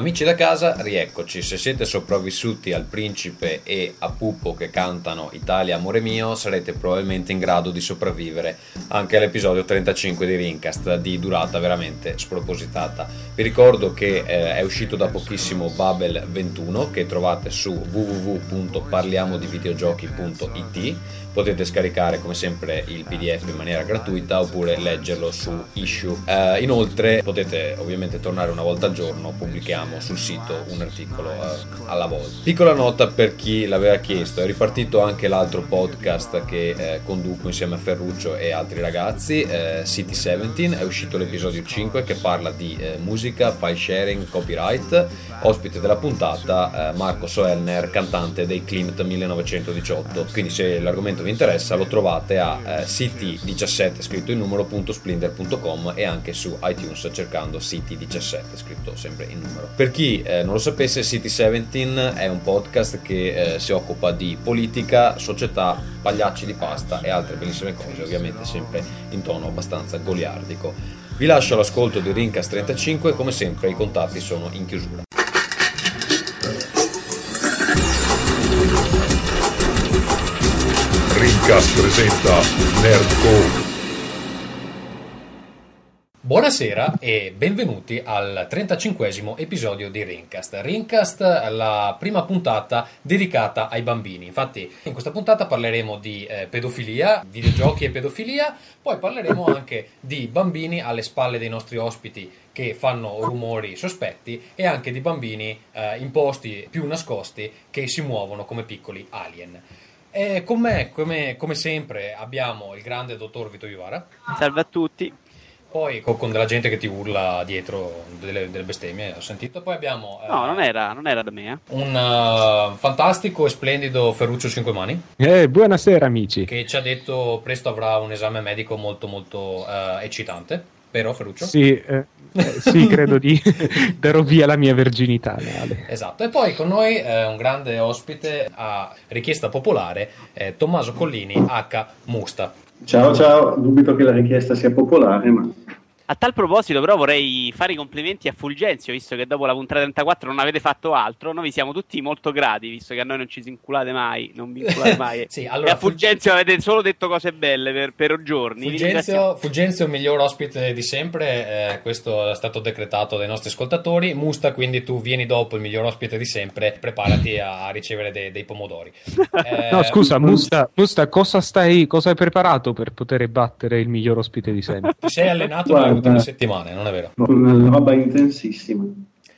Amici da casa, rieccoci. Se siete sopravvissuti al principe e a Puppo che cantano Italia amore mio, sarete probabilmente in grado di sopravvivere anche all'episodio 35 di Rincast, di durata veramente spropositata. Vi ricordo che eh, è uscito da pochissimo Babel 21 che trovate su www.parliamodivideogiochi.it potete scaricare come sempre il pdf in maniera gratuita oppure leggerlo su issue. Eh, inoltre potete ovviamente tornare una volta al giorno. Pubblichiamo sul sito un articolo eh, alla volta. Piccola nota per chi l'aveva chiesto. È ripartito anche l'altro podcast che eh, conduco insieme a Ferruccio e altri ragazzi eh, City 17 è uscito l'episodio 5 che parla di eh, musica file sharing copyright. Ospite della puntata eh, Marco Soelner cantante dei Klimt 1918 quindi se l'argomento vi interessa lo trovate a eh, ct17 scritto in numero.splendor.com e anche su iTunes cercando ct17 scritto sempre in numero. Per chi eh, non lo sapesse, City17 è un podcast che eh, si occupa di politica, società, pagliacci di pasta e altre bellissime cose, ovviamente sempre in tono abbastanza goliardico. Vi lascio all'ascolto di Rincast 35, come sempre i contatti sono in chiusura. Rincast presenta Nerdcore. Buonasera e benvenuti al 35 episodio di Rincast. Rincast, la prima puntata dedicata ai bambini. Infatti, in questa puntata parleremo di eh, pedofilia, videogiochi e pedofilia, poi parleremo anche di bambini alle spalle dei nostri ospiti che fanno rumori sospetti e anche di bambini eh, in posti più nascosti che si muovono come piccoli alien. E con me, come, come sempre, abbiamo il grande dottor Vito Vivara. Salve a tutti. Poi con, con della gente che ti urla dietro delle, delle bestemmie, ho sentito. Poi abbiamo. eh, No, non era, non era da me. eh. Un eh, fantastico e splendido Ferruccio Cinque Mani Eh, buonasera amici. che ci ha detto presto avrà un esame medico molto molto eh, eccitante. Vero Ferruccio? Sì, eh, eh, sì, credo di darò via la mia verginità. Ale. Esatto, e poi con noi eh, un grande ospite a richiesta popolare, eh, Tommaso Collini H. Musta. Ciao ciao, dubito che la richiesta sia popolare, ma A tal proposito, però, vorrei fare i complimenti a Fulgenzio, visto che dopo la puntata 34 non avete fatto altro. Noi vi siamo tutti molto grati, visto che a noi non ci si inculate mai, non vi inculate mai. Sì, e allora, a Fulgenzio avete solo detto cose belle per, per giorni. Fulgenzio, Fulgenzio è il miglior ospite di sempre, eh, questo è stato decretato dai nostri ascoltatori. Musta, quindi tu vieni dopo il miglior ospite di sempre, preparati a, a ricevere dei, dei pomodori. Eh, No, scusa, Musta, Musta, cosa, stai, cosa hai preparato per poter battere il miglior ospite di sempre? Ti sei allenato. Ultime settimane, non è vero? una roba intensissima.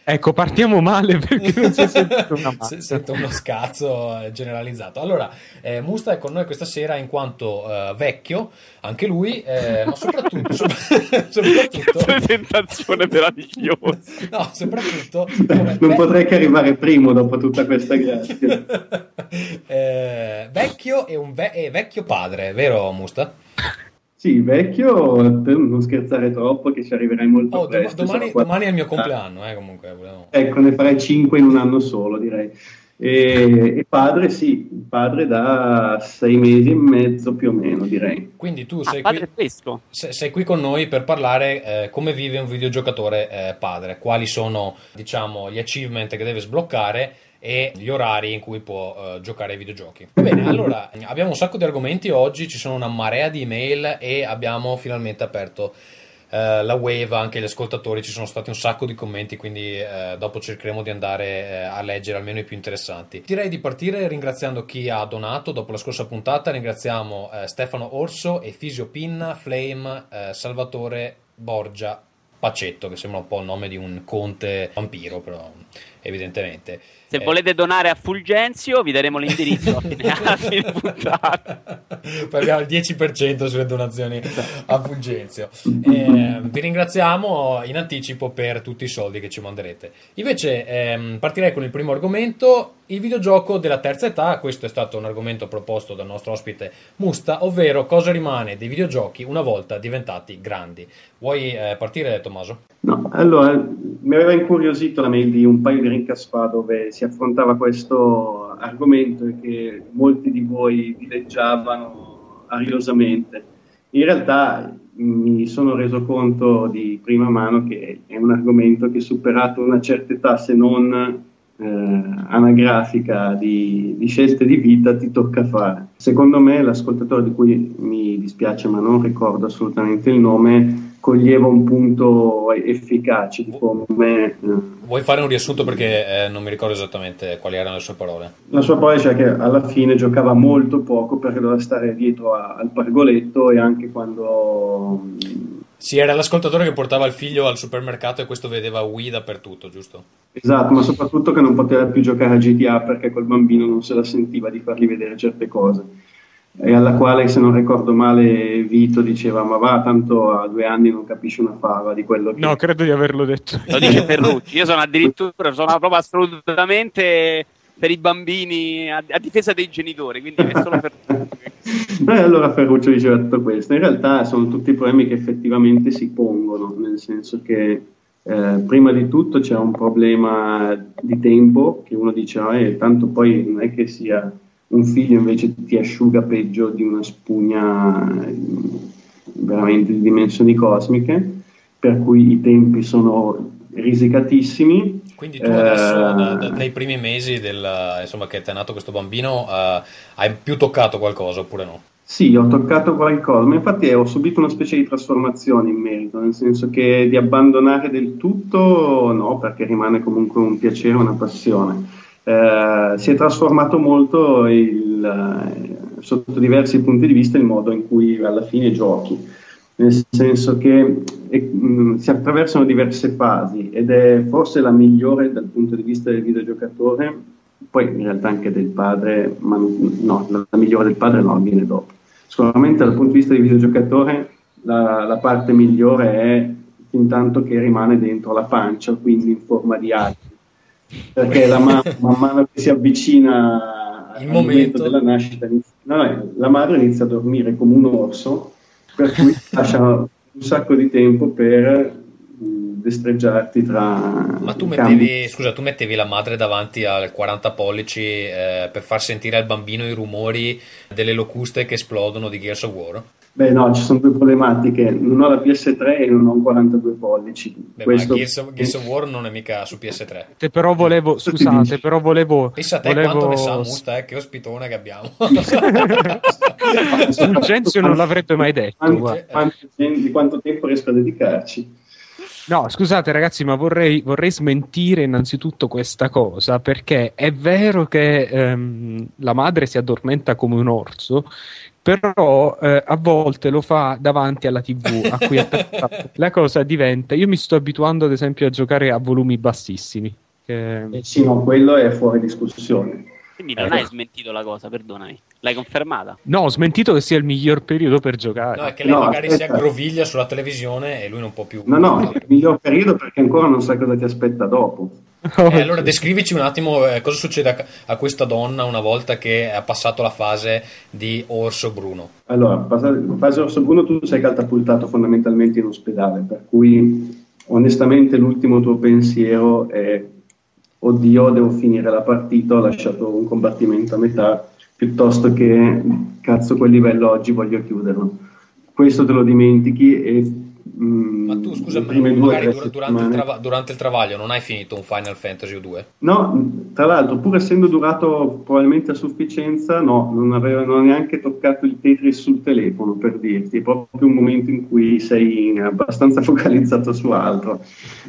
Ecco, partiamo male perché non si è sentito una. Sento uno scazzo eh, generalizzato. Allora, eh, Musta è con noi questa sera in quanto eh, vecchio, anche lui, eh, ma soprattutto, sopra- soprattutto, presentazione meravigliosa. no, soprattutto come Non potrei che arrivare primo dopo tutta questa grazia. Eh, vecchio e un ve- e vecchio padre, vero Musta? Sì, vecchio, per non scherzare troppo, che ci arriverai molto Oh, dom- presto. domani, domani è il mio compleanno, eh, comunque. volevo- Ecco, ne farei 5 in un anno solo, direi. E, e padre, sì, padre da sei mesi e mezzo più o meno, direi. Quindi tu Ah, sei padre qui, fresco. se- sei qui con noi per parlare eh, come vive un videogiocatore eh, padre, quali sono diciamo, gli achievement che deve sbloccare e gli orari in cui può eh, giocare ai videogiochi. Va bene, allora abbiamo un sacco di argomenti oggi, ci sono una marea di email e abbiamo finalmente aperto eh, la wave, anche gli ascoltatori, ci sono stati un sacco di commenti, quindi eh, dopo cercheremo di andare eh, a leggere almeno i più interessanti. Direi di partire ringraziando chi ha donato dopo la scorsa puntata, ringraziamo Stefano Orso, Efisio Pinna, Flame, Salvatore Borgia, Pacetto, che sembra un po' il nome di un conte vampiro, però evidentemente. Se Eh, volete donare a Fulgenzio, vi daremo l'indirizzo a fine, a fine puntata. Poi abbiamo il 10% sulle donazioni a Fulgenzio. Eh, vi ringraziamo in anticipo per tutti i soldi che ci manderete. Invece ehm, partirei con il primo argomento, il videogioco della terza età. Questo è stato un argomento proposto dal nostro ospite Musta, ovvero cosa rimane dei videogiochi una volta diventati grandi. Vuoi eh, partire Tommaso? No, allora, mi aveva incuriosito la mail di un paio di rincas fa dove si affrontava questo argomento e che molti di voi dileggiavano ariosamente. In realtà mi sono reso conto di prima mano che è un argomento che superato una certa età, se non eh, anagrafica di, di, scelte di vita, ti tocca fare. Secondo me l'ascoltatore di cui mi dispiace ma non ricordo assolutamente il nome coglieva un punto efficace di come... Eh, Vuoi fare un riassunto perché eh, non mi ricordo esattamente quali erano le sue parole? La sua parola cioè che alla fine giocava molto poco perché doveva stare dietro a, al pargoletto e anche quando... Sì, era l'ascoltatore che portava il figlio al supermercato e questo vedeva Wii dappertutto, giusto? Esatto, ma soprattutto che non poteva più giocare a GTA perché col bambino non se la sentiva di fargli vedere certe cose e alla quale, se non ricordo male, Vito diceva: Ma va, tanto a due anni non capisce una fava di quello che. No, credo di averlo detto. Lo dice Ferrucci. Io sono addirittura, sono proprio assolutamente per i bambini a, a difesa dei genitori, quindi è solo Ferrucci. e allora Ferruccio diceva tutto questo. In realtà sono tutti problemi che effettivamente si pongono, nel senso che. Eh, prima di tutto c'è un problema di tempo che uno dice, ah, eh, tanto poi non è che sia un figlio invece ti asciuga peggio di una spugna eh, veramente di dimensioni cosmiche, per cui i tempi sono risicatissimi. Quindi tu adesso, eh, da, da, dai primi mesi del, insomma, che ti è nato questo bambino, uh, hai più toccato qualcosa oppure no? Sì, ho toccato qualcosa, ma infatti ho subito una specie di trasformazione in merito, nel senso che di abbandonare del tutto no, perché rimane comunque un piacere, una passione eh, si è trasformato molto il, eh, sotto diversi punti di vista il modo in cui alla fine giochi, nel senso che è, mh, mm, si attraversano diverse fasi ed è forse la migliore dal punto di vista del videogiocatore, poi in realtà anche del padre, ma no, la migliore del padre no, viene dopo. Sicuramente dal punto di vista del videogiocatore la, la parte migliore è fin tanto che rimane dentro la pancia, quindi in forma di arte perché la mamma, man mano che si avvicina il momento. momento della nascita, no, la madre inizia a dormire come un orso, per cui lascia un sacco di tempo per destreggiarti tra ma tu mettevi, scusa, tu mettevi la madre davanti al 40 pollici eh, per far sentire al bambino i rumori delle locuste che esplodono di Gears of War? Beh, no, ci sono due problematiche. Non ho la PS3 e non ho un 42 pollici. Beh, Questo... ma Gears of, Gears of, War non è mica su PS3. Te però volevo, scusate, però volevo. Pensa a te volevo... quanto ne sa Musta, eh, che ospitone che abbiamo. Fulgenzio non l'avrebbe mai detto. Quanto, quanto, di quanto tempo riesco a dedicarci? No, scusate ragazzi, ma vorrei, vorrei, smentire innanzitutto questa cosa, perché è vero che ehm, la madre si addormenta come un orso, però eh, a volte lo fa davanti alla tv a cui la cosa diventa io mi sto abituando ad esempio a giocare a volumi bassissimi che... eh sì no quello è fuori discussione quindi non ecco. hai smentito la cosa, perdonami. L'hai confermata? No, ho smentito che sia il miglior periodo per giocare. No, è che lei no, magari aspetta. si aggroviglia sulla televisione e lui non può più. No, no, è il miglior periodo perché ancora non sai cosa ti aspetta dopo. Eh, allora descrivici un attimo eh, cosa succede a, a, questa donna una volta che ha passato la fase di Orso Bruno. Allora, in fase Orso Bruno tu sei catapultato fondamentalmente in ospedale, per cui onestamente l'ultimo tuo pensiero è oddio devo finire la partita, ho lasciato un combattimento a metà, piuttosto che cazzo quel livello oggi voglio chiuderlo. Questo te lo dimentichi e Mm, Ma tu scusa, magari dura, durante, il trava- durante, il travaglio non hai finito un Final Fantasy 2? No, tra l'altro, pur essendo durato probabilmente a sufficienza, no, non avevano neanche toccato il Tetris sul telefono per dirti, è proprio un momento in cui sei abbastanza focalizzato su altro.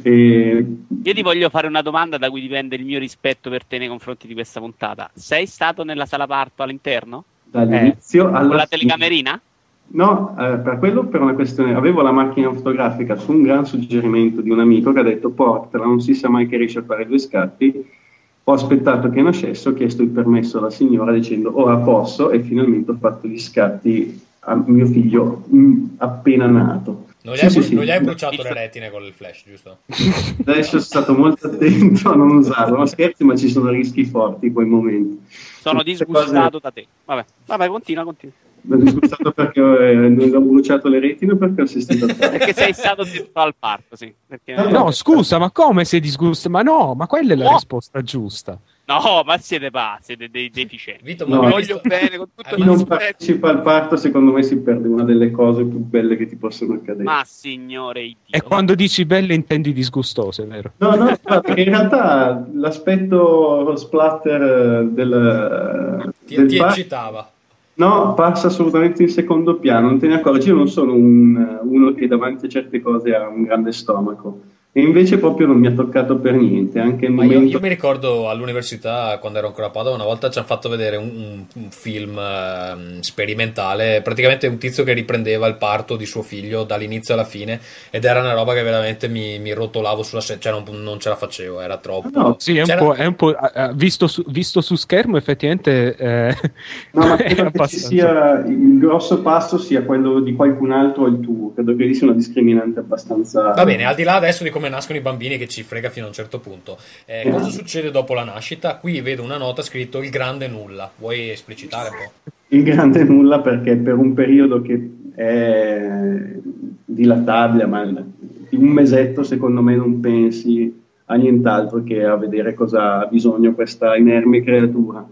E... Io ti voglio fare una domanda da cui dipende il mio rispetto per te nei confronti di questa puntata. Sei stato nella sala parto all'interno? Dall'inizio eh, alla Con la telecamerina? No, eh, per quello per una questione, avevo la macchina fotografica su un gran suggerimento di un amico che ha detto portala, non si sa mai che riesce a fare due scatti. Ho aspettato che nascesse, ho chiesto il permesso alla signora dicendo ora posso e finalmente ho fatto gli scatti a mio figlio mh, mm, appena nato. Non gli, sì, hai, sì, sì. non gli hai bruciato le retine con il flash, giusto? Adesso sono stato molto attento a non usarlo. Non scherzi, ma ci sono rischi forti in quei momenti. Sono disgustato cose... da te. Vabbè, vabbè, continua, continua. Mi è disgustato perché eh, non ho bruciato le retine o perché ho assistito a Perché sei stato dentro al parco, sì. Perché... No, scusa, ma come sei disgustato? Ma no, ma quella è la oh. risposta giusta. No, ma siete pazzi, siete dei deficienti. Vito, No, ma hai voglio visto- bene con tutto Chi il non partecipa al parto, secondo me, si perde una delle cose più belle che ti possono accadere. Ma signore Dio. E quando dici belle intendi disgustose, vero? No, no, perché in realtà l'aspetto splatter eh, del, Ti, del ti parto- eccitava. No, passa assolutamente in secondo piano, non te ne accorgi, io non sono un- uno che davanti a certe cose ha un grande stomaco. E invece proprio non mi ha toccato per niente, anche il Ma io, momento... io mi ricordo all'università, quando ero ancora a Padova, una volta ci hanno fatto vedere un, un- film ehm, sperimentale, praticamente un tizio che riprendeva il parto di suo figlio dall'inizio alla fine ed era una roba che veramente mi, mi rotolavo sulla sedia, cioè non, non ce la facevo, era troppo. No, Sì, è un po', è un po' visto, su, visto su schermo, effettivamente eh, No, ma è credo che sia il grosso passo sia quello di qualcun altro o il tuo. Credo che lì sia una discriminante abbastanza. Va bene, al di là adesso di come nascono i bambini che ci frega fino a un certo punto, eh, cosa succede dopo la nascita? Qui vedo una nota scritto il grande nulla, vuoi esplicitare un po'? Il grande nulla perché per un periodo che è dilatabile, ma di un mesetto secondo me non pensi a nient'altro che a vedere cosa ha bisogno questa inerme creatura,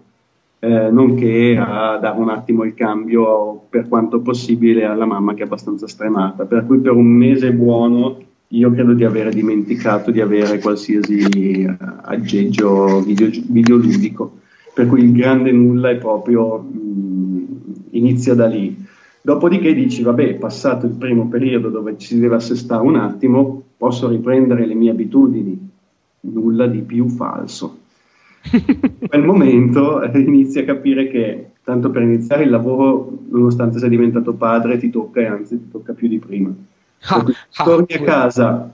eh, nonché a dare un attimo il cambio per quanto possibile alla mamma che è abbastanza stremata. Per cui per un mese buono io credo di aver dimenticato di avere qualsiasi eh, aggeggio video- videoludico. Per cui il grande nulla è proprio mh, inizia da lì. Dopodiché dici, vabbè, passato il primo periodo dove ci si deve assestare un attimo, posso riprendere le mie abitudini. Nulla di più falso. In quel momento eh, inizi a capire che, tanto per iniziare il lavoro, nonostante sei diventato padre, ti tocca e anzi ti tocca più di prima. Ah, ah, torni a casa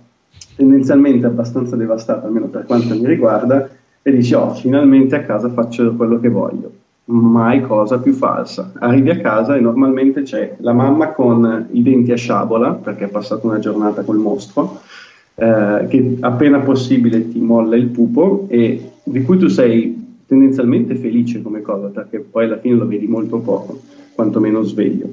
tendenzialmente abbastanza devastata, almeno per quanto mi riguarda, e dici, oh, finalmente a casa faccio quello che voglio. Mai cosa più falsa. Arrivi a casa e normalmente c'è la mamma con i denti a sciabola, perché ha passato una giornata col mostro, eh, che appena possibile ti molla il pupo e di cui tu sei tendenzialmente felice come cosa, perché poi alla fine lo vedi molto poco, quantomeno sveglio.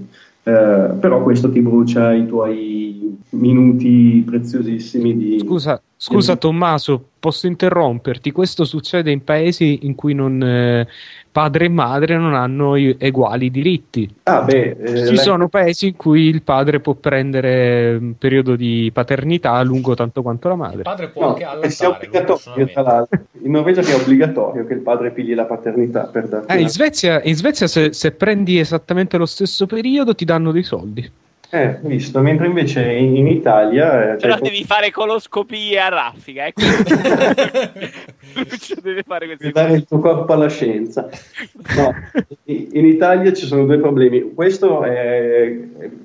Eh, però questo ti brucia i tuoi minuti preziosissimi di... Scusa, scusa Tommaso, posso interromperti? Questo succede in paesi in cui non, eh, padre e madre non hanno i- uguali diritti. Ah, beh, eh, Ci la- sono paesi in cui il padre può prendere un periodo di paternità lungo tanto quanto la Il madre. padre può No, anche allattare. In Norvegia è obbligatorio che il padre pigli la paternità per Eh, in Svezia, in Svezia se, se prendi esattamente lo stesso periodo ti danno dei soldi. Eh, visto, mentre invece in, in Italia... eh, Però cioè, devi fare coloscopie a raffica. Eh? Lucio deve fare queste per dare il tuo corpo alla scienza. No, in in Italia ci sono due problemi. Questo è,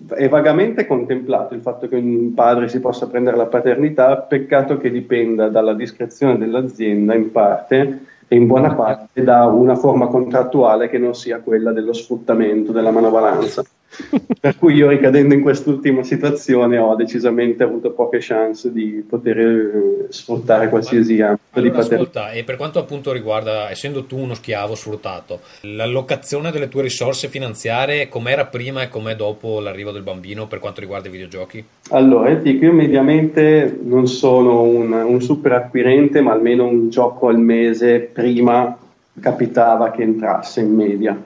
è vagamente contemplato, il fatto che un padre si possa prendere la paternità, peccato che dipenda dalla discrezione dell'azienda in parte e in buona parte da una forma contrattuale che non sia quella dello sfruttamento, della manovalanza. Per cui io ricadendo in quest'ultima situazione ho decisamente avuto poche chance di poter eh, sfruttare qualsiasi ambito di paternità. ascolta, e per quanto appunto riguarda, essendo tu uno schiavo sfruttato, l'allocazione delle tue risorse finanziarie com'era prima e com'è dopo l'arrivo del bambino per quanto riguarda i videogiochi? Allora, dico, io mediamente non sono un, un super acquirente, ma almeno un gioco al mese prima capitava che entrasse in media.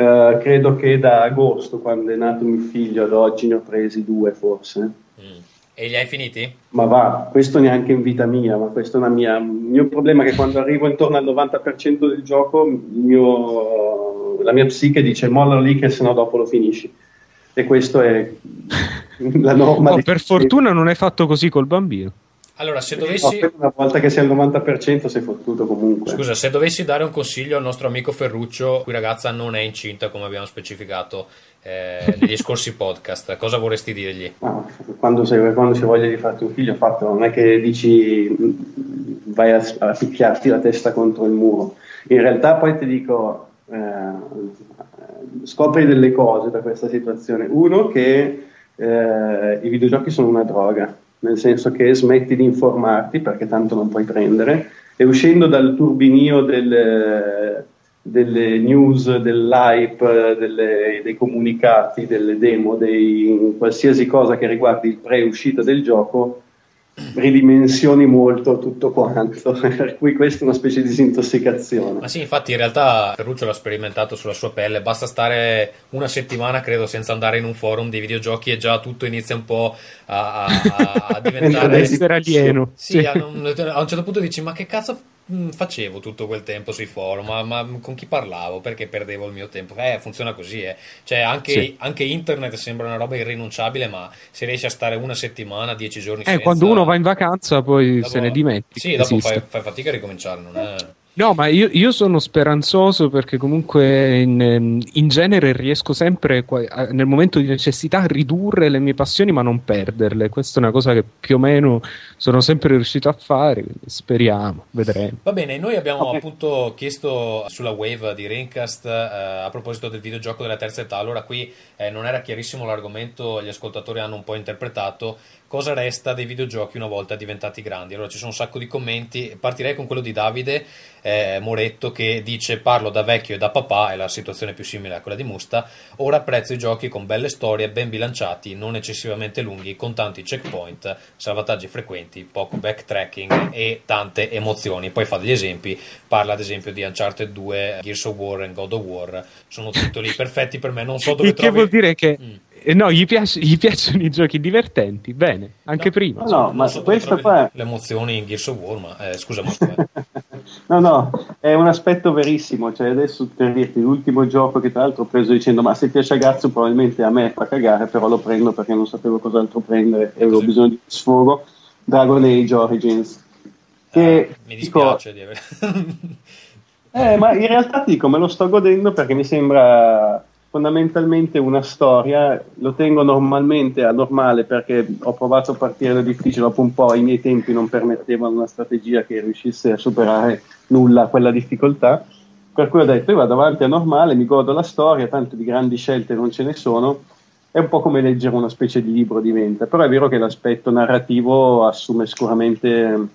Eh, credo che da agosto, quando è nato mio figlio, ad oggi ne ho presi due forse. Mm. E li hai finiti? Ma va, questo neanche in vita mia, ma questo è una mia... Il mio problema è che quando arrivo intorno al 90% del gioco, il mio- la mia psiche dice molla lì che sennò dopo lo finisci. E questo è la norma. Oh, di- per fortuna non hai fatto così col bambino. Allora, se dovessi... una volta che sei al 90% sei fottuto comunque. Scusa, se dovessi dare un consiglio al nostro amico Ferruccio, cui ragazza non è incinta come abbiamo specificato eh, negli scorsi podcast, cosa vorresti dirgli? Quando, sei, quando si voglia di farti un figlio fatto, non è che dici mm, vai a, a picchiarti la testa contro il muro. In realtà poi ti dico, eh, scopri delle cose da questa situazione. Uno che eh, i videogiochi sono una droga, nel senso che smetti di informarti perché tanto non puoi prendere. E uscendo dal turbinio del, delle news, dell'hype, delle- dei comunicati, delle demo, dei, qualsiasi cosa che riguardi il pre-uscita del gioco, ridimensioni molto tutto quanto, per cui questa è una specie di disintossicazione. Ma sì, infatti in realtà Ferruccio l'ha sperimentato sulla sua pelle, basta stare una settimana credo senza andare in un forum di videogiochi e già tutto inizia un po' a, a, a diventare... essere alieno. Sì, a un, a un certo punto dici ma che cazzo facevo tutto quel tempo sui forum, ma, ma, con chi parlavo? Perché perdevo il mio tempo? Eh, funziona così, eh. Cioè, anche, sì. anche, internet sembra una roba irrinunciabile, ma se riesci a stare una settimana, dieci giorni eh, senza... quando uno va in vacanza poi dopo, se ne dimentica. Sì, dopo fai, fai, fatica a ricominciare, non è... No, ma io, io, sono speranzoso perché comunque in, ehm, in genere riesco sempre nel momento di necessità a ridurre le mie passioni ma non perderle. Questa è una cosa che più o meno sono sempre riuscito a fare, speriamo, vedremo. Va bene, noi abbiamo okay. appunto chiesto sulla wave di Raincast eh, a proposito del videogioco della terza età, allora qui eh, non era chiarissimo l'argomento, gli ascoltatori hanno un po' interpretato cosa resta dei videogiochi una volta diventati grandi. Allora ci sono un sacco di commenti, partirei con quello di Davide eh, Moretto che dice parlo da vecchio e da papà, è la situazione più simile a quella di Musta, ora apprezzo i giochi con belle storie, ben bilanciati, non eccessivamente lunghi, con tanti checkpoint, salvataggi frequenti, poco backtracking e tante emozioni. Poi fa degli esempi, parla ad esempio di Uncharted 2, Gears of War e God of War, sono titoli perfetti per me, non so dove trovi... Che vuol dire che... Mm eh, no, gli, piace, gli, piacciono i giochi divertenti, bene, anche no, prima. No, no ma so questo qua... Le emozioni in Gears of War, ma eh, scusa, ma No, no, è un aspetto verissimo, cioè adesso per dirti l'ultimo gioco che tra l'altro ho preso dicendo ma se piace a Gazzo probabilmente a me fa cagare, però lo prendo perché non sapevo cos'altro prendere e avevo bisogno di sfogo, Dragon Age Origins. Che, eh, mi dispiace dico, di aver... eh, ma in realtà ti dico, me lo sto godendo perché mi sembra fondamentalmente una storia, lo tengo normalmente a normale perché ho provato a partire da difficile, dopo un po' i miei tempi non permettevano una strategia che riuscisse a superare nulla quella difficoltà, per cui ho detto io vado avanti a normale, mi godo la storia, tanto di grandi scelte non ce ne sono, è un po' come leggere una specie di libro diventa, però è vero che l'aspetto narrativo assume sicuramente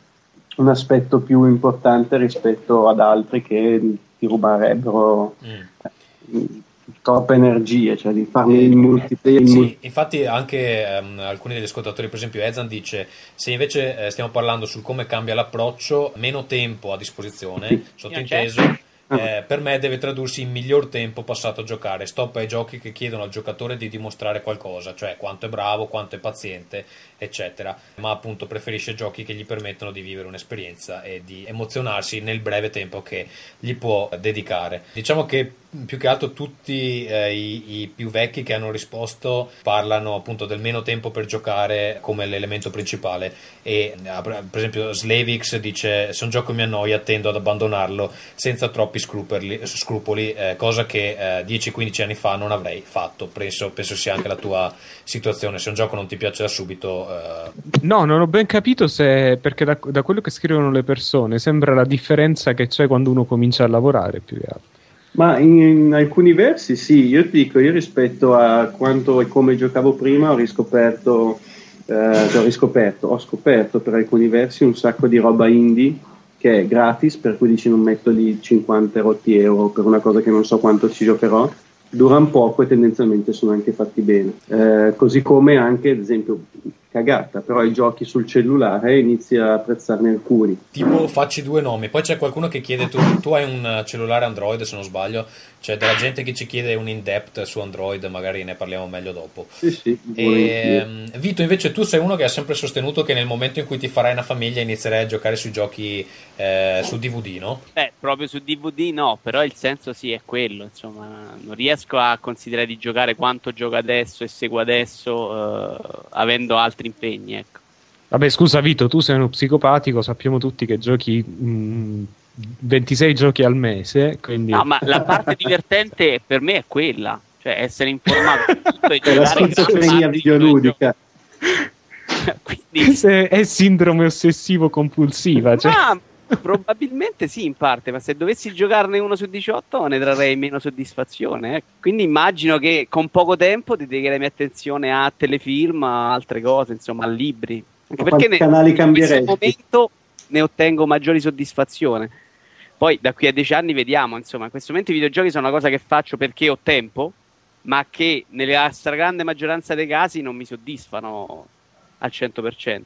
un aspetto più importante rispetto ad altri che ti ruberebbero mm troppa energia, cioè di farmi il multiplayer. In sì, multi- infatti anche um, alcuni degli ascoltatori, per esempio Ezan dice, se invece eh, stiamo parlando sul come cambia l'approccio, meno tempo a disposizione, sottinteso, Ah. eh, per me deve tradursi in miglior tempo passato a giocare. Stop ai giochi che chiedono al giocatore di dimostrare qualcosa, cioè quanto è bravo, quanto è paziente, eccetera. Ma appunto preferisce giochi che gli permettono di vivere un'esperienza e di emozionarsi nel breve tempo che gli può dedicare. Diciamo che più che altro tutti eh, i, i, più vecchi che hanno risposto parlano appunto del meno tempo per giocare come l'elemento principale. E eh, per esempio Slavix dice se un gioco mi annoia tendo ad abbandonarlo senza troppi scrupoli, eh, cosa che 10-15 eh, anni fa non avrei fatto. Penso, penso, sia anche la tua situazione. Se un gioco non ti piace da subito eh, no non ho ben capito se perché da, da quello che scrivono le persone sembra la differenza che c'è quando uno comincia a lavorare più che altro ma in, in, alcuni versi sì, io ti dico, io rispetto a quanto e come giocavo prima ho riscoperto, eh, ho riscoperto, ho scoperto per alcuni versi un sacco di roba indie che è gratis, per cui dici non metto lì 50 rotti euro per una cosa che non so quanto ci giocherò, durano poco e tendenzialmente sono anche fatti bene. Eh, così come anche, ad esempio, cagata, però i giochi sul cellulare inizi a apprezzarne alcuni. Tipo facci due nomi, poi c'è qualcuno che chiede tu, tu hai un cellulare Android se non sbaglio, c'è della gente che ci chiede un in-depth su Android, magari ne parliamo meglio dopo. Sì, sì. E, ehm, Vito, invece tu sei uno che ha sempre sostenuto che nel momento in cui ti farai una famiglia inizierai a giocare sui giochi eh, su DVD, no? Beh, proprio su DVD no, però il senso sì è quello, insomma, non riesco a considerare di giocare quanto gioco adesso e seguo adesso eh, avendo altri impegni, ecco. Vabbè, scusa Vito, tu sei uno psicopatico, sappiamo tutti che giochi mh, mm, 26 giochi al mese. Quindi... No, ma la parte divertente per me è quella, cioè essere informato di tutto e giocare la schizofrenia videoludica. quindi... È sindrome ossessivo compulsiva. Cioè... Ma probabilmente sì, in parte, ma se dovessi giocarne uno su 18 ne trarrei meno soddisfazione. Eh. Quindi immagino che con poco tempo dedicherei mia attenzione a telefilm, a altre cose, insomma, a libri. Anche perché ne, canali in questo momento ne ottengo maggiori soddisfazione. Poi da qui a dieci anni vediamo, insomma, in questo momento i videogiochi sono una cosa che faccio perché ho tempo, ma che nella stragrande maggioranza dei casi non mi soddisfano al 100%.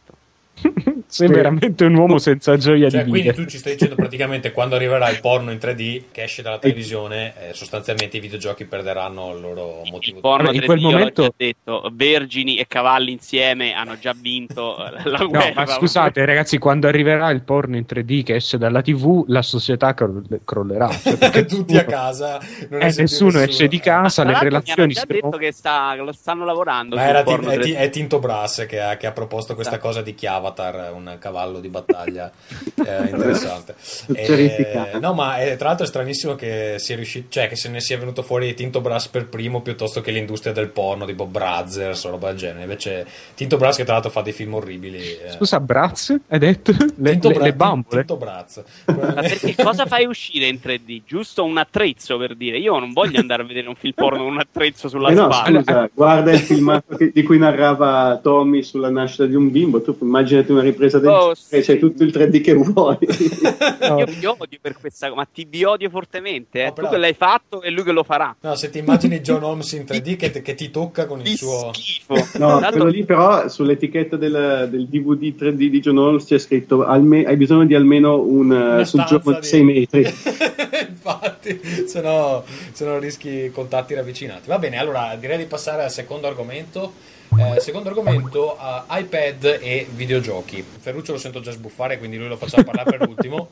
Sei Sì. veramente un uomo senza gioia Cioè, di quindi vivere. tu ci stai dicendo praticamente quando arriverà il porno in 3D che esce dalla televisione, eh, sostanzialmente i videogiochi perderanno il loro motivo. Il di- porno in 3D, quel momento- già detto, vergini e cavalli insieme hanno già vinto la No, guerra. ma scusate ragazzi, quando arriverà il porno in 3D che esce dalla TV, la società cro- crollerà. Cioè, perché Tutti a nessuno- casa, non eh, esce nessuno esce di casa, le relazioni si già detto che, sta, lo stanno lavorando Ma era porno Tin- è, 3D. Ti- è Tinto Brass che ha, che ha proposto questa Esatto. cosa di Chiavatar, un cavallo di battaglia eh, interessante. Terrificante. Eh, no, ma è- tra l'altro è stranissimo che sia riuscito, cioè che se ne sia venuto fuori Tinto Brass per primo piuttosto che l'industria del porno, tipo Brazzers o roba del genere. Invece Tinto Brass che tra l'altro fa dei film orribili. eh. Scusa, Braz, hai detto? Le, Tinto le- Bra- le bambole? Tinto Braz. Ma perché cosa fai uscire in 3D? Giusto un attrezzo per dire. Io non voglio andare a vedere un film porno con un attrezzo sulla Eh no, spalla. scusa, guarda il filmato che- di cui narrava Tommy sulla nascita di un bimbo. Tu immaginati una ripresa del Oh, sì. c'è tutto il 3D che vuoi. Io vi odio per questa cosa, ma ti vi odio fortemente. Eh. No, tu che l'hai fatto e lui che lo farà. No, se ti immagini John Holmes in 3D che, che ti tocca con il Di suo... schifo. No, Tanto- quello lì però sull'etichetta del, del DVD 3D di John Holmes c'è scritto alme- hai bisogno di almeno un uh, soggiorno di 6 metri. Infatti, se no, se no rischi contatti ravvicinati. Va bene, allora direi di passare al secondo argomento. Eh, secondo argomento, eh, iPad e videogiochi. Ferruccio lo sento già sbuffare, quindi lui lo facciamo parlare per ultimo.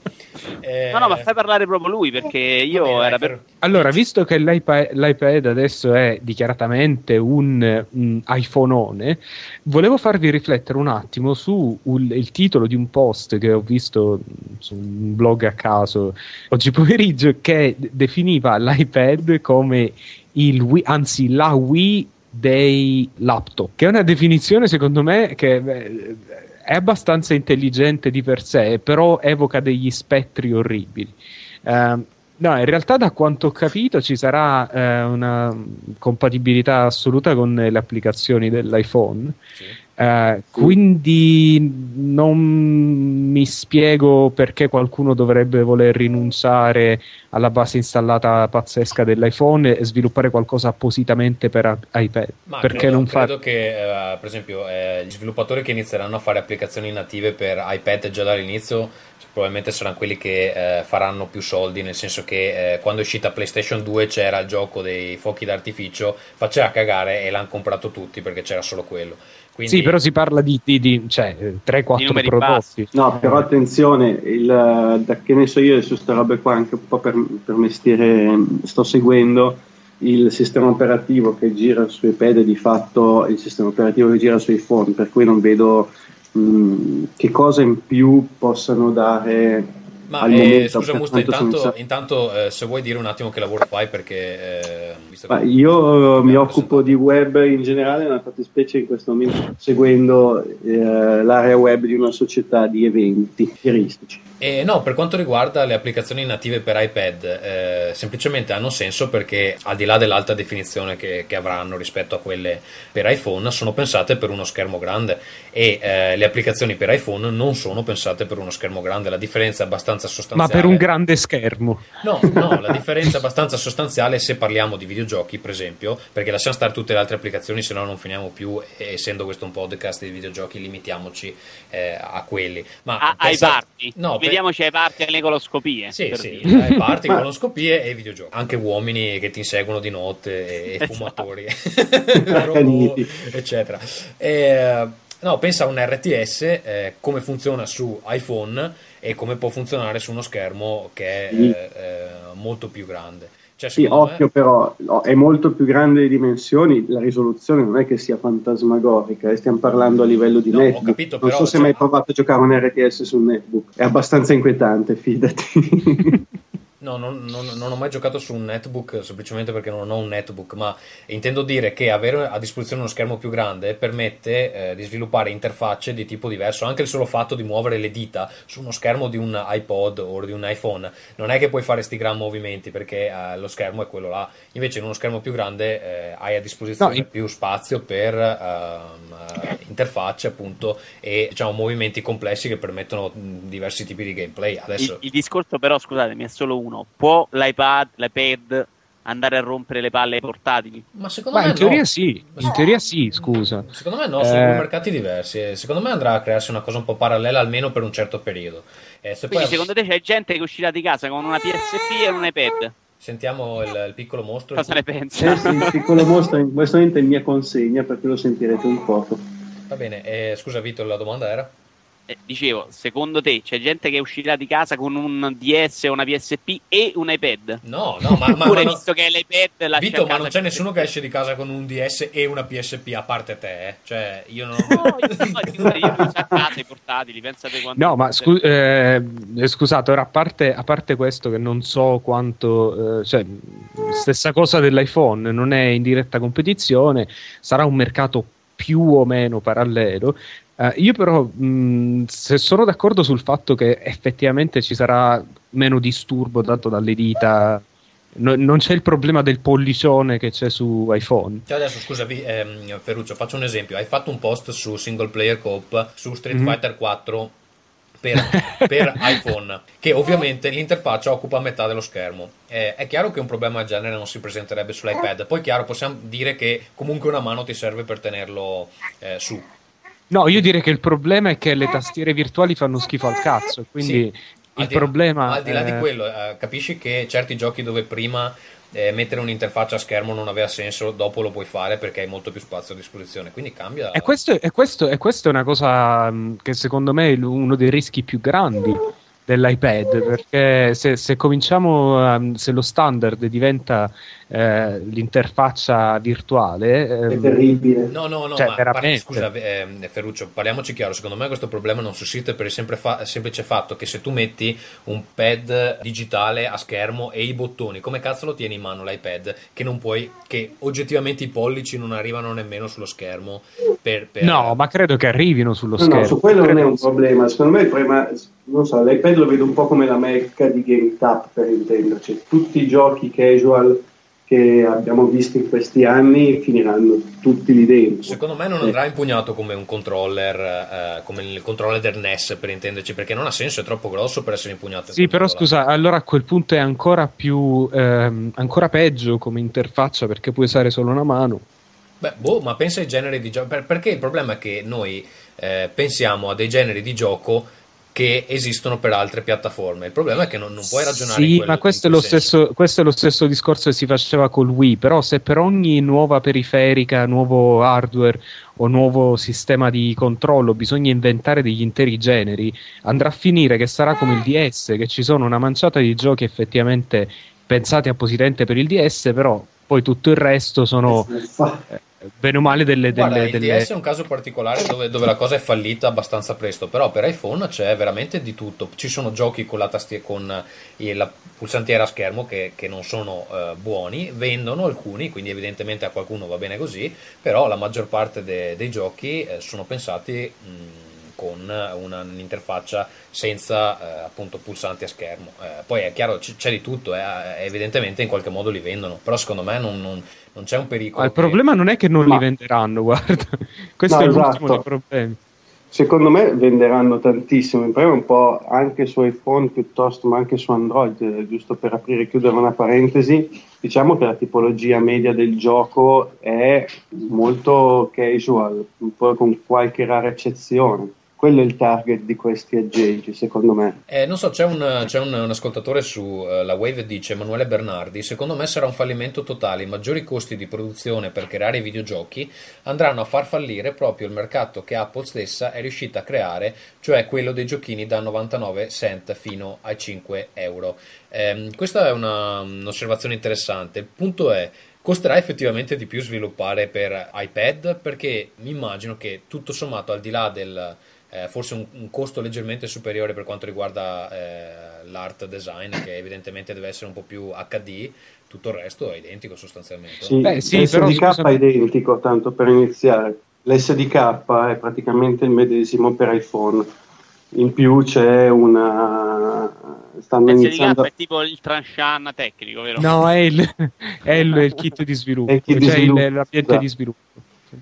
Eh, No, no, ma fai parlare proprio lui perché io bene, era dai, per. Allora, visto che l'iPad, l'iPad adesso è dichiaratamente un, un iPhoneone, volevo farvi riflettere un attimo su un- il titolo di un post che ho visto mh, su un blog a caso oggi pomeriggio che definiva l'iPad come il Wii, anzi la Wii dei laptop, che è una definizione secondo me che beh, è abbastanza intelligente di per sé, però evoca degli spettri orribili. Ehm, No, in realtà da quanto ho capito ci sarà eh, una compatibilità assoluta con le applicazioni dell'iPhone, sì. Eh, quindi non mi spiego perché qualcuno dovrebbe voler rinunciare alla base installata pazzesca dell'iPhone e sviluppare qualcosa appositamente per iPad. Ma perché credo, non fare... credo che, eh, per esempio, eh, gli sviluppatori che inizieranno a fare applicazioni native per iPad già dall'inizio probabilmente saranno quelli che eh, faranno più soldi, nel senso che eh, quando è uscita PlayStation 2 c'era il gioco dei fuochi d'artificio, faceva cagare e l'hanno comprato tutti perché c'era solo quello. Quindi, Sì, però si parla di, di, di cioè, 3-4 numeri prodotti. No, però attenzione, il, da che ne so io su queste robe qua, anche un po' per, per mestiere sto seguendo il sistema operativo che gira su iPad è di fatto il sistema operativo che gira su iPhone, per cui non vedo mh, che cosa in più possano dare Ma al eh, momento. scusa Musta, quanto sono intanto, intanto, eh, se vuoi dire un attimo che lavoro fai perché... eh, che- io mi abbiamo occupo di web in generale, una fattispecie in questo momento seguendo eh, l'area web di una società di eventi turistici. Eh, no, per quanto riguarda le applicazioni native per iPad, eh, semplicemente hanno senso perché al di là dell'alta definizione che, che avranno rispetto a quelle per iPhone, sono pensate per uno schermo grande e eh, le applicazioni per iPhone non sono pensate per uno schermo grande. La differenza è abbastanza Ma sostanziale. per un grande schermo. No, no, la differenza è abbastanza sostanziale se parliamo di videogiochi, per esempio, perché lasciamo stare tutte le altre applicazioni, se no non finiamo più, e essendo questo un podcast di videogiochi, limitiamoci eh, a quelli. Ma A- ai pensa- parti. No, per- Vediamoci ai parti alle coloscopie. sì, sì, dire. eh, parti, Ma- colonoscopie e videogiochi. Anche uomini che ti inseguono di notte e, e Esatto. fumatori, robot, eccetera. Eh, no, pensa a un RTS, eh, come funziona su iPhone e come può funzionare su uno schermo che è Sì. eh, molto più grande. Cioè, Sì, secondo me- occhio però, no, è molto più grande di dimensioni, la risoluzione non è che sia fantasmagorica, eh, stiamo parlando a livello di No, ho netbook. capito, non però, so se cioè- mai provato a giocare un RTS sul netbook, è abbastanza inquietante, fidati. No, non, non- non ho mai giocato su un netbook semplicemente perché non ho un netbook, ma intendo dire che avere a disposizione uno schermo più grande permette eh, di sviluppare interfacce di tipo diverso. Anche il solo fatto di muovere le dita su uno schermo di un iPod o di un iPhone non è che puoi fare sti gran movimenti perché eh, lo schermo è quello là. Invece in uno schermo più grande eh, hai a disposizione No, in- più spazio per ehm, eh, interfacce appunto e diciamo movimenti complessi che permettono diversi tipi di gameplay. Adesso Il, il discorso però, scusatemi, è solo uno. Può l'iPad, l'iPad andare a rompere le palle ai portatili. Ma secondo Ma me in teoria no. sì, in teoria sì, scusa. Secondo me no, sono Eh. due mercati diversi. e Secondo me andrà a crearsi una cosa un po' parallela almeno per un certo periodo. Eh, se poi Quindi secondo te c'è gente che uscirà di casa con una PSP e un iPad? sentiamo il, il piccolo mostro. Cosa ne pensa? sì, il piccolo mostro in questo momento è in mia consegna perché lo sentirete un poco. Va bene, eh, scusa Vito, la domanda era? Eh, dicevo, secondo te c'è gente che uscirà di casa con un DS o una PSP e un iPad? No, no, ma, ma, Oppure ma no- visto che l'iPad lascia Vito, ma non c'è nessuno che esce di casa con un DS e una PSP a parte te, eh? Cioè, io non No, io, no, io li uso a casa i portatili, pensate quanto No, ma scu- eh, scusate, ora a parte, a parte questo che non so quanto, eh, cioè, stessa cosa dell'iPhone, non è in diretta competizione, sarà un mercato più o meno parallelo. Eh, io però, mh, se sono d'accordo sul fatto che effettivamente ci sarà meno disturbo dato dalle dita, no- non c'è il problema del pollicione che c'è su iPhone. Cioè adesso scusa Vi- ehm, Ferruccio, faccio un esempio. Hai fatto un post su single player coop su Street Mhm. Fighter 4 per, per iPhone, che ovviamente l'interfaccia occupa metà dello schermo. Eh, è chiaro che un problema del genere non si presenterebbe sull'iPad. Poi chiaro, possiamo dire che comunque una mano ti serve per tenerlo eh, su. No, io direi che il problema è che le tastiere virtuali fanno schifo al cazzo, quindi Al il di- problema... Al di là di eh, quello, eh, capisci che certi giochi dove prima eh, mettere un'interfaccia a schermo non aveva senso, dopo lo puoi fare perché hai molto più spazio a disposizione. Quindi cambia. E questo, e questo- e questa è una cosa mh, che secondo me è uno dei rischi più grandi dell'iPad, perché se, se cominciamo, a- se lo standard diventa eh, l'interfaccia virtuale, È ehm, terribile. No, no, no, Cioè, ma veramente. scusa, ehm, Ferruccio, parliamoci chiaro. Secondo me questo problema non sussiste per il sempre fa- semplice fatto che se tu metti un pad digitale a schermo e i bottoni, come cazzo lo tieni in mano l'iPad? Che non puoi, che oggettivamente i pollici non arrivano nemmeno sullo schermo. Per, per- no, ma credo che arrivino sullo No, schermo. no, su quello non è Credo- un problema. Secondo me il problema, non so, l'iPad lo vedo un po' come la mecca di GameTap per intenderci. Tutti i giochi casual che abbiamo visto in questi anni finiranno tutti lì dentro. Secondo me non Eh, andrà impugnato come un controller, eh, come il controller del NES per intenderci, perché non ha senso, è troppo grosso per essere impugnato. Sì, però scusa, allora a quel punto è ancora più, ehm, ancora peggio come interfaccia perché puoi usare solo una mano. Beh, boh, ma pensa ai generi di gioco. perché il problema è che noi eh, pensiamo a dei generi di gioco che esistono per altre piattaforme. Il problema è che non, non puoi ragionare in Sì, quel- ma questo è, stesso, questo è lo stesso discorso che si faceva col Wii, però se per ogni nuova periferica, nuovo hardware o nuovo sistema di controllo bisogna inventare degli interi generi, andrà a finire che sarà come il DS, che ci sono una manciata di giochi effettivamente pensati appositamente per il DS, però poi tutto il resto sono eh, bene o male delle... Guarda, delle- il delle- DS è un caso particolare dove, dove la cosa è fallita abbastanza presto, però per iPhone c'è veramente di tutto. Ci sono giochi con la, tastia- con eh, la pulsantiera a schermo che, che non sono eh, buoni, vendono alcuni, quindi evidentemente a qualcuno va bene così, però la maggior parte de- dei giochi eh, sono pensati mh, con una- un'interfaccia senza eh, appunto pulsanti a schermo. Eh, poi è chiaro, c- c'è di tutto, eh, evidentemente in qualche modo li vendono, però secondo me non, non- non c'è un pericolo. Ma il che- problema non è che non Ma- li venderanno, guarda. Questo No, è l'ultimo esatto. dei problemi. Secondo me venderanno tantissimo, il problema è un po' anche su iPhone piuttosto, ma anche su Android, eh, giusto per aprire e chiudere una parentesi, diciamo che la tipologia media del gioco è molto casual, con qualche rara eccezione. Quello è il target di questi aggeggi, secondo me. Eh, non so, c'è un, c'è un- un ascoltatore su eh, la Wave dice Emanuele Bernardi, secondo me sarà un fallimento totale, i maggiori costi di produzione per creare i videogiochi andranno a far fallire proprio il mercato che Apple stessa è riuscita a creare, cioè quello dei giochini da 99 cent fino ai 5 euro. Ehm, questa è una- un'osservazione interessante, il punto è Costerà effettivamente di più sviluppare per iPad perché mi immagino che tutto sommato al di là del eh, forse un, un costo leggermente superiore per quanto riguarda eh, l'art design che evidentemente deve essere un po' più HD tutto il resto è identico sostanzialmente Sì, Beh, sì, l'SDK però, è identico, tanto per iniziare. L'SDK è praticamente il medesimo per iPhone. In più c'è una... stanno Il iniziando... è tipo il Transhan tecnico, vero? No, è il, è il, il kit di sviluppo, È il kit di cioè il- sviluppo, l'ambiente esatto. di sviluppo.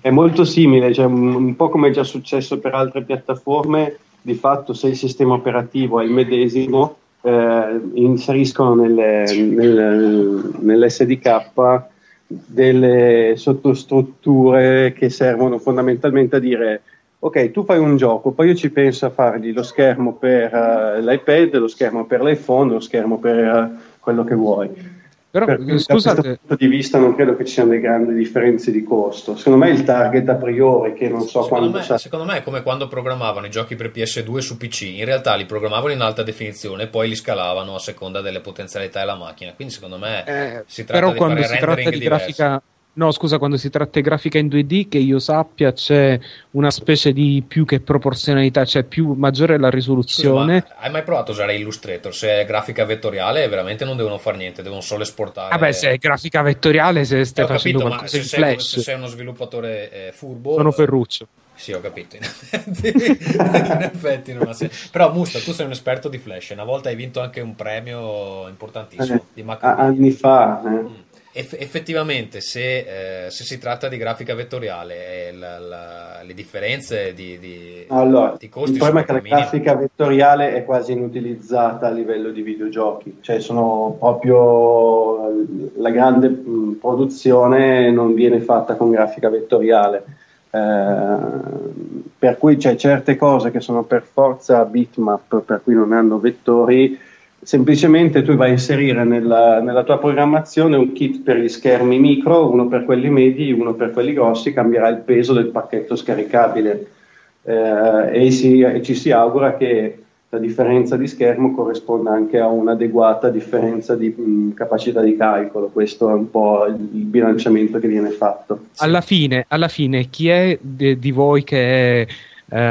È molto simile, cioè un, po' come è già successo per altre piattaforme, di fatto se il sistema operativo è il medesimo, eh, inseriscono nelle, nel, nell'SDK delle sottostrutture che servono fondamentalmente a dire ok, tu fai un gioco, poi io ci penso a fargli lo schermo per uh, l'iPad, lo schermo per l'iPhone, lo schermo per uh, quello che vuoi. Però, per scusate, da questo punto di vista non credo che ci siano delle grandi differenze di costo. Secondo me il target a priori, che non so secondo quando... Me, sa... Secondo me è come quando programmavano i giochi per PS2 su PC, in realtà li programmavano in alta definizione e poi li scalavano a seconda delle potenzialità della macchina. Quindi secondo me eh, si tratta però di quando fare si tratta di grafica No, scusa, quando si tratta di grafica in 2D, che io sappia, c'è una specie di più che proporzionalità, cioè più maggiore la risoluzione. Scusa, hai mai provato a usare Illustrator? Se è grafica vettoriale, veramente non devono fare niente, devono solo esportare. Vabbè, se è grafica vettoriale, se stai eh, facendo capito, qualcosa in se flash. se sei uno sviluppatore eh, furbo. Sono Ferruccio. Sì, ho capito. In effetti, in effetti non ha senso. Però, Musta, tu sei un esperto di Flash. Una volta hai vinto anche un premio importantissimo eh, di Mac. Anni fa. Eh. Mm eff- effettivamente se, eh, se, si tratta di grafica vettoriale la, la, le differenze di, di, allora, di costi il problema è che la grafica vettoriale è quasi inutilizzata a livello di videogiochi. Cioè sono proprio la grande produzione non viene fatta con grafica vettoriale. Eh, per cui c'è certe cose che sono per forza bitmap per cui non hanno vettori semplicemente tu vai a inserire nella, nella, tua programmazione un kit per gli schermi micro, uno per quelli medi, uno per quelli grossi, cambierà il peso del pacchetto scaricabile eh, e, si, e, ci si augura che la differenza di schermo corrisponda anche a un'adeguata differenza di mh, capacità di calcolo, questo è un po' il, il bilanciamento che viene fatto. Alla fine, alla fine chi è de, di voi che è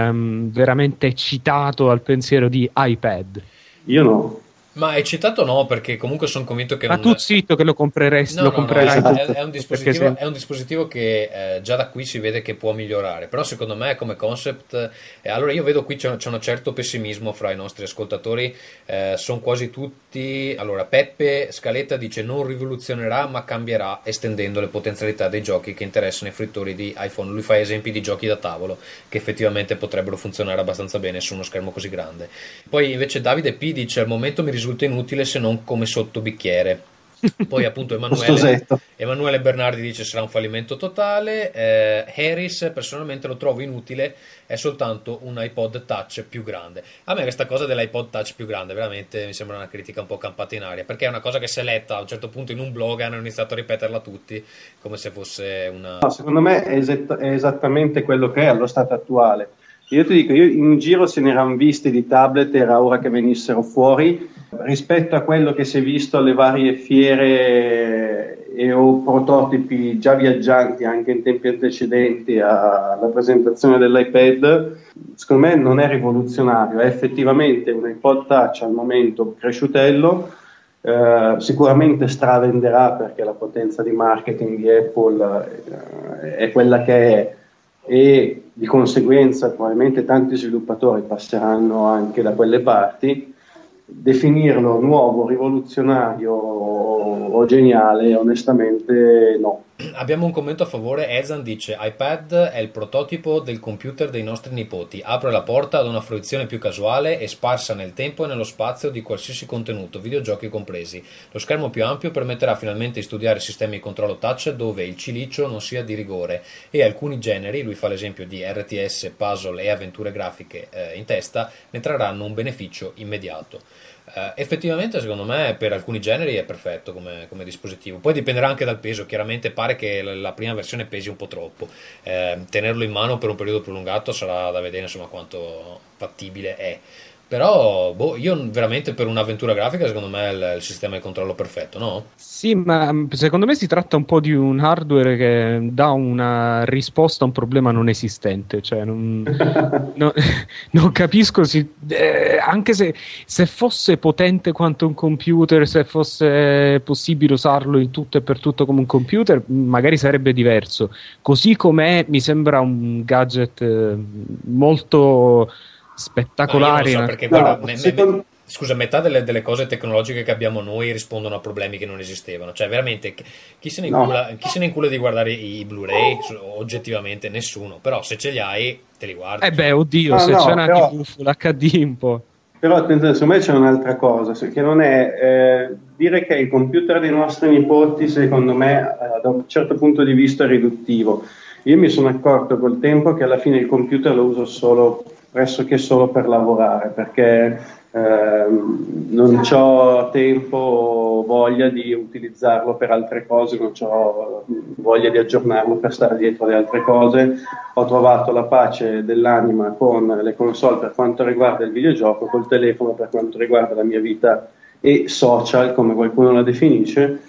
um, veramente eccitato al pensiero di iPad? Io no. Ma eccitato no, perché comunque sono convinto che... Ma non... tu zitto che lo compreresti, no, lo no, comprerai. No, è, è, un dispositivo, è, un dispositivo, che eh, già da qui si vede che può migliorare, però secondo me come concept... Eh, allora io vedo qui c'è, c'è un certo pessimismo fra i nostri ascoltatori, eh, sono quasi tutti... Allora Peppe Scaletta dice non rivoluzionerà ma cambierà estendendo le potenzialità dei giochi che interessano i frittori di iPhone. Lui fa esempi di giochi da tavolo che effettivamente potrebbero funzionare abbastanza bene su uno schermo così grande. Poi invece Davide P dice al momento mi risulta risulta inutile se non come sottobicchiere. Poi appunto Emanuele, Emanuele, Bernardi dice sarà un fallimento totale, eh, Harris personalmente lo trovo inutile, è soltanto un iPod touch più grande. A me questa cosa dell'iPod touch più grande veramente mi sembra una critica un po' campata in aria, perché è una cosa che si è letta a un certo punto in un blog e hanno iniziato a ripeterla tutti come se fosse una... No, secondo me è, esat- è esattamente quello che è allo stato attuale. Io ti dico, io in giro se ne erano visti di tablet, era ora che venissero fuori rispetto a quello che si è visto alle varie fiere e o prototipi già viaggianti anche in tempi antecedenti alla presentazione dell'iPad, secondo me non è rivoluzionario, è effettivamente un iPod Touch al momento cresciutello, eh, sicuramente stravenderà perché la potenza di marketing di Apple eh, è quella che è. E di conseguenza probabilmente tanti sviluppatori passeranno anche da quelle parti definirlo nuovo, rivoluzionario o geniale, onestamente no. Abbiamo un commento a favore, Ezan dice iPad è il prototipo del computer dei nostri nipoti, apre la porta ad una fruizione più casuale e sparsa nel tempo e nello spazio di qualsiasi contenuto, videogiochi compresi. Lo schermo più ampio permetterà finalmente di studiare sistemi di controllo touch dove il cilicio non sia di rigore e alcuni generi, lui fa l'esempio di RTS, puzzle e avventure grafiche eh, in testa, ne trarranno un beneficio immediato. Uh, effettivamente, secondo me, per alcuni generi è perfetto come, come, dispositivo. Poi dipenderà anche dal peso. Chiaramente pare che la prima versione pesi un po' troppo. Eh, tenerlo in mano per un periodo prolungato sarà da vedere insomma, quanto fattibile è. Però, boh, io veramente per un'avventura grafica, secondo me è il, il, sistema di controllo perfetto, no? Sì, ma mm, secondo me si tratta un po' di un hardware che dà una risposta a un problema non esistente. Cioè, non, no, non capisco, si, eh, anche se, se, fosse potente quanto un computer, se fosse possibile usarlo in tutto e per tutto come un computer, magari sarebbe diverso. Così com'è, mi sembra un gadget eh, molto spettacolari. No, so, perché no, guarda, me, secondo... me, scusa, metà delle, delle, cose tecnologiche che abbiamo noi rispondono a problemi che non esistevano. Cioè, veramente, chi se ne incula, no. chi se ne incula di guardare i, i Blu-ray? Oggettivamente nessuno. Però se ce li hai, te li guardi. Eh beh, oddio, ah, se c'è una però... TV Full HD un po'. Però attenzione, secondo me c'è un'altra cosa, che non è eh, dire che il computer dei nostri nipoti, secondo me, eh, da un certo punto di vista è riduttivo. Io mi sono accorto col tempo che alla fine il computer lo uso solo, pressoché solo per lavorare, perché eh, non ho tempo o voglia di utilizzarlo per altre cose, non ho voglia di aggiornarlo per stare dietro alle altre cose. Ho trovato la pace dell'anima con le console per quanto riguarda il videogioco, col telefono per quanto riguarda la mia vita e social, come qualcuno la definisce.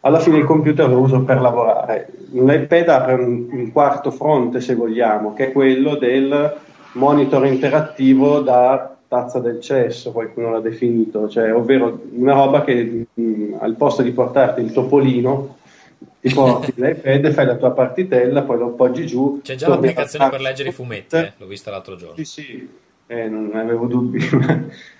Alla fine il computer lo uso per lavorare. L'iPad apre un, un quarto fronte, se vogliamo, che è quello del monitor interattivo da tazza del cesso, qualcuno l'ha definito, cioè, ovvero una roba che mh, al posto di portarti il topolino ti porti l'iPad, fai la tua partitella, poi lo appoggi giù. C'è già l'applicazione per leggere i fumetti, eh? l'ho vista l'altro giorno. Sì, sì, eh, non avevo dubbi.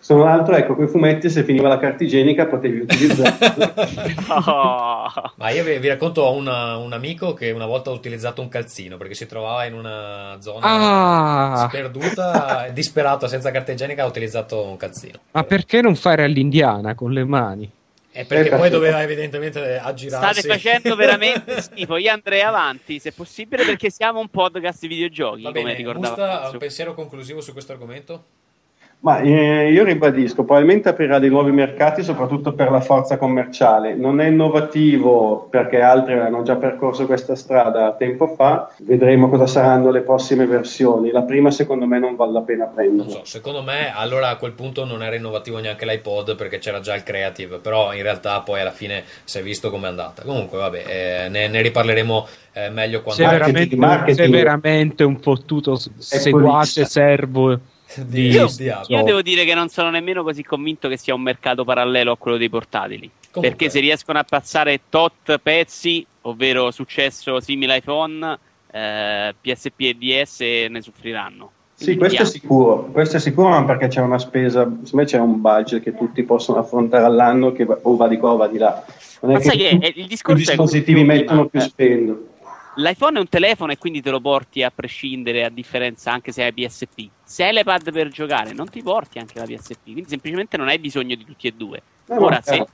Sono altro, ecco, quei fumetti se finiva la carta igienica potevi utilizzarli. oh. Ma io vi, vi racconto, ho una, un amico che una volta ha utilizzato un calzino perché si trovava in una zona ah. sperduta, disperato, senza carta igienica, ha utilizzato un calzino. Ma perché non fare all'indiana con le mani? È perché poi doveva evidentemente aggirarsi. State facendo veramente schifo. Io andrei avanti, se possibile, perché siamo un podcast di videogiochi. Va come bene, ricordavo. ha un pensiero conclusivo su questo argomento? Ma eh, io ribadisco, probabilmente aprirà dei nuovi mercati soprattutto per la forza commerciale. Non è innovativo perché altri hanno già percorso questa strada tempo fa. Vedremo cosa saranno le prossime versioni. La prima secondo me non vale la pena prendere. So, secondo me allora a quel punto non era innovativo neanche l'iPod perché c'era già il Creative, però in realtà poi alla fine si è visto com'è andata. Comunque vabbè, eh, ne, ne, riparleremo eh, meglio quando... Sei veramente, marketing, veramente un fottuto seguace servo di, io, io, devo dire che non sono nemmeno così convinto che sia un mercato parallelo a quello dei portatili. Comunque. Perché se riescono a passare tot pezzi, ovvero successo simile iPhone, eh, PSP e DS ne soffriranno. Sì, questo è sicuro, questo è sicuro, ma perché c'è una spesa, secondo me c'è un budget che tutti possono affrontare all'anno che o va di qua o va di là. Non ma sai che, che il discorso i dispositivi mettono più spendono L'iPhone è un telefono e quindi te lo porti a prescindere, a differenza anche se hai PSP. Se hai l'iPad per giocare, non ti porti anche la PSP, quindi semplicemente non hai bisogno di tutti e due. Eh, Ora, se,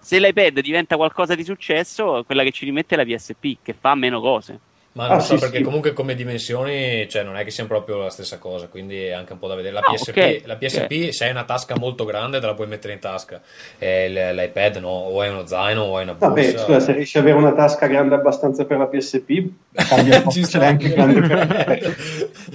se l'iPad diventa qualcosa di successo, quella che ci rimette è la PSP, che fa meno cose. Ma non ah, so sì, perché sì. comunque come dimensioni cioè, non è che sia proprio la stessa cosa, quindi è anche un po' da vedere. La no, PSP, okay. la PSP okay. se hai una tasca molto grande te la puoi mettere in tasca, e l'iPad no, o hai uno zaino o hai una borsa. Vabbè, scusa, se riesci ad avere una tasca grande abbastanza per la PSP, cambia un po', anche grande per l'iPad.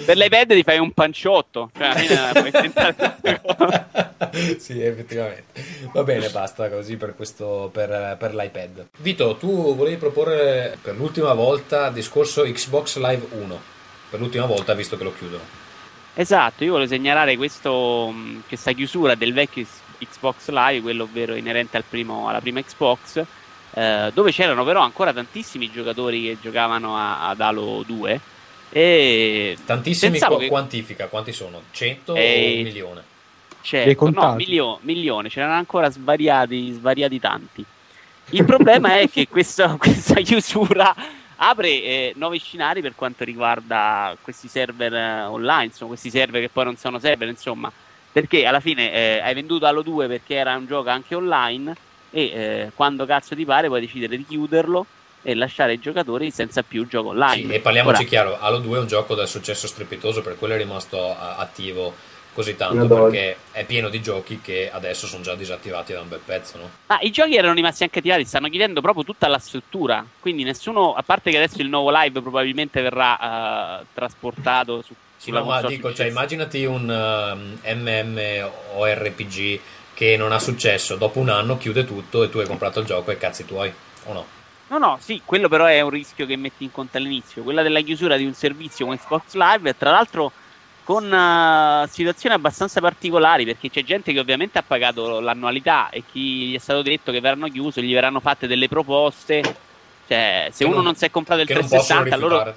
per l'iPad ti fai un panciotto, cioè sì, effettivamente. Va bene, basta così per, questo, per, per l'iPad. Vito, tu volevi proporre per l'ultima volta discorso discorso Xbox Live 1 per l'ultima volta visto che lo chiudono. Esatto io voglio segnalare questo, questa chiusura del vecchio Xbox Live quello ovvero inerente al primo, alla prima Xbox eh, dove c'erano però ancora tantissimi giocatori che giocavano a, ad Halo 2 e tantissimi qu- che... quantifica quanti sono? 100 e... o un milione certo, no milio- milione c'erano ancora svariati, svariati tanti. Il problema è che questa, questa chiusura apre eh, nuovi scenari per quanto riguarda questi server eh, online, insomma, questi server che poi non sono server, insomma, perché alla fine eh, hai venduto Halo 2 perché era un gioco anche online e eh, quando cazzo ti pare puoi decidere di chiuderlo e lasciare i giocatori senza più gioco online. Sì, e parliamoci Ora, chiaro, Halo 2 è un gioco dal successo strepitoso, per quello è rimasto attivo così tanto perché è pieno di giochi che adesso sono già disattivati da un bel pezzo. No? Ah, i giochi erano rimasti anche attivati, stanno chiudendo proprio tutta la struttura. Quindi nessuno, a parte che adesso il nuovo live probabilmente verrà uh, trasportato su. Sì, no, ma dico, cioè, immaginati un um, MMORPG che non ha successo, dopo un anno chiude tutto e tu hai comprato il gioco e cazzi tuoi, o no? No, no, sì, quello però è un rischio che metti in conto all'inizio. Quella della chiusura di un servizio come Xbox Live, tra l'altro con uh, situazioni abbastanza particolari perché c'è gente che ovviamente ha pagato l'annualità e chi gli è stato detto che verranno chiuso gli verranno fatte delle proposte. Cioè se che uno non, non si è comprato il 360 loro,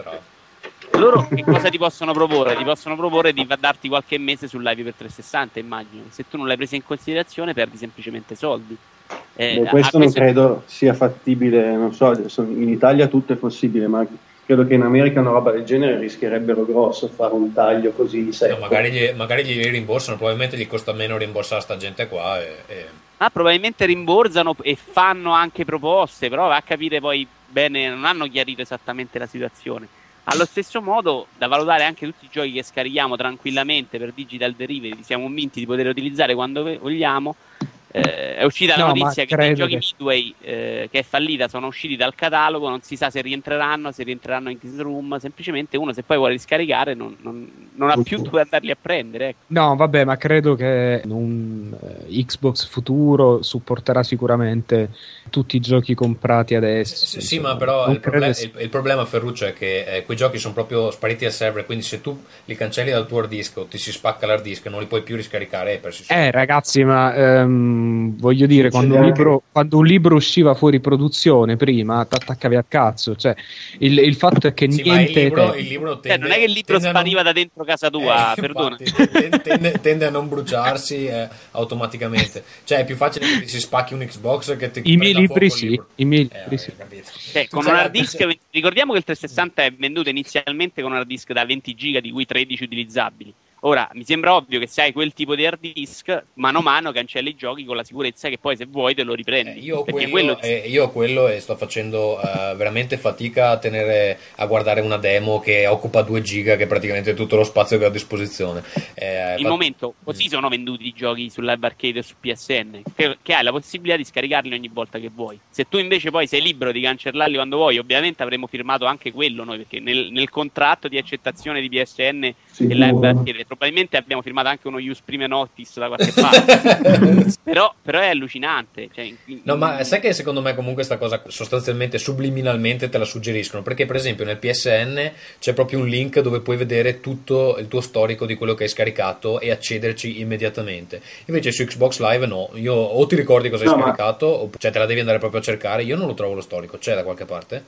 loro che cosa ti possono proporre? ti possono proporre di darti qualche mese sul live per 360 immagino. Se tu non l'hai presa in considerazione perdi semplicemente soldi. Eh, Beh, questo non credo sia fattibile non so in Italia tutto è possibile ma credo che in America una roba del genere rischierebbero grosso fare un taglio così secco. No, magari, gli, magari gli rimborsano, probabilmente gli costa meno rimborsare sta gente qua. E, e... Ah, probabilmente rimborsano e fanno anche proposte, però va a capire poi bene, non hanno chiarito esattamente la situazione. Allo stesso modo, da valutare anche tutti i giochi che scarichiamo tranquillamente per Digital Derivative, siamo convinti di poter utilizzare quando vogliamo eh, è uscita la No, notizia ma che i giochi che- Midway eh, che è fallita sono usciti dal catalogo, non si sa se rientreranno, se rientreranno in Kids Room, semplicemente uno se poi vuole riscaricare non, non- non ha più dove andarli a prendere. Ecco. No, vabbè, ma credo che un eh, Xbox futuro supporterà sicuramente tutti i giochi comprati adesso. Sì, sì, ma però il, proble- sia- il- il problema Ferruccio è che eh, quei giochi sono proprio spariti al server, quindi se tu li cancelli dal tuo hard disk o ti si spacca l'hard disk non li puoi più riscaricare Eh, ragazzi, ma ehm, voglio dire, quando un, libro, quando un libro usciva fuori produzione prima, ti attaccavi al cazzo. Cioè, il, il fatto è che Sì, ma il niente. libro, il libro Cioè, tende, non è che il libro tende a non- spariva da dentro casa tua, Eh, perdona. infatti, tende, tende- a non bruciarsi eh, automaticamente. Cioè, è più facile che ti si spacchi un Xbox che ti I miei fuoco libri sì, libro. i miei Eh, libri sì. Cioè, con Cioè, un hard disk, ricordiamo che il 360 è venduto inizialmente con un hard disk da 20 giga, di cui 13 utilizzabili. Ora, mi sembra ovvio che se hai quel tipo di hard disk, mano a mano cancelli i giochi con la sicurezza che poi se vuoi te lo riprendi. Eh, io, quello, quello eh, io quello e sto facendo eh, veramente fatica a tenere a guardare una demo che occupa 2 giga, che è praticamente tutto lo spazio che ho a disposizione. Eh, il fa- momento così sono venduti i giochi su Live Arcade e su PSN che, che hai la possibilità di scaricarli ogni volta che vuoi se tu invece poi sei libero di cancellarli quando vuoi ovviamente avremmo firmato anche quello noi perché nel, nel contratto di accettazione di PSN Arcade probabilmente abbiamo firmato anche uno use prime notice da qualche parte però, però è allucinante cioè, in- No, ma sai che secondo me comunque questa cosa sostanzialmente subliminalmente te la suggeriscono? Perché per esempio nel PSN c'è proprio un link dove puoi vedere tutto il tuo storico di quello che hai scaricato e accederci immediatamente. Invece su Xbox Live no, io o ti ricordi cosa hai No, ma- scaricato, o, cioè te la devi andare proprio a cercare, io non lo trovo lo storico, c'è da qualche parte?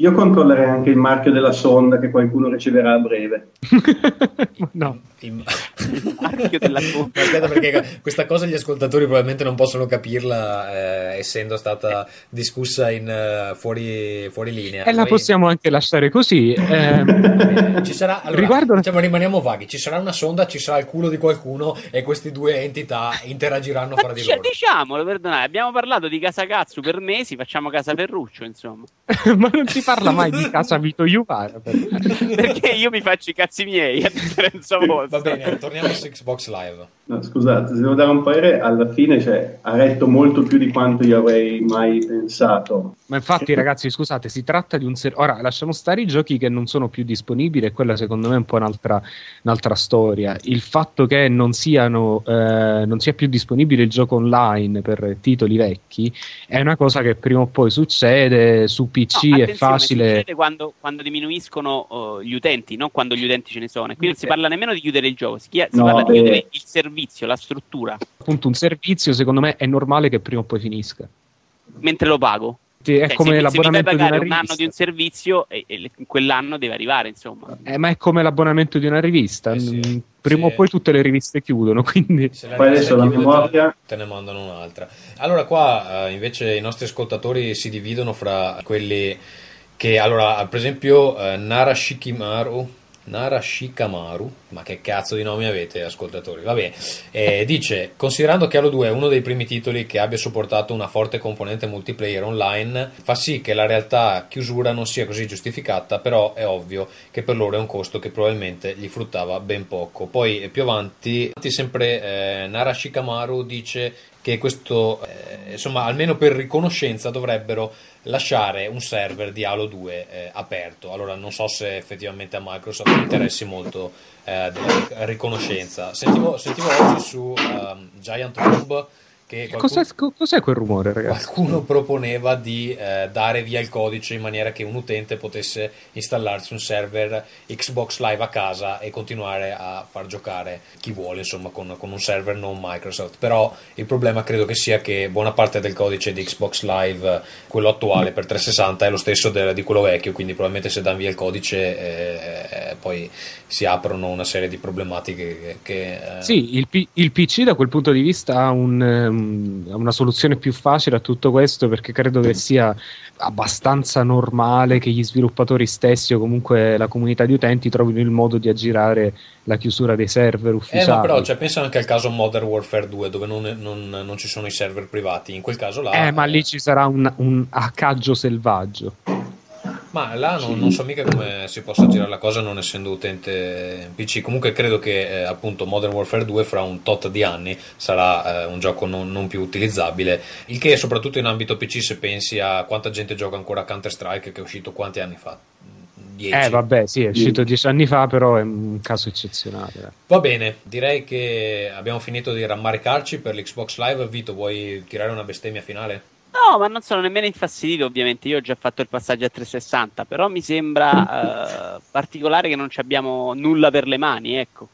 Io controllerei anche il marchio della sonda che qualcuno riceverà a breve. no. Il- Marchio della sonda. Aspetta, perché questa cosa gli ascoltatori probabilmente non possono capirla, eh, essendo stata discussa in, eh, fuori, fuori linea. E la Noi- possiamo anche lasciare così. ehm, Ci sarà, allora, Riguardo- diciamo, rimaniamo vaghi, ci sarà una sonda, ci sarà il culo di qualcuno e queste due entità interagiranno fra Ma di dic- loro. diciamolo, perdonate, abbiamo parlato di Casa Cazzo per mesi, facciamo Casa Ferruccio, insomma. ma non si parla mai di casa Vito Iuvara. Perché io mi faccio i cazzi miei, a differenza vostra. Va bene, torniamo su Xbox Live. No, scusate, se devo dare un parere, alla fine cioè, ha retto molto più di quanto io avrei mai pensato. Ma infatti, ragazzi, scusate, si tratta di un ser- Ora lasciamo stare i giochi che non sono più disponibili, e quella secondo me è un po' un'altra, un'altra storia. Il fatto che non, siano, eh, non sia più disponibile il gioco online per titoli vecchi è una cosa che prima o poi succede. Su PC No, è facile. Succede quando, quando diminuiscono uh, gli utenti, non quando gli utenti ce ne sono. E qui non si parla nemmeno di chiudere il gioco, si, chia- si No, parla di eh. chiudere il servizio, la struttura, Appunto, un servizio, secondo me, è normale che prima o poi finisca. mentre lo pago. Sì, È Cioè, come se, se mi fai l'abbonamento di una pagare un anno di un servizio, e, e in quell'anno deve arrivare, insomma. Eh, ma è come l'abbonamento di una rivista. Eh sì, Mm, Prima sì. o poi tutte le riviste chiudono, quindi Se Poi adesso la memoria- Te ne mandano un'altra. Allora, qua eh, invece i nostri ascoltatori si dividono fra quelli che, allora, per esempio, eh, Nara Shikimaru. Nara Shikamaru, ma che cazzo di nomi avete, ascoltatori? Vabbè, eh, dice: Considerando che Halo 2 è uno dei primi titoli che abbia supportato una forte componente multiplayer online, fa sì che la realtà chiusura non sia così giustificata, però è ovvio che per loro è un costo che probabilmente gli fruttava ben poco. Poi eh, più avanti, sempre eh, Nara Shikamaru dice che questo, eh, insomma, almeno per riconoscenza dovrebbero lasciare un server di Halo 2 eh, aperto. Allora non so se effettivamente a Microsoft interessi molto eh, della ric- riconoscenza. Sentivo, sentivo oggi su ehm, Giant Bomb qualcuno, cos'è, co- cos'è quel rumore, ragazzi? qualcuno proponeva di eh, dare via il codice in maniera che un utente potesse installarsi un server Xbox Live a casa e continuare a far giocare chi vuole, insomma, con, con un server non Microsoft. Però il problema credo che sia che buona parte del codice di Xbox Live, quello attuale per 360, è lo stesso del- di quello vecchio, quindi probabilmente se danno via il codice eh, eh, poi si aprono una serie di problematiche che... che, eh, Sì, il, P- il PC da quel punto di vista ha un, eh, un, una soluzione più facile a tutto questo perché credo che sia abbastanza normale che gli sviluppatori stessi o comunque la comunità di utenti trovino il modo di aggirare la chiusura dei server ufficiali. Eh, ma però cioè, pensa anche al caso Modern Warfare 2 dove non, non, non, ci sono i server privati, in quel caso là... Eh, ma lì ci sarà un, un hackaggio selvaggio. Ma là non, non, so mica come si possa girare la cosa non essendo utente PC. Comunque credo che eh, appunto Modern Warfare 2 fra un tot di anni sarà eh, un gioco non, non, più utilizzabile. Il che soprattutto in ambito PC se pensi a quanta gente gioca ancora a Counter Strike che è uscito quanti anni fa. 10. Eh vabbè sì è uscito dieci anni fa però è un caso eccezionale. Va bene direi che abbiamo finito di rammaricarci per l'Xbox Live. Vito vuoi tirare una bestemmia finale? No, ma non sono nemmeno infastidito, ovviamente. Io ho già fatto il passaggio a 360, però mi sembra uh, particolare che non abbiamo nulla per le mani, ecco.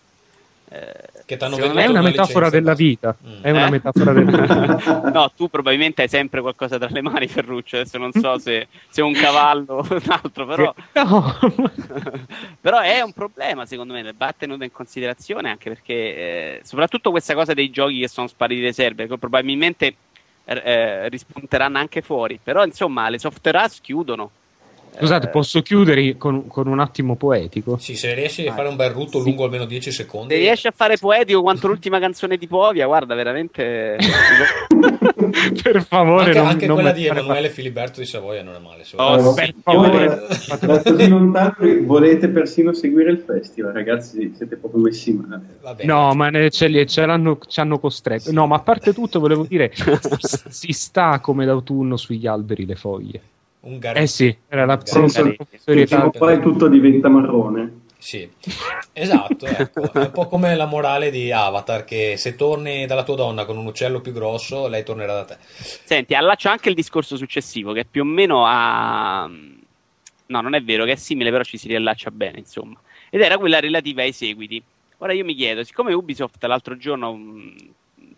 Eh, che è una metafora della vita. Mm. È una eh? metafora della vita. no, tu probabilmente hai sempre qualcosa tra le mani, Ferruccio. Adesso non so se, se un cavallo o un altro, però. No. però è un problema, secondo me, va tenuto in considerazione anche perché, eh, soprattutto questa cosa dei giochi che sono spariti dai server, probabilmente eh, rispunteranno anche fuori. Però insomma le software house chiudono. Scusate, eh, posso chiudere con, con, un attimo poetico? Sì, se riesci a fare un bel rutto sì. lungo almeno 10 secondi. Se riesci a fare poetico quanto l'ultima canzone di Povia, guarda, veramente. per favore, anche, non, anche non quella di Emanuele Filiberto di Savoia non è male. Oh, per favore, da così lontano volete persino seguire il festival, ragazzi, siete proprio messi male. no, ma ne, ce, ce l'hanno, ci hanno costretto. Sì. No, ma a parte tutto, volevo dire, si sta come d'autunno sugli alberi le foglie. Un garetto. Eh sì, era la prima poi tutto diventa marrone. Sì, esatto, ecco. è un po' come la morale di Avatar che se torni dalla tua donna con un uccello più grosso, lei tornerà da te. Senti, allaccio anche il discorso successivo che più o meno ha... No, non è vero che è simile, però ci si riallaccia bene, insomma. Ed era quella relativa ai seguiti. Ora io mi chiedo, siccome Ubisoft l'altro giorno mh,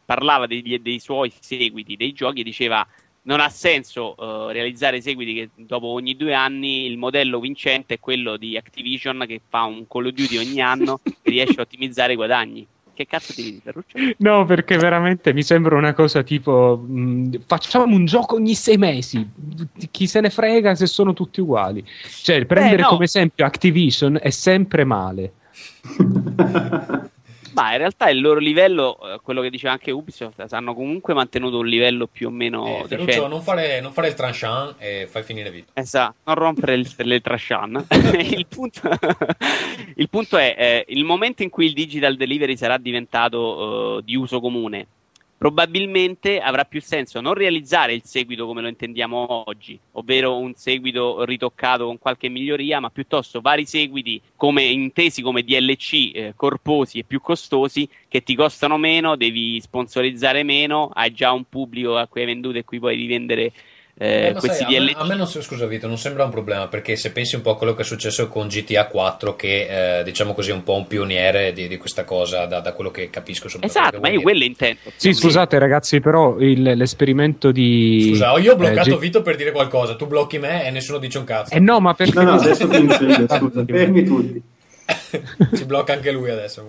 parlava dei, dei suoi seguiti, dei giochi, e diceva non ha senso uh, realizzare seguiti che dopo ogni due anni il modello vincente è quello di Activision che fa un Call of Duty ogni anno e riesce a ottimizzare i guadagni. Che cazzo ti vedi, Ferruccio? No, perché veramente mi sembra una cosa tipo mh, facciamo un gioco ogni sei mesi. Chi se ne frega se sono tutti uguali. Cioè, prendere eh, no. come esempio Activision è sempre male. Ma in realtà il loro livello, eh, quello che diceva anche Ubisoft, hanno comunque mantenuto un livello più o meno. Eh, Ferruccio, non fare, non fare il tranchant e fai finire vita. Esatto, non rompere il, il tranchant. il, punto, il, punto, è eh, il momento in cui il digital delivery sarà diventato uh, di uso comune probabilmente avrà più senso non realizzare il seguito come lo intendiamo oggi, ovvero un seguito ritoccato con qualche miglioria, ma piuttosto vari seguiti come, intesi come DLC eh, corposi e più costosi che ti costano meno, devi sponsorizzare meno, hai già un pubblico a cui hai venduto e cui puoi rivendere eh, eh, questi sai, DLC. A me, a me non, scusa Vito, non sembra un problema perché se pensi un po' a quello che è successo con GTA 4, che eh, diciamo così è un po' un pioniere di, di questa cosa, da, da, quello che capisco. Esatto, ma io quello intendo. Sì, scusate ragazzi, però il, l'esperimento di. Scusa, io ho bloccato eh, Vito per dire qualcosa, tu blocchi me e nessuno dice un cazzo. Eh no, ma perché. No, no, adesso ti scusa, fermi tutti. Ci blocca anche lui adesso.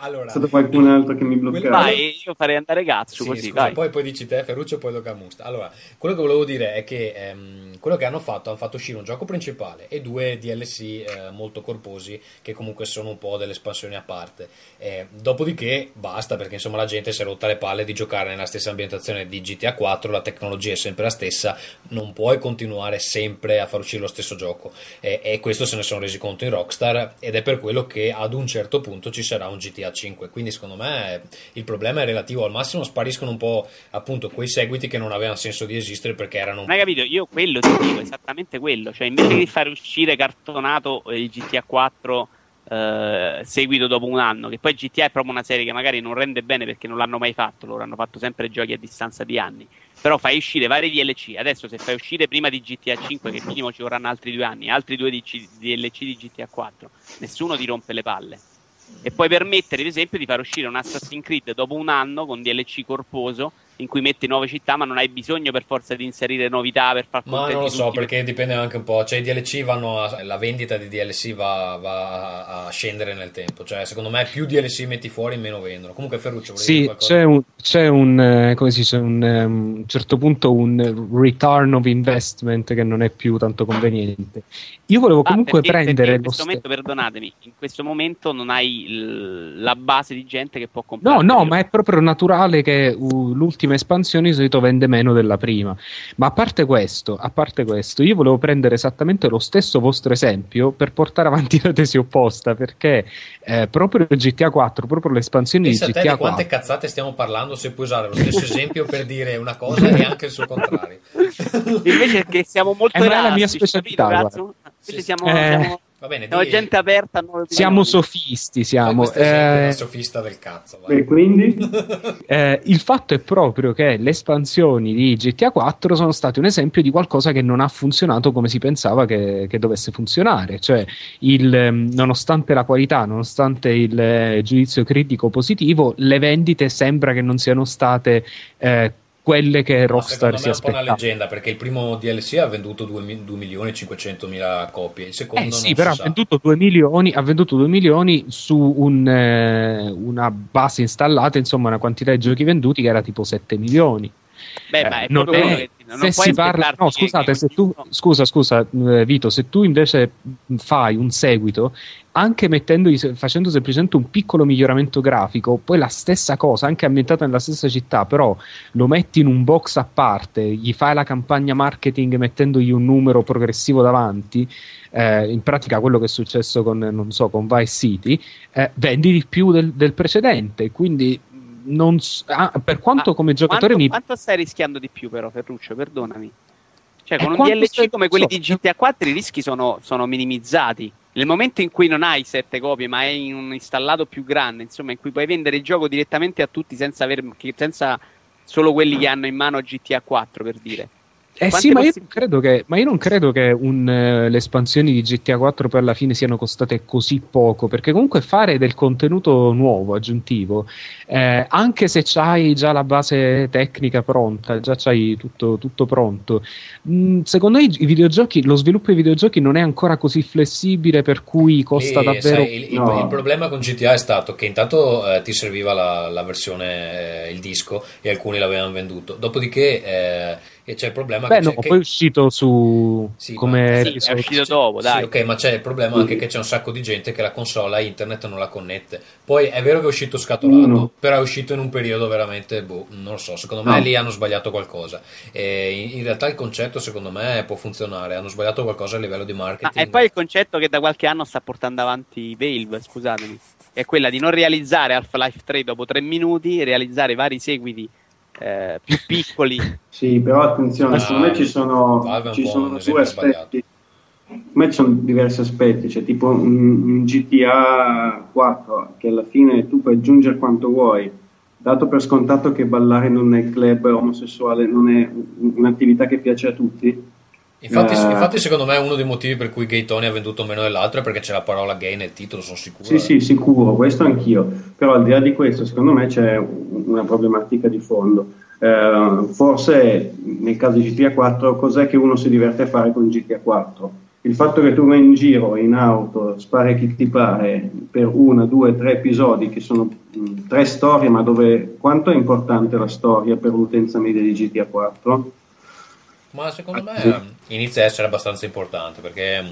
allora, è stato qualcun altro che mi bloccava. Vai, io farei andare Gatsu sì, così. Scusa, poi, poi, dici te, Ferruccio, poi tocca a Musta. Allora, quello che volevo dire è che ehm, quello che hanno fatto, hanno fatto uscire un gioco principale e due DLC eh, molto corposi che comunque sono un po' delle espansioni a parte. Eh, dopodiché basta perché insomma la gente si è rotta le palle di giocare nella stessa ambientazione di GTA 4, la tecnologia è sempre la stessa, non puoi continuare sempre a far uscire lo stesso gioco. Eh, e questo se ne sono resi conto in Rockstar ed è per quello che ad un certo punto ci sarà un GTA 5 quindi secondo me il problema è relativo. Al massimo spariscono un po' appunto quei seguiti che non avevano senso di esistere perché erano non hai capito? Io quello ti dico esattamente quello. Cioè invece di fare uscire cartonato il GTA 4 eh, seguito dopo un anno che poi GTA è proprio una serie che magari non rende bene perché non l'hanno mai fatto loro hanno fatto sempre giochi a distanza di anni però fai uscire vari DLC. Adesso, se fai uscire prima di GTA 5, che minimo ci vorranno altri due anni, altri due DLC di GTA 4, nessuno ti rompe le palle. E puoi permettere, ad esempio, di far uscire un Assassin's Creed dopo un anno con DLC corposo in cui metti nuove città, ma non hai bisogno per forza di inserire novità per far Ma non lo so, perché dipende anche un po'. Cioè, i DLC vanno a, la vendita di DLC va, va, a scendere nel tempo. Cioè, secondo me, più DLC metti fuori, meno vendono. Comunque, Ferruccio, sì, c'è un, c'è un, eh, come si dice, un, um, certo punto un return of investment che non è più tanto conveniente. Io volevo Ah, comunque perché- prendere perché in questo momento, perdonatemi, in questo momento non hai il- la base di gente che può comprare. No, no, ma è proprio naturale che uh, l'ultima espansione di solito vende meno della prima. Ma a parte questo, a parte questo, io volevo prendere esattamente lo stesso vostro esempio per portare avanti la tesi opposta, perché eh, proprio GTA 4, proprio l'espansione di Pensa te GTA di quante 4 cazzate stiamo parlando se puoi usare lo stesso esempio per dire una cosa e anche il suo contrario. Invece che siamo molto Eh, ma è la mia elastici, specialità, capito, Sì. siamo, Eh. siamo- Va bene, siamo di- gente aperta siamo sofisti, siamo. da eh, sofista del cazzo. vai. E quindi? Eh, il fatto è proprio che le espansioni di GTA 4 sono state un esempio di qualcosa che non ha funzionato come si pensava che, che dovesse funzionare. Cioè, il, ehm, nonostante la qualità, nonostante il eh, giudizio critico positivo, le vendite sembra che non siano state eh, quelle che Rockstar si me è un po' una aspettava. leggenda perché il primo DLC ha venduto 2, milioni e 500 mila copie, il secondo Eh sì, però ha venduto 2 milioni, ha venduto 2 milioni su un, eh, una base installata, insomma, una quantità di giochi venduti che era tipo 7 milioni. Beh, Eh, ma è non è- non se si parla, no, scusate, se tu, ogni- scusa, scusa, eh, Vito, se tu invece fai un seguito, anche mettendogli, facendo semplicemente un piccolo miglioramento grafico, poi la stessa cosa, anche ambientata nella stessa città, però lo metti in un box a parte, gli fai la campagna marketing mettendogli un numero progressivo davanti, eh, in pratica quello che è successo con, non so, con Vice City, eh, vendi di più del, del precedente, quindi non s- ah, per quanto Ah, come giocatore quanto, mi quanto stai rischiando di più, però, Ferruccio? Perdonami. Cioè, Eh, con un quanto DLC stai- come quelli so, di GTA 4 i rischi sono, sono minimizzati. Nel momento in cui non hai sette copie, ma hai un installato più grande, insomma, in cui puoi vendere il gioco direttamente a tutti senza, aver, senza solo quelli che hanno in mano GTA 4, per dire. Eh Quante sì, ma io, possi- non credo che, ma io non credo che un, eh, le espansioni di GTA 4 per alla fine siano costate così poco, perché comunque fare del contenuto nuovo, aggiuntivo, eh, anche se c'hai già la base tecnica pronta, già c'hai tutto, tutto pronto, mh, secondo me i, videogiochi, lo sviluppo dei videogiochi non è ancora così flessibile per cui costa Lì, davvero... sai, il, il- No. il problema con GTA è stato che intanto eh, ti serviva la, la versione, eh, il disco, e alcuni l'avevano venduto. Dopodiché eh, e c'è il problema Beh che, no, c'è, che- poi è uscito su... Sì, come ma- Sì, è uscito dopo, Sì, dai. ok, ma c'è il problema anche che c'è un sacco di gente che la console a internet non la connette. Poi è vero che è uscito scatolato, Uno. però è uscito in un periodo veramente, boh, non lo so, secondo me No. lì hanno sbagliato qualcosa. E in, in realtà il concetto secondo me può funzionare, hanno sbagliato qualcosa a livello di Ah, marketing. e poi il concetto che da qualche anno sta portando avanti Valve, scusatemi, è quella di non realizzare Half-Life 3 dopo tre minuti, realizzare vari seguiti eh, più piccoli. Sì, però attenzione, Ah, secondo me ci sono, ci sono due aspetti. Secondo me ci sono diversi aspetti, cioè tipo un, un GTA 4 che alla fine tu puoi aggiungere quanto vuoi, dato per scontato che ballare in un club omosessuale non è un- un'attività che piace a tutti. Infatti, Eh. infatti, secondo me, uno dei motivi per cui Gay Tony ha venduto meno dell'altro è perché c'è la parola gay nel titolo, sono sicuro. Sì, sì, sicuro, questo anch'io, però al di là di questo secondo me c'è una problematica di fondo. Eh, forse nel caso di GTA 4 cos'è che uno si diverte a fare con GTA 4? Il fatto che tu vai in giro in auto, spari chi ti pare per una, due, tre episodi che sono mh, tre storie, ma dove quanto è importante la storia per l'utenza media di GTA 4? Ma secondo me inizia a essere abbastanza importante perché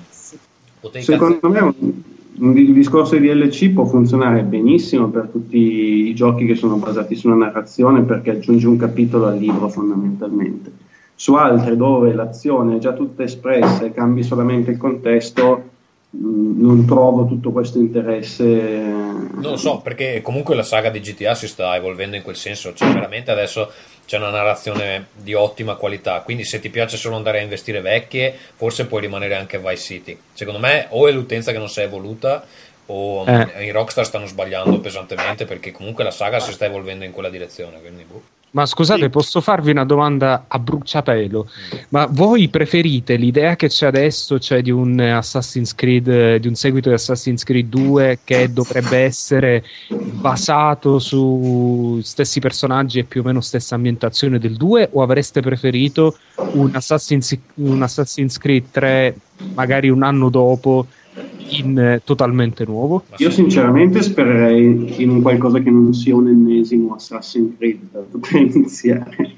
potevi Secondo me un, il discorso di DLC può funzionare benissimo per tutti i giochi che sono basati su una narrazione perché aggiunge un capitolo al libro fondamentalmente. Su altre dove l'azione è già tutta espressa e cambi solamente il contesto, mh, non trovo tutto questo interesse. Non lo so, perché comunque la saga di GTA si sta evolvendo in quel senso, cioè veramente adesso c'è una narrazione di ottima qualità, quindi se ti piace solo andare a investire vecchie, forse puoi rimanere anche a Vice City. Secondo me o è l'utenza che non si è evoluta o Eh. i Rockstar stanno sbagliando pesantemente perché comunque la saga si sta evolvendo in quella direzione, quindi boh. Ma scusate, Sì. posso farvi una domanda a bruciapelo? Ma voi preferite l'idea che c'è adesso, cioè di un Assassin's Creed, di un seguito di Assassin's Creed 2 che dovrebbe essere basato su stessi personaggi e più o meno stessa ambientazione del 2? O avreste preferito un Assassin's, un Assassin's Creed 3 magari un anno dopo in eh, totalmente nuovo? Io sinceramente spererei in un qualcosa che non sia un ennesimo Assassin's Creed, per iniziare.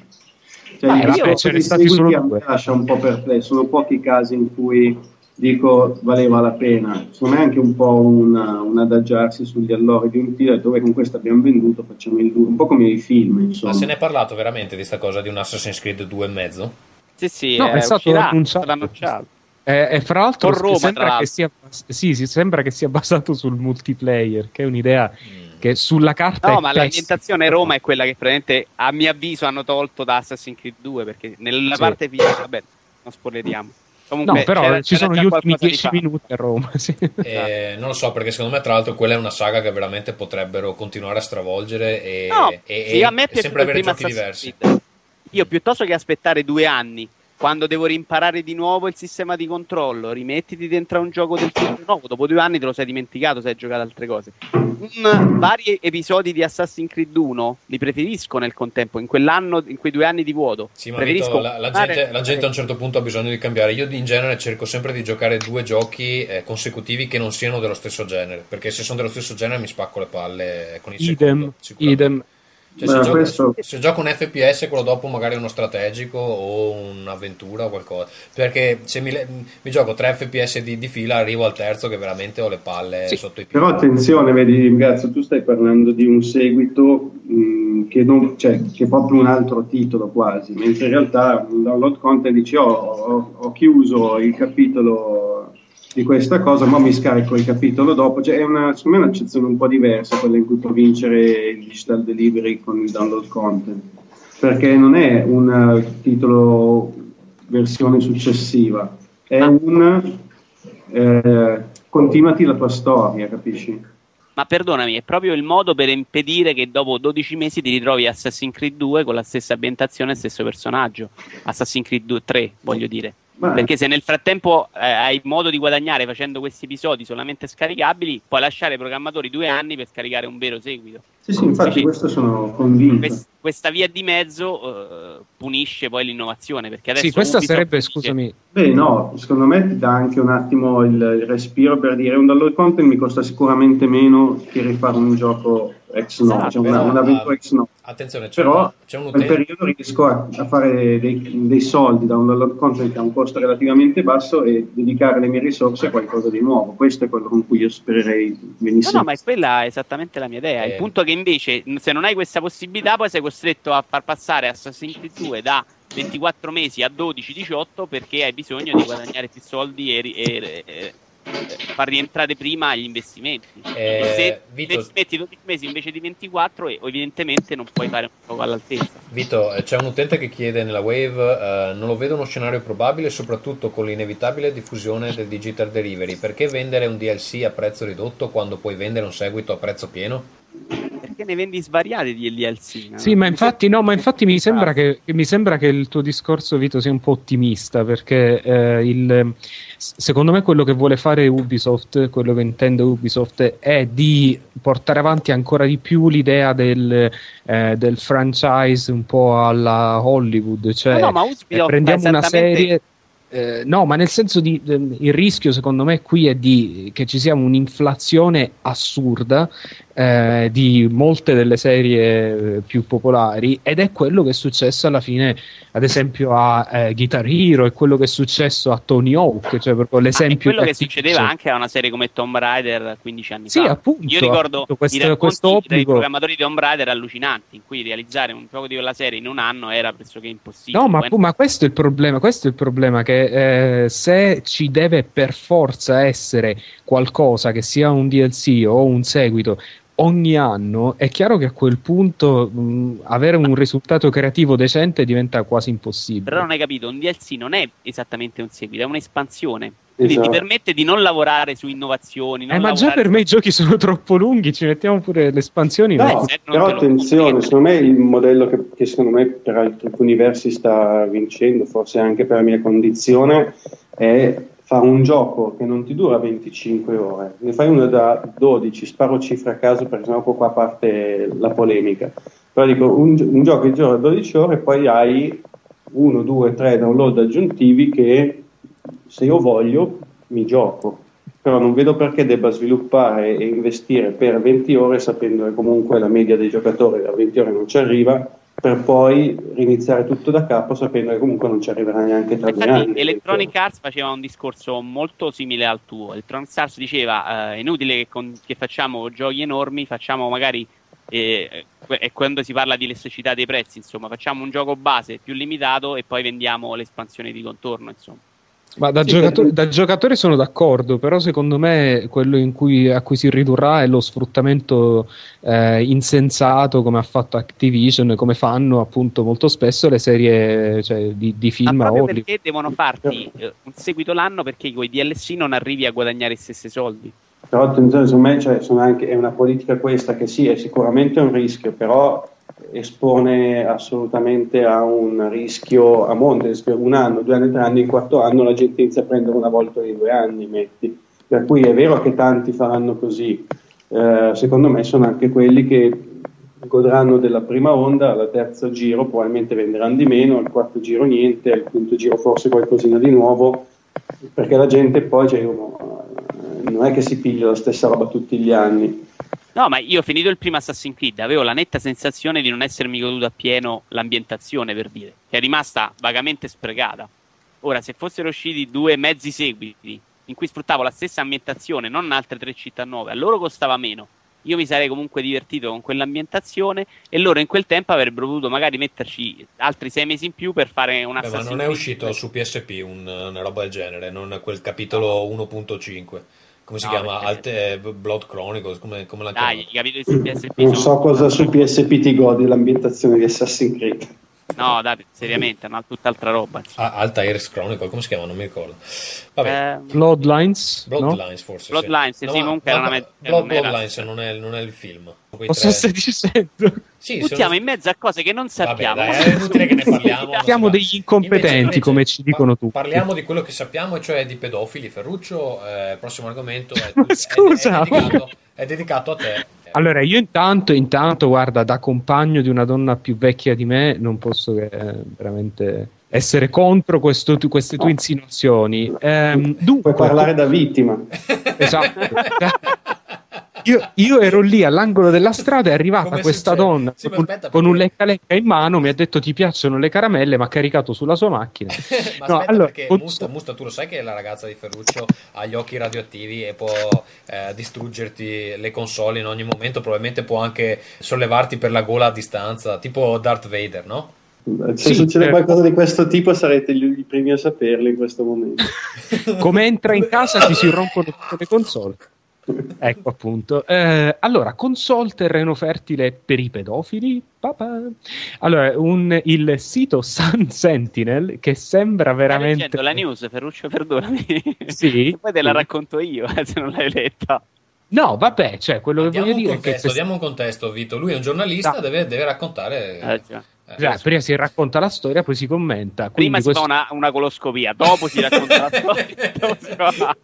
Cioè, il io- ce ne stati solo mi due. lascia un po' perplesso, sono pochi i casi in cui dico valeva la pena. Secondo me è anche un po' una- un adagiarsi sugli allori di un titolo dove con questo abbiamo venduto, facciamo il 2, un po' come i film, insomma. Ma se ne è parlato veramente di sta cosa di un Assassin's Creed 2 e mezzo? Sì, sì, No, eh, è stato uscirà, annunciato. Eh, e fra l'altro Roma, sembra, tra che sia, sì, sì, sembra che sia basato sul multiplayer, che è un'idea Mm. che sulla carta No, è ma pessima. l'ambientazione Roma è quella che praticamente a mio avviso hanno tolto da Assassin's Creed 2 perché nella Sì. parte finale, vabbè, non spoileriamo. Comunque, No, però c'era- ci c'era sono gli ultimi qualcosa di 10 fatto. minuti a Roma. Sì. Eh, non lo so, perché secondo me, tra l'altro, quella è una saga che veramente potrebbero continuare a stravolgere e, No, e- sì, e- a me è e sempre avere giochi Assassin's diversi. Creed. Io piuttosto che aspettare due anni, quando devo rimparare di nuovo il sistema di controllo, rimettiti dentro a un gioco del tutto nuovo, dopo due anni te lo sei dimenticato, se hai giocato altre cose. Un- vari episodi di Assassin's Creed 1 li preferisco nel contempo, in quell'anno, in quei due anni di vuoto. Sì, ma preferisco la, la gente, la gente a un certo punto ha bisogno di cambiare. Io in genere cerco sempre di giocare due giochi eh, consecutivi che non siano dello stesso genere, perché se sono dello stesso genere mi spacco le palle con il Idem, secondo. sicuramente. idem. Cioè, se, Beh, gioco, questo- se gioco un FPS, quello dopo magari è uno strategico o un'avventura o qualcosa. Perché se mi, mi gioco tre FPS di, di fila, arrivo al terzo che veramente ho le palle Sì, sotto i piedi. Però attenzione, vedi, Grazio, tu stai parlando di un seguito mh, che, non, cioè, che è proprio un altro titolo quasi, mentre in realtà un download content dici oh, ho, ho chiuso il capitolo di questa cosa, ma mi scarico il capitolo dopo. Cioè, è una, secondo me è un'accezione un po' diversa quella in cui può vincere il digital delivery con il download content, perché non è un titolo versione successiva, è un eh, continuati la tua storia, capisci? Ma perdonami, è proprio il modo per impedire che dopo 12 mesi ti ritrovi Assassin's Creed 2 con la stessa ambientazione e stesso personaggio. Assassin's Creed 2, 3, voglio dire. Ma- Perché se nel frattempo eh, hai modo di guadagnare facendo questi episodi solamente scaricabili, puoi lasciare ai programmatori due anni per scaricare un vero seguito. Sì, sì, infatti Sì. questo sono convinto. Quest- questa via di mezzo eh, punisce poi l'innovazione. Perché adesso Sì, questa Ubisoft sarebbe, dice- scusami, Beh, no, secondo me ti dà anche un attimo il, il respiro per dire un download content mi costa sicuramente meno che rifare un gioco ex no, Esatto, cioè una, però, un'avventura ah, ex no. Attenzione, c'è, Però c'è un utente. periodo riesco a, a fare dei, dei soldi da un download content che ha un costo relativamente basso e dedicare le mie risorse a qualcosa di nuovo. Questo è quello con cui io spererei No, venisse. no, ma è quella esattamente la mia idea. Il Eh. punto è che invece, se non hai questa possibilità, poi sei costretto a far passare Assassin's Creed 2 da 24 mesi a 12-18 perché hai bisogno di guadagnare più soldi e- e- e far rientrare prima gli investimenti. Eh, se Vito- se metti 12 mesi invece di 24, e- evidentemente non puoi fare un gioco all'altezza. Vito, eh, c'è un utente che chiede nella Wave, eh, non lo vedo uno scenario probabile, soprattutto con l'inevitabile diffusione del digital delivery. Perché vendere un DLC a prezzo ridotto quando puoi vendere un seguito a prezzo pieno? Perché ne vendi svariati di DLC. no? Sì, ma infatti, no, ma infatti mi sembra Ah. che, mi sembra che il tuo discorso, Vito, sia un po' ottimista perché eh, il- secondo me quello che vuole fare Ubisoft, quello che intende Ubisoft, è di portare avanti ancora di più l'idea del, eh, del franchise un po' alla Hollywood, cioè No, no, ma eh, prendiamo fa una esattamente- serie. eh, no, ma nel senso di ehm, il rischio, secondo me, qui è di che ci sia un'inflazione assurda eh, di molte delle serie più popolari ed è quello che è successo alla fine, ad esempio, a eh, Guitar Hero, è quello che è successo a Tony Hawk, cioè proprio Ah, l'esempio quello che succedeva anche a una serie come Tomb Raider 15 anni Sì, fa. appunto, Io ricordo appunto, questo- questo dei obbligo- programmatori di Tomb Raider allucinanti, in cui realizzare un gioco di quella serie in un anno era pressoché impossibile. No, ma, pu- ma questo è il problema. Questo è il problema che eh, se ci deve per forza essere qualcosa che sia un DLC o un seguito ogni anno, è chiaro che a quel punto mh, avere un risultato creativo decente diventa quasi impossibile. Però non hai capito, un DLC non è esattamente un seguito, è un'espansione. Quindi Esatto. ti permette di non lavorare su innovazioni. non Eh, ma già per me i giochi sono troppo lunghi, ci mettiamo pure le espansioni. No, non però attenzione, secondo me il modello che, che secondo me per alcuni versi sta vincendo, forse anche per la mia condizione, è fare un gioco che non ti dura 25 ore, ne fai uno da 12, sparo cifre a caso perché sennò qua parte la polemica, però dico un, un gioco che dura 12 ore e poi hai uno, due, tre download aggiuntivi che se io voglio mi gioco. però non vedo perché debba sviluppare e investire per 20 ore sapendo che comunque la media dei giocatori da 20 ore non ci arriva per poi riniziare tutto da capo sapendo che comunque non ci arriverà neanche tra Infatti, due anni. Electronic Arts faceva un discorso molto simile al tuo. Electronic Arts diceva eh, è inutile che, con, che, facciamo giochi enormi, facciamo magari e, e quando si parla di elasticità dei prezzi, insomma, facciamo un gioco base più limitato e poi vendiamo l'espansione di contorno, insomma. Ma da, sì, giocatore, da, giocatore, sono d'accordo, però secondo me quello cui, a cui si ridurrà è lo sfruttamento eh, insensato come ha fatto Activision, come fanno appunto molto spesso le serie cioè, di, di, film Ma proprio perché devono farti eh, un seguito l'anno perché con i DLC non arrivi a guadagnare i stessi soldi. Però attenzione, secondo me cioè, anche, è una politica questa che sì, è sicuramente un rischio, però espone assolutamente a un rischio a monte, un anno, due anni, tre anni, il quarto anno la gente inizia a prendere una volta di due anni, metti. Per cui è vero che tanti faranno così, eh, secondo me sono anche quelli che godranno della prima onda, al terzo giro probabilmente venderanno di meno, al quarto giro niente, al quinto giro forse qualcosina di nuovo, perché la gente poi cioè, uno, non è che si piglia la stessa roba tutti gli anni. No, ma io ho finito il primo Assassin's Creed, avevo la netta sensazione di non essermi goduto appieno l'ambientazione, per dire, che è rimasta vagamente sprecata. Ora, se fossero usciti due mezzi seguiti in cui sfruttavo la stessa ambientazione, non altre tre città nuove, a loro costava meno. Io mi sarei comunque divertito con quell'ambientazione e loro in quel tempo avrebbero potuto magari metterci altri sei mesi in più per fare una Beh, Ma non è uscito su PSP un, una roba del genere, non quel capitolo 1.5 come si no, chiama? Alte, eh, Blood Chronicles, come, come la Dai, PSP Non so cosa su PSP ti godi l'ambientazione di Assassin's Creed. No, dai, seriamente, è una tutt'altra roba. Ah, Alta Airs Chronicle, come si chiama? Non mi ricordo. Vabbè. Eh, Bloodlines? Bloodlines, no? forse. Bloodlines, sì, no, sì comunque era una Blood, Bloodlines non è, non è, il film. Cosa tre... stai dicendo? Sì, Buttiamo sono... in mezzo a cose che non sappiamo. Vabbè, dai, è inutile che ne parliamo. Siamo degli incompetenti, invece, come ci dicono tutti. Parliamo di quello che sappiamo, cioè di pedofili. Ferruccio, eh, prossimo argomento. È, Ma scusa, è, è, dedicato, è dedicato a te. Allora, io intanto, intanto, guarda, da compagno di una donna più vecchia di me, non posso che eh, veramente essere contro questo, queste tue insinuazioni. Ehm, dunque, Puoi parlare da vittima. Esatto. Io, io, ero lì all'angolo della strada, è arrivata Come questa succede? donna sì, con, aspetta, con, un lecca-lecca in mano, mi ha detto ti piacciono le caramelle, ma ha caricato sulla sua macchina. ma no, aspetta, allora, perché con... Musta, Musta, tu lo sai che la ragazza di Ferruccio ha gli occhi radioattivi e può eh, distruggerti le console in ogni momento, probabilmente può anche sollevarti per la gola a distanza, tipo Darth Vader, no? Se sì, succede certo. qualcosa di questo tipo sarete gli, primi a saperlo in questo momento. Come entra in casa ti si rompono tutte le console ecco appunto. Eh, allora, console terreno fertile per i pedofili? Papà. Allora, un, il sito Sun Sentinel che sembra veramente. la news, Ferruccio, perdonami. Sì. e poi te la racconto io eh, se non l'hai letta. No, vabbè, cioè quello che voglio dire contesto, è che. Diamo un contesto, Vito. Lui è un giornalista, no. deve, deve, raccontare. Eh, Eh, prima si racconta la storia, poi si commenta. Prima si questo... fa una, una, coloscopia, dopo si racconta la storia.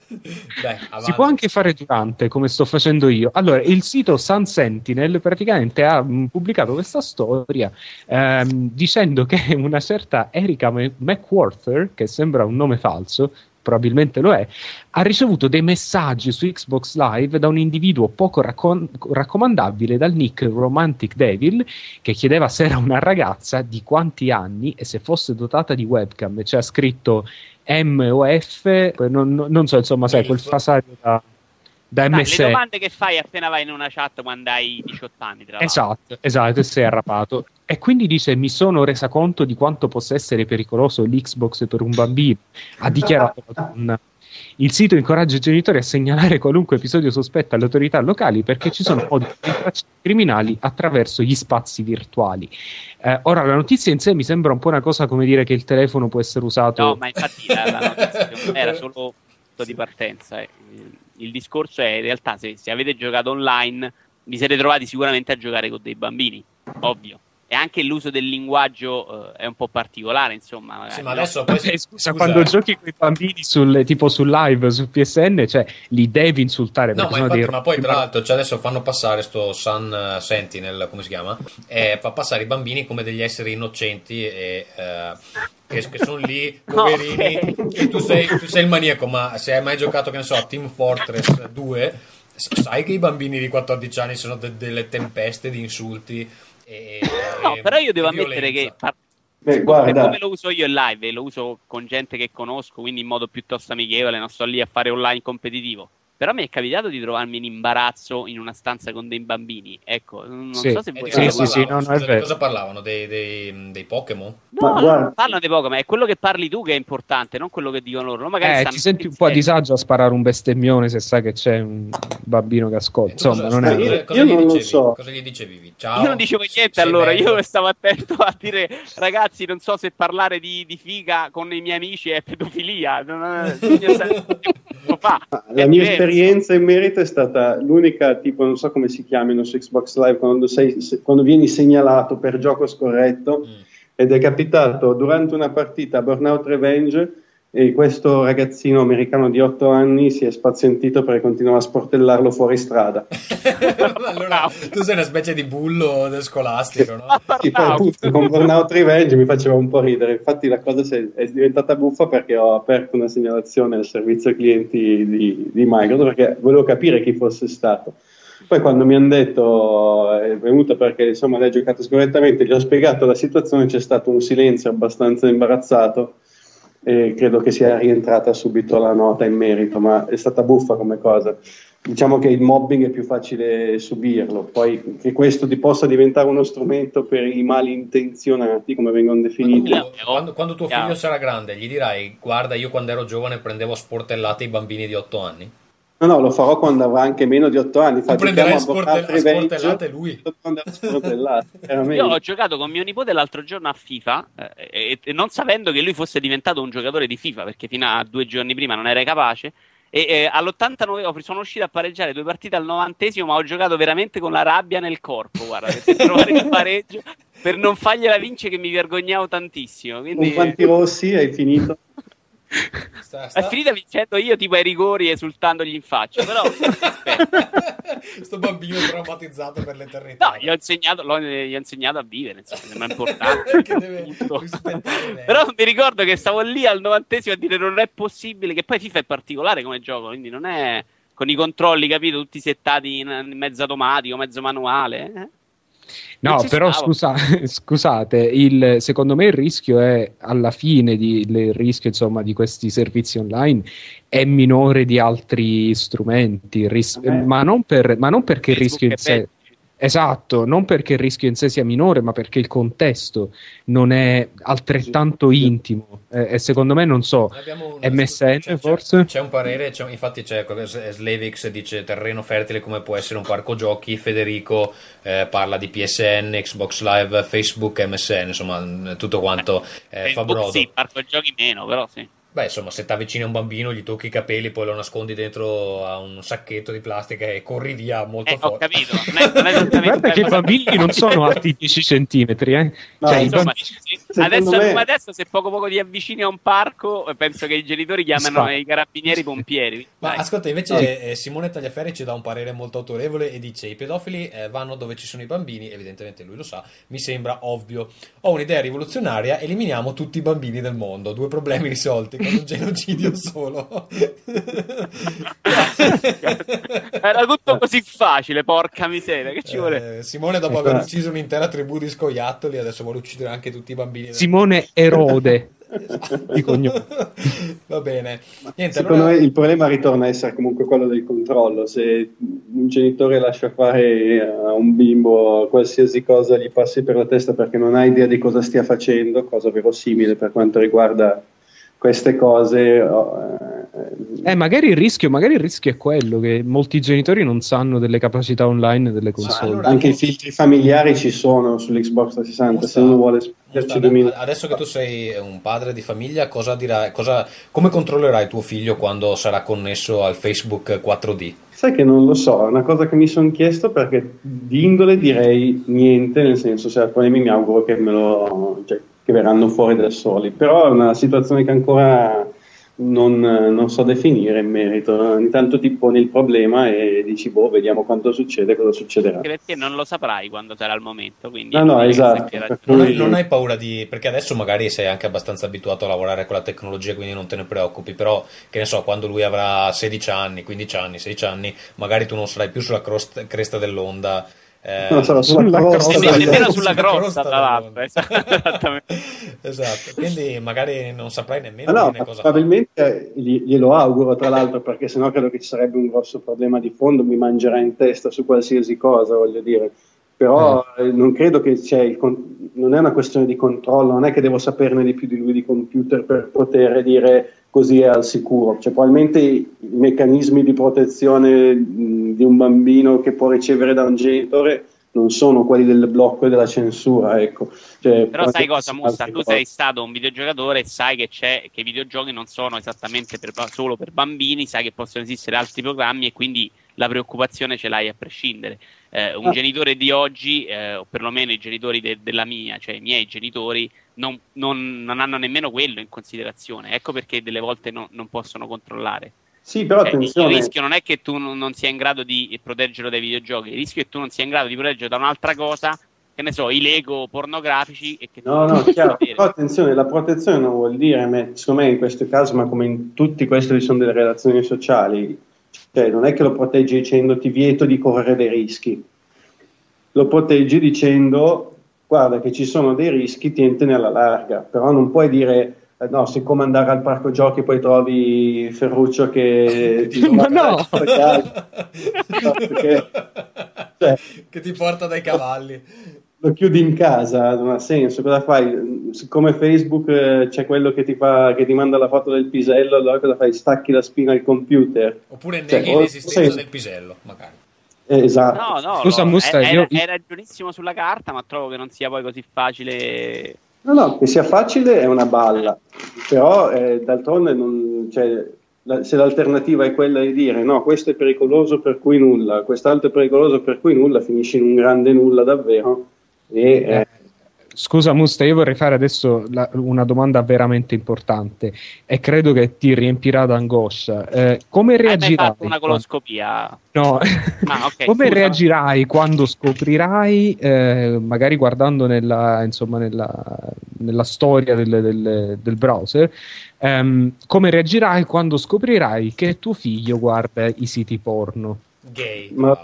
Dai, si può anche fare durante, come sto facendo io. Allora, il sito Sun Sentinel praticamente ha mh, pubblicato questa storia ehm, dicendo che una certa Erika McWhorter, che sembra un nome falso, probabilmente lo è, ha ricevuto dei messaggi su Xbox Live da un individuo poco raccom- raccomandabile dal nick Romantic Devil che chiedeva se era una ragazza di quanti anni e se fosse dotata di webcam. C'è cioè, scritto M o F, non, non so, insomma, sai, quel frasario da da MSN. le domande che fai appena vai in una chat quando hai 18 anni. Tra esatto, esatto, e sei arrapato. E quindi dice: Mi sono resa conto di quanto possa essere pericoloso l'Xbox per un bambino. Ha dichiarato la donna. Il sito incoraggia i genitori a segnalare qualunque episodio sospetto alle autorità locali perché ci sono modi di rintracciare criminali attraverso gli spazi virtuali. Eh, ora, la notizia in sé mi sembra un po' una cosa come dire che il telefono può essere usato. No, ma infatti la, la notizia era solo di partenza. Eh il discorso è in realtà se, se avete giocato online vi siete trovati sicuramente a giocare con dei bambini, ovvio. E anche l'uso del linguaggio eh, è un po' particolare, insomma. Sì, ma no? adesso poi Vabbè, scusa, quando giochi con i bambini sul, tipo sul live su PSN, cioè li devi insultare No, ma, infatti, dei ma poi tra l'altro cioè adesso fanno passare sto Sun eh, Sentinel, come si chiama? E fa passare i bambini come degli esseri innocenti e eh, che, che sono lì, poverini, Ok. e tu sei, tu sei il maniaco, ma se hai mai giocato, che ne so, a Team Fortress 2, s- sai che i bambini di 14 anni sono de- delle tempeste di insulti e, No, e- però io devo ammettere che violenza. par- Beh, per guarda, come lo uso io in live, lo uso con gente che conosco, quindi in modo piuttosto amichevole, non sto lì a fare online competitivo. Però mi è capitato di trovarmi in imbarazzo in una stanza con dei bambini. Ecco, non Sì. so se E voi Sì, sì, sì, parlavano? no, no, è vero. cosa parlavano? Dei, dei, dei Pokémon? No, Ma no, guarda- non parlano di poco, ma è quello che parli tu che è importante, non quello che dicono loro. Magari Eh, ti senti un po' a disagio a sparare un bestemmione se sai che c'è un bambino che ascolta. E Insomma, cosa- non è. io- cosa, io gli non lo dicevi? so. Cosa gli dicevi? Ciao. Io non dicevo niente allora, bello. io stavo attento a dire ragazzi, non so se parlare di, di figa con i miei amici è pedofilia. Non, bisogna stare- lo fa. Ma È La mia diverso. Esperienza in merito è stata l'unica, tipo, non so come si chiamino su Xbox Live, quando, sei- se- quando vieni segnalato per gioco scorretto, Mm. ed è capitato durante una partita a Burnout Revenge e questo ragazzino americano di 8 anni si è spazientito perché continuava a sportellarlo fuori strada. allora, tu sei una specie di bullo del scolastico, no? Sì, poi appunto con Burnout Revenge mi faceva un po' ridere, infatti la cosa è, è diventata buffa perché ho aperto una segnalazione al servizio clienti di, di Microsoft perché volevo capire chi fosse stato. Poi quando mi hanno detto è venuto perché insomma lei ha giocato scorrettamente, gli ho spiegato la situazione, c'è stato un silenzio abbastanza imbarazzato e credo che sia rientrata subito la nota in merito, ma è stata buffa come cosa. Diciamo che il mobbing è più facile subirlo, poi che questo ti possa diventare uno strumento per i malintenzionati, come vengono definiti. Quando, quando tuo figlio sarà grande, gli dirai: Guarda, io quando ero giovane prendevo a sportellate i bambini di 8 anni. No, no, lo farò quando avrà anche meno di 8 anni. Fa, prenderai a, giochiamo a sporte- Burnout a Revenge, sportellate lui. io sportellate, ho giocato con mio nipote l'altro giorno a FIFA eh, e, e non sapendo che lui fosse diventato un giocatore di FIFA perché fino a due giorni prima non era capace. E eh, all'89 ho- sono uscito a pareggiare due partite al novantesimo, ma ho giocato veramente con la rabbia nel corpo. Guarda, per trovare il pareggio per non fargliela vincere, che mi vergognavo tantissimo. Con Quindi quanti rossi hai finito? Sta- è sta- finita vincendo io, tipo ai rigori, esultandogli in faccia. Però. Sto bambino è traumatizzato per l'eternità. No, gli ho insegnato, gli ho insegnato a vivere, insomma, sembra importante. Però mi ricordo che stavo lì al novantesimo a dire non è possibile, che poi FIFA è particolare come gioco, quindi non è con i controlli, capito, tutti settati in, in mezzo automatico, mezzo manuale. eh. No, però scusa- scusate, il- secondo me il rischio è alla fine di, il rischio insomma, di questi servizi online è minore di altri strumenti, ris- Eh. ma, non per- ma non perché il rischio in sé Esatto, non perché il rischio in sé sia minore, ma perché il contesto non è altrettanto intimo. Eh, e secondo me, non so, Abbiamo un- MSN c'è- c'è- forse? C'è un parere, c'è- infatti c'è Slavix dice terreno fertile come può essere un parco giochi, Federico eh, parla di PSN, Xbox Live, Facebook, MSN, insomma tutto quanto eh, fa Facebook brodo. Sì, parco giochi meno, però sì. Beh, insomma, se ti avvicini a un bambino, gli tocchi i capelli, poi lo nascondi dentro a un sacchetto di plastica e corri via molto Eh, ho forte. capito, non è, non è esattamente guarda che i bambini non sono alti 10 centimetri, eh. No, Cioè, Insomma, bambini- adesso, me- adesso, se poco poco ti avvicini a un parco, eh, penso che i genitori chiamano Spa. i carabinieri i pompieri. Ma Dai. ascolta, invece eh, Simone Tagliaferri ci dà un parere molto autorevole e dice i pedofili eh, vanno dove ci sono i bambini, evidentemente lui lo sa, mi sembra ovvio. Ho un'idea rivoluzionaria, eliminiamo tutti i bambini del mondo, due problemi risolti con un genocidio solo. Era tutto così facile, porca miseria, che ci vuole? Eh, Simone dopo Ecco. aver ucciso un'intera tribù di scoiattoli adesso vuole uccidere anche tutti i bambini. Simone Erode di cognome. Va bene. Niente, Secondo allora- me il problema ritorna a essere comunque quello del controllo. Se un genitore lascia fare a un bimbo qualsiasi cosa gli passi per la testa perché non ha idea di cosa stia facendo, cosa verosimile per quanto riguarda queste cose, oh, eh, Eh, magari il, rischio, magari il rischio è quello che molti genitori non sanno delle capacità online delle console. Allora, Anche i filtri familiari ci sono sull'Xbox 360, se uno vuole spiegarci due minuti. Adesso che tu sei un padre di famiglia, cosa dirai, cosa, come controllerai tuo figlio quando sarà connesso al Facebook 4D? Sai che non lo so, è una cosa che mi sono chiesto perché di indole direi niente, nel senso se problemi mi auguro che me lo... Cioè, che verranno fuori da soli, però è una situazione che ancora non, non, so definire in merito. Ogni tanto ti poni il problema e dici, boh, vediamo quanto succede, cosa succederà. Anche perché non lo saprai quando sarà il momento. Quindi no, no, esatto. Non hai, non hai, paura di. Perché adesso magari sei anche abbastanza abituato a lavorare con la tecnologia, quindi non te ne preoccupi. Però, che ne so, quando lui avrà 16 anni, 15 anni, 16 anni, magari tu non sarai più sulla cresta dell'onda eh, non so, sulla crosta, nemmeno sulla crosta, tra l'altro. Esattamente. esatto, quindi magari non saprai nemmeno no, cosa probabilmente glielo auguro, tra l'altro, perché sennò credo che ci sarebbe un grosso problema di fondo, mi mangerà in testa su qualsiasi cosa, voglio dire. Però eh. non credo che c'è il con- non è una questione di controllo, non è che devo saperne di più di lui di computer per poter dire così è al sicuro. Cioè, probabilmente i, meccanismi di protezione di un bambino che può ricevere da un genitore non sono quelli del blocco e della censura. Ecco. Cioè, Però sai cosa, Musta? Tu sei stato un videogiocatore e sai che, che i videogiochi non sono esattamente per, solo per bambini, sai che possono esistere altri programmi e quindi la preoccupazione ce l'hai a prescindere. Eh, un ah. genitore di oggi, eh, o perlomeno i genitori de- della mia, cioè i miei genitori, non, non, non, hanno nemmeno quello in considerazione. Ecco perché delle volte no, non possono controllare. Sì, però cioè, attenzione. Il rischio non è che tu non, sia in grado di proteggerlo dai videogiochi, il rischio è che tu non sia in grado di proteggerlo da un'altra cosa, che ne so, i Lego pornografici. E che no, no, chiaro. però attenzione, la protezione non vuol dire, secondo me in questo caso, ma come in tutti questi sono delle relazioni sociali, cioè non è che lo proteggi dicendo ti vieto di correre dei rischi, lo proteggi dicendo guarda che ci sono dei rischi, tientene alla larga, però non puoi dire eh, no, siccome andare al parco giochi poi trovi Ferruccio che ti Ma no! perché, cioè, che ti porta dai cavalli. Lo chiudi in casa, non ha senso. Cosa fai? Siccome Facebook eh, c'è quello che ti, fa, che ti manda la foto del pisello, allora cosa fai? Stacchi la spina al computer. Oppure neghi cioè, l'esistenza del pisello, magari. Eh, esatto. No, no, Scusa, no, Musta, è, io... è, ragionissimo sulla carta, ma trovo che non sia poi così facile. No, no, che sia facile è una balla, però eh, d'altronde non, cioè, la, se l'alternativa è quella di dire no, questo è pericoloso per cui nulla, quest'altro è pericoloso per cui nulla, finisci in un grande nulla davvero. E, eh, Scusa Musta, io vorrei fare adesso la, una domanda veramente importante e credo che ti riempirà d'angoscia. Eh, come reagirai? Hai fatto una coloscopia? No, ah, okay, come scusa. reagirai quando scoprirai, eh, magari guardando nella, insomma, nella, nella storia del, del, del browser, ehm, come reagirai quando scoprirai che tuo figlio guarda i siti porno? Gay, Ma...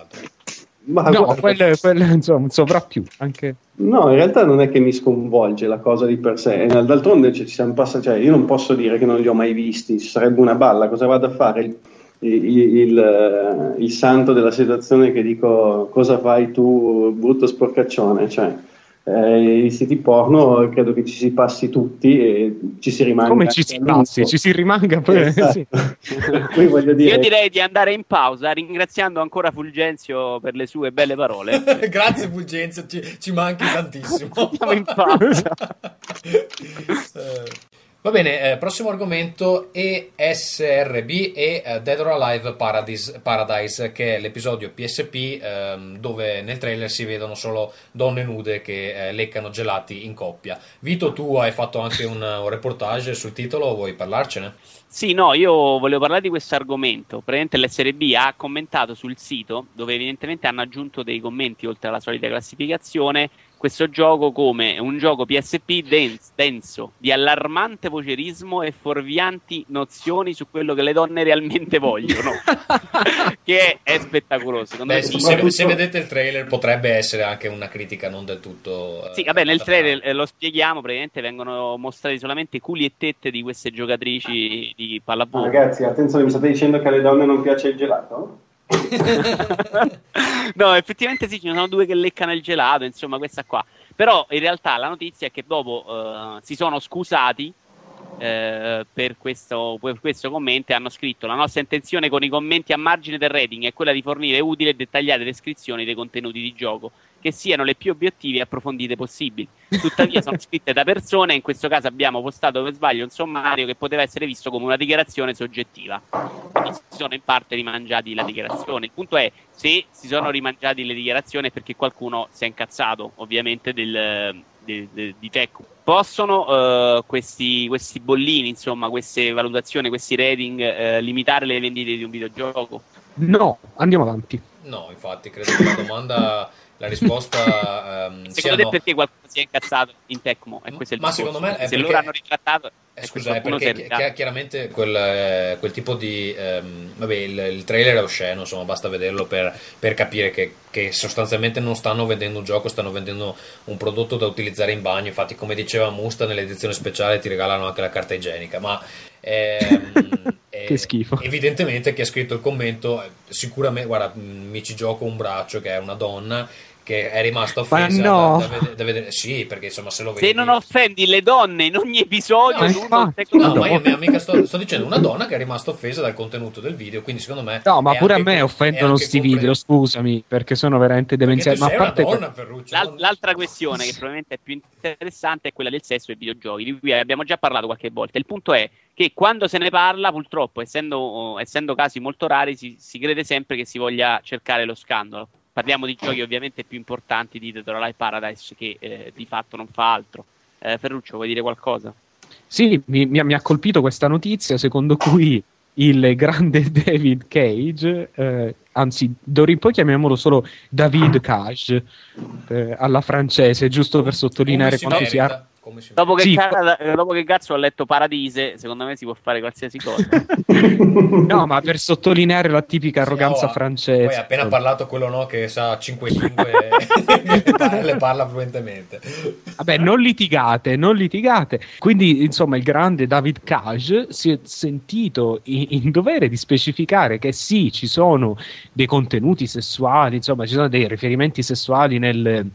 Ma no, guarda, quello, quello insomma, un sovrappiù. Anche... No, in realtà non è che mi sconvolge la cosa di per sé. D'altronde ci siamo passati, cioè, io non posso dire che non li ho mai visti, ci sarebbe una balla. Cosa vado a fare? Il, il, il, il santo della situazione che dico cosa fai tu, brutto sporcaccione? Cioè, eh, i siti porno credo che ci si passi tutti e ci si rimanga. Come ci si passi? Ci si rimanga poi. Esatto. Sì. dire... Io direi di andare in pausa ringraziando ancora Fulgenzio per le sue belle parole. Grazie Fulgenzio, ci, ci manchi tantissimo. Andiamo in pausa. eh. Va bene, eh, prossimo argomento ESRB e eh, Dead or Alive Paradise, Paradise, che è l'episodio PSP ehm, dove nel trailer si vedono solo donne nude che eh, leccano gelati in coppia. Vito, tu hai fatto anche un, un reportage sul titolo, vuoi parlarcene? Sì, no, io volevo parlare di questo argomento. Praticamente l'SRB ha commentato sul sito, dove evidentemente hanno aggiunto dei commenti oltre alla solita classificazione, questo gioco come un gioco PSP denso, denso, di allarmante vocerismo e fuorvianti nozioni su quello che le donne realmente vogliono, che è, è spettacoloso. Beh, sì, se, tutto... se, vedete il trailer potrebbe essere anche una critica non del tutto... Eh, sì, vabbè, nel trailer eh, lo spieghiamo, praticamente vengono mostrati solamente culi e tette di queste giocatrici di pallavolo. Ah, ragazzi, attenzione, mi state dicendo che alle donne non piace il gelato? No, effettivamente sì, ci sono due che leccano il gelato, insomma, questa qua. Però in realtà la notizia è che dopo uh, si sono scusati eh, per, questo, per questo commento hanno scritto la nostra intenzione con i commenti a margine del rating è quella di fornire utili e dettagliate descrizioni dei contenuti di gioco che siano le più obiettive e approfondite possibili. Tuttavia sono scritte da persone in questo caso abbiamo postato per sbaglio un sommario che poteva essere visto come una dichiarazione soggettiva. Quindi si sono in parte rimangiati la dichiarazione. Il punto è se si sono rimangiati le dichiarazioni è perché qualcuno si è incazzato, ovviamente, del, de, de, di Tech. Possono uh, questi, questi, bollini, insomma, queste valutazioni, questi rating, uh, limitare le vendite di un videogioco? No, andiamo avanti. No, infatti, credo che la domanda la risposta um, secondo te perché qualcuno si è incazzato in Tecmo? E questo è il ma secondo me se perché... loro hanno ritrattato eh, scusa è perché chi- chiaramente quel, eh, quel, tipo di um, vabbè il, il, trailer è osceno insomma basta vederlo per, per capire che, che, sostanzialmente non stanno vendendo un gioco stanno vendendo un prodotto da utilizzare in bagno. Infatti come diceva Musta nell'edizione speciale ti regalano anche la carta igienica. Ma ehm, che schifo. Evidentemente chi ha scritto il commento, sicuramente, guarda, mi ci gioco un braccio che è una donna che è rimasta offesa no. da, da, vedere, da, vedere, sì perché insomma se lo vedi se non offendi le donne in ogni episodio no, no ma io mica sto, sto, dicendo una donna che è rimasta offesa dal contenuto del video quindi secondo me no ma pure a me offendono questi compre... video scusami perché sono veramente demenziali ma a parte donna, Ferruccio, L'al- l'altra questione che probabilmente è più interessante è quella del sesso e dei videogiochi di cui abbiamo già parlato qualche volta il punto è che quando se ne parla, purtroppo, essendo, essendo casi molto rari, si, si, crede sempre che si voglia cercare lo scandalo. Parliamo di giochi ovviamente più importanti di Dead or Alive Paradise che eh, di fatto non fa altro. Eh, Ferruccio, vuoi dire qualcosa? Sì, mi, mi, ha colpito questa notizia secondo cui il grande David Cage, eh, anzi d'ora in poi chiamiamolo solo David Cage, eh, alla francese, giusto per sottolineare quanto sia Dopo che, sì, cara, dopo che Gazzo ha letto Paradise, secondo me si può fare qualsiasi cosa. no, ma per sottolineare la tipica arroganza sì, oh, francese. Poi ha appena parlato quello no, che sa cinque lingue e le parla fluentemente. Vabbè, non litigate, non litigate. Quindi, insomma, il grande David Cage si è sentito in, in dovere di specificare che sì, ci sono dei contenuti sessuali, insomma, ci sono dei riferimenti sessuali nel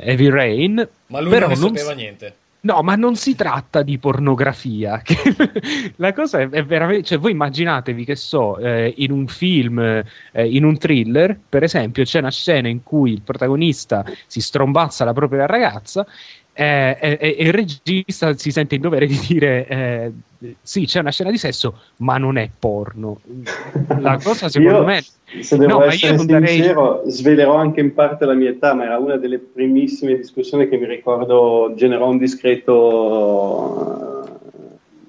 Heavy Rain. Ma lui non ne sapeva non... niente. No, ma non si tratta di pornografia. la cosa è, è, veramente. Cioè, voi immaginatevi che so, eh, in un film, eh, in un thriller, per esempio, c'è una scena in cui il protagonista si strombazza la propria ragazza eh, e, e, il regista si sente in dovere di dire eh, sì, c'è una scena di sesso, ma non è porno. La cosa secondo io, me... Se devo no, essere sincero, darei... svelerò anche in parte la mia età, ma era una delle primissime discussioni che mi ricordo generò un discreto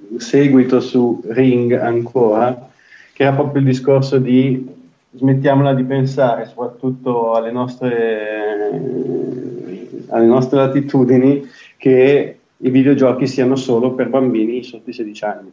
uh, seguito su Ring ancora, che era proprio il discorso di smettiamola di pensare soprattutto alle nostre, alle nostre latitudini che i videogiochi siano solo per bambini sotto i 16 anni.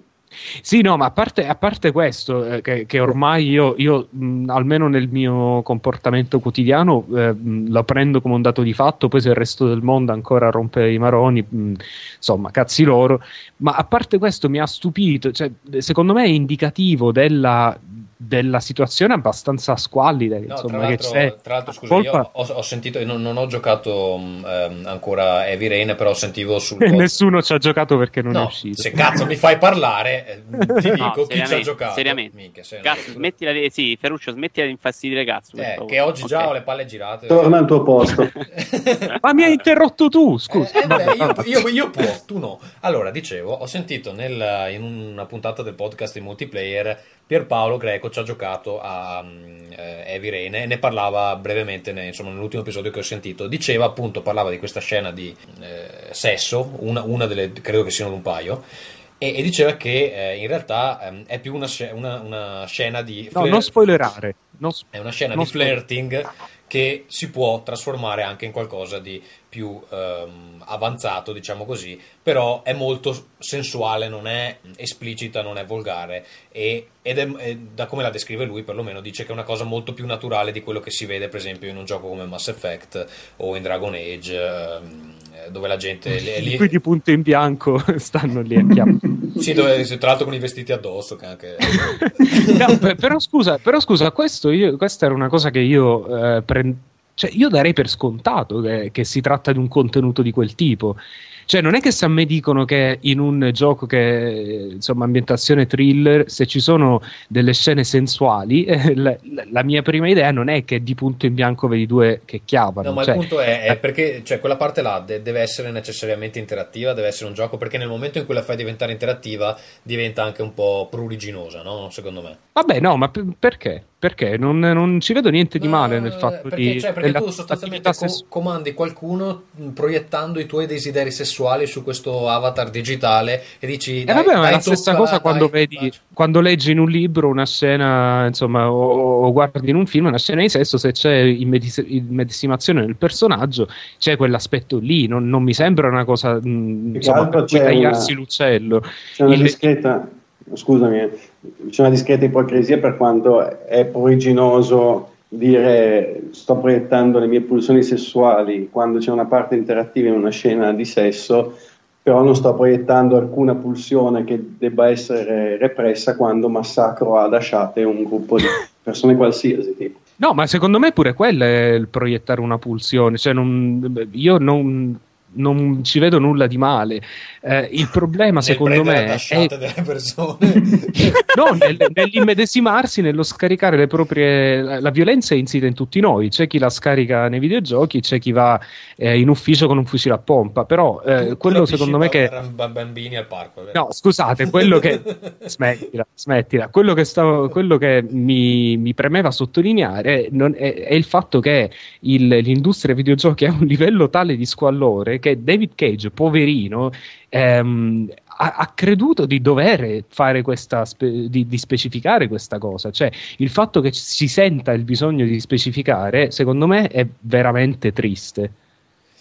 Sì, no, ma a parte, a parte questo, eh, che, che, ormai io, io mh, almeno nel mio comportamento quotidiano, eh, mh, lo prendo come un dato di fatto, poi se il resto del mondo ancora rompe i maroni, mh, insomma, cazzi loro. Ma a parte questo mi ha stupito, cioè, secondo me è indicativo della della situazione abbastanza squallida. No, insomma, tra, l'altro, che tra l'altro, scusa, colpa... io ho, ho sentito, non, non, ho giocato um, ancora Heavy Rain, però sentivo sul. Nessuno ci ha giocato perché non no, è uscito. Se cazzo mi fai parlare, eh, ti dico no, chi ci ha giocato. Seriamente, Minchia, Cazzo, smettila di, sì, Ferruccio, smettila di infastidire cazzo. Eh, che oggi okay. già ho le palle girate. Torna al tuo posto. Ma mi hai interrotto tu, scusa. Eh, eh, beh, io, io, io, può, tu no. Allora, dicevo, ho sentito nel, in una puntata del podcast in multiplayer Pierpaolo Greco ci ha giocato a um, eh, Heavy Rain e ne parlava brevemente ne, insomma, nell'ultimo episodio che ho sentito. Diceva appunto, parlava di questa scena di eh, sesso, una, una, delle, credo che siano un paio, e, e diceva che eh, in realtà ehm, è più una, una, una, scena di... No, non spoilerare. Non sp- è una scena di flirting che si può trasformare anche in qualcosa di più ehm, avanzato, diciamo così, però è molto sensuale, non è esplicita, non è volgare e, ed è, è, da come la descrive lui perlomeno dice che è una cosa molto più naturale di quello che si vede per esempio in un gioco come Mass Effect o in Dragon Age ehm, dove la gente è lì... Qui di punto in bianco stanno lì a chiamare. sì, dove, tra l'altro con i vestiti addosso. Che anche... no, però scusa, però scusa questo io, questa era una cosa che io eh, prendo cioè, io darei per scontato che, che, si tratta di un contenuto di quel tipo. Cioè, non è che se a me dicono che in un gioco che insomma ambientazione thriller, se ci sono delle scene sensuali, eh, la, la, mia prima idea non è che di punto in bianco vedi due che chiavano. No, ma cioè, il punto è, è perché cioè, quella parte là de- deve essere necessariamente interattiva, deve essere un gioco perché nel momento in cui la fai diventare interattiva diventa anche un po' pruriginosa, no? Secondo me. Vabbè, no, ma p- perché? Perché? Non, non, ci vedo niente di male nel fatto perché, di. Cioè, perché tu sostanzialmente co- comandi qualcuno proiettando i tuoi desideri sessuali su questo avatar digitale e dici. E eh vabbè, ma è la stessa cosa dai, quando, vedi, quando leggi in un libro una scena, insomma, o, o, guardi in un film una scena di sesso, se c'è immedesimazione nel personaggio, c'è quell'aspetto lì. Non, non mi sembra una cosa. Mh, insomma, per tagliarsi una, l'uccello. C'è una Il, discreta scusami, c'è una discreta ipocrisia per quanto è pruriginoso dire sto proiettando le mie pulsioni sessuali quando c'è una parte interattiva in una scena di sesso, però non sto proiettando alcuna pulsione che debba essere repressa quando massacro ad asciate un gruppo di persone qualsiasi tipo. No, ma secondo me pure quello è il proiettare una pulsione. Cioè non, io non, non ci vedo nulla di male. Eh, il problema, secondo me, è delle persone. no, nel, nell'immedesimarsi, nello scaricare le proprie. La, la, violenza è insita in tutti noi. C'è chi la scarica nei videogiochi, c'è chi va eh, in ufficio con un fucile a pompa. Però eh, quello, secondo me, che. bambini al parco. No, scusate, quello che. smettila, smettila. Quello che, stavo, quello che mi, mi premeva sottolineare è, è, il fatto che il, l'industria videogiochi ha un livello tale di squallore che David Cage, poverino, ehm, ha, ha, creduto di dover fare questa, spe- di, di, specificare questa cosa. Cioè, il fatto che si senta il bisogno di specificare, secondo me, è veramente triste.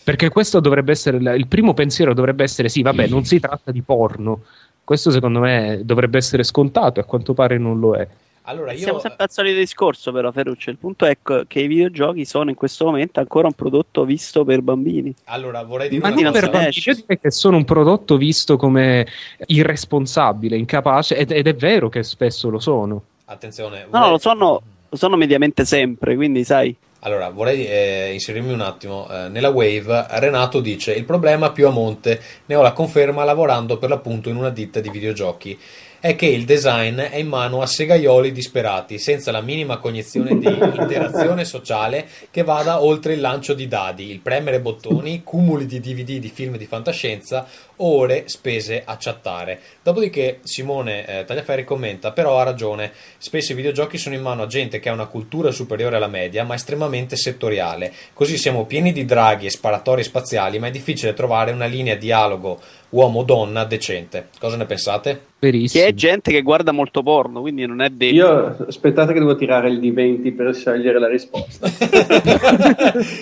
Perché questo dovrebbe essere il primo pensiero dovrebbe essere: sì, vabbè, non si tratta di porno. Questo secondo me dovrebbe essere scontato, e a quanto pare non lo è. Allora io... Siamo sempre al solito discorso, però, Ferruccio. Il punto è che i videogiochi sono in questo momento ancora un prodotto visto per bambini. Allora, vorrei dire Ma non per bambini, io direi che sono un prodotto visto come irresponsabile, incapace, ed, ed è vero che spesso lo sono. Attenzione. Vorrei... No, no, lo sono, lo sono mediamente sempre, quindi sai. Allora, vorrei eh, inserirmi un attimo. Eh, nella Wave, Renato dice: Il problema più a monte, ne ho la conferma lavorando per l'appunto in una ditta di videogiochi è che il design è in mano a segaioli disperati, senza la minima cognizione di interazione sociale che vada oltre il lancio di dadi, il premere bottoni, cumuli di DVD di film di fantascienza, ore spese a chattare. Dopodiché Simone eh, Tagliaferri commenta, però ha ragione, spesso i videogiochi sono in mano a gente che ha una cultura superiore alla media, ma estremamente settoriale. Così siamo pieni di draghi e sparatori spaziali, ma è difficile trovare una linea dialogo uomo-donna decente. Cosa ne pensate? Verissimo. Che è gente che guarda molto porno, quindi non è detto. Io aspettate che devo tirare il D20 per scegliere la risposta.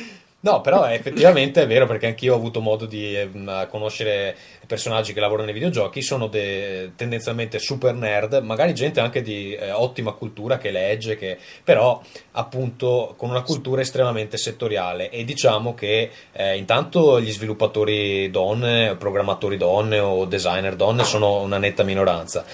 No, però effettivamente è vero perché anch'io ho avuto modo di eh, conoscere personaggi che lavorano nei videogiochi, sono de- tendenzialmente super nerd, magari gente anche di eh, ottima cultura che legge, che, però appunto con una cultura estremamente settoriale. E diciamo che eh, intanto gli sviluppatori donne, programmatori donne o designer donne sono una netta minoranza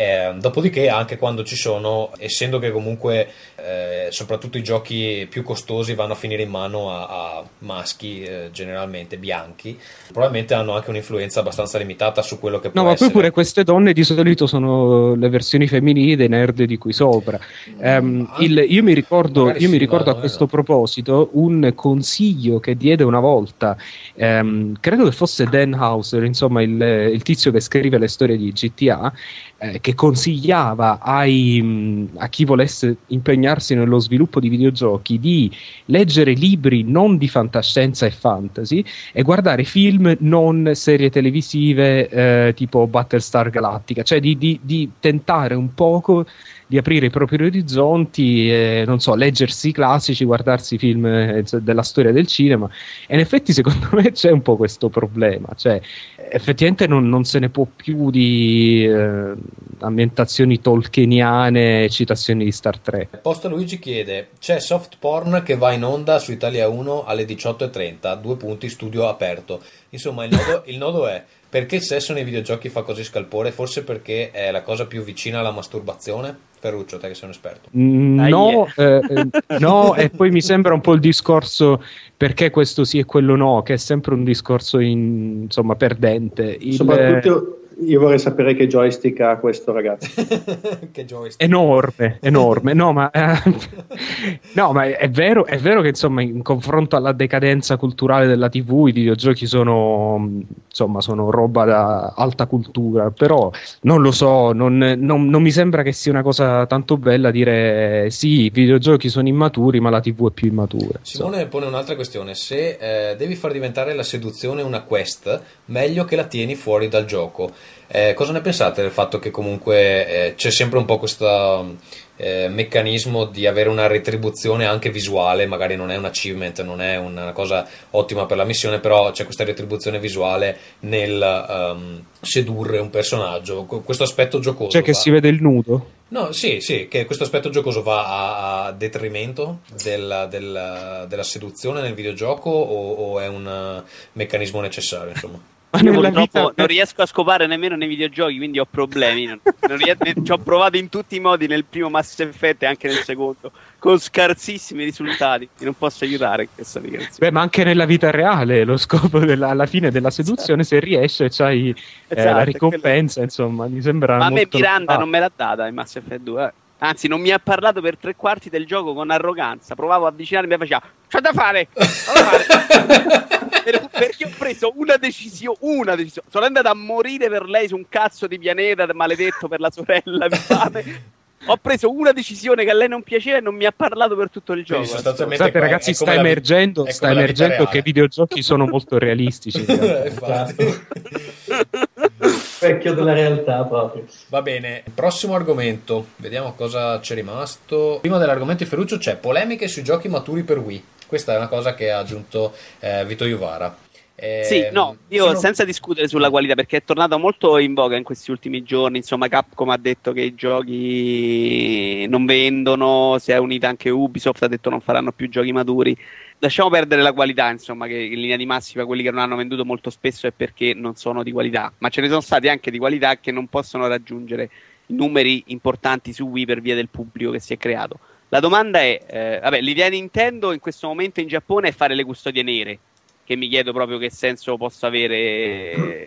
eh, dopodiché, anche quando ci sono, essendo che comunque eh, soprattutto i giochi più costosi vanno a finire in mano a, a maschi eh, generalmente bianchi, probabilmente hanno anche un'influenza abbastanza limitata su quello che può no, ma poi pure queste donne di solito sono le versioni femminili dei nerd di qui sopra. Um, il, io mi ricordo, io mi ricordo a questo no. proposito un consiglio che diede una volta, um, credo che fosse Dan Hauser, insomma il, il tizio che scrive le storie di GTA eh, che consigliava ai, a chi volesse impegnarsi nello sviluppo di videogiochi di leggere libri non di fantascienza e fantasy e guardare film non serie televisive eh, tipo Battlestar Galactica, cioè di, di, di tentare un poco di aprire i propri orizzonti e non so, leggersi i classici, guardarsi i film eh, della storia del cinema. E in effetti, secondo me, c'è un po' questo problema. Cioè, effettivamente non, non se ne può più di eh, ambientazioni tolkieniane e citazioni di Star Trek. Posto Luigi chiede: c'è soft porn che va in onda su Italia 1 alle 18.30, due punti studio aperto. Insomma, il nodo, il nodo è perché il sesso nei videogiochi fa così scalpore? Forse perché è la cosa più vicina alla masturbazione? Ferruccio, te che sei un esperto. Mm, No, eh, eh, no, e poi mi sembra un po' il discorso perché questo sì e quello no, che è sempre un discorso in- insomma perdente. Il- Soprattutto io vorrei sapere che joystick ha questo ragazzo. che joystick. Enorme, enorme. No, ma, eh, no, ma è vero, è vero che insomma, in confronto alla decadenza culturale della TV, i videogiochi sono, insomma, sono roba da alta cultura. Però non lo so, non, non- non mi sembra che sia una cosa tanto bella dire sì, i videogiochi sono immaturi, ma la TV è più immatura. Simone pone un'altra questione: se eh, devi far diventare la seduzione una quest, meglio che la tieni fuori dal gioco. Eh, cosa ne pensate del fatto che comunque eh, c'è sempre un po' questo eh, meccanismo di avere una retribuzione anche visuale? Magari non è un achievement, non è una cosa ottima per la missione, però c'è questa retribuzione visuale nel ehm, sedurre un personaggio. Qu- Questo aspetto giocoso. Cioè che va- si vede il nudo? No, sì, sì, che questo aspetto giocoso va a, a detrimento della, della- della seduzione nel videogioco o, o è un eh, meccanismo necessario, insomma? Io purtroppo vita- non riesco a scopare nemmeno nei videogiochi, quindi ho problemi. Non, non ries- ci ho provato in tutti i modi nel primo Mass Effect e anche nel secondo, con scarsissimi risultati. Non posso aiutare questa direzione. Beh, ma anche nella vita reale lo scopo della, alla fine della seduzione, se riesce, c'hai eh, Esatto, la è ricompensa, insomma, mi sembra Ma a me Miranda Ah, non me l'ha data in Mass Effect 2. eh. Anzi, non mi ha parlato per tre quarti del gioco con arroganza. Provavo a avvicinarmi e faceva: C'ho da fare! C'ho da fare!" Per- perché ho preso una decisione. Una decisione. Sono andato a morire per lei su un cazzo di pianeta maledetto per la sorella infame. Ho preso una decisione che a lei non piaceva e non mi ha parlato per tutto il gioco. Scusate, è- ragazzi, è sta emergendo, sta emergendo che i videogiochi sono molto realistici. Infatti. Specchio della realtà proprio. Va bene, prossimo argomento, vediamo cosa c'è rimasto. Prima dell'argomento di Ferruccio c'è polemiche sui giochi maturi per Wii. Questa è una cosa che ha aggiunto eh, Vito Iuvara. Eh, Sì, no, io sono- senza discutere sulla qualità, perché è tornato molto in voga in questi ultimi giorni. Insomma, Capcom ha detto che i giochi non vendono, si è unita anche Ubisoft, ha detto non faranno più giochi maturi. Lasciamo perdere la qualità, insomma, che in linea di massima quelli che non hanno venduto molto spesso è perché non sono di qualità, ma ce ne sono stati anche di qualità che non possono raggiungere numeri importanti su Wii per via del pubblico che si è creato. La domanda è, eh, vabbè, l'idea Nintendo in questo momento in Giappone è fare le custodie nere, che mi chiedo proprio che senso possa avere eh,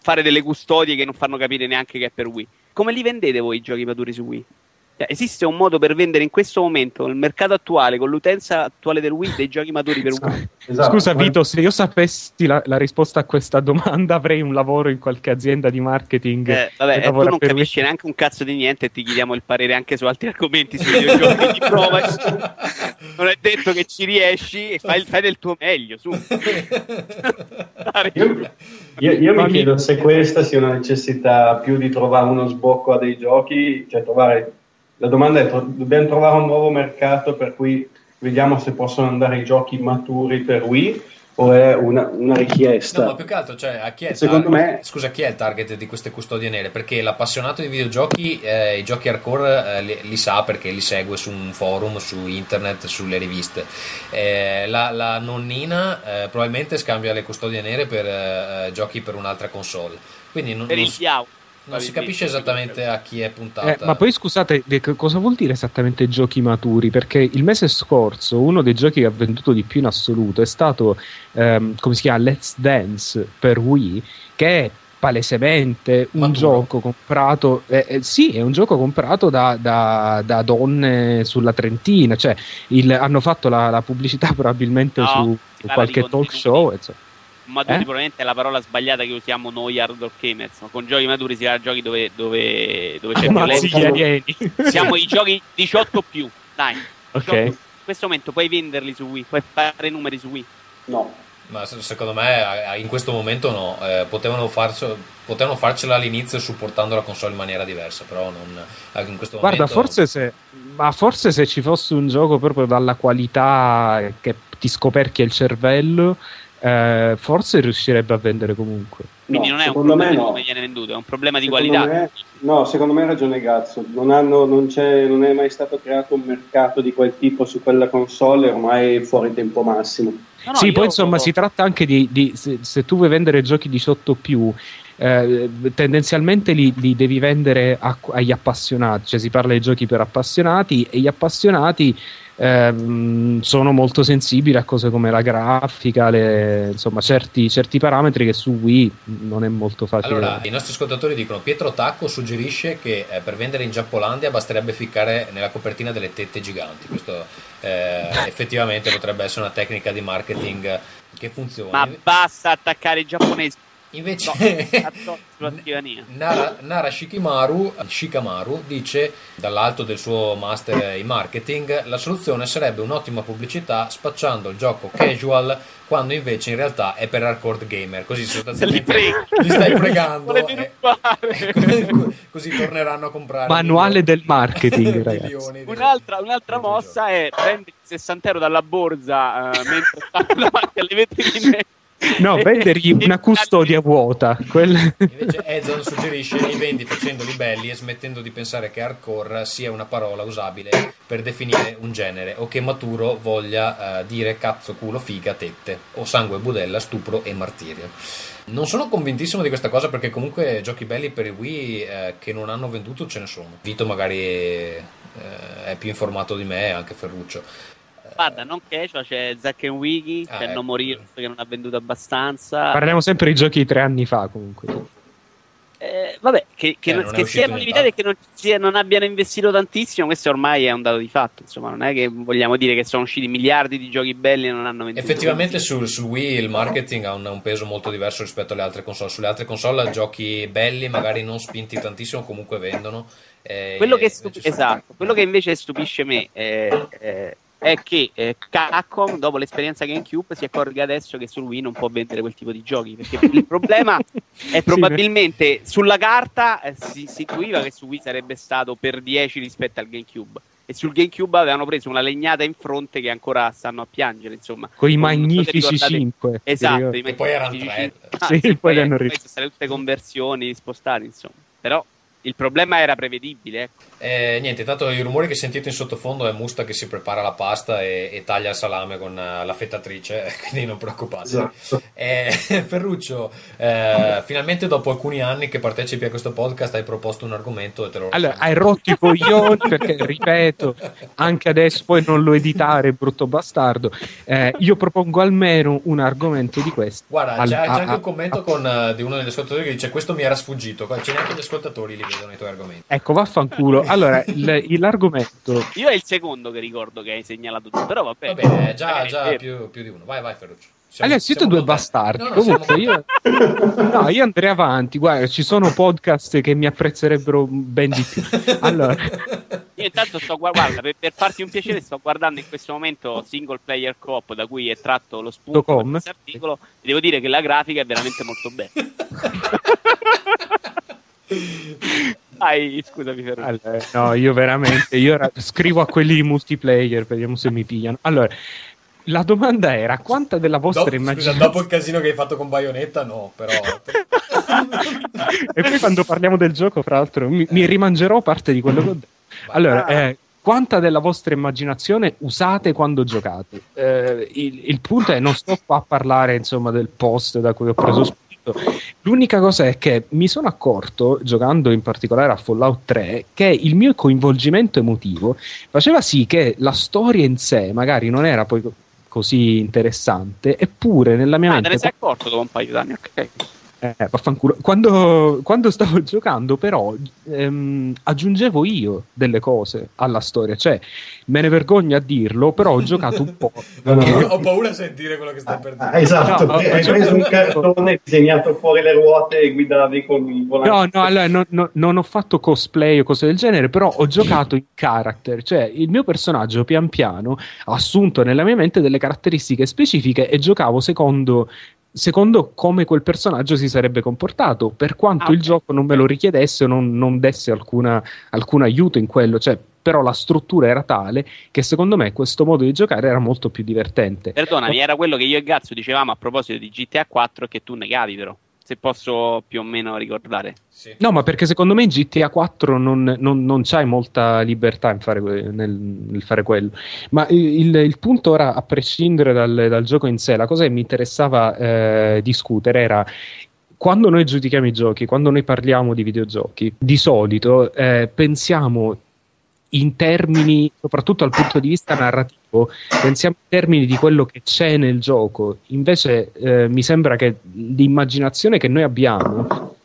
fare delle custodie che non fanno capire neanche che è per Wii. Come li vendete voi i giochi maturi su Wii? Cioè, esiste un modo per vendere in questo momento, nel mercato attuale, con l'utenza attuale del Wii, dei giochi maturi per Wii? Esatto. Scusa Vito, se io sapessi la, la risposta a questa domanda avrei un lavoro in qualche azienda di marketing. Eh, vabbè, eh, tu non capisci neanche un cazzo di niente e ti chiediamo il parere anche su altri argomenti sui videogiochi. quindi prova. Non è detto che ci riesci e fai, fai del tuo meglio, su. Io, io- io mi- chiedo se questa sia una necessità più di trovare uno sbocco a dei giochi, cioè trovare, la domanda è, dobbiamo trovare un nuovo mercato per cui vediamo se possono andare i giochi maturi per Wii o è una, una richiesta? No, ma più che altro, cioè, a chi è il Secondo target? me- Scusa, chi è il target di queste custodie nere? Perché l'appassionato di videogiochi, eh, i giochi hardcore eh, li, li sa perché li segue su un forum, su internet, sulle riviste. Eh, la, la nonnina eh, probabilmente scambia le custodie nere per eh, giochi per un'altra console. Quindi non, Per non il Piau. Non si capisce esattamente a chi è puntata. Eh, ma poi scusate, cosa vuol dire esattamente giochi maturi? Perché il mese scorso uno dei giochi che ha venduto di più in assoluto è stato, ehm, come si chiama, Let's Dance per Wii, che è palesemente un Maturo. gioco comprato, eh, eh, sì, è un gioco comprato da, da- da donne sulla Trentina, cioè il- hanno fatto la, la pubblicità probabilmente No, su parla qualche talk show. insomma. Maturi Eh? probabilmente è la parola sbagliata che usiamo noi hardcore gamers. ma Con giochi maturi si parla di giochi dove, dove, dove c'è violenza. Siamo i giochi 18 più. Dai. 18 Ok. più. In questo momento puoi venderli su Wii, puoi fare numeri su Wii. No. Ma se- secondo me in questo momento no, Eh, potevano, farci- potevano farcela all'inizio supportando la console in maniera diversa, però non, eh, in questo Guarda, momento... forse se, ma forse se ci fosse un gioco proprio dalla qualità che ti scoperchia il cervello, eh, forse riuscirebbe a vendere comunque. Quindi No, non è un secondo problema me di no. come viene venduto, è un problema di Secondo qualità. me- no, secondo me ha ragione Gazzo. Non, hanno- non c'è- non è mai stato creato un mercato di quel tipo su quella console, ormai è fuori tempo massimo. No, no, sì, poi insomma si tratta anche di, di- se, se tu vuoi vendere giochi 18 più, eh, tendenzialmente li, li devi vendere a- agli appassionati, cioè si parla di giochi per appassionati e gli appassionati ehm, sono molto sensibili a cose come la grafica, le- insomma certi, certi parametri che su Wii non è molto facile. Allora, i nostri ascoltatori dicono: Pietro Tacco suggerisce che eh, per vendere in Giappolandia basterebbe ficcare nella copertina delle tette giganti. Questo eh, effettivamente potrebbe essere una tecnica di marketing che funziona. Ma basta attaccare i giapponesi. Invece, No, scrivania. Nara, Nara Shikimaru, Shikamaru dice dall'alto del suo master in marketing la soluzione sarebbe un'ottima pubblicità spacciando il gioco casual quando invece in realtà è per hardcore gamer così sostanzialmente li stai fregando Volete e- rubare. così torneranno a comprare Manuale milioni- del marketing, ragazzi. Un'altra, un'altra mossa è prendere 60 euro dalla borsa eh, mentre stanno davanti alle vetrine. No, vendergli una custodia vuota. quel- Invece Ezon suggerisce li vendi facendoli belli e smettendo di pensare che hardcore sia una parola usabile per definire un genere o che maturo voglia eh, dire cazzo, culo, figa, tette o sangue, budella, stupro e martirio. Non sono convintissimo di questa cosa perché comunque giochi belli per il Wii eh, che non hanno venduto ce ne sono. Vito magari eh, è più informato di me, anche Ferruccio. Guarda, non casual, c'è Zack and Wiki, Ah, c'è ecco. No More Heroes che non ha venduto abbastanza. Parliamo sempre di giochi di tre anni fa, comunque. Eh, vabbè, che, che, Eh, non- è che siano limitati e che non, sia- non abbiano investito tantissimo, questo ormai è un dato di fatto. Insomma, non è che vogliamo dire che sono usciti miliardi di giochi belli e non hanno venduto. Effettivamente sul, sul Wii il marketing ha un, un peso molto diverso rispetto alle altre console. Sulle altre console giochi belli, magari non spinti tantissimo, comunque vendono. eh, quello che, su- esatto, quello che invece stupisce me eh, è che eh, Capcom, dopo l'esperienza GameCube, si accorge adesso che sul Wii non può vendere quel tipo di giochi. Perché il problema è probabilmente sulla carta eh, si, si intuiva che su Wii sarebbe stato per 10 rispetto al GameCube. E sul GameCube avevano preso una legnata in fronte che ancora stanno a piangere. Insomma, Con i magnifici ricordate- 5. Esatto, E poi erano tre. Ah, Sì, sì, poi li hanno poi ri- sono state tutte conversioni spostati, insomma. Però il problema era prevedibile, ecco. Eh, niente, intanto i rumori che sentite in sottofondo è Musta che si prepara la pasta e, e taglia il salame con eh, la fettatrice, quindi non preoccupatevi. Esatto. Eh, Ferruccio, eh, finalmente dopo alcuni anni che partecipi a questo podcast hai proposto un argomento e te lo Allora, hai rotto i coglioni perché, ripeto, anche adesso poi non lo editare, brutto bastardo. Eh, io propongo almeno un argomento di questo. Guarda, Al- c'è, c'è a- anche a- un commento con, eh, di uno degli ascoltatori che dice questo mi era sfuggito, c'è neanche gli ascoltatori li vedono i tuoi argomenti. Ecco, vaffanculo. Allora, il- l'argomento Io è il secondo che ricordo che hai segnalato tu, però va Va bene. bene, già, Eh, già eh, più, più di uno. Vai, vai Ferruccio. Siamo- Allora, siete due bastardi. No, no, Comunque, io, no, io andrei avanti. Guarda, ci sono podcast che mi apprezzerebbero ben di più. Allora, Io intanto sto guardando, per, per farti un piacere, sto guardando in questo momento Single Player Coop da cui è tratto lo spunto Com. questo articolo. E devo dire che la grafica è veramente molto bella. Dai, scusami allora, no, io veramente io ra- scrivo a quelli di multiplayer, vediamo se mi pigliano. Allora, la domanda era quanta della vostra Dopo, scusa, immaginazione dopo il casino che hai fatto con Bayonetta, no, però. e poi quando parliamo del gioco, fra l'altro, mi, mi rimangerò parte di quello che ho detto. Allora, eh, quanta della vostra immaginazione usate quando giocate? Eh, il, il punto è, non sto qua a parlare insomma del post da cui ho preso spunto. L'unica cosa è che mi sono accorto, giocando in particolare a Fallout 3, che il mio coinvolgimento emotivo faceva sì che la storia in sé magari non era poi co- così interessante, eppure nella mia Ah, mente... te ne sei accorto dopo un paio d'anni, ok. Eh, vaffanculo. Quando, quando stavo giocando, però, ehm, aggiungevo io delle cose alla storia. Cioè, me ne vergogno a dirlo, però ho giocato un po'. No, no, no. Ho paura a sentire quello che stai per dire. Ah, esatto, No, hai ho preso un cartone, disegnato fuori le ruote e guidavi con il volante. No, no, allora no- no- non ho fatto cosplay o cose del genere, però ho giocato in character, cioè il mio personaggio pian piano ha assunto nella mia mente delle caratteristiche specifiche e giocavo secondo, secondo come quel personaggio si sarebbe comportato, per quanto Ah, il ok. gioco non me lo richiedesse o non, non desse alcuna, alcun aiuto in quello, cioè però la struttura era tale che secondo me questo modo di giocare era molto più divertente. Perdonami, era quello che io e Gazzo dicevamo a proposito di GTA 4 che tu negavi però. Se posso più o meno ricordare. Sì. No, ma perché secondo me in GTA 4 non, non, non c'hai molta libertà fare, nel, nel, fare quello. Ma il, il, punto ora, a prescindere dal, dal, gioco in sé, la cosa che mi interessava eh, discutere era quando noi giudichiamo i giochi, quando noi parliamo di videogiochi, di solito eh, pensiamo in termini, soprattutto dal punto di vista narrativo, pensiamo in termini di quello che c'è nel gioco. Invece eh, mi sembra che l'immaginazione che noi abbiamo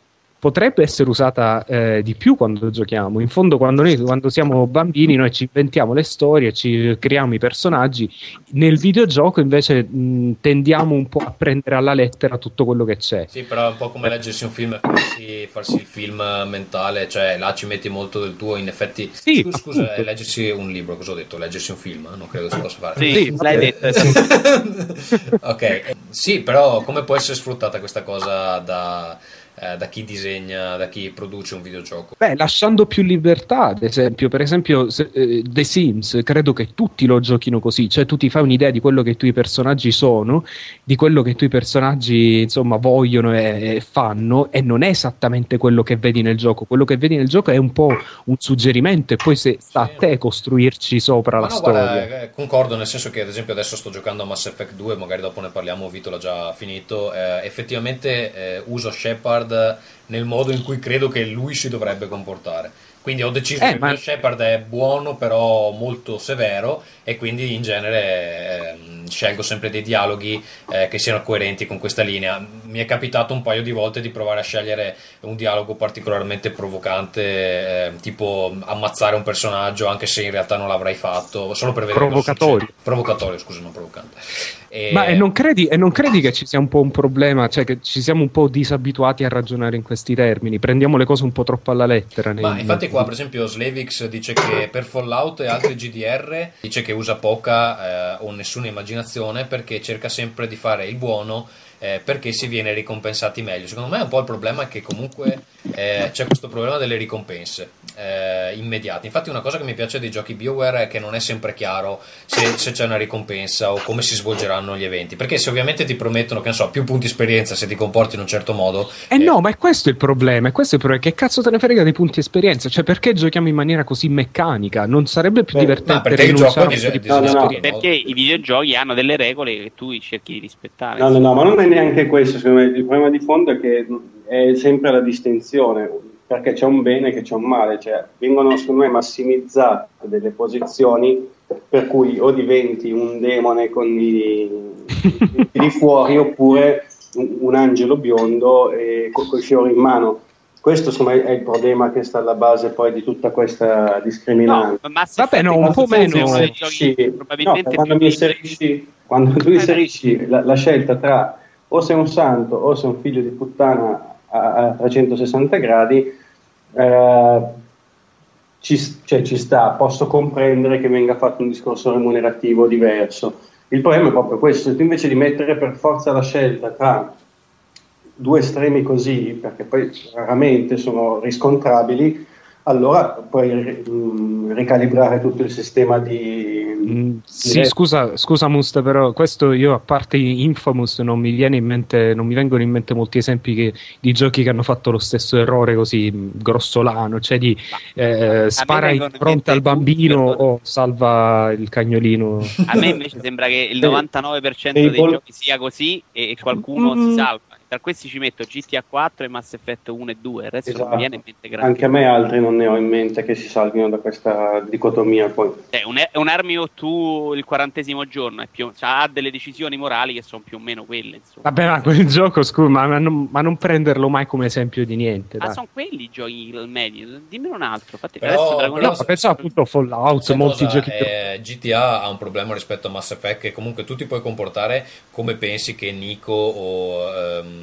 potrebbe essere usata eh, di più quando giochiamo. In fondo, quando noi quando siamo bambini, noi ci inventiamo le storie, ci creiamo i personaggi. Nel videogioco, invece, mh, tendiamo un po' a prendere alla lettera tutto quello che c'è. Sì, però è un po' come leggersi un film e farsi, farsi il film mentale, cioè là ci metti molto del tuo. In effetti, sì, scusa, scusa leggersi un libro, cosa ho detto? Leggersi un film? Non credo si possa fare. Sì, sì l'hai detto. ok, sì, però come può essere sfruttata questa cosa da eh, da chi disegna, da chi produce un videogioco? Beh, lasciando più libertà, ad esempio, per esempio se, eh, The Sims, credo che tutti lo giochino così, cioè tu ti fai un'idea di quello che i tuoi personaggi sono, di quello che i tuoi personaggi insomma vogliono e, e fanno e non è esattamente quello che vedi nel gioco, quello che vedi nel gioco è un po' un suggerimento e poi se sta a te costruirci sopra Ma la no, storia. Guarda, eh, concordo, nel senso che ad esempio adesso sto giocando a Mass Effect 2, magari dopo ne parliamo, Vito l'ha già finito, eh, effettivamente eh, uso Shepard Shepard nel modo in cui credo che lui si dovrebbe comportare. Quindi ho deciso eh, che ma... Shepard è buono, però molto severo, e quindi in genere eh, scelgo sempre dei dialoghi eh, che siano coerenti con questa linea. Mi è capitato un paio di volte di provare a scegliere un dialogo particolarmente provocante, eh, tipo ammazzare un personaggio anche se in realtà non l'avrei fatto, solo per vedere Provocatorio. Provocatorio, scusa, non provocante. E... Ma e non, credi, e non, credi, che ci sia un po' un problema, cioè che ci siamo un po' disabituati a ragionare in questi termini, prendiamo le cose un po' troppo alla lettera. Ma infatti qua per esempio Slavix dice che per Fallout e altri GDR dice che usa poca eh, o nessuna immaginazione perché cerca sempre di fare il buono eh, perché si viene ricompensati meglio. Secondo me un po' il problema è che comunque eh, c'è questo problema delle ricompense eh, immediate. Infatti una cosa che mi piace dei giochi BioWare è che non è sempre chiaro se, se, c'è una ricompensa o come si svolgeranno gli eventi, perché se ovviamente ti promettono che so, più punti esperienza se ti comporti in un certo modo... Eh, no, ma è questo il problema, è questo il problema, che cazzo te ne frega dei punti esperienza? Cioè perché giochiamo in maniera così meccanica? Non sarebbe più Beh, divertente no, perché il gioco di, di, no, no, no. Perché i videogiochi hanno delle regole che tu cerchi di rispettare. No, no, no, ma non è neanche questo, secondo me. Il problema di fondo è che è sempre la distinzione, perché c'è un bene e che c'è un male, cioè vengono secondo me massimizzate delle posizioni per cui o diventi un demone con i, di fuori oppure un, angelo biondo e con i fiori in mano. Questo insomma, è il problema che sta alla base poi di tutta questa discriminanza. No, Vabbè, no, un po' meno. Inserisci, no, quando, inserisci, quando tu inserisci la, la scelta tra o sei un santo o sei un figlio di puttana a, a 360 gradi, eh, ci, cioè, ci, sta, posso comprendere che venga fatto un discorso remunerativo diverso. Il problema è proprio questo, se tu invece di mettere per forza la scelta tra due estremi così, perché poi raramente sono riscontrabili, allora puoi mm, ricalibrare tutto il sistema di... Mm, sì, scusa, scusa Must, però questo io a parte Infamous non mi, viene in mente, non mi vengono in mente molti esempi che, di giochi che hanno fatto lo stesso errore così grossolano, cioè di eh, spara in fronte al bambino o salva il cagnolino. A me invece sembra che il 99% dei giochi sia così e qualcuno mm. si salva tra questi ci metto GTA 4 e Mass Effect 1 e 2, il resto esatto. non viene in mente grande. Anche a me altri non ne ho in mente che si salvino da questa dicotomia poi. Eh, un, un Army Two il quarantesimo giorno più, cioè, ha delle decisioni morali che sono più o meno quelle. Insomma. Vabbè, ma quel gioco, scusa, ma, ma, non, ma, non, prenderlo mai come esempio di niente. Ma sono quelli i giochi il medio, dimmene un altro. Infatti, però, adesso però, no, pensavo appunto Fallout, molti cosa, giochi. Eh, GTA ha un problema rispetto a Mass Effect che comunque tu ti puoi comportare come pensi che Nico o... Um,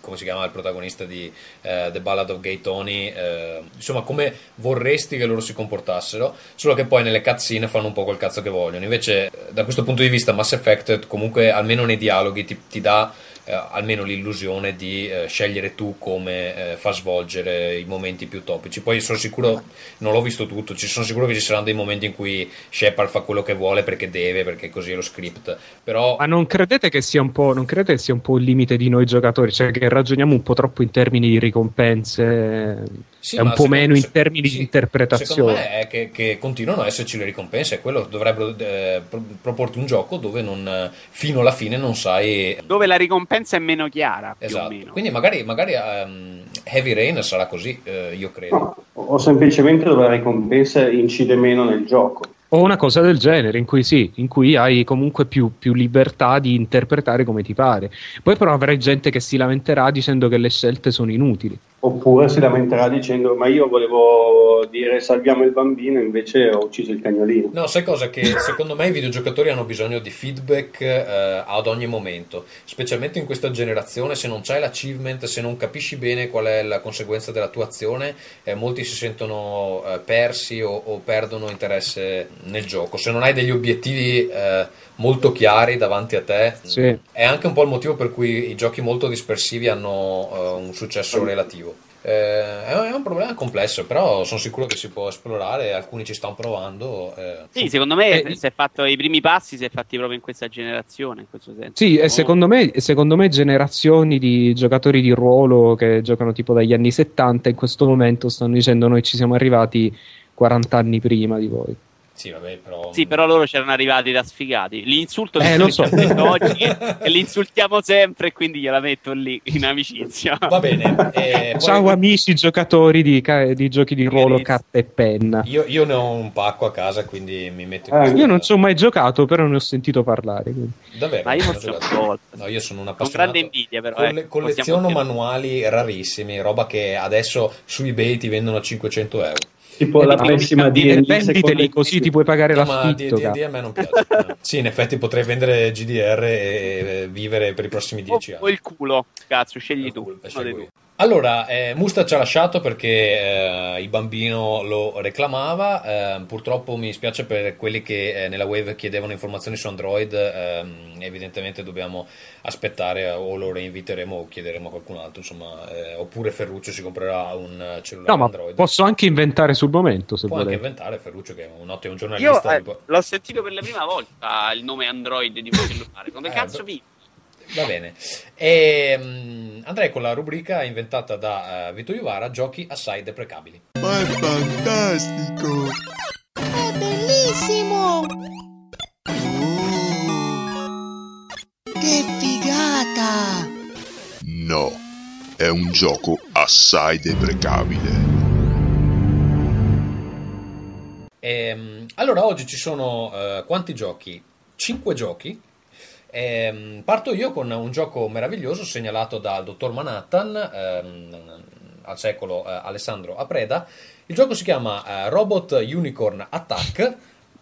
come si chiama il protagonista di uh, The Ballad of Gay Tony, uh, insomma come vorresti che loro si comportassero, solo che poi nelle cutscene fanno un po' quel cazzo che vogliono. Invece da questo punto di vista Mass Effect comunque almeno nei dialoghi ti, ti dà eh, almeno l'illusione di eh, scegliere tu come eh, far svolgere i momenti più topici. Poi sono sicuro, non l'ho visto tutto, ci sono sicuro che ci saranno dei momenti in cui Shepard fa quello che vuole perché deve, perché così è lo script. Però... Ma non credete che sia un po', non credete che sia un po' il limite di noi giocatori, cioè che ragioniamo un po' troppo in termini di ricompense? Sì, è un po' secondo- meno in termini sì, di interpretazione. Secondo me è che, che continuano a esserci le ricompense, e quello dovrebbero eh, pro- proporti un gioco dove non, fino alla fine non sai Dove la ricompensa è meno chiara, più o Esatto, meno. quindi magari, magari ehm, Heavy Rain sarà così, eh, io credo. No, o semplicemente dove la ricompensa incide meno nel gioco. O una cosa del genere, in cui sì, in cui hai comunque più, più libertà di interpretare come ti pare. Poi però avrai gente che si lamenterà dicendo che le scelte sono inutili. Oppure si lamenterà dicendo ma io volevo dire salviamo il bambino invece ho ucciso il cagnolino. No, sai cosa? Che secondo me i videogiocatori hanno bisogno di feedback eh, ad ogni momento, specialmente in questa generazione. Se non c'hai l'achievement, se non capisci bene qual è la conseguenza della tua azione, eh, molti si sentono eh, persi o, o perdono interesse nel gioco. Se non hai degli obiettivi eh, molto chiari davanti a te, Sì. è anche un po' il motivo per cui i giochi molto dispersivi hanno eh, un successo relativo. Eh, è un- è un problema complesso, però sono sicuro che si può esplorare. Alcuni ci stanno provando. eh, Sì, secondo me Eh, si è fatto i primi passi si è fatti proprio in questa generazione, in questo senso. Sì, No? e secondo me, secondo me generazioni di giocatori di ruolo che giocano tipo dagli anni 70 in questo momento stanno dicendo noi ci siamo arrivati 40 anni prima di voi. Sì, vabbè, però. Sì, però loro c'erano arrivati da sfigati. L'insulto Eh, lo so. detto oggi che, che li insultiamo sempre e quindi gliela metto lì in amicizia. Va bene. eh, poi- Ciao amici giocatori di, di giochi di ruolo, carta e penna. Io, io ne ho un pacco a casa, quindi mi metto in questa- Io non ci ho mai giocato, però ne ho sentito parlare. quindi. Davvero? Ma io non ho giocato. No, io sono un Con appassionato. grande invidia, però. Colle- eh, colleziono possiamo dire. manuali rarissimi, roba che adesso su eBay ti vendono a 500 euro. Tipo E la pessima D&D venditeli così ti puoi pagare No, ma l'affitto. D- D- cazzo. a me non piace. sì, in effetti potrei vendere GDR e vivere per i prossimi O, 10 o anni. il culo, cazzo, scegli tu. culo, uno io. Allora, eh, Musta ci ha lasciato perché eh, il bambino lo reclamava. eh, purtroppo mi spiace per quelli che eh, nella wave chiedevano informazioni su Android. ehm, evidentemente dobbiamo aspettare o lo reinviteremo o chiederemo a qualcun altro. Insomma, eh, oppure Ferruccio si comprerà un cellulare No, ma Android. posso anche inventare sul momento se Può anche volete. inventare Ferruccio, che è un ottimo Io giornalista. eh, tipo- l'ho sentito per la prima volta il nome Android di quel cellulare. Come Eh, cazzo beh. Va bene. E, mm, andrei con la rubrica inventata da eh, Vito Iuvara, giochi assai deprecabili. Ma è fantastico! È bellissimo! Oh, Che figata! no, è un gioco assai deprecabile. Ehm, allora, oggi ci sono eh, quanti giochi? Cinque giochi. Ehm, parto io con un gioco meraviglioso segnalato dal dottor Manhattan ehm, al secolo eh, Alessandro Apreda. Il gioco si chiama eh, Robot Unicorn Attack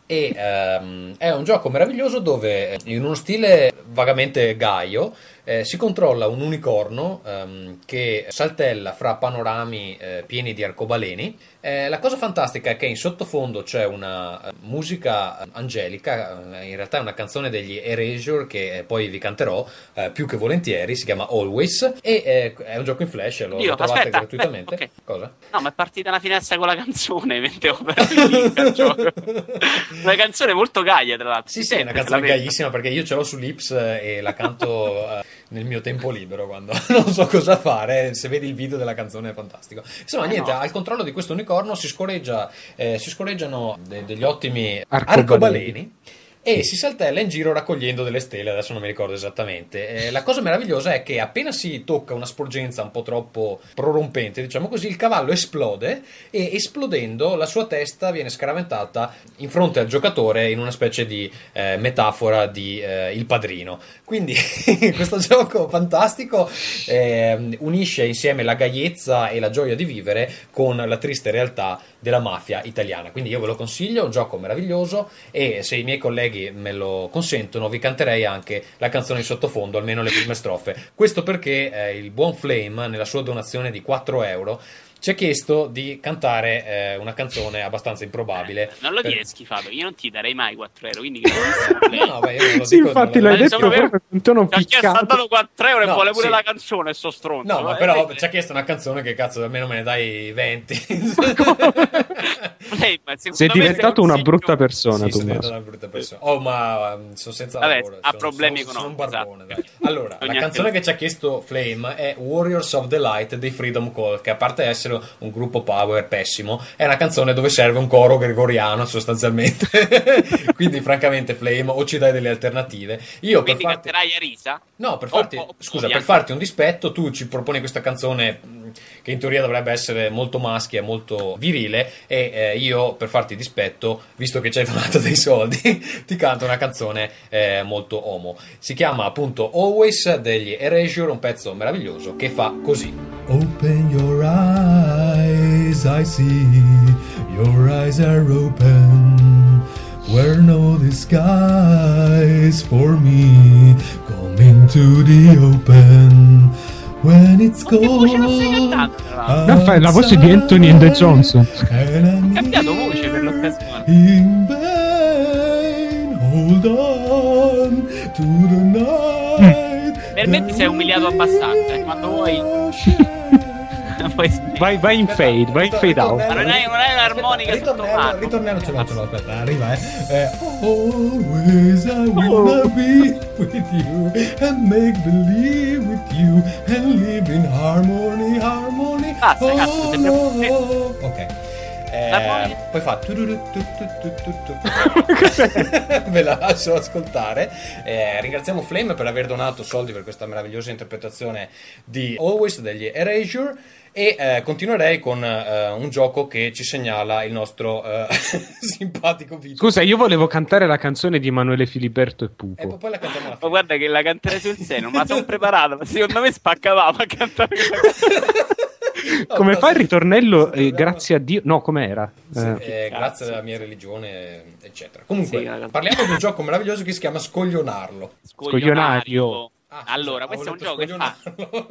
e ehm, è un gioco meraviglioso dove eh, in uno stile vagamente gaio eh, si controlla un unicorno ehm, che saltella fra panorami eh, pieni di arcobaleni. Eh, la cosa fantastica è che in sottofondo c'è una eh, musica angelica, eh, in realtà è una canzone degli Erasure che eh, poi vi canterò eh, più che volentieri, si chiama Always e eh, è un gioco in flash, lo, Dio, lo trovate aspetta, gratuitamente. aspetta, Cosa? No, ma è partita una finestra con la canzone mentre al gioco. Una canzone molto gaia, tra l'altro. Sì, sì, è una canzone la gaghissima perché io ce l'ho su Lips eh, e la canto eh, nel mio tempo libero quando non so cosa fare. Se vedi il video della canzone è fantastico. Insomma, Eh, niente, no. al controllo di questo unicorno si, scorreggia, eh, si scorreggiano de- degli ottimi Arcobaleni. arcobaleni. E si saltella in giro raccogliendo delle stelle, adesso non mi ricordo esattamente. Eh, la cosa meravigliosa è che appena si tocca una sporgenza un po' troppo prorompente, diciamo così, il cavallo esplode e esplodendo la sua testa viene scaraventata in fronte al giocatore in una specie di eh, metafora di eh, il padrino. Quindi questo gioco fantastico eh, unisce insieme la gaiezza e la gioia di vivere con la triste realtà della mafia italiana. Quindi io ve lo consiglio, è un gioco meraviglioso e se i miei colleghi colleghi me lo consentono, vi canterei anche la canzone di sottofondo, almeno le prime strofe. Questo perché eh, il buon Flame, nella sua donazione di 4 euro, ci ha chiesto di cantare eh, una canzone abbastanza improbabile. Non lo Per- dire schifato, io non ti darei mai 4 euro, quindi No, no, beh, io lo Sì, dico, infatti l'hai detto proprio con tono Ti ha chiesto ha piccato. dato 4 euro No, e vuole pure sì. la canzone, sto stronzo. No, ma Eh, però eh, ci ha chiesto una canzone che cazzo almeno me ne dai 20. lei, Sei diventato un una brutta persona, Sì, sono una brutta persona. Oh, ma um, sono senza Vabbè, lavoro. ha sono- problemi sono- sono un economici, barbone, esatto. dai. Allora, la canzone che ci ha chiesto Flame è Warriors of the Light dei Freedom Call, che a parte essere un gruppo power pessimo, è una canzone dove serve un coro gregoriano sostanzialmente. Quindi, francamente, Flame, o ci dai delle alternative. Io per Quindi farti... canterai a risa? No, per farti, o- scusa, o- per farti un dispetto, tu ci proponi questa canzone che in teoria dovrebbe essere molto maschia molto virile e eh, io, per farti dispetto, visto che ci hai donato dei soldi, ti canto una canzone eh, molto homo. Si chiama appunto Always degli Erasure, un pezzo meraviglioso che fa così. Open your eyes, I see your eyes are open. Where no disguise for me, come into the open. When it's l'altro? No, fai la voce di Anthony and the Johnson. Ha cambiato voce per l'occasione. In vain, hold on to the night. Per me ti sei umiliato abbastanza, eh, quando vuoi- Vai, vai in fade, vai in fade out. Ma non è- non Aspetta, sotto ritornello, ritornello ce l'ho, ce l'ho, aspetta, arriva, eh. eh Always I will be with you and make believe with you and live in harmony, harmony. Basta, cazzo, sembra- oh, Ok. Eh, L'armonica? poi fa ve la lascio ascoltare Eh, ringraziamo Flame per aver donato soldi per questa meravigliosa interpretazione di Always degli Erasure e eh, continuerei con eh, un gioco che ci segnala il nostro eh, simpatico Vito Scusa, io volevo cantare la canzone di Emanuele Filiberto e e Pupo. poi- poi la cantiamo alla Ma guarda che la canterei sul seno, ma sono preparato. Ma secondo me spaccavamo a cantare quella canzone. No, Come fa il ritornello? eh, grazie a Dio. No, com'era? Sì, Eh, eh, grazie alla mia religione, eccetera. Comunque, Sì, parliamo di un gioco meraviglioso che si chiama Scoglionarlo. Scoglionario. Ah, allora, questo è un gioco che fa.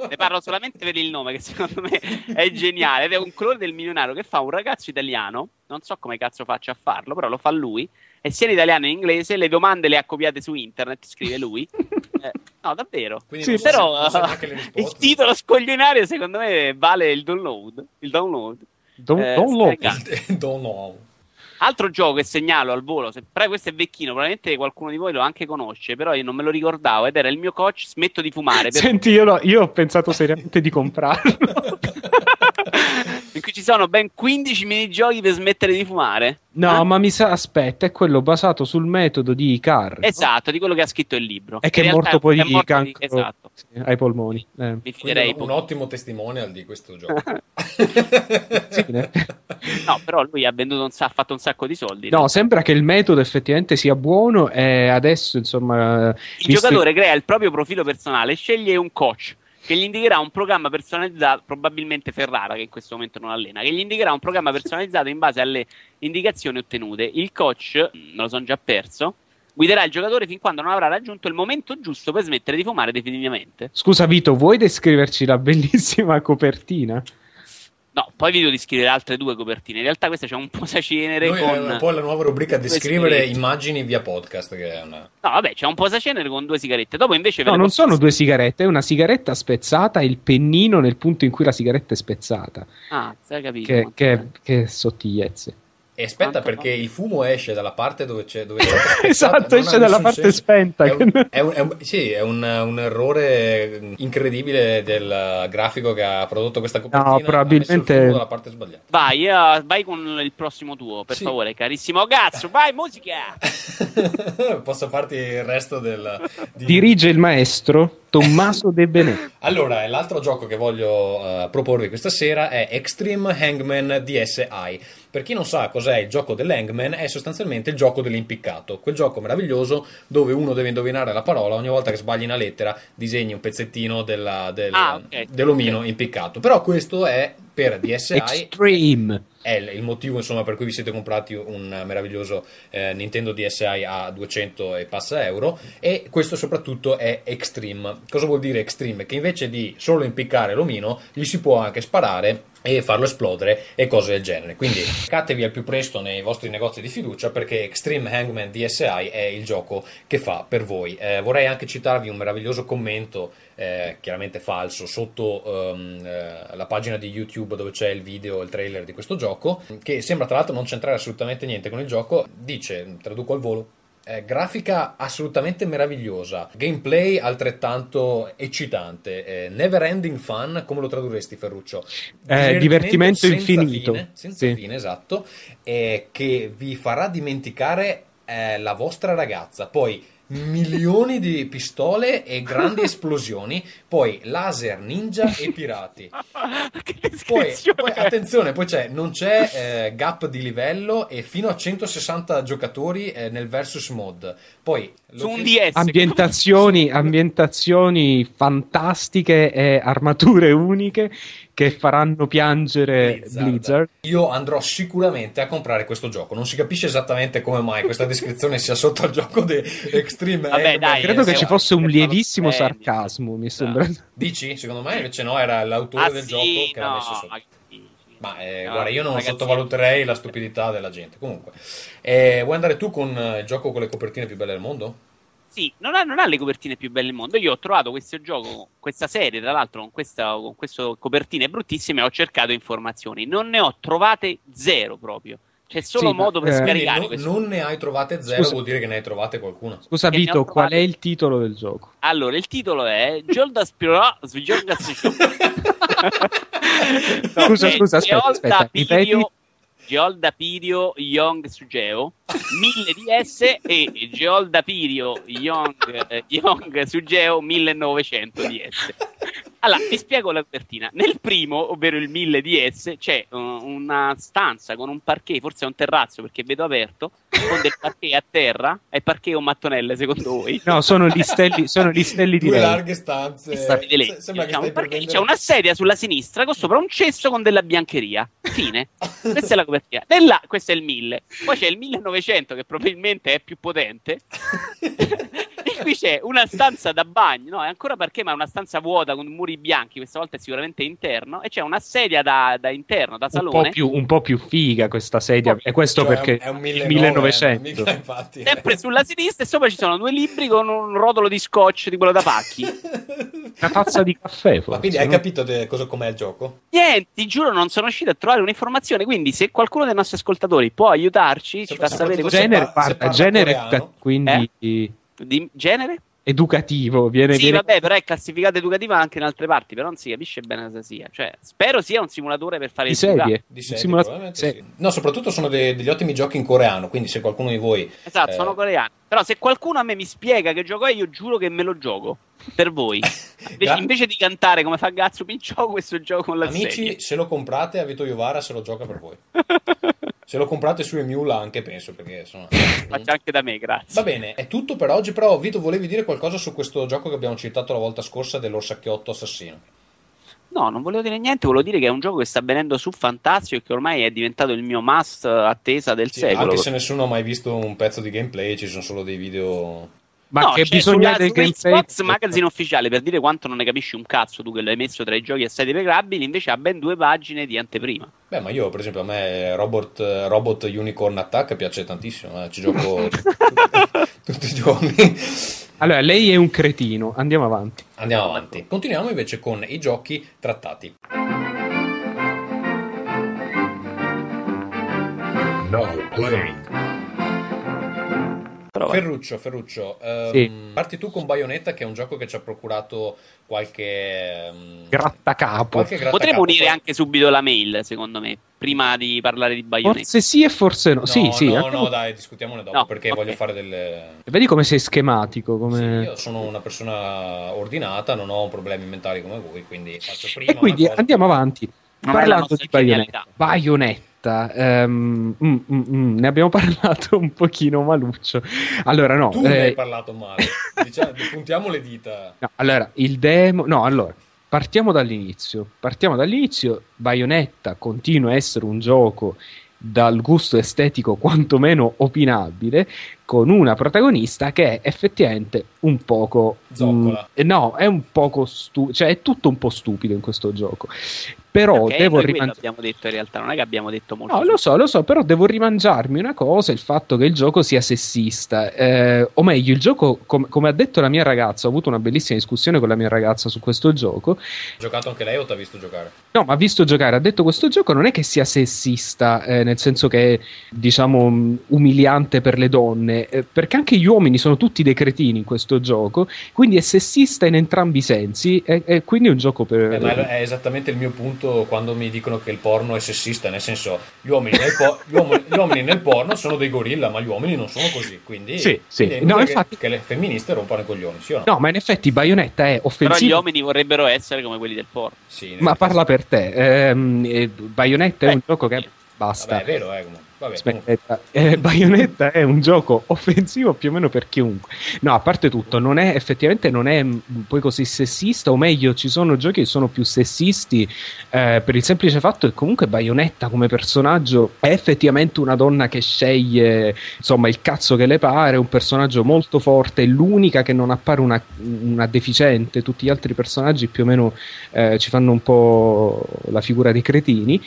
Ne parlo solamente per il nome, che secondo me è geniale. Ed è un colore del milionario che fa un ragazzo italiano. Non so come cazzo faccia a farlo, però lo fa lui. E sia in italiano che in inglese. Le domande le ha copiate su internet, scrive lui. Eh, no, davvero. Quindi Sì, Però il titolo scoglionario, secondo me, vale il download. Il download. Don't, Eh, don't look. Altro gioco che segnalo al volo, se, però questo è vecchino, probabilmente qualcuno di voi lo anche conosce, però io non me lo ricordavo ed era il mio coach, smetto di fumare. per- Senti, io, l'ho- io ho pensato seriamente di comprarlo. in cui ci sono ben 15 minigiochi per smettere di fumare. No, Eh? ma mi sa, aspetta, è quello basato sul metodo di Icar. Esatto, di quello che ha scritto il libro. E che è morto poi è di morto cancro Esatto, sì, ai polmoni. Eh. mi fiderei un, ottimo testimonial di questo gioco. No, però lui ha venduto un sa- ha fatto un sacco di soldi. No, sembra che il metodo effettivamente sia buono e adesso, insomma... il giocatore crea il proprio profilo personale, sceglie un coach che gli indicherà un programma personalizzato, probabilmente Ferrara che in questo momento non allena, che gli indicherà un programma personalizzato in base alle indicazioni ottenute. Il coach, mh, me lo sono già perso, guiderà il giocatore fin quando non avrà raggiunto il momento giusto per smettere di fumare definitivamente. Scusa Vito, vuoi descriverci la bellissima copertina? No, poi vi devo descrivere altre due copertine. In realtà questa c'è un posacenere Noi con... è un po' la nuova rubrica descrivere sigarette. immagini via podcast, che è una... No, vabbè, c'è un posacenere con due sigarette. Dopo invece ve No, non posso- sono due sigarette, è una sigaretta spezzata e il pennino nel punto in cui la sigaretta è spezzata. Ah, sai capito. Che, che, è. che sottigliezze. E aspetta perché il fumo esce dalla parte dove c'è dove Esatto, esce dalla parte senso. spenta. È un, è un- è un- sì, è un, un errore incredibile del grafico che ha prodotto questa copertina. No, probabilmente- dalla parte sbagliata. Vai, eh, vai con il prossimo tuo, per Sì. favore, carissimo cazzo. Vai, musica! Posso farti il resto del... di- Dirige il maestro Tommaso De Benet. Allora, l'altro gioco che voglio eh, proporvi questa sera è Extreme Hangman DSI. Per chi non sa cos'è il gioco dell'Hangman, è sostanzialmente il gioco dell'impiccato. Quel gioco meraviglioso dove uno deve indovinare la parola, ogni volta che sbagli una lettera disegni un pezzettino della- del- Ah, ok. dell'omino impiccato. Però questo è per DSI Extreme. è il motivo insomma, per cui vi siete comprati un meraviglioso eh, Nintendo DSi a 200 e passa euro e questo soprattutto è Extreme. Cosa vuol dire Extreme? Che invece di solo impiccare l'omino gli si può anche sparare e farlo esplodere e cose del genere. Quindi catevi al più presto nei vostri negozi di fiducia perché Extreme Hangman DSi è il gioco che fa per voi. Eh, vorrei anche citarvi un meraviglioso commento, eh, chiaramente falso, sotto ehm, eh, la pagina di YouTube dove c'è il video, il trailer di questo gioco, che sembra tra l'altro non c'entrare assolutamente niente con il gioco. Dice, traduco al volo, eh, grafica assolutamente meravigliosa, gameplay altrettanto eccitante, eh, never ending fun, come lo tradurresti Ferruccio? Eh, divertimento senza infinito. Fine, senza Sì. fine, esatto, che vi farà dimenticare eh, la vostra ragazza. Poi milioni di pistole e grandi esplosioni, poi laser, ninja e pirati. che Poi, poi, attenzione, poi c'è, non c'è eh, gap di livello e fino a 160 giocatori eh, nel versus mod. Poi su un location- DS Ambientazioni, ambientazioni fantastiche e armature uniche che faranno piangere Blizzard. Blizzard. Io andrò sicuramente a comprare questo gioco. Non si capisce esattamente come mai questa descrizione sia sotto al gioco di Extreme. Vabbè, dai, Credo che ci fosse un lievissimo sarcasmo, mi sembra. Dici? Secondo me invece no, era l'autore Ah, del sì, gioco che l'ha messo sotto. ma eh, No, guarda, io non ragazzi, sottovaluterei la stupidità della gente. Comunque, eh, vuoi andare tu con il gioco con le copertine più belle del mondo? Sì, non ha, non ha le copertine più belle del mondo. Io ho trovato questo gioco, questa serie, tra l'altro, con, questa, con queste copertine bruttissime, ho cercato informazioni. Non ne ho trovate zero proprio. C'è solo Sì, modo per eh, scaricare no- questo. non ne hai trovate zero, Scusa. vuol dire che ne hai trovate qualcuna. Scusa Che Vito, qual è trovate- il titolo del gioco? Allora, il titolo è Giolda Spirò Svigiorga Scusa, scusa, aspetta, aspetta, ripeti. Geolda Pirio Young Sugeo 1000 DS e Geolda Pirio Young, eh, Young Sugeo 1900 DS. Allora, vi spiego la copertina. Nel primo, ovvero il 1000 DS, c'è uh, una stanza con un parquet, forse è un terrazzo perché vedo aperto, con del parquet a terra. È parquet o mattonelle secondo voi? No, sono gli stelli, sono gli stelli di Due legno. larghe stanze. Stabili legno. Se- Sembra che Diciamo, perché vendere... c'è una sedia sulla sinistra con sopra un cesso con della biancheria. Fine. Questa è la copertina. Nella, questo è il 1000. Poi c'è il 1900 che probabilmente è più potente. qui c'è una stanza da bagno. No, è ancora perché, ma è una stanza vuota con muri bianchi. Questa volta è sicuramente interno. E c'è una sedia da, da interno, da Un salone. po, più, un po' più figa questa sedia, e questo Cioè, perché è un il 1900. 1900. mica, infatti. Sempre sulla sinistra. E sopra ci sono due libri con un rotolo di scotch di quello da pacchi. Una tazza di caffè, forse. Ma quindi hai no? capito de- cosa, com'è il gioco? Niente, ti giuro, non sono riuscito a trovare un'informazione. Quindi, se qualcuno dei nostri ascoltatori può aiutarci, ci Sopra- fa sapere se genere, se parla genere quindi di genere? educativo. Viene, Sì, viene- vabbè, però è classificata educativa anche in altre parti, però non si capisce bene cosa sia. Cioè, spero sia un simulatore per fare di serie. Di serie, se- sì. No, soprattutto sono de- degli ottimi giochi in coreano, quindi se qualcuno di voi... Esatto, eh, sono coreani. Però se qualcuno a me mi spiega che gioco è, io giuro che me lo gioco. Per voi. Invece, invece di cantare come fa Gazzo Pincio, questo gioco con la Amici, serie. se lo comprate a Vito Iovara se lo gioca per voi. Se lo comprate su Emule anche, penso, perché sono... Faccia anche da me, grazie. Va bene, è tutto per oggi, però Vito volevi dire qualcosa su questo gioco che abbiamo citato la volta scorsa dell'orsacchiotto assassino. No, non volevo dire niente, volevo dire che è un gioco che sta venendo su Fantasio e che ormai è diventato il mio must attesa del Sì, secolo. anche se nessuno ha mai visto un pezzo di gameplay, ci sono solo dei video... Ma no, che c'è bisogna su gameplay? Xbox Magazine ufficiale per dire quanto non ne capisci un cazzo tu che l'hai messo tra i giochi assai deprecabili, invece ha ben due pagine di anteprima. Beh, ma io, per esempio, a me Robot, Robot Unicorn Attack piace tantissimo, eh, ci gioco tutti, tutti i giorni. Allora, lei è un cretino. Andiamo avanti. Andiamo avanti. Continuiamo invece con i giochi trattati. Now playing. Però, vai. Ferruccio, Ferruccio, ehm, Sì. parti tu con Bayonetta, che è un gioco che ci ha procurato qualche... ehm, Grattacapo. qualche grattacapo. Potremmo unire Poi- anche subito la mail, secondo me, prima di parlare di Bayonetta. Forse sì e forse no. No, sì, sì. no, andiamo- no, dai, discutiamone dopo, No, perché ok. voglio fare delle... Vedi come sei schematico. Sì, Come... io sono una persona ordinata, non ho problemi mentali come voi, quindi faccio prima E quindi andiamo avanti. La Parlando di Bayonetta. genialità. Bayonetta. ehm, mm, mm, mm, ne abbiamo parlato un pochino maluccio. Allora, no. Tu ne eh, hai parlato male. Diciamo, puntiamo le dita. no, allora, il demo. No, allora. partiamo dall'inizio. Partiamo dall'inizio. Bayonetta continua a essere un gioco dal gusto estetico quantomeno opinabile, con una protagonista che è effettivamente un poco. Zoccola. mm, no, è un poco stupido, cioè è tutto un po' stupido in questo gioco. Però Ok, devo rimangiare. abbiamo detto in realtà, non è che abbiamo detto molto. No, lo so, lo so, però devo rimangiarmi una cosa, il fatto che il gioco sia sessista. Eh, o meglio, il gioco, com- come ha detto la mia ragazza, ho avuto una bellissima discussione con la mia ragazza su questo gioco. Ha giocato anche lei o ti ha visto giocare? No, ma ha visto giocare, ha detto questo gioco non è che sia sessista, eh, nel senso che è, diciamo, mh, umiliante per le donne, eh, perché anche gli uomini sono tutti dei cretini in questo gioco, quindi è sessista in entrambi i sensi, e, e quindi è un gioco per... Eh, ma è esattamente il mio punto quando mi dicono che il porno è sessista, nel senso gli uomini nel, po- gli uomini- gli uomini nel porno sono dei gorilla, ma gli uomini non sono così, quindi, Sì, sì. quindi No, infatti- che, che le femministe rompano i coglioni, sì o no? No, ma in effetti Bayonetta è Però gli uomini vorrebbero essere come quelli del porno. Sì, Ma parla sì. Per te. Eh, Bayonetta è un gioco che. Basta. Vabbè, è vero, eh, comunque. Vabbè, eh, Bayonetta è un gioco offensivo più o meno per chiunque. No, a parte tutto, non è effettivamente non è mh, poi così sessista, o meglio, ci sono giochi che sono più sessisti eh, per il semplice fatto che comunque Bayonetta come personaggio è effettivamente una donna che sceglie insomma il cazzo che le pare, è un personaggio molto forte, è l'unica che non appare una, una deficiente, tutti gli altri personaggi più o meno eh, ci fanno un po' la figura dei cretini.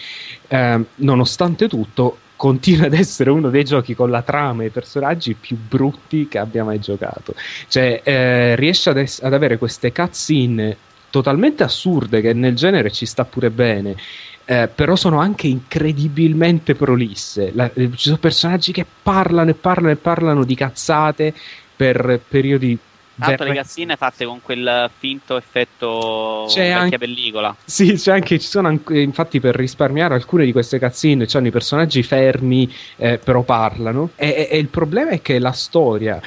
Eh, nonostante tutto, continua ad essere uno dei giochi con la trama e i personaggi più brutti che abbia mai giocato. Cioè, eh, riesce ad, es- ad avere queste cutscene totalmente assurde che nel genere ci sta pure bene. eh, però sono anche incredibilmente prolisse. La- eh, ci sono personaggi che parlano e parlano e parlano di cazzate per periodi Tanto le veramente- cazzine fatte con quel finto effetto vecchia anche- pellicola. Sì, c'è anche, ci sono anche, infatti per risparmiare alcune di queste cazzine, c'hanno i personaggi fermi, eh, però parlano. E, e- e il problema è che la storia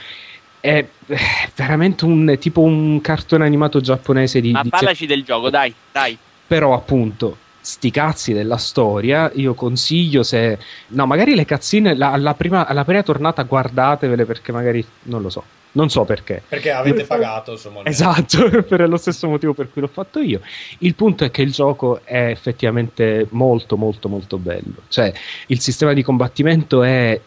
è eh, veramente un tipo un cartone animato giapponese di, Ma di- parlaci del gioco, dai, dai. però appunto sti cazzi della storia io consiglio se no magari le cazzine la, alla, prima, alla prima tornata guardatevele perché magari non lo so non so perché Perché avete pagato, insomma. almeno. Esatto, per lo stesso motivo per cui l'ho fatto io. Il punto è che il gioco è effettivamente molto molto molto bello. Cioè, il sistema di combattimento è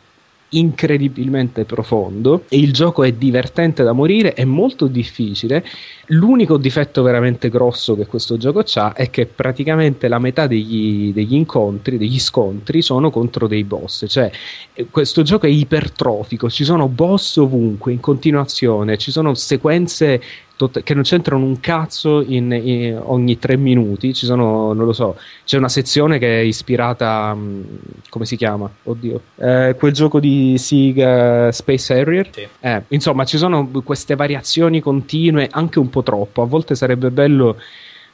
incredibilmente profondo il gioco è divertente da morire, è molto difficile. L'unico difetto veramente grosso che questo gioco ha è che praticamente la metà degli, degli incontri, degli scontri sono contro dei boss, cioè eh, questo gioco è ipertrofico, ci sono boss ovunque in continuazione, ci sono sequenze tot- che non c'entrano un cazzo in, in- ogni tre minuti, ci sono, non lo so, c'è una sezione che è ispirata, mh, come si chiama? Oddio, Eh, quel gioco di Sega Space Harrier. Sì. Eh, insomma, ci sono queste variazioni continue, anche un po' troppo. A volte sarebbe bello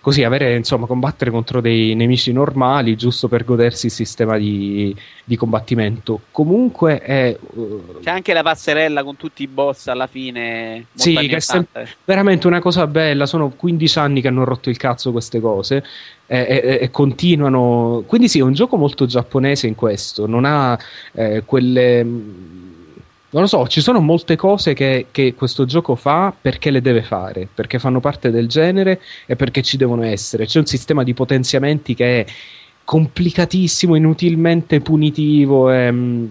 così avere, insomma, combattere contro dei nemici normali, giusto per godersi il sistema di, di combattimento. Comunque è uh, C'è anche la passerella con tutti i boss alla fine. Sì, che è sem- 80. veramente una cosa bella. Sono 15 anni che hanno rotto il cazzo queste cose e, e- e continuano. Quindi, sì, è un gioco molto giapponese in questo. Non ha eh, quelle. Non lo so, ci sono molte cose che, che questo gioco fa perché le deve fare, perché fanno parte del genere e perché ci devono essere. C'è un sistema di potenziamenti che è complicatissimo, inutilmente punitivo. ehm,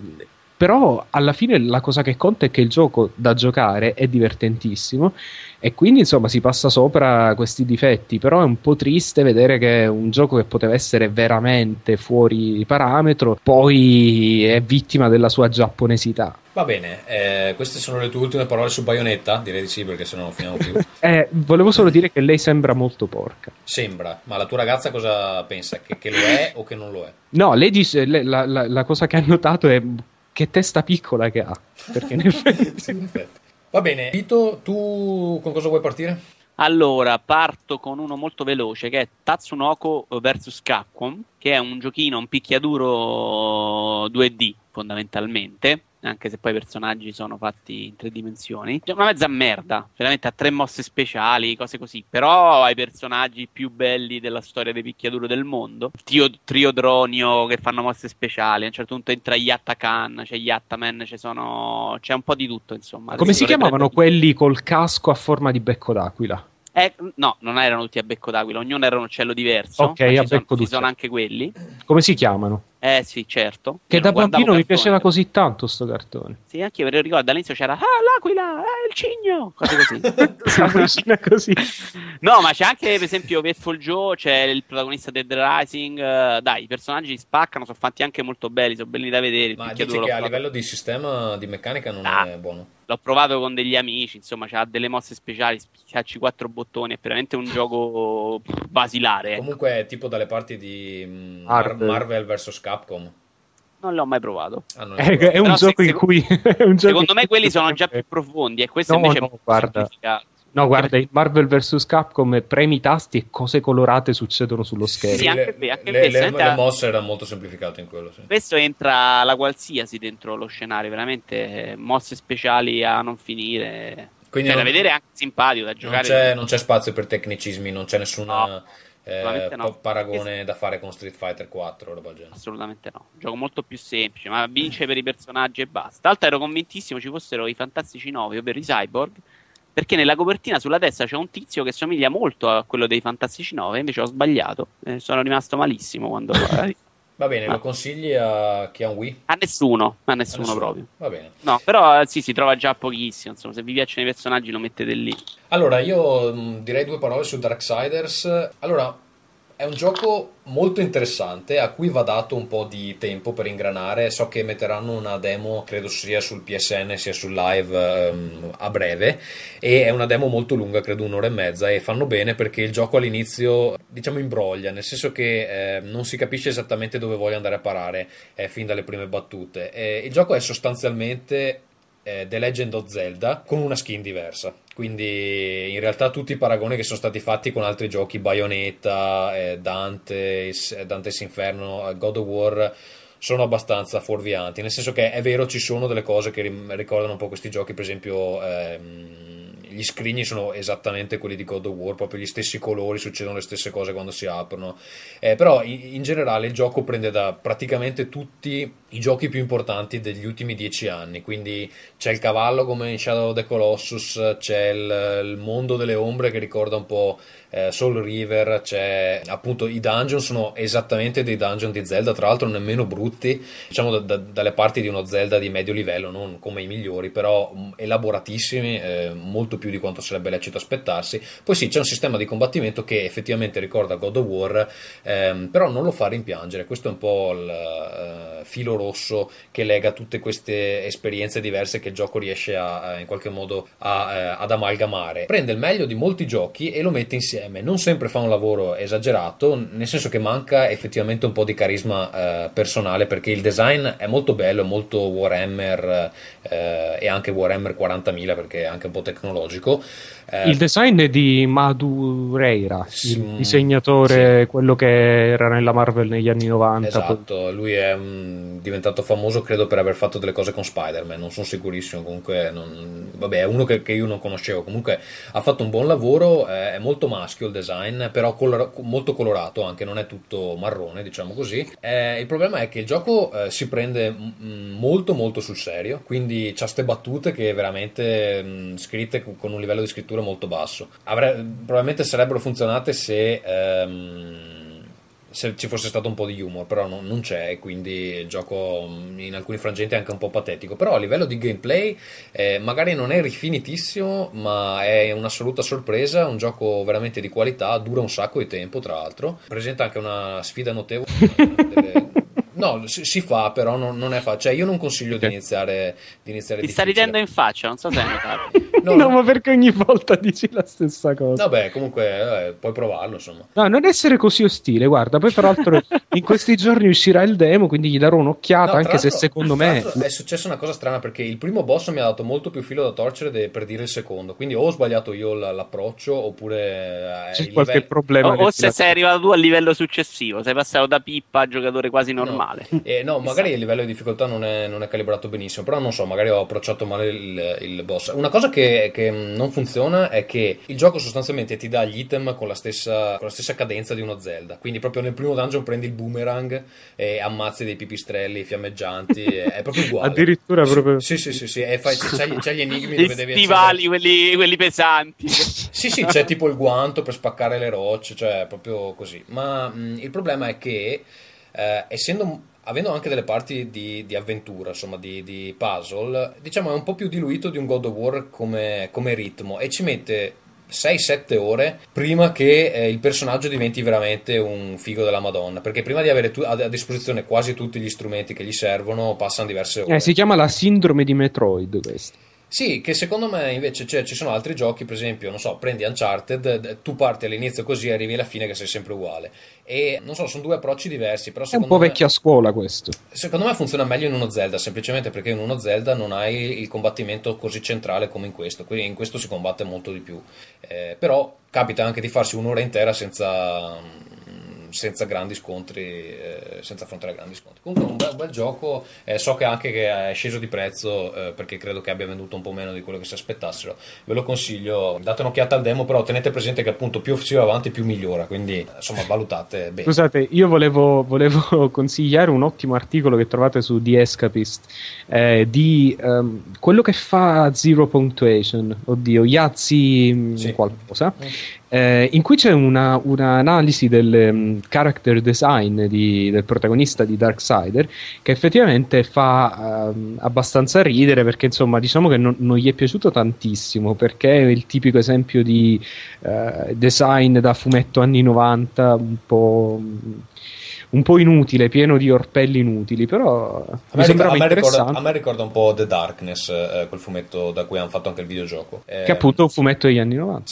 però alla fine la cosa che conta è che il gioco da giocare è divertentissimo e quindi insomma si passa sopra questi difetti. Però è un po' triste vedere che un gioco che poteva essere veramente fuori parametro poi è vittima della sua giapponesità. Va bene, eh, queste sono le tue ultime parole su Bayonetta? Direi di sì, perché sennò non finiamo più. Eh, volevo solo dire che lei sembra molto porca. Sembra, ma la tua ragazza cosa pensa? Che, che lo è o che non lo è? No, lei dice le- la, la- la cosa che ha notato è che testa piccola che ha. Perché in effetti. Sì, in effetti. Va bene, Vito, tu con cosa vuoi partire? Allora, parto con uno molto veloce che è Tatsunoko vs Capcom, che è un giochino, un picchiaduro 2D fondamentalmente, anche se poi i personaggi sono fatti in tre dimensioni. È una mezza merda, veramente ha tre mosse speciali, cose così, però ha i personaggi più belli della storia dei picchiaduro del mondo. Trio, trio Dronio che fanno mosse speciali, a un certo punto entra Yatta Khan, c'è Yatta Man, ci sono... c'è un po' di tutto insomma. Come si chiamavano quelli col casco a forma di becco d'aquila? Eh, no, non erano tutti a becco d'aquila, ognuno era un uccello diverso. Ok, a sono- becco ci sono anche quelli. Come si chiamano? Eh sì, certo. Che Io da bambino mi cartone. piaceva così tanto sto cartone. Sì, anche io me lo ricordo all'inizio c'era Ah, l'aquila, eh, il cigno, cose così. Così. no, ma c'è anche, per esempio, Faithful Joe, c'è il protagonista di Dead Rising. eh, dai, i personaggi spaccano, sono fatti anche molto belli, sono belli da vedere. Ma dici che a provato- livello di sistema di meccanica non Ah. è buono. L'ho provato con degli amici, insomma, c'ha delle mosse speciali, schiacci quattro bottoni, è veramente un gioco basilare. ecco. Comunque è tipo dalle parti di mm, Mar- Marvel. Marvel vs Capcom. Non l'ho mai provato. Ah, non È, è è un Però se- gioco in cui. gioco Secondo me quelli sono già più profondi e questo No, invece no, è guarda. No, guarda, in Marvel vs. Capcom premi i tasti e cose colorate succedono sullo schermo. Sì, anche le, anche le- le- entra- le mosse erano molto semplificate in quello. Sì. Questo entra la qualsiasi dentro lo scenario, veramente eh, mosse speciali a non finire. Quindi Cioè, non, da vedere è anche simpatico da non giocare. c'è, non c'è spazio per tecnicismi, non c'è nessuna No, eh, no. pa- paragone da fare con Street Fighter 4 o roba genere. Assolutamente no. Un gioco molto più semplice, ma vince per i personaggi e basta. Tra l'altro ero convintissimo ci fossero i Fantastici 9, ovvero i Cyborg, perché nella copertina sulla destra c'è un tizio che somiglia molto a quello dei Fantastici 9, invece ho sbagliato. Eh, sono rimasto malissimo quando... a Va bene, Ah. lo consigli a chi ha un Wii? nessuno, a A nessuno, nessuno. proprio. Va bene. No, però eh, sì, si trova già pochissimo. Insomma, se vi piacciono i personaggi lo mettete lì. Allora, io mh, direi due parole su Darksiders. Allora, è un gioco molto interessante a cui va dato un po' di tempo per ingranare. So che metteranno una demo, credo sia sul PSN sia sul live ehm, a breve. E è una demo molto lunga, credo un'ora e mezza. E fanno bene perché il gioco all'inizio, diciamo, imbroglia, nel senso che eh, non si capisce esattamente dove voglia andare a parare eh, fin dalle prime battute. E il gioco è sostanzialmente eh, The Legend of Zelda con una skin diversa. Quindi in realtà tutti i paragoni che sono stati fatti con altri giochi, Bayonetta, eh, Dante, Dante's Inferno, eh, God of War, sono abbastanza fuorvianti. Nel senso che è vero, ci sono delle cose che ricordano un po' questi giochi, per esempio. ehm, gli scrigni sono esattamente quelli di God of War, proprio gli stessi colori, succedono le stesse cose quando si aprono. Eh, però in, in generale il gioco prende da praticamente tutti i giochi più importanti degli ultimi dieci anni. Quindi c'è il cavallo come in Shadow of the Colossus, c'è il, il mondo delle ombre che ricorda un po' eh, Soul River, c'è appunto i dungeon sono esattamente dei dungeon di Zelda, tra l'altro nemmeno brutti, diciamo da- da- dalle parti di uno Zelda di medio livello, non come i migliori, però mh, elaboratissimi, eh, molto più di quanto sarebbe lecito aspettarsi. Poi sì, c'è un sistema di combattimento che effettivamente ricorda God of War, ehm, però non lo fa rimpiangere. Questo è un po' il eh, filo rosso che lega tutte queste esperienze diverse che il gioco riesce a- in qualche modo a, eh, ad amalgamare. Prende il meglio di molti giochi e lo mette insieme. Non sempre fa un lavoro esagerato, nel senso che manca effettivamente un po' di carisma eh, personale perché il design è molto bello, è molto Warhammer eh, e anche Warhammer 40.000 perché è anche un po' tecnologico. Eh, Il design è di Madureira, Sì, il disegnatore, quello che era nella Marvel negli anni 90. poi- Esatto, lui è mm, diventato famoso credo per aver fatto delle cose con Spider-Man, non sono sicurissimo, comunque non- vabbè è uno che, che io non conoscevo, comunque ha fatto un buon lavoro, eh, è molto maschio il design, però colora- molto colorato anche, non è tutto marrone diciamo così. Eh, il problema è che il gioco eh, si prende mm, molto molto sul serio, quindi c'ha ste battute che veramente mm, scritte con un livello di scrittura molto basso. Avre- probabilmente sarebbero funzionate se... ehm, se ci fosse stato un po' di humor, però non, non c'è, quindi il gioco mh, in alcuni frangenti è anche un po' patetico. Però a livello di gameplay, eh, magari non è rifinitissimo, ma è un'assoluta sorpresa. Un gioco veramente di qualità, dura un sacco di tempo, tra l'altro. Presenta anche una sfida notevole. delle- No, si, si fa, però non, non è facile. Cioè, io non consiglio di iniziare, di iniziare Ti sta difficile. ridendo in faccia, non so se hai notato. No, No, no. ma perché ogni volta dici la stessa cosa? Vabbè, comunque eh, puoi provarlo, insomma. No, non essere così ostile, guarda, poi peraltro in questi giorni uscirà il demo, quindi gli darò un'occhiata, No, tra anche se l'altro- secondo tra me... l'altro È successa una cosa strana perché il primo boss mi ha dato molto più filo da torcere de- per dire il secondo. Quindi o ho sbagliato io l- l'approccio oppure. eh, C'è il qualche livello- problema. O, o se sei arrivato tu al livello successivo, sei passato da pippa a giocatore quasi normale. Eh, no, magari il livello di difficoltà non è, non è calibrato benissimo, però non so, magari ho approcciato male il, il boss. Una cosa che, che non funziona è che il gioco sostanzialmente ti dà gli item con la, stessa, con la stessa cadenza di uno Zelda. Quindi proprio nel primo dungeon prendi il boomerang e ammazzi dei pipistrelli fiammeggianti, è, proprio uguale. Addirittura proprio. Sì, sì, sì, sì, e fai- c'è, gli- c'è gli enigmi dove devi stivali, quelli, quelli pesanti. sì, sì, c'è tipo il guanto per spaccare le rocce, cioè proprio così. Ma mh, il problema è che, eh, essendo, avendo anche delle parti di, di avventura, insomma, di, di puzzle, diciamo è un po' più diluito di un God of War come, come ritmo e ci mette 6-7 ore prima che eh, il personaggio diventi veramente un figo della Madonna. Perché prima di avere tu- a, disposizione quasi tutti gli strumenti che gli servono, passano diverse ore. Eh, si chiama la sindrome di Metroid questo. Sì, che secondo me invece cioè, ci sono altri giochi, per esempio, non so, prendi Uncharted, tu parti all'inizio così e arrivi alla fine che sei sempre uguale. E non so, sono due approcci diversi, però È un po' me, vecchia scuola questo. secondo me funziona meglio in uno Zelda, semplicemente perché in uno Zelda non hai il combattimento così centrale come in questo, quindi in questo si combatte molto di più. Eh, però capita anche di farsi un'ora intera senza, senza grandi scontri, eh, senza affrontare grandi scontri. Comunque è un bel, bel gioco, eh, so che anche che è sceso di prezzo eh, perché credo che abbia venduto un po' meno di quello che si aspettassero. Ve lo consiglio, date un'occhiata al demo, però tenete presente che appunto più si va avanti più migliora, quindi insomma valutate bene. Scusate, io volevo, volevo consigliare un ottimo articolo che trovate su The Escapist eh, di ehm, quello che fa Zero Punctuation, oddio, Yazzi mm, Sì. qualcosa, eh, in cui c'è una, un'analisi del mm, character design di- del protagonista di Darksider che effettivamente fa ehm, abbastanza ridere perché insomma diciamo che non, non gli è piaciuto tantissimo perché è il tipico esempio di eh, design da fumetto anni 90 un po' un po' inutile, pieno di orpelli inutili, però A mi me, ricorda, a me ricorda- a me ricorda un po' The Darkness, eh, quel fumetto da cui hanno fatto anche il videogioco. Eh, Che è appunto un fumetto degli anni 90.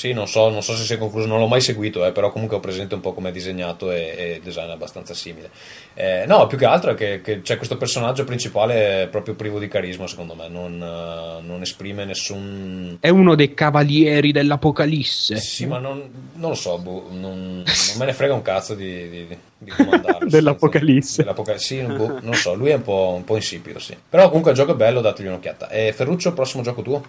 Sì, non so, non so se si è concluso, non l'ho mai seguito, eh, però comunque ho presente un po' come è disegnato e, e design abbastanza simile. Eh, no, più che altro è che, che c'è questo personaggio principale proprio privo di carisma, secondo me, non, eh, non esprime nessun... È uno dei cavalieri dell'Apocalisse. Sì, ma non, non lo so, boh, non, non me ne frega un cazzo di, di, di comandarlo. Dell'Apocalisse. Dell'Apocalisse, sì, boh, non lo so, lui è un po', un po' insipido, sì. Però comunque il gioco è bello, dategli un'occhiata. E Ferruccio, prossimo gioco tuo?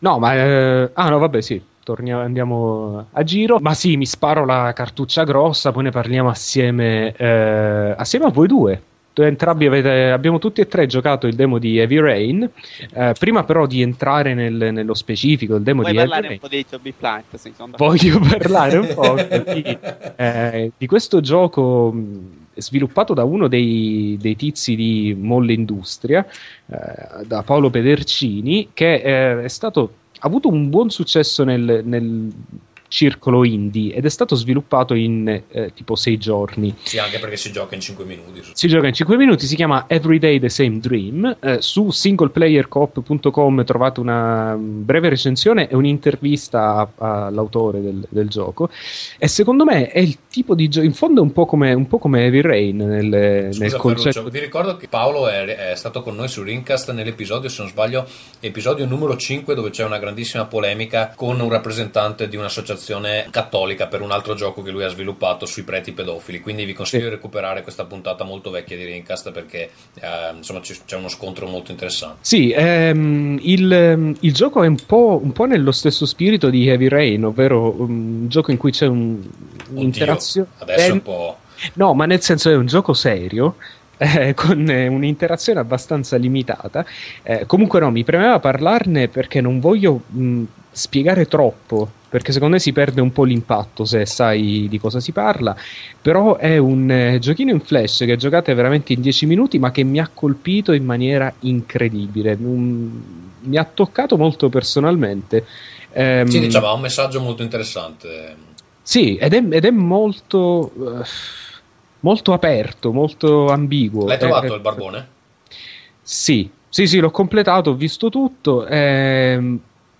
No, ma... eh, ah no, vabbè, sì. Torniamo, andiamo a giro. Ma sì, mi sparo la cartuccia grossa, poi ne parliamo assieme, eh, assieme a voi due. Entrambi avete, abbiamo tutti e tre giocato il demo di Heavy Rain. Eh, prima però di entrare nel- nello specifico del demo Vuoi di Heavy parlare Rain, un po' di Toby Plant? Sì, voglio parlare un po' di, eh, di questo gioco mh, sviluppato da uno dei, dei tizi di Molle Industria, eh, da Paolo Pedercini, che eh, è stato, avuto un buon successo nel, nel circolo indie ed è stato sviluppato in eh, tipo sei giorni. Sì, anche perché si gioca in 5 minuti. Si gioca in 5 minuti, si chiama Everyday the Same Dream. Eh, su singleplayercoop.com trovate una breve recensione e un'intervista all'autore del, del gioco. E secondo me è il tipo di gioco, in fondo è un po' come, un po' come Heavy Rain nel, nel Scusa concetto. Ferruccio, vi ricordo che Paolo è, è stato con noi su Rincast nell'episodio, se non sbaglio, episodio numero 5 dove c'è una grandissima polemica con un rappresentante di un'associazione cattolica per un altro gioco che lui ha sviluppato sui preti pedofili, quindi vi consiglio Sì. di recuperare questa puntata molto vecchia di Rincast perché eh, insomma ci- c'è uno scontro molto interessante. Sì, ehm, il, il gioco è un po', un po' nello stesso spirito di Heavy Rain, ovvero un gioco in cui c'è un, un'interazione. adesso è Eh, un po'... No, ma nel senso è un gioco serio. eh, con eh, un'interazione abbastanza limitata. Eh, comunque, no, mi premeva parlarne perché non voglio mh, spiegare troppo. Perché secondo me si perde un po' l'impatto se sai di cosa si parla. Però è un eh, giochino in flash che giocate veramente in 10 minuti, ma che mi ha colpito in maniera incredibile. Mm, mi ha toccato molto personalmente. Ehm, Sì, diciamo, ha un messaggio molto interessante. sì, ed è, ed è molto, eh, molto aperto, molto ambiguo. L'hai trovato Eh, il barbone? Sì, sì, sì, l'ho completato, ho visto tutto. È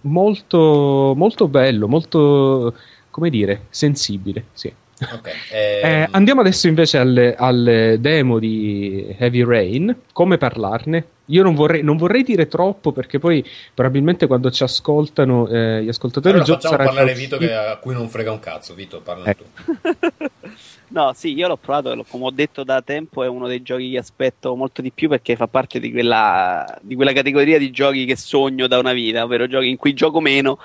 molto, molto bello, molto, come dire, sensibile. Sì. Ok. Eh, ehm, andiamo adesso invece alle, alle demo di Heavy Rain. Come parlarne? Io non vorrei, non vorrei dire troppo perché poi probabilmente quando ci ascoltano eh, gli ascoltatori allora facciamo parlare Vito che, a cui non frega un cazzo. Vito, parla Ecco. tu. No, sì, io l'ho provato e come ho detto da tempo è uno dei giochi che aspetto molto di più perché fa parte di quella, di quella categoria di giochi che sogno da una vita, ovvero giochi in cui gioco meno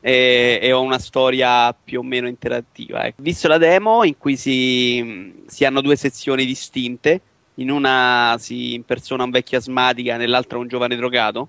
e, e ho una storia più o meno interattiva. ecco. Visto la demo in cui si, si hanno due sezioni distinte, in una si impersona un vecchio asmatica, nell'altra un giovane drogato.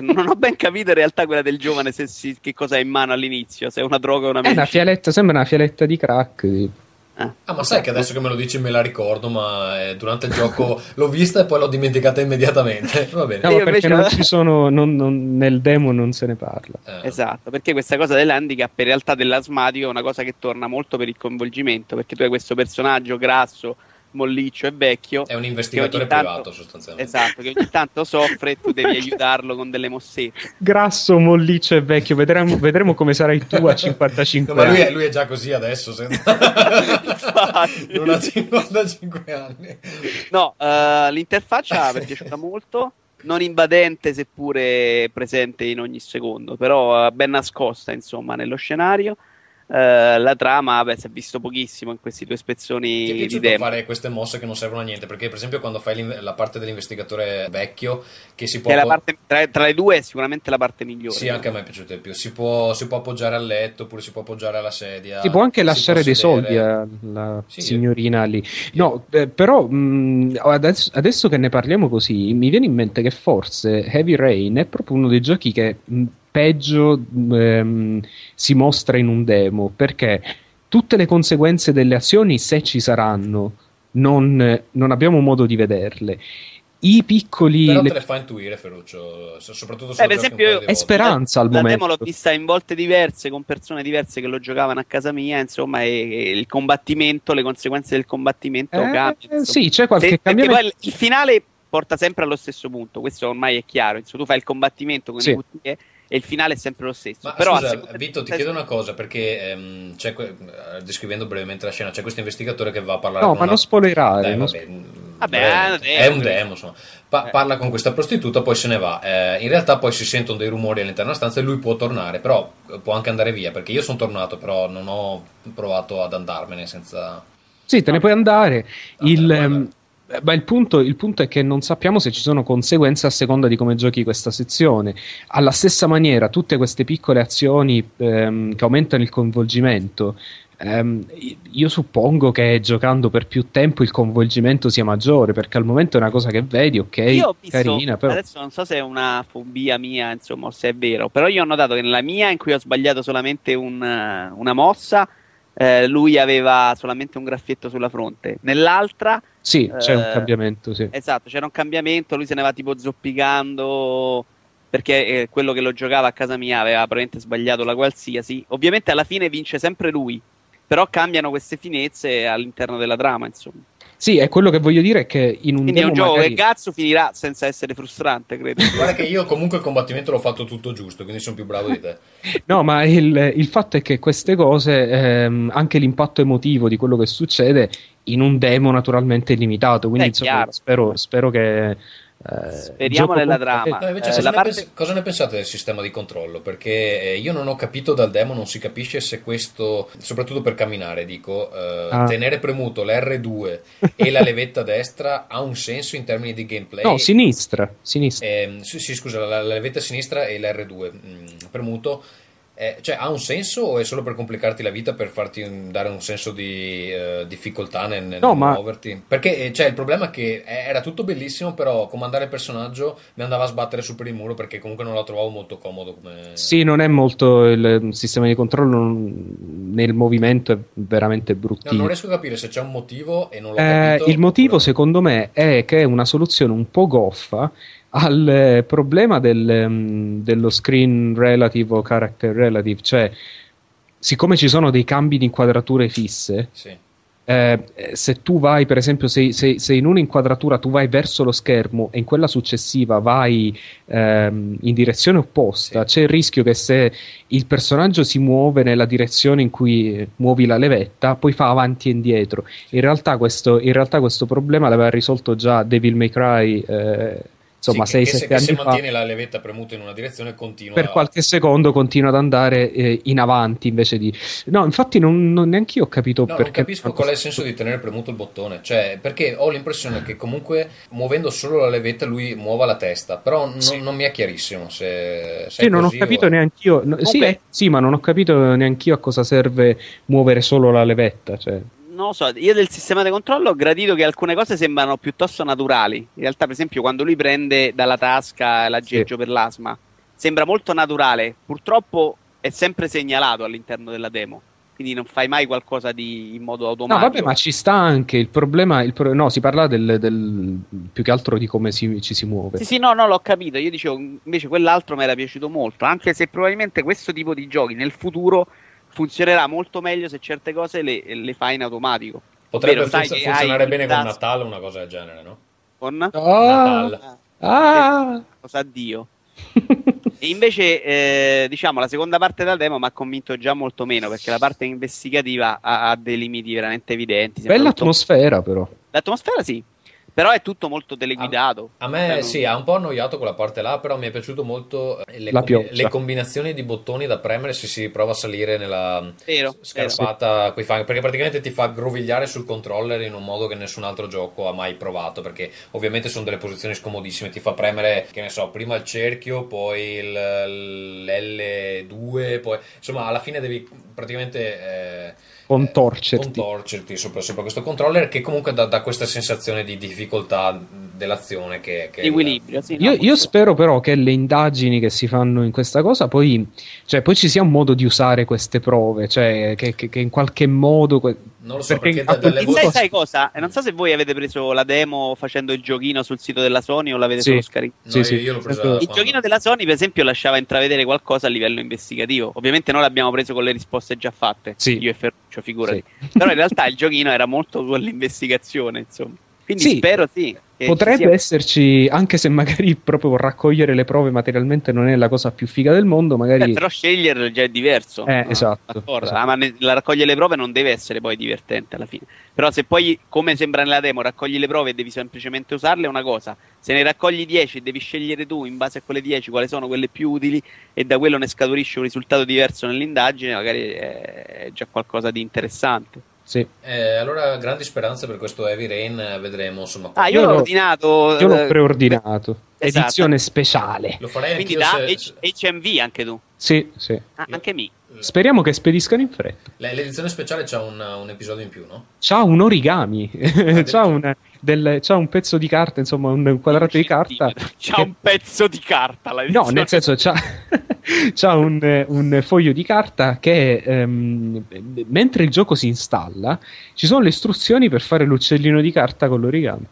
Non ho ben capito in realtà quella del giovane se si- che cosa ha in mano all'inizio, se è una droga o una È una medicina. fialetta, sembra una fialetta di crack. tipo. Ah, ma sai che adesso che me lo dici me la ricordo, ma eh, durante il gioco l'ho vista e poi l'ho dimenticata immediatamente. Va bene. No, perché invece- non ci sono, non- non- nel demo non se ne parla. Eh, Esatto, perché questa cosa dell'handicap in realtà dell'asmatico è una cosa che torna molto per il coinvolgimento, perché tu hai questo personaggio grasso, molliccio e vecchio. È un investigatore tanto- privato, sostanzialmente. Esatto, che ogni tanto soffre e tu devi aiutarlo con delle mossette. Grasso, molliccio e vecchio, vedremo, vedremo come sarai tu a 55 No, ma lui anni. è, lui è già così adesso, senza... Non ha 55 anni. No, eh, l'interfaccia mi è piaciuta molto, non invadente seppure presente in ogni secondo, però eh, ben nascosta insomma nello scenario. Eh, la trama, beh, si è visto pochissimo in questi due spezzoni Ti è di demo. fare queste mosse che non servono a niente? Perché, per esempio, quando fai la parte dell'investigatore vecchio, che si può. Che parte, tra, tra le due è sicuramente la parte migliore. Sì, anche a me è piaciuto di più. Si può, si può appoggiare al letto, oppure si può appoggiare alla sedia. Si può anche si lasciare può dei soldi alla Sì. signorina lì. No, eh, però mh, adesso, adesso che ne parliamo così, mi viene in mente che forse Heavy Rain è proprio uno dei giochi che mh, peggio ehm, si mostra in un demo, perché tutte le conseguenze delle azioni, se ci saranno, non, non abbiamo modo di vederle. I piccoli... Però le- te le fa intuire, Ferruccio. so- Soprattutto se Eh, lo per esempio, io- È speranza al la momento. demo l'ho vista in volte diverse, con persone diverse che lo giocavano a casa mia, insomma, e, e il combattimento, le conseguenze del combattimento Eh, cambiano. insomma. sì, c'è qualche Se- cambiamento. poi il- il finale porta sempre allo stesso punto, questo ormai è chiaro. Insomma, tu fai il combattimento con Sì. i buttiche e il finale è sempre lo stesso. Ma Però scusa, seconda Vito, di- ti chiedo una cosa perché ehm, c'è que- descrivendo brevemente la scena, c'è questo investigatore che va a parlare No, con ma una- non spoilerare. Dai, non vabbè, mm, Vabbè, brevemente. è un demo. insomma. Pa- Eh. Parla con questa prostituta, poi se ne va. Eh, in realtà poi si sentono dei rumori all'interno della stanza e lui può tornare, però eh, può anche andare via, perché io sono tornato, però non ho provato ad andarmene senza... Sì, te ne puoi andare. Ah, Il, ma il punto, il punto è che non sappiamo se ci sono conseguenze a seconda di come giochi questa sezione. Alla stessa maniera, tutte queste piccole azioni ehm, che aumentano il coinvolgimento. ehm, io suppongo che giocando per più tempo il coinvolgimento sia maggiore perché al momento è una cosa che vedi, ok, Io ho visto, carina, però adesso non so se è una fobia mia, insomma, se è vero, però io ho notato che nella mia, in cui ho sbagliato solamente un, eh, una mossa, eh, lui aveva solamente un graffietto sulla fronte. Nell'altra, sì, c'è un eh, cambiamento, sì. esatto, c'era un cambiamento, lui se ne va tipo zoppicando perché eh, quello che lo giocava a casa mia aveva probabilmente sbagliato la qualsiasi. Ovviamente alla fine vince sempre lui, però cambiano queste finezze all'interno della trama, insomma. Sì, è quello che voglio dire è che in un Quindi è demo un gioco magari- che cazzo finirà senza essere frustrante, credo. Guarda che io comunque il combattimento l'ho fatto tutto giusto, quindi sono più bravo di te. No, ma il, il fatto è che queste cose, ehm, anche l'impatto emotivo di quello che succede in un demo naturalmente è limitato. Quindi Eh, insomma, spero, spero che. Eh, Speriamo nella. No, invece Eh, cosa, ne parte- pens- cosa ne pensate del sistema di controllo? Perché eh, io non ho capito dal demo, non si capisce se questo, soprattutto per camminare, dico, eh, Ah. tenere premuto l'R2 e la levetta destra ha un senso in termini di gameplay. No, sinistra. sinistra. Ehm, sì, sì, scusa, la, la levetta sinistra e l'R2 mm, premuto. Eh, cioè, ha un senso o è solo per complicarti la vita, per farti un- dare un senso di eh, difficoltà nel, nel No, ma- muoverti? Perché eh, cioè, il problema è che era tutto bellissimo, però comandare il personaggio mi andava a sbattere su per il muro perché comunque non la trovavo molto comodo. Come... Sì, non è molto il sistema di controllo non- nel movimento è veramente No, bruttino. non riesco a capire se c'è un motivo e non l'ho Eh, capito. il motivo, oppure- secondo me, è che è una soluzione un po' goffa al eh, problema del, mm, dello screen relative o character relative, cioè siccome ci sono dei cambi di inquadrature fisse, Sì. eh, se tu vai, per esempio, se, se- se in un'inquadratura tu vai verso lo schermo e in quella successiva vai ehm, in direzione opposta, Sì. c'è il rischio che se il personaggio si muove nella direzione in cui eh, muovi la levetta, poi fa avanti e indietro. In realtà questo, in realtà questo problema l'aveva risolto già Devil May Cry. eh, insomma Sì, che- 6-7 che se, anni se fa mantiene la levetta premuta in una direzione continua per qualche secondo continua ad andare eh, in avanti invece di no infatti non, non neanche io ho capito No, perché non capisco qual è il senso di tenere premuto il bottone, cioè perché ho l'impressione che comunque muovendo solo la levetta lui muova la testa, però non, Sì. non mi è chiarissimo se, se Sì, non ho capito o- neanch'io. no, sì, eh, sì, ma non ho capito neanch'io a cosa serve muovere solo la levetta. Cioè. Non lo so, io del sistema di controllo ho gradito che alcune cose sembrano piuttosto naturali. In realtà, per esempio, quando lui prende dalla tasca l'aggeggio per l'asma, sembra molto naturale. Purtroppo è sempre segnalato all'interno della demo. Quindi non fai mai qualcosa di in modo No, automatico. vabbè, ma ci sta anche il problema. Il pro- no, si parla del, del- più che altro di come si- ci si muove. Sì, sì, no, no, l'ho capito. Io dicevo, invece quell'altro mi era piaciuto molto. Anche se probabilmente questo tipo di giochi nel futuro funzionerà molto meglio se certe cose le, le fai in automatico. Potrebbe sai funz- funzionare bene con Natale o una cosa del genere, no? Con Ah, Natale. ah. lo sa Dio. E invece, eh, diciamo, la seconda parte della demo mi ha convinto già molto meno perché la parte investigativa ha, ha dei limiti veramente evidenti. Bella atmosfera, però. L'atmosfera sì, però è tutto molto teleguidato. A Cioè, me non- sì, ha un po' annoiato quella parte là, però mi è piaciuto molto eh, le, pioggia. le combinazioni di bottoni da premere se si prova a salire nella Vero, scarpata coi fanghi, perché praticamente ti fa grovigliare sul controller in un modo che nessun altro gioco ha mai provato, perché ovviamente sono delle posizioni scomodissime, ti fa premere, che ne so, prima il cerchio, poi il- l'L2, poi insomma alla fine devi praticamente... eh, Contorcerti. contorcerti sopra, sopra questo controller che comunque dà, dà questa sensazione di difficoltà dell'azione che, che Di equilibrio, sì, no, Io, io spero però che le indagini che si fanno in questa cosa poi, cioè, poi ci sia un modo di usare queste prove, cioè che, che- che in qualche modo. que- non lo so Perché perché, dalle voci sai, sai cosa? Non so se voi avete preso la demo facendo il giochino sul sito della Sony o l'avete Sì. solo scaricato. No, Sì, io, sì. io l'ho presa Il Il quando- giochino della Sony, per esempio, lasciava intravedere qualcosa a livello investigativo. Ovviamente noi l'abbiamo preso con le risposte già fatte. Sì. Io e Ferruccio, figurati. Però in realtà il giochino era molto con l'investigazione, insomma. Quindi Sì. spero sì. Potrebbe esserci, anche se magari proprio raccogliere le prove materialmente non è la cosa più figa del mondo, magari. Eh, però sceglierlo già è diverso. Eh, No, esatto, d'accordo. esatto. Ah, ma ne- la raccogliere le prove non deve essere poi divertente alla fine. Però se poi, come sembra nella demo, raccogli le prove e devi semplicemente usarle è una cosa. Se ne raccogli 10 e devi scegliere tu in base a quelle 10 quali sono quelle più utili e da quello ne scaturisce un risultato diverso nell'indagine, magari è già qualcosa di interessante. Sì. Eh, allora grandi speranze per questo Heavy Rain eh, vedremo insomma Ah, Io io, l'ho ordinato. Io l'ho eh, preordinato. esatto. Edizione speciale. lo farei Quindi da se- H- HMV anche tu. Sì, sì. Ah, anche me. Speriamo che spediscano in fretta. Le- L'edizione speciale c'ha un, un episodio in più, no? C'ha un origami, c'ha, un, del- c'ha un pezzo di carta, insomma, un quadrato di carta. C'ha un pezzo di carta. la No, nel senso, c'ha, c'ha un, un foglio di carta che ehm, mentre il gioco si installa, ci sono le istruzioni per fare l'uccellino di carta con l'origami.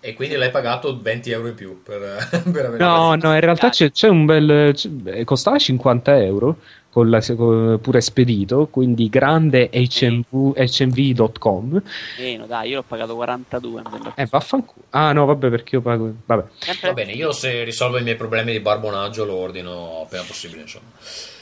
E quindi l'hai pagato 20 euro in più per, per avere No, no, in realtà c'è, c'è un bel. c'è- costava 50 euro. Con la, con- pure spedito, quindi grande HMV, hmv.com. Meno, dai, io l'ho pagato 42. mi sembra. Eh, vaffanculo. Ah, no, vabbè, perché io pago. Vabbè. Va bene, io se risolvo i miei problemi di barbonaggio lo ordino appena possibile, insomma.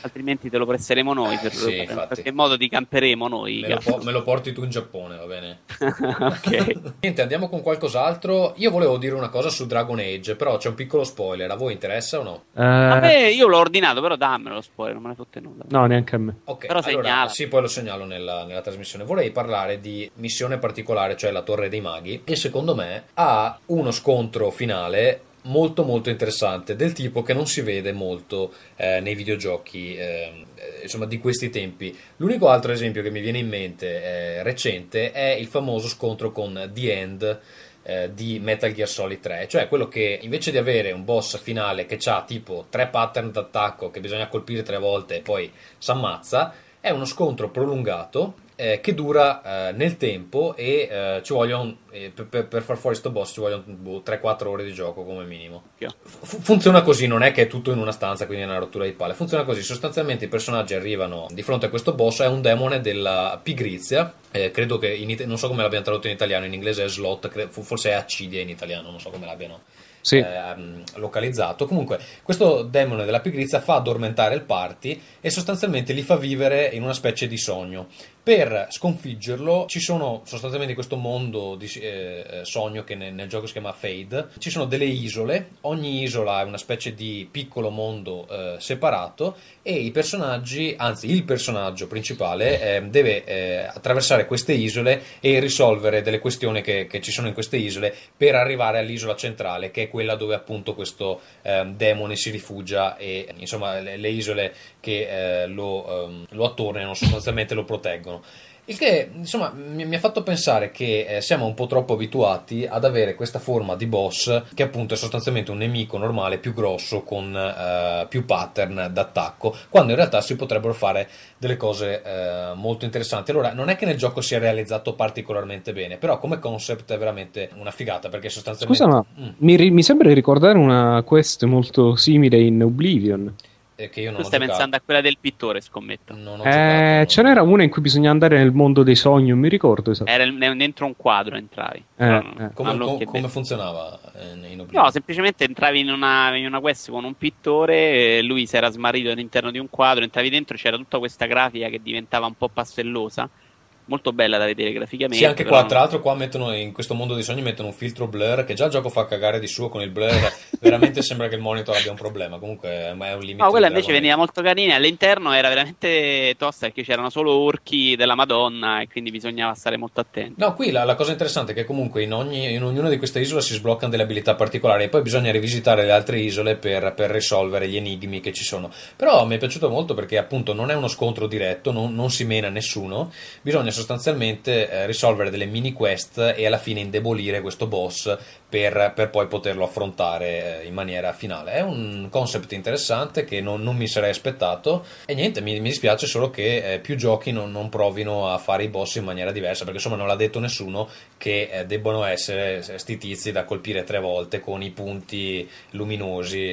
Altrimenti te lo presseremo noi. Per, Sì, in infatti. qualche modo ti camperemo noi. Me lo, po- me lo porti tu in Giappone, va bene? ok. Niente, andiamo con qualcos'altro. Io volevo dire una cosa su Dragon Age, però c'è un piccolo spoiler. A voi interessa o no? Eh, Vabbè, io l'ho ordinato, però dammelo lo spoiler, non me ne fotte nulla. no, neanche a me. Ok, Però allora, segnala. sì, poi lo segnalo nella, nella trasmissione. Vorrei parlare di missione particolare, cioè la Torre dei Maghi, e secondo me ha uno scontro finale molto molto interessante, del tipo che non si vede molto eh, nei videogiochi eh, insomma di questi tempi. L'unico altro esempio che mi viene in mente eh, recente è il famoso scontro con The End eh, di Metal Gear Solid 3, cioè quello che invece di avere un boss finale che ha tipo tre pattern d'attacco che bisogna colpire tre volte e poi si ammazza, è uno scontro prolungato eh, che dura eh, nel tempo e eh, ci vogliono eh, per, per- far fuori sto boss ci vogliono boh, 3-4 ore di gioco come minimo. Fu- funziona così, non è che è tutto in una stanza, quindi è una rottura di palle. Funziona così: sostanzialmente i personaggi arrivano di fronte a questo boss, è un demone della pigrizia. eh, credo che in it- non so come l'abbiano tradotto in italiano, in inglese è slot, cre- forse è accidia in italiano, non so come l'abbiano Sì. ehm, localizzato. Comunque, questo demone della pigrizia fa addormentare il party e sostanzialmente li fa vivere in una specie di sogno. Per sconfiggerlo ci sono sostanzialmente questo mondo di eh, eh, sogno che nel, nel gioco si chiama Fade, ci sono delle isole, ogni isola è una specie di piccolo mondo eh, separato e i personaggi, anzi il personaggio principale eh, deve eh, attraversare queste isole e risolvere delle questioni che, che, ci sono in queste isole per arrivare all'isola centrale che è quella dove appunto questo eh, demone si rifugia e insomma le, le isole che lo, ehm, lo attorniano sostanzialmente lo proteggono. Il che insomma mi, mi ha fatto pensare che eh, siamo un po' troppo abituati ad avere questa forma di boss che appunto è sostanzialmente un nemico normale più grosso con eh, più pattern d'attacco, quando in realtà si potrebbero fare delle cose eh, molto interessanti. Allora, non è che nel gioco sia realizzato particolarmente bene, però come concept è veramente una figata perché sostanzialmente... Scusa, ma mm. mi, mi sembra di ricordare una quest molto simile in Oblivion che io non tu stai giocato. pensando a quella del pittore, scommetto. Non ho eh, giocato, ce n'era una in cui bisogna andare nel mondo dei sogni, non mi ricordo esatto. Era dentro un quadro entravi. Eh, eh. Come, com- come funzionava eh? No, semplicemente entravi in una, in una quest con un pittore, eh, lui si era smarrito all'interno di un quadro, entravi dentro, c'era tutta questa grafica che diventava un po' pastellosa, molto bella da vedere graficamente. Sì, anche qua, non- tra l'altro, qua mettono in questo mondo dei sogni mettono un filtro blur che già il gioco fa cagare di suo con il blur. veramente sembra che il monitor abbia un problema. Comunque è un limite. No, quella invece veniva molto carina. All'interno era veramente tosta perché c'erano solo orchi della Madonna e quindi bisognava stare molto attenti. No, qui la, la cosa interessante è che comunque in, ogni, in ognuna di queste isole si sbloccano delle abilità particolari e poi bisogna rivisitare le altre isole per, per risolvere gli enigmi che ci sono. Però mi è piaciuto molto perché appunto non è uno scontro diretto, non, non si mena nessuno, bisogna sostanzialmente eh, risolvere delle mini quest e alla fine indebolire questo boss per, per poi poterlo affrontare eh, in maniera finale. È un concept interessante che non, non mi sarei aspettato e niente, mi, mi dispiace solo che eh, più giochi non, non provino a fare i boss in maniera diversa perché insomma non l'ha detto nessuno che eh, debbono essere sti tizi da colpire tre volte con i punti luminosi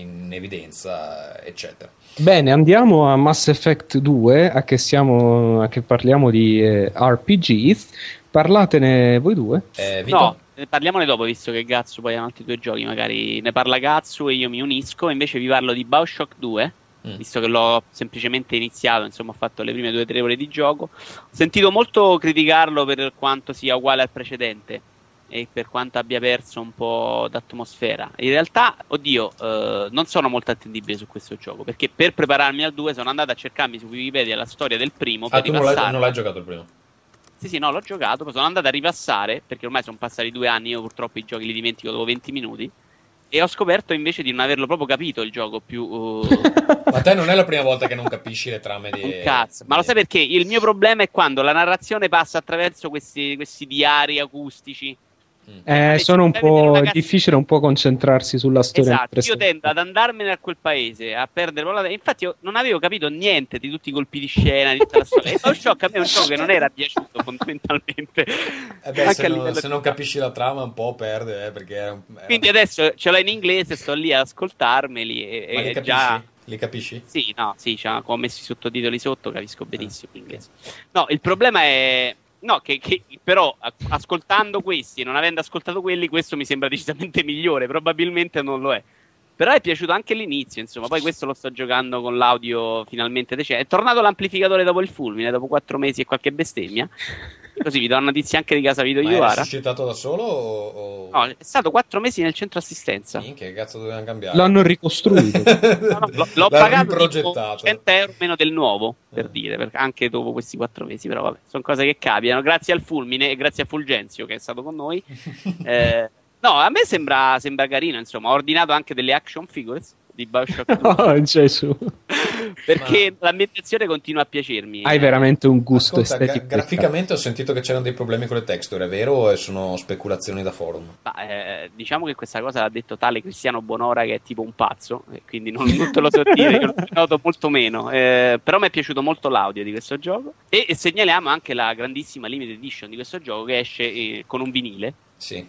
in evidenza eccetera. Bene, andiamo a Mass Effect 2, a che, siamo, a che parliamo di eh, RPGs. Parlatene voi due. Eh? No, eh, parliamone dopo, visto che Gazzu poi ha altri due giochi. Magari ne parla Gazzu e io mi unisco. Invece vi parlo di Bioshock 2. Mm. Visto che l'ho semplicemente iniziato, insomma, ho fatto le prime due o tre ore di gioco. Ho sentito molto criticarlo per quanto sia uguale al precedente e per quanto abbia perso un po' d'atmosfera. In realtà, oddio, eh, non sono molto attendibile su questo gioco perché per prepararmi al 2 sono andato a cercarmi su Wikipedia la storia del primo Ah, per tu non l'hai, non l'hai giocato il primo? Sì, sì, no, l'ho giocato, poi sono andato a ripassare, perché ormai sono passati due anni, io purtroppo i giochi li dimentico dopo 20 minuti, e ho scoperto invece di non averlo proprio capito il gioco più... uh, Ma te non è la prima volta che non capisci le trame di... un cazzo. Ma lo sai perché? Il mio problema è quando la narrazione passa attraverso questi, questi diari acustici. Eh, sono un po' è difficile un po' concentrarsi sulla storia. Esatto, io tendo ad andarmene a quel paese, a perdere la- Infatti io non avevo capito niente di tutti i colpi di scena, di tutta la storia. E Bioshock a me è un gioco che non era piaciuto fondamentalmente. Eh beh, se, livello se non capisci la trama un po' perde, eh, perché... È Quindi adesso ce l'ho in inglese, sto lì ad ascoltarmeli e, Ma li e capisci? già... Li capisci? Sì, no, sì, c'ha- come ho messo i sottotitoli sotto, capisco benissimo l'inglese. No, il problema è. No, che, che però ascoltando questi e non avendo ascoltato quelli, questo mi sembra decisamente migliore. Probabilmente non lo è. Però è piaciuto anche l'inizio, insomma. Poi questo lo sto giocando con l'audio finalmente decente. È tornato l'amplificatore dopo il fulmine, dopo quattro mesi e qualche bestemmia. Così vi do una notizia anche di casa Vito Ma era Iovara. suscitato da solo o... No, è stato quattro mesi nel centro assistenza. Minchia, che cazzo dovevano cambiare? L'hanno ricostruito. No, no, l'ho, l'ho L'hanno pagato tipo riprogettato. 100 euro meno del nuovo per Eh. dire, perché anche dopo questi quattro mesi, però vabbè, sono cose che capitano. Grazie al Fulmine e grazie a Fulgenzio che è stato con noi. Eh, no, a me sembra, sembra carino, insomma, ho ordinato anche delle action figures di Bioshock 2 oh, Gesù. perché l'ambientazione continua a piacermi. Hai veramente un gusto Ascolta, estetico. gra- graficamente ho sentito che c'erano dei problemi con le texture, è vero o sono speculazioni da forum? ma, eh, diciamo che questa cosa l'ha detto tale Cristiano Bonora che è tipo un pazzo, e quindi non, non te lo so dire, io noto molto meno. Eh, però mi è piaciuto molto l'audio di questo gioco. E, e segnaliamo anche la grandissima limited edition di questo gioco che esce eh, con un vinile. Sì.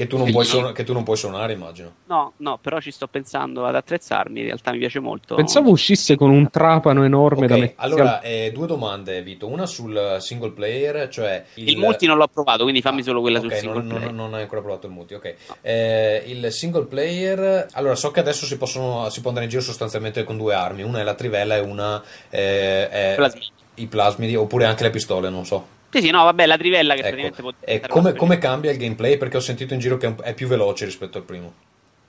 Che tu, non puoi suon- che tu non puoi suonare, immagino. No, no, però ci sto pensando ad attrezzarmi, in realtà mi piace molto. Pensavo uscisse con un trapano enorme da Ok, mettere. allora, eh, due domande, Vito. Una sul single player, cioè... Il multi non l'ho provato, quindi fammi Ah, solo quella ok, sul single non, player. non, non hai ancora provato il multi, ok. Eh, il single player, allora so che adesso si, possono, si può andare in giro sostanzialmente con due armi, una è la trivella e una eh, è, Smith. i plasmidi oppure anche le pistole, non so. Sì, sì, no, vabbè, la trivella che Ecco. praticamente può E come, come cambia il gameplay? Perché ho sentito in giro che è più veloce rispetto al primo.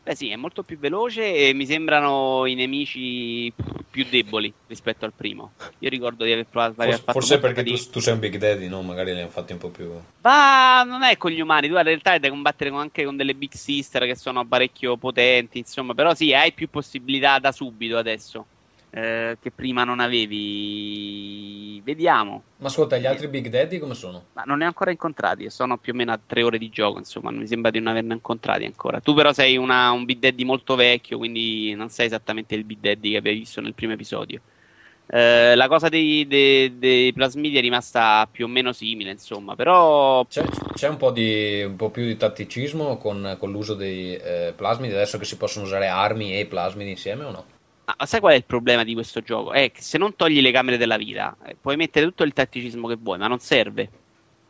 Beh, sì, è molto più veloce e mi sembrano i nemici più deboli rispetto al primo. Io ricordo di aver provato aver Forse, fatto forse perché tu, tu sei un Big Daddy, no? Magari li hanno fatti un po' più. Ma non è con gli umani, tu in realtà hai da combattere con- anche con delle Big Sister che sono parecchio potenti, insomma, però sì, hai più possibilità da subito adesso. Eh, che prima non avevi. Vediamo. Ma ascolta, gli altri Big Daddy come sono? Ma non ne ho ancora incontrati, sono più o meno a tre ore di gioco, insomma, mi sembra di non averne incontrati ancora. Tu però sei una- un Big Daddy molto vecchio, quindi non sei esattamente il Big Daddy che avevi visto nel primo episodio. Eh, la cosa dei, dei- dei plasmidi è rimasta più o meno simile, insomma, però C'è, c'è un, po di, un po' più di tatticismo con, con l'uso dei eh, plasmidi, adesso che si possono usare armi e plasmidi insieme o no? Sai qual è il problema di questo gioco? È che se non togli le camere della vita, eh, puoi mettere tutto il tatticismo che vuoi, ma non serve.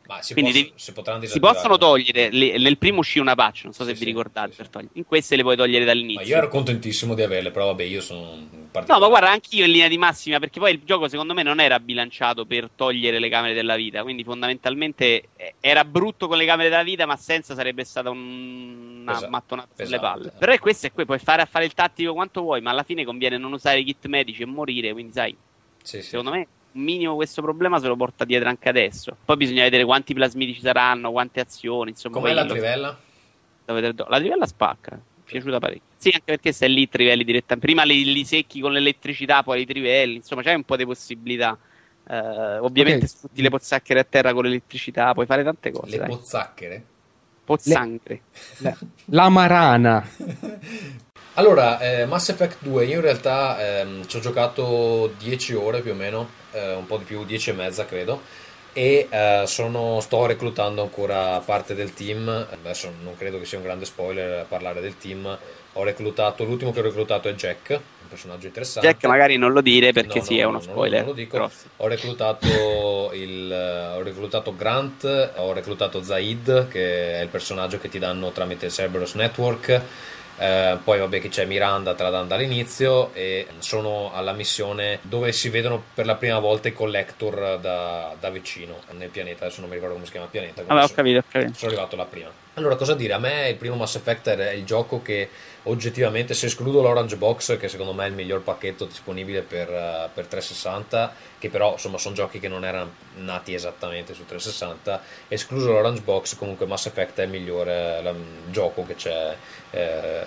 Ma si, Quindi posso- si potranno Si possono togliere, le- nel primo uscì una patch, non so se Sì, vi ricordate, sì, per sì. in queste le puoi togliere Ma dall'inizio. io ero contentissimo di averle, però vabbè, io sono No, ma guarda, anch'io in linea di massima, perché poi il gioco secondo me non era bilanciato per togliere le camere della vita, quindi fondamentalmente eh, era brutto con le camere della vita, ma senza sarebbe stata un- una Pesante, mattonata sulle pesante, palle. eh. Però è questo e qui, puoi fare a fare il tattico quanto vuoi, ma alla fine conviene non usare i kit medici e morire, quindi sai, Sì, sì. secondo me un minimo questo problema se lo porta dietro anche adesso. Poi bisogna vedere quanti plasmidi ci saranno, quante azioni, insomma. Com'è la lo- trivella? da vedere do- La trivella spacca, mi è piaciuta parecchio. Sì, anche perché stai lì trivelli direttamente. Prima li, li secchi con l'elettricità, poi li trivelli, insomma, c'è un po' di possibilità. Eh, ovviamente Ok. sfrutti le pozzacchere a terra con l'elettricità, puoi fare tante cose. Le dai. pozzachere? Pozzanghere. La, la marana. Allora, eh, Mass Effect 2, io in realtà ehm, ci ho giocato 10 ore più o meno, eh, un po' di più, 10 e mezza credo, e eh, sono, sto reclutando ancora parte del team, adesso non credo che sia un grande spoiler parlare del team, ho reclutato, l'ultimo che ho reclutato è Jack, un personaggio interessante. Jack magari non lo dire perché No, sì, no, è no, uno no, spoiler. non lo dico. Ho reclutato, il, ho reclutato Grant, ho reclutato Zaid, che è il personaggio che ti danno tramite il Cerberus Network. Eh, poi vabbè che c'è Miranda, te la danno dall'inizio e sono alla missione dove si vedono per la prima volta i collector da, da vicino nel pianeta, adesso non mi ricordo come si chiama il pianeta. Vabbè, ho capito, ho capito. sono arrivato là prima. Allora, cosa dire? A me il primo Mass Effect è il gioco che oggettivamente, se escludo l'Orange Box, che secondo me è il miglior pacchetto disponibile per, eh, per 360, che però insomma sono giochi che non erano nati esattamente su 360, escluso l'Orange Box, comunque Mass Effect è il migliore la- gioco che c'è eh,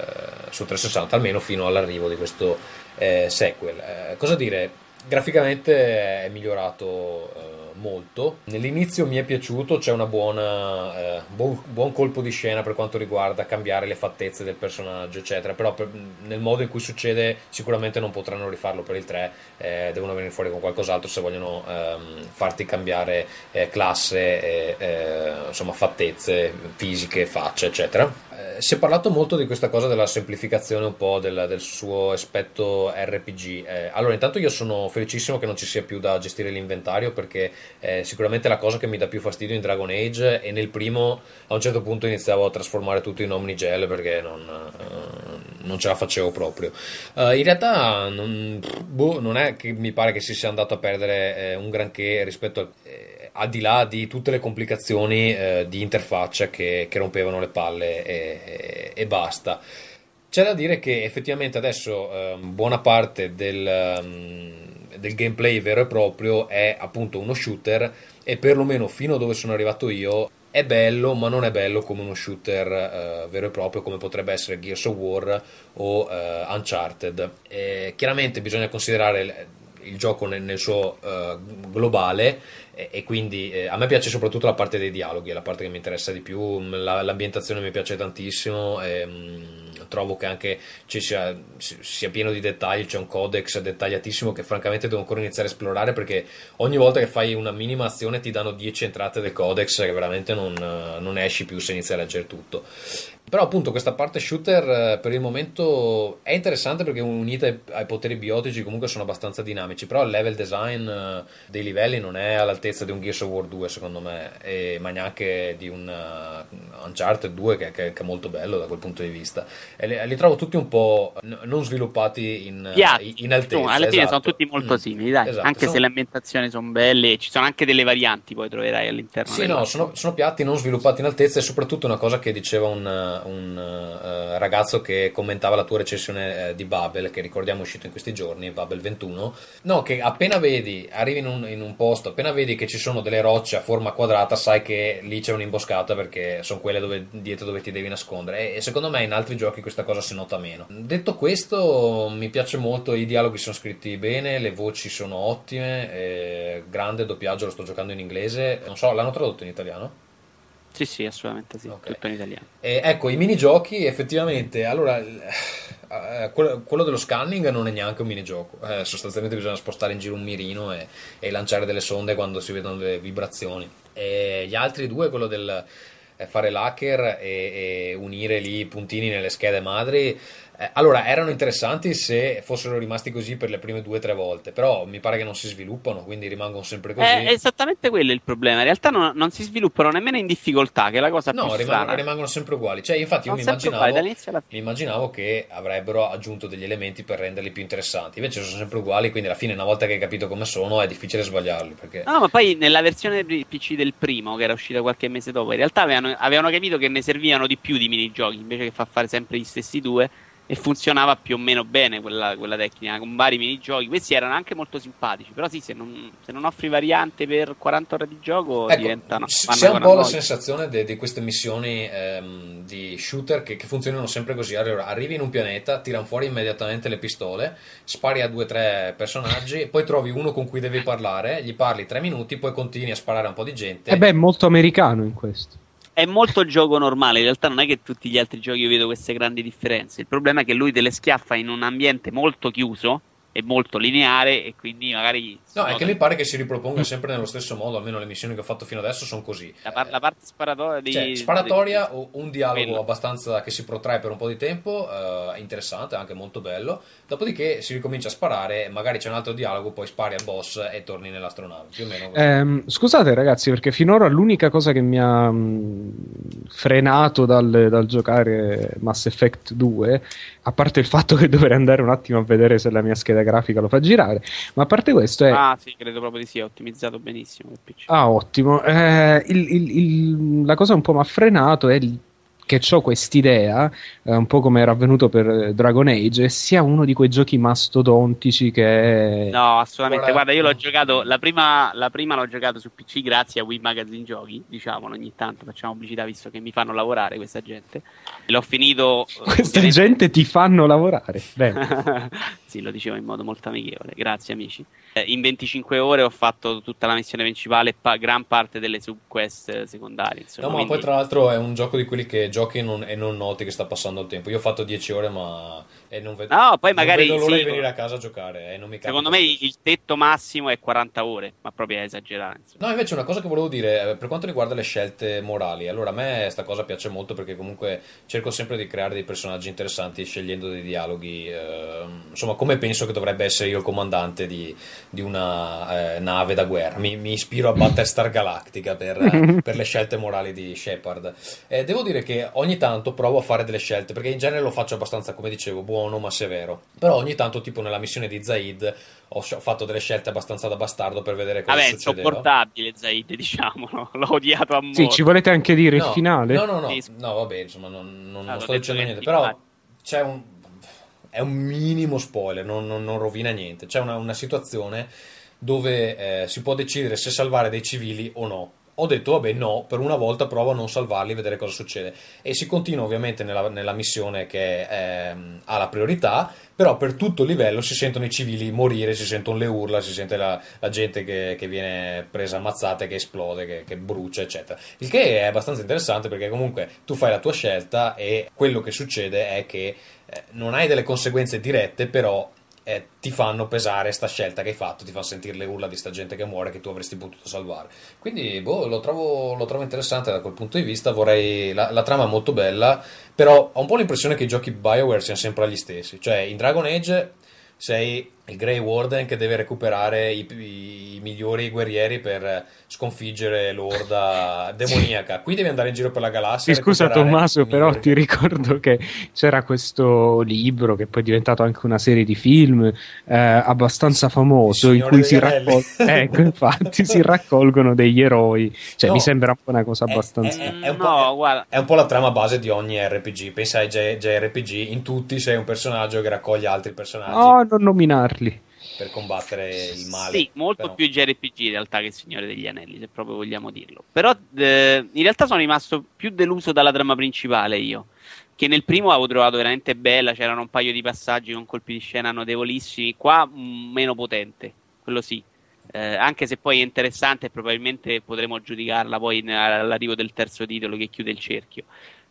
su 360, almeno fino all'arrivo di questo eh, sequel. Eh, cosa dire? Graficamente è migliorato eh, molto. Nell'inizio mi è piaciuto, c'è buona eh, buon, buon colpo di scena per quanto riguarda cambiare le fattezze del personaggio, eccetera. Però per- nel modo in cui succede, sicuramente non potranno rifarlo per il 3, eh, devono venire fuori con qualcos'altro se vogliono ehm, farti cambiare eh, classe, eh, insomma, fattezze fisiche, facce, eccetera. Si è parlato molto di questa cosa della semplificazione un po' del, del suo aspetto RPG. Eh, allora, intanto io sono felicissimo che non ci sia più da gestire l'inventario perché eh, sicuramente la cosa che mi dà più fastidio in Dragon Age e nel primo a un certo punto iniziavo a trasformare tutto in Omnigel perché non, eh, non ce la facevo proprio. Eh, in realtà non, boh, non è che mi pare che si sia andato a perdere eh, un granché rispetto al... eh, al di là di tutte le complicazioni eh, di interfaccia che, che rompevano le palle e, e- e basta. C'è da dire che effettivamente adesso ehm, buona parte del, ehm, del gameplay vero e proprio è appunto uno shooter e perlomeno fino a dove sono arrivato io è bello, ma non è bello come uno shooter eh, vero e proprio come potrebbe essere Gears of War o eh, Uncharted. E chiaramente bisogna considerare il, gioco nel, nel suo eh, globale e, e quindi eh, a me piace soprattutto la parte dei dialoghi, è la parte che mi interessa di più, la- l'ambientazione mi piace tantissimo, e, mm, trovo che anche ci sia, si- sia pieno di dettagli, c'è un codex dettagliatissimo che francamente devo ancora iniziare a esplorare perché ogni volta che fai una minima azione ti danno 10 entrate del codex che veramente non, eh, non esci più se inizi a leggere tutto. Però appunto questa parte shooter eh, per il momento è interessante perché unita ai, poteri biotici comunque sono abbastanza dinamici, però il level design eh, dei livelli non è all'altezza di un Gears of War 2 secondo me, e- ma neanche di un uh, Uncharted 2 che, che- che è molto bello da quel punto di vista. E li, li trovo tutti un po' n- non sviluppati in, in altezza. Alla fine esatto. sono tutti molto Mm. simili, dai. Esatto, Anche sono- se le ambientazioni sono belle, ci sono anche delle varianti, poi troverai all'interno. Sì, no, sono, sono piatti non sviluppati in altezza e soprattutto una cosa che diceva un, un, eh, ragazzo che commentava la tua recensione eh, di Babel, che ricordiamo è uscito in questi giorni, Babel 21, no, che appena vedi, arrivi in un, in un posto, appena vedi che ci sono delle rocce a forma quadrata, sai che lì c'è un'imboscata perché sono quelle dove, dietro dove ti devi nascondere e, e secondo me in altri giochi questa cosa si nota meno. Detto questo, mi piace molto, i dialoghi sono scritti bene, le voci sono ottime, eh, grande doppiaggio, lo sto giocando in inglese, non so, l'hanno tradotto in italiano? Sì, sì, assolutamente sì, Ok. tutto in italiano. E ecco, i minigiochi effettivamente, allora, eh, quello, quello dello scanning non è neanche un minigioco, eh, sostanzialmente bisogna spostare in giro un mirino e, e lanciare delle sonde quando si vedono le vibrazioni. E gli altri due, quello del eh, fare l'hacker e, e unire lì i puntini nelle schede madri, eh, allora erano interessanti se fossero rimasti così per le prime due o tre volte, però mi pare che non si sviluppano, quindi rimangono sempre così. È esattamente quello il problema. In realtà non, non si sviluppano nemmeno in difficoltà, che è la cosa No, più rimangono, strana. rimangono sempre uguali. Cioè, infatti, io mi immaginavo, uguali, mi immaginavo che avrebbero aggiunto degli elementi per renderli più interessanti. Invece sono sempre uguali, quindi alla fine, una volta che hai capito come sono, è difficile sbagliarli. Perché... No, ma poi nella versione PC del primo, che era uscita qualche mese dopo, in realtà avevano, avevano capito che ne servivano di più di minigiochi invece che far fare sempre gli stessi due. E funzionava più o meno bene quella, quella tecnica con vari minigiochi. Questi erano anche molto simpatici. Però, sì, se non, se non offri variante per 40 ore di gioco, Ecco, diventano. ha un po' la sensazione di queste missioni ehm, di shooter che, che funzionano sempre così. Allora, arrivi in un pianeta, tirano fuori immediatamente le pistole, spari a due o tre personaggi, poi trovi uno con cui devi parlare, gli parli tre minuti, poi continui a sparare a un po' di gente. E beh, è molto americano in questo. È molto gioco normale, in realtà non è che tutti gli altri giochi io vedo queste grandi differenze. Il problema è che lui te le schiaffa in un ambiente molto chiuso e molto lineare e quindi magari... No, è che mi pare che si riproponga sempre nello stesso modo, almeno le missioni che ho fatto fino adesso sono così. la, par- la parte sparatoria di... Cioè, sparatoria o un dialogo Quello. abbastanza che si protrae per un po' di tempo, eh, interessante, anche molto bello. Dopodiché si ricomincia a sparare, magari c'è un altro dialogo, poi spari al boss e torni nell'astronave. Più o meno. Ehm, scusate ragazzi, perché finora l'unica cosa che mi ha mh, frenato dal, dal giocare Mass Effect 2, a parte il fatto che dovrei andare un attimo a vedere se la mia scheda grafica lo fa girare, ma a parte questo è... Ah sì, credo proprio di sì, è ottimizzato benissimo il PC. Ah, ottimo. Eh, il- il- il- la cosa un po' mi ha frenato è il- che ho quest'idea, eh, un po' come era avvenuto per Dragon Age, sia uno di quei giochi mastodontici che... No, assolutamente. Guarda- Guarda, io l'ho giocato. La prima, la prima l'ho giocato su PC grazie a Wii Magazine Giochi. Diciamolo ogni tanto, facciamo pubblicità visto che mi fanno lavorare questa gente. L'ho finito. eh, Questa ovviamente- gente ti fanno lavorare. Bene. sì, lo dicevo in modo molto amichevole. Grazie, amici. Eh, in 25 ore ho fatto tutta la missione principale e pa- gran parte delle subquest secondarie. Insomma, No, ma quindi- poi tra l'altro è un gioco di quelli che giochi e non, e non noti che sta passando il tempo. Io ho fatto 10 ore, ma e non vedo, No, poi non magari vedo l'ora sì, di venire a casa a giocare. E non mi Secondo me spesso. il tetto massimo è 40 ore, ma proprio a esagerare. insomma. No, invece una cosa che volevo dire eh, per quanto riguarda le scelte morali, allora a me sta cosa piace molto perché comunque cerco sempre di creare dei personaggi interessanti scegliendo dei dialoghi, eh, insomma come penso che dovrebbe essere io il comandante di, di una eh, nave da guerra, mi, mi ispiro a Battlestar Galactica per, eh, per le scelte morali di Shepard. Eh, devo dire che ogni tanto provo a fare delle scelte perché in genere lo faccio abbastanza, come dicevo, buono ma severo, però ogni tanto tipo nella missione di Zaid ho fatto delle scelte abbastanza da bastardo per vedere cosa Vabbè, succedeva. insopportabile Zaid, diciamolo. L'ho odiato a morte. Sì, ci volete anche dire No, il finale? No, no, no, no, vabbè, insomma, non, non- Ah, non sto dicendo niente, però c'è un è un minimo spoiler, non, non- non rovina niente. C'è una, una situazione dove eh, si può decidere se salvare dei civili o no. Ho detto, vabbè, no, per una volta provo a non salvarli e vedere cosa succede. E si continua ovviamente nella, nella missione che ehm, ha la priorità, però per tutto il livello si sentono i civili morire, si sentono le urla, si sente la, la gente che, che viene presa ammazzata, che esplode, che, che brucia, eccetera. Il che è abbastanza interessante perché comunque tu fai la tua scelta e quello che succede è che eh, non hai delle conseguenze dirette, però eh, ti fanno pesare sta scelta che hai fatto, ti fanno sentire le urla di sta gente che muore che tu avresti potuto salvare. Quindi boh, lo, trovo, lo trovo interessante da quel punto di vista. Vorrei, la, la trama è molto bella, però ho un po' l'impressione che i giochi BioWare siano sempre gli stessi. Cioè, in Dragon Age sei il Grey Warden che deve recuperare i, i migliori guerrieri per sconfiggere l'orda demoniaca. Qui devi andare in giro per la galassia. Sì, scusa Tommaso, i però migliori- ti ricordo che c'era questo libro che poi è diventato anche una serie di film eh, abbastanza famoso in cui si, raccol- ecco, infatti, si raccolgono degli eroi. Cioè, No. mi sembra un po' una cosa È- abbastanza... è- Mm, è un po'- no, È un po' la trama base di ogni RPG. Pensa ai J- JRPG, in tutti sei un personaggio che raccoglie altri personaggi Oh, non nominarli. per combattere il male. Sì, molto Però- più JRPG in realtà che il Signore degli Anelli, se proprio vogliamo dirlo. Però eh, in realtà sono rimasto più deluso dalla trama principale io. Che nel primo avevo trovato veramente bella, c'erano un paio di passaggi con colpi di scena notevolissimi. Qua meno potente, quello sì. Eh, anche se poi è interessante probabilmente potremo giudicarla poi all'arrivo del terzo titolo che chiude il cerchio.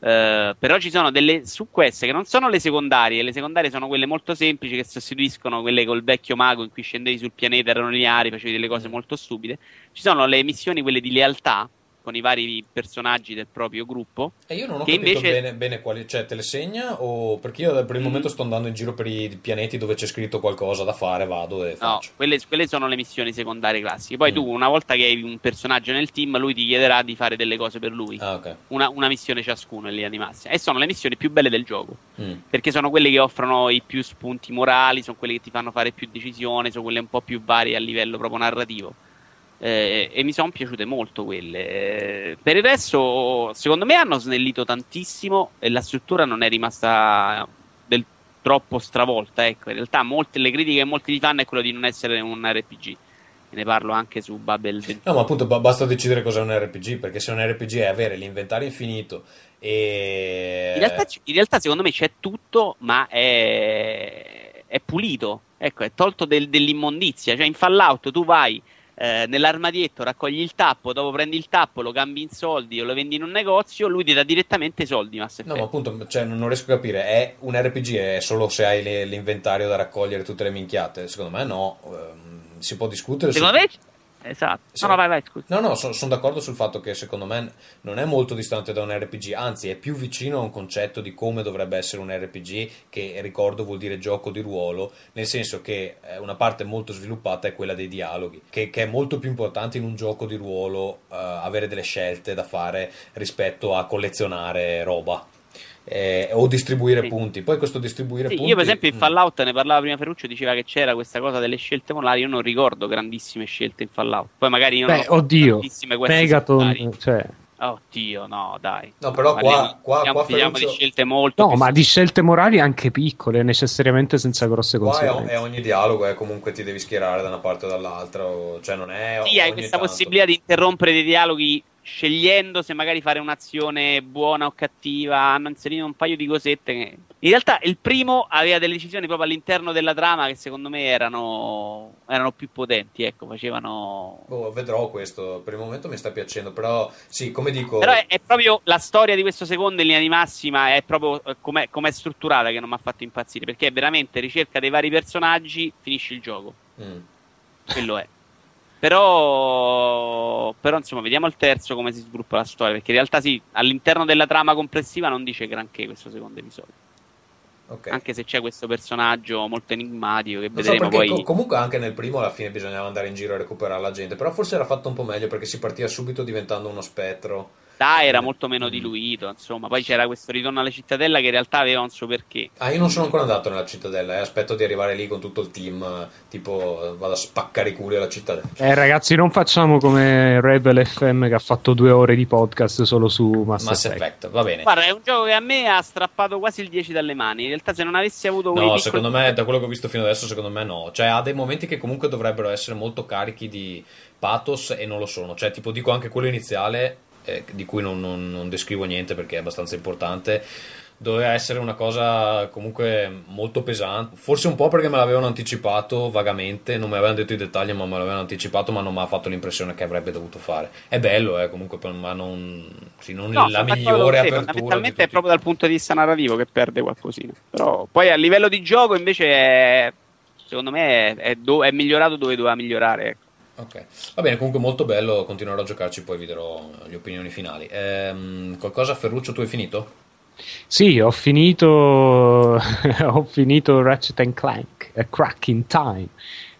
Eh, però ci sono delle su queste che non sono le secondarie, le secondarie sono quelle molto semplici che sostituiscono quelle col vecchio mago in cui scendevi sul pianeta, erano lineari, facevi delle cose molto stupide. Ci sono le missioni, quelle di lealtà, con i vari personaggi del proprio gruppo. E io non ho Che capito invece- bene, bene quali, cioè te le segna o perché io per il Mm. momento sto andando in giro per i pianeti dove c'è scritto qualcosa da fare, vado e No, faccio. quelle, quelle sono le missioni secondarie classiche. Poi Mm. tu, una volta che hai un personaggio nel team, lui ti chiederà di fare delle cose per lui. Ah, ok. Una, una missione ciascuno in linea di massima. E sono le missioni più belle del gioco. Mm. perché sono quelle che offrono i più spunti morali, sono quelle che ti fanno fare più decisioni, sono quelle un po' più varie a livello proprio narrativo. Eh, e mi sono piaciute molto quelle. Eh, per il resto, secondo me hanno snellito tantissimo e la struttura non è rimasta del troppo stravolta. Ecco, in realtà molte, le critiche che molti gli fanno è quello di non essere un RPG. Ne parlo anche su Babel 21. No, ma appunto ba- basta decidere cos'è un RPG, perché se un RPG è avere l'inventario infinito e... In realtà, in realtà, secondo me c'è tutto, ma è, è pulito. Ecco, è tolto del- dell'immondizia. Cioè, in Fallout tu vai eh, nell'armadietto, raccogli il tappo, dopo prendi il tappo, lo cambi in soldi o lo vendi in un negozio, lui ti dà direttamente i soldi. Mass No, ma appunto, cioè, non riesco a capire, è un RPG è solo se hai le- l'inventario da raccogliere tutte le minchiate? Secondo me no, ehm, si può discutere su- Secondo me, esatto. Sì. No, no, vai, vai, scusa. No, no, sono d'accordo sul fatto che secondo me non è molto distante da un RPG, anzi è più vicino a un concetto di come dovrebbe essere un RPG, che ricordo vuol dire gioco di ruolo, nel senso che eh, una parte molto sviluppata è quella dei dialoghi, che, che è molto più importante in un gioco di ruolo eh, avere delle scelte da fare rispetto a collezionare roba. Eh, o distribuire Sì. punti. Poi questo distribuire Sì, punti. io per esempio in mm, Fallout ne parlava prima Ferruccio, diceva che c'era questa cosa delle scelte morali, io non ricordo grandissime scelte in Fallout. Poi magari io non Beh, ho oddio, tantissime queste. Megaton, cioè... Oddio, no, dai. No, però qua, Parliamo- qua, parliamo- qua parliamo Ferruccio- di scelte molto No, ma di scelte morali anche piccole, necessariamente senza grosse Qua è, conseguenze. è ogni dialogo, eh, comunque ti devi schierare da una parte o dall'altra, o- cioè non è. Sì, hai questa tanto. possibilità di interrompere dei dialoghi scegliendo se magari fare un'azione buona o cattiva. Hanno inserito un paio di cosette che... In realtà il primo aveva delle decisioni proprio all'interno della trama che secondo me erano, erano più potenti, ecco, facevano... Boh, vedrò questo, per il momento mi sta piacendo, però sì, come dico... Però è, è proprio la storia di questo secondo in linea di massima, è proprio eh, com'è, com'è strutturata che non mi ha fatto impazzire, perché è veramente ricerca dei vari personaggi, finisci il gioco. Mm. quello è. Però, però insomma, vediamo al terzo come si sviluppa la storia. Perché in realtà, sì, all'interno della trama complessiva non dice granché questo secondo episodio. Ok. Anche se c'è questo personaggio molto enigmatico che Non so vedremo perché poi. co- comunque anche nel primo alla fine bisognava andare in giro a recuperare la gente, però forse era fatto un po' meglio perché si partiva subito diventando uno spettro. Dai, era molto meno diluito. Insomma, poi c'era questo ritorno alla cittadella che in realtà aveva un suo perché. Ah, io non sono ancora andato nella cittadella, eh, aspetto di arrivare lì con tutto il team, tipo vado a spaccare i culi alla cittadella. Eh, ragazzi, non facciamo come Rebel FM che ha fatto due ore di podcast solo su Mass, Mass Effect. Effect, va bene. Guarda, è un gioco che a me ha strappato quasi il 10 dalle mani. In realtà, se non avessi avuto No, piccoli- secondo me, da quello che ho visto fino adesso, secondo me no. Cioè, ha dei momenti che comunque dovrebbero essere molto carichi di pathos e non lo sono. Cioè, tipo, dico anche quello iniziale, eh, di cui non, non- non descrivo niente perché è abbastanza importante. Doveva essere una cosa comunque molto pesante. Forse un po' perché me l'avevano anticipato vagamente, non mi avevano detto i dettagli, ma me l'avevano anticipato, ma non mi ha fatto l'impressione che avrebbe dovuto fare. È bello, eh, comunque, ma non, sì, non No, la migliore te, apertura. Fondamentalmente è tutti. proprio dal punto di vista narrativo che perde qualcosina. Però poi a livello di gioco invece è, secondo me è, è do- è migliorato dove doveva migliorare. Ok, va bene, comunque molto bello, continuerò a giocarci, poi vi darò le opinioni finali. Ehm, qualcosa Ferruccio, tu hai finito? Sì, ho finito, ho finito Ratchet and Clank, A Crack in Time,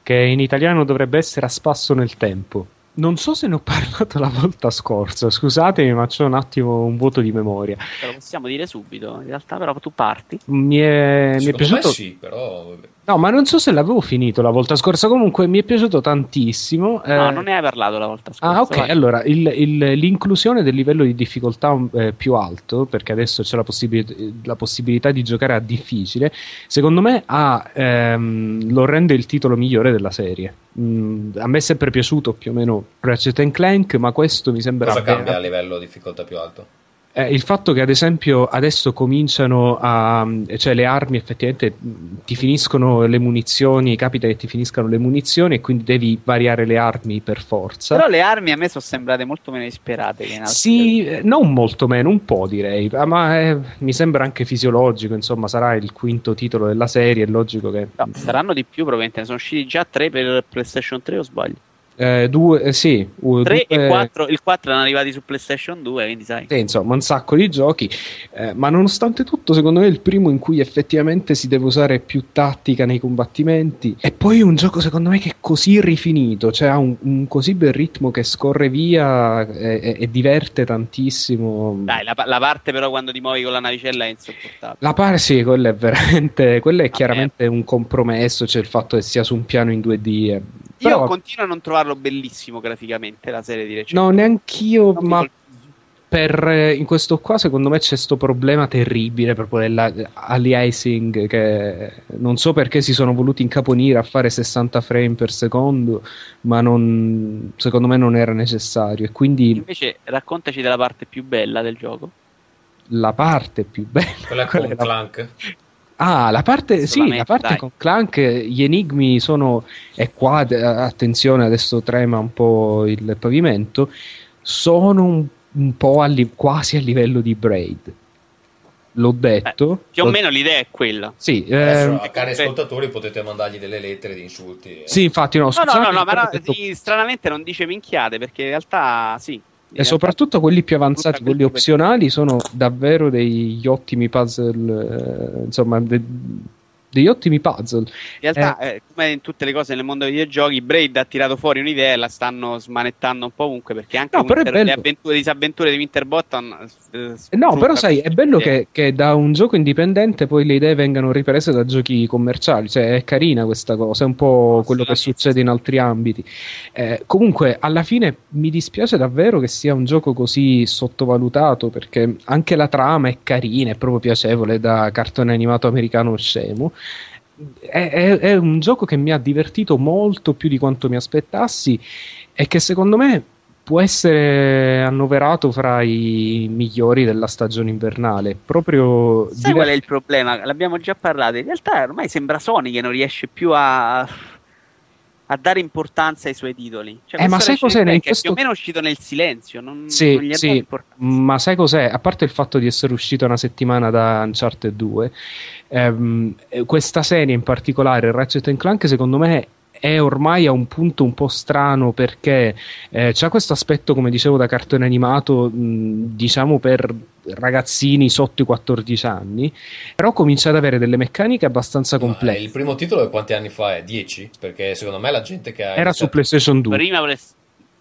che in italiano dovrebbe essere a spasso nel tempo. Non so se ne ho parlato la volta scorsa, scusatemi, ma c'è un attimo un vuoto di memoria. Te lo possiamo dire subito. In realtà, però, tu parti. Mi è, mi è piaciuto. me sì, però... vabbè. No, ma non so se l'avevo finito la volta scorsa. Comunque mi è piaciuto tantissimo. No, eh, non ne hai parlato la volta scorsa. Ah, ok. vai. Allora, il- il- l'inclusione del livello di difficoltà eh, più alto, perché adesso c'è la, possibili- la possibilità di giocare a difficile, secondo me ha, ehm, lo rende il titolo migliore della serie. Mm, a me è sempre piaciuto più o meno Ratchet and Clank, ma questo mi sembra. Cosa cambia a livello di difficoltà più alto? Eh, il fatto che ad esempio adesso cominciano a cioè le armi effettivamente mh, ti finiscono le munizioni, capita che ti finiscano le munizioni e quindi devi variare le armi per forza. Però le armi a me sono sembrate molto meno disperate che in altri Sì, eh, non molto meno, un po' direi, ah, ma eh, mi sembra anche fisiologico, insomma sarà il quinto titolo della serie, è logico che... No, saranno di più probabilmente, ne sono usciti già tre per PlayStation 3 o sbaglio? Eh, due, eh, sì, u- 3 due- e 4, il 4 erano arrivati su PlayStation 2, quindi sai. Sì, insomma, un sacco di giochi, eh, ma nonostante tutto, secondo me è il primo in cui effettivamente si deve usare più tattica nei combattimenti. E poi un gioco, secondo me, che è così rifinito, cioè ha un, un così bel ritmo che scorre via e, e- diverte tantissimo. Dai, la, la parte però quando ti muovi con la navicella è insopportabile. La pare sì, quello è veramente, quello è Ah, chiaramente un compromesso, c'è il fatto che sia su un piano in 2D. eh. Io Però, continuo a non trovarlo bellissimo graficamente la serie di recente. no, neanch'io, Non ma per, eh, in questo qua secondo me c'è questo problema terribile proprio dell'aliasing che non so perché si sono voluti incaponire a fare 60 frame per secondo ma non, secondo me non era necessario e quindi Invece raccontaci della parte più bella del gioco. la parte più bella Quella con Clank? Ah, la parte, sì, la parte con Clank, gli enigmi sono, e qua eh, attenzione, adesso trema un po' il pavimento, sono un, un po' a li- quasi a livello di Braid. L'ho detto. Più o meno l'idea è quella. Sì, Adesso, ehm, a cari sì. ascoltatori potete mandargli delle lettere di insulti. eh. sì, infatti no, No, no, no, no, ma no, detto- stranamente non dice minchiate perché in realtà sì. E soprattutto quelli più avanzati, quelli quel- opzionali, sono davvero degli ottimi puzzle, eh, insomma, de- degli ottimi puzzle. In realtà, eh, come in tutte le cose nel mondo dei videogiochi, Braid ha tirato fuori un'idea e la stanno smanettando un po' ovunque perché anche No, però è Winter- le avventure, disavventure di Winterbottom. eh, Eh, No, però sai, è bello che, che da un gioco indipendente poi le idee vengano riprese da giochi commerciali, cioè è carina questa cosa, è un po' quello che succede in altri ambiti. Eh, comunque, alla fine mi dispiace davvero che sia un gioco così sottovalutato, perché anche la trama è carina, è proprio piacevole da cartone animato americano scemo. È, è- è un gioco che mi ha divertito molto più di quanto mi aspettassi e che secondo me può essere annoverato fra i migliori della stagione invernale. Proprio Sai diver- qual è il problema? L'abbiamo già parlato. In realtà ormai sembra Sony che non riesce più a, a dare importanza ai suoi titoli. Cioè, Eh, ma sai cos'è? È questo- più o meno uscito nel silenzio. Non, Sì, non sì. Ma sai cos'è? A parte il fatto di essere uscito una settimana da Uncharted 2, ehm, eh, questa serie in particolare, Ratchet Clank, secondo me è ormai a un punto un po' strano perché eh, c'ha questo aspetto, come dicevo, da cartone animato, mh, diciamo per ragazzini sotto i 14 anni, però comincia ad avere delle meccaniche abbastanza Ma, complesse. il primo titolo quanti anni fa è? 10? Perché secondo me la gente che ha Era su iniziato- PlayStation 2. Prima Play-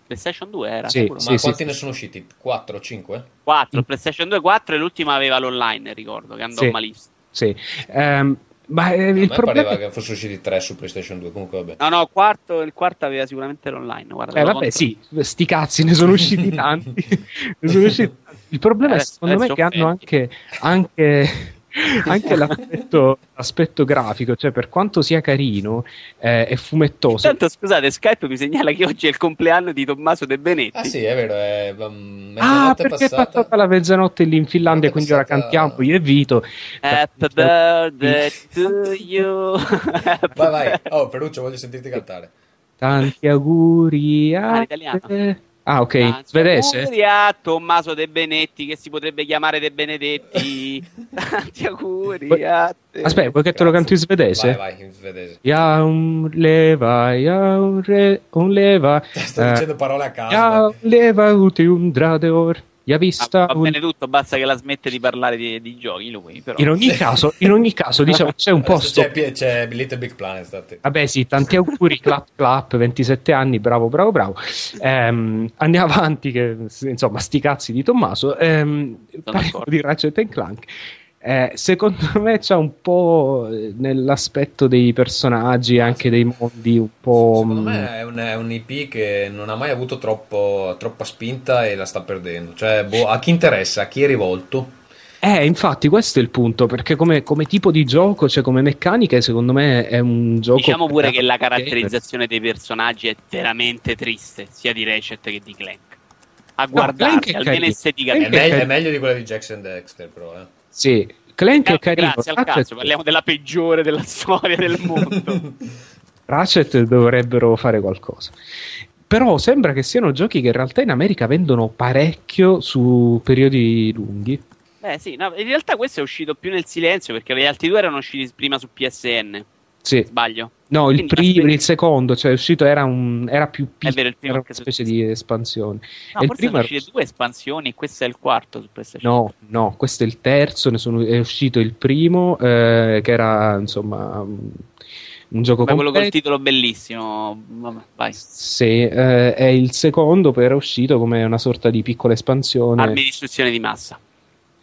PlayStation 2 era Sì, sicuro? Ma sì, quanti sì. ne sono usciti? 4, 5? 4, PlayStation 2 4 e l'ultima aveva l'online, ricordo, che andò Sì. malissimo. Sì. Ehm, ma eh, A il me problema pareva che fossero usciti 3 su PlayStation 2, comunque vabbè. No, no, quarto, il quarto aveva sicuramente l'online. Guarda, Eh vabbè, controllo. sì, sti cazzi, ne sono usciti tanti. Ne sono usciti- Il problema è Adesso- secondo me che hanno anche, anche, anche l'aspetto, l'aspetto grafico, cioè per quanto sia carino eh, è fumettoso. Intanto, scusate, Skype mi segnala che oggi è il compleanno di Tommaso De Benetti. Ah sì, è vero, è um, Ah, perché è passata. passata la mezzanotte lì in Finlandia, quindi ora passata- cantiamo io e Vito. Happy birthday to you. Vai, vai. Oh, Ferruccio, voglio sentirti cantare. Tanti auguri Ah, a l'italiano. te. Ah, ok, Tanti svedese? auguri a Tommaso De Benetti, che si potrebbe chiamare De Benedetti. Tanti auguri a te. Aspetta, vuoi che te lo canto in svedese? Vai, vai, in svedese. Ja un leva, ja un, re, un leva. Sto eh, dicendo parole a caso. Ja un leva uti un dradeor. Ja Ah, vista va un... bene tutto, basta che la smette di parlare di, di giochi lui, però. In ogni caso, in ogni caso, diciamo, c'è un posto. C'è, c'è Little Big Planet. state. Vabbè, sì, tanti auguri, clap clap, 27 anni, bravo, bravo, bravo. Ehm, andiamo avanti, che insomma, sti cazzi di Tommaso. Ehm, parliamo d'accordo. di Ratchet and Clank. Eh, secondo me c'è un po' eh, nell'aspetto dei personaggi, anche dei mondi, un po'. Secondo mm, me è un, è un IP che non ha mai avuto troppo- troppa spinta e la sta perdendo. Cioè, boh, a chi interessa, a chi è rivolto. Eh, infatti, questo è il punto. Perché come, come tipo di gioco, cioè come meccaniche, secondo me è un gioco. Diciamo pure che la caratterizzazione dei personaggi è veramente triste, sia di Ratchet che di Clank. A guardarsi, è almeno. È, esteticamente. Clank meglio, è- è meglio di quella di Jackson Dexter, però. Eh. Sì, Clank è Eh, carino. grazie al Ratchet- cazzo, parliamo della peggiore della storia del mondo. Ratchet dovrebbero fare qualcosa. Però sembra che siano giochi che in realtà in America vendono parecchio su periodi lunghi. Beh, sì, no, in realtà questo è uscito più nel silenzio perché gli altri due erano usciti prima su PSN. Sì. Sbaglio? No, il, primo, il secondo, cioè è uscito, era, un, era più piccolo, vero, era una specie di espansione. No, E il primo sono uscite due espansioni e questo è il quarto su PlayStation. No, no, questo è il terzo, ne sono- è uscito il primo, eh, che era insomma un, gioco Come quello col completo. titolo bellissimo. Vabbè, vai. Sì, eh, e il secondo poi era uscito come una sorta di piccola espansione. Armi di distruzione di massa.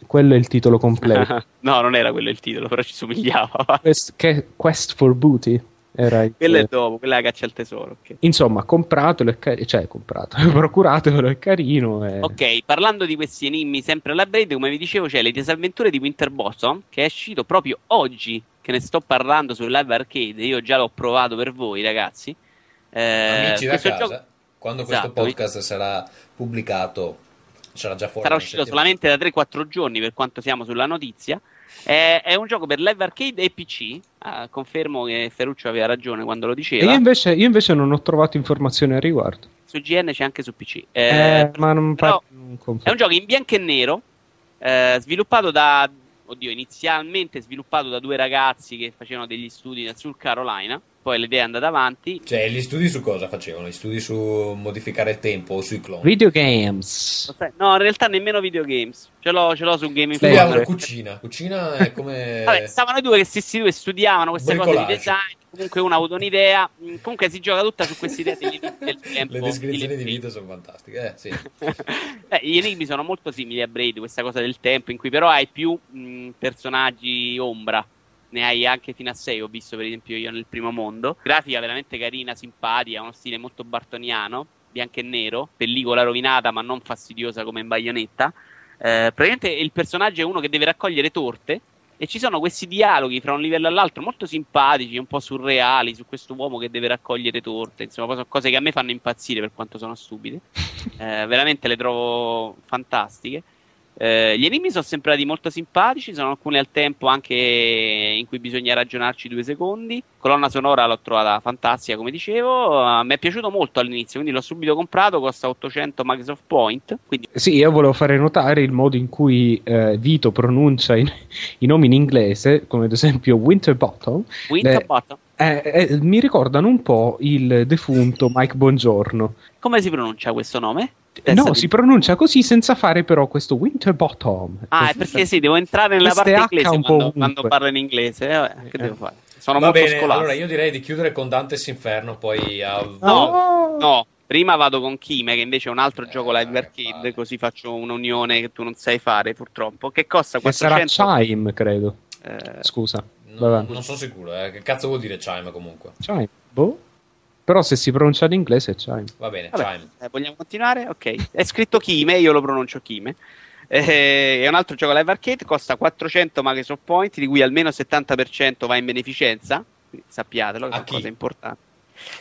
Quello è il titolo completo. no, non era quello il titolo, però ci somigliava. Quest, che- Quest for Booty era il- Quello è dopo, quella è la caccia al tesoro. ok. Insomma, compratelo, è cari- cioè comprato, procuratevelo, è carino. e- Ok, parlando di questi enigmi sempre alla Braid, come vi dicevo, c'è le disavventure di Winterbottom che è uscito proprio oggi. Che ne sto parlando sul live arcade. Io già l'ho provato per voi, ragazzi. Eh, Amici da questo casa, gioco quando questo Esatto. podcast sarà pubblicato, sarà già fuori. sarà uscito solamente da 3-4 giorni per quanto siamo sulla notizia. È, è un gioco per live arcade e PC. Ah, confermo che Ferruccio aveva ragione quando lo E diceva. io invece, io invece non ho trovato informazioni al riguardo. Su GN c'è anche su PC. Eh, Eh, ma non, però- non È un gioco in bianco e nero, eh, sviluppato da, oddio, inizialmente sviluppato da due ragazzi che facevano degli studi nel Sul Carolina, poi l'idea è andata avanti. Cioè, gli studi su cosa facevano? Gli studi su modificare il tempo o sui cloni? Video games. No, in realtà nemmeno videogames, ce l'ho, ce l'ho su Game Studiavano Informer. cucina. Cucina è come... Vabbè, stavano i due che questi due studiavano queste cose di design, comunque uno ha avuto un'idea, Mm, comunque si gioca tutta su queste idee degli del tempo. Le descrizioni di vita sono fantastiche. Eh, sì. Beh, gli enigmi sono molto simili a Braid, questa cosa del tempo, in cui però hai più mh, personaggi ombra. Ne hai anche fino a 6, ho visto per esempio io nel primo mondo. Grafica veramente carina, simpatica, uno stile molto bartoniano, bianco e nero, pellicola rovinata ma non fastidiosa come in baionetta. Eh, praticamente il personaggio è uno che deve raccogliere torte e ci sono questi dialoghi fra un livello all'altro molto simpatici, un po' surreali su questo uomo che deve raccogliere torte. Insomma, cose che a me fanno impazzire per quanto sono stupide. Eh, veramente le trovo fantastiche. Eh, gli enigmi sono sembrati molto simpatici, sono alcuni al tempo anche in cui bisogna ragionarci due secondi. Colonna sonora l'ho trovata fantastica, come dicevo. Eh, mi è piaciuto molto all'inizio, quindi l'ho subito comprato, costa 800 Microsoft Point. Quindi Sì, io volevo fare notare il modo in cui eh, Vito pronuncia i, i nomi in inglese, come ad esempio Winterbottom. Winterbottom. Eh, eh, mi ricordano un po' il defunto Mike Bongiorno. Come si pronuncia questo nome? No, Testa si pronuncia così senza fare però questo Winterbottom. Ah, è perché sì, devo entrare nella parte H inglese quando, quando parlo in inglese. Eh, vabbè, che Eh. devo fare? Sono Va molto bene, scolastico. allora io direi di chiudere con Dantes Inferno, poi a... No, no, prima vado con Kime, che invece è un altro Eh, gioco live arcade, vale. così faccio un'unione che tu non sai fare, purtroppo. Che costa Che sarà 400 Chime, credo. eh, Scusa. Non, Vabbè. non sono sicuro, eh. che cazzo vuol dire chime comunque? Chime. Boh. Però se si pronuncia in inglese è Chime. Va bene, vabbè, chime. eh, vogliamo continuare? Ok. È scritto Kime, io lo pronuncio Kime. Eh, è un altro gioco live arcade, costa 400 Microsoft Point, di cui almeno il 70% va in beneficenza. Quindi sappiatelo, che è una chi? cosa importante.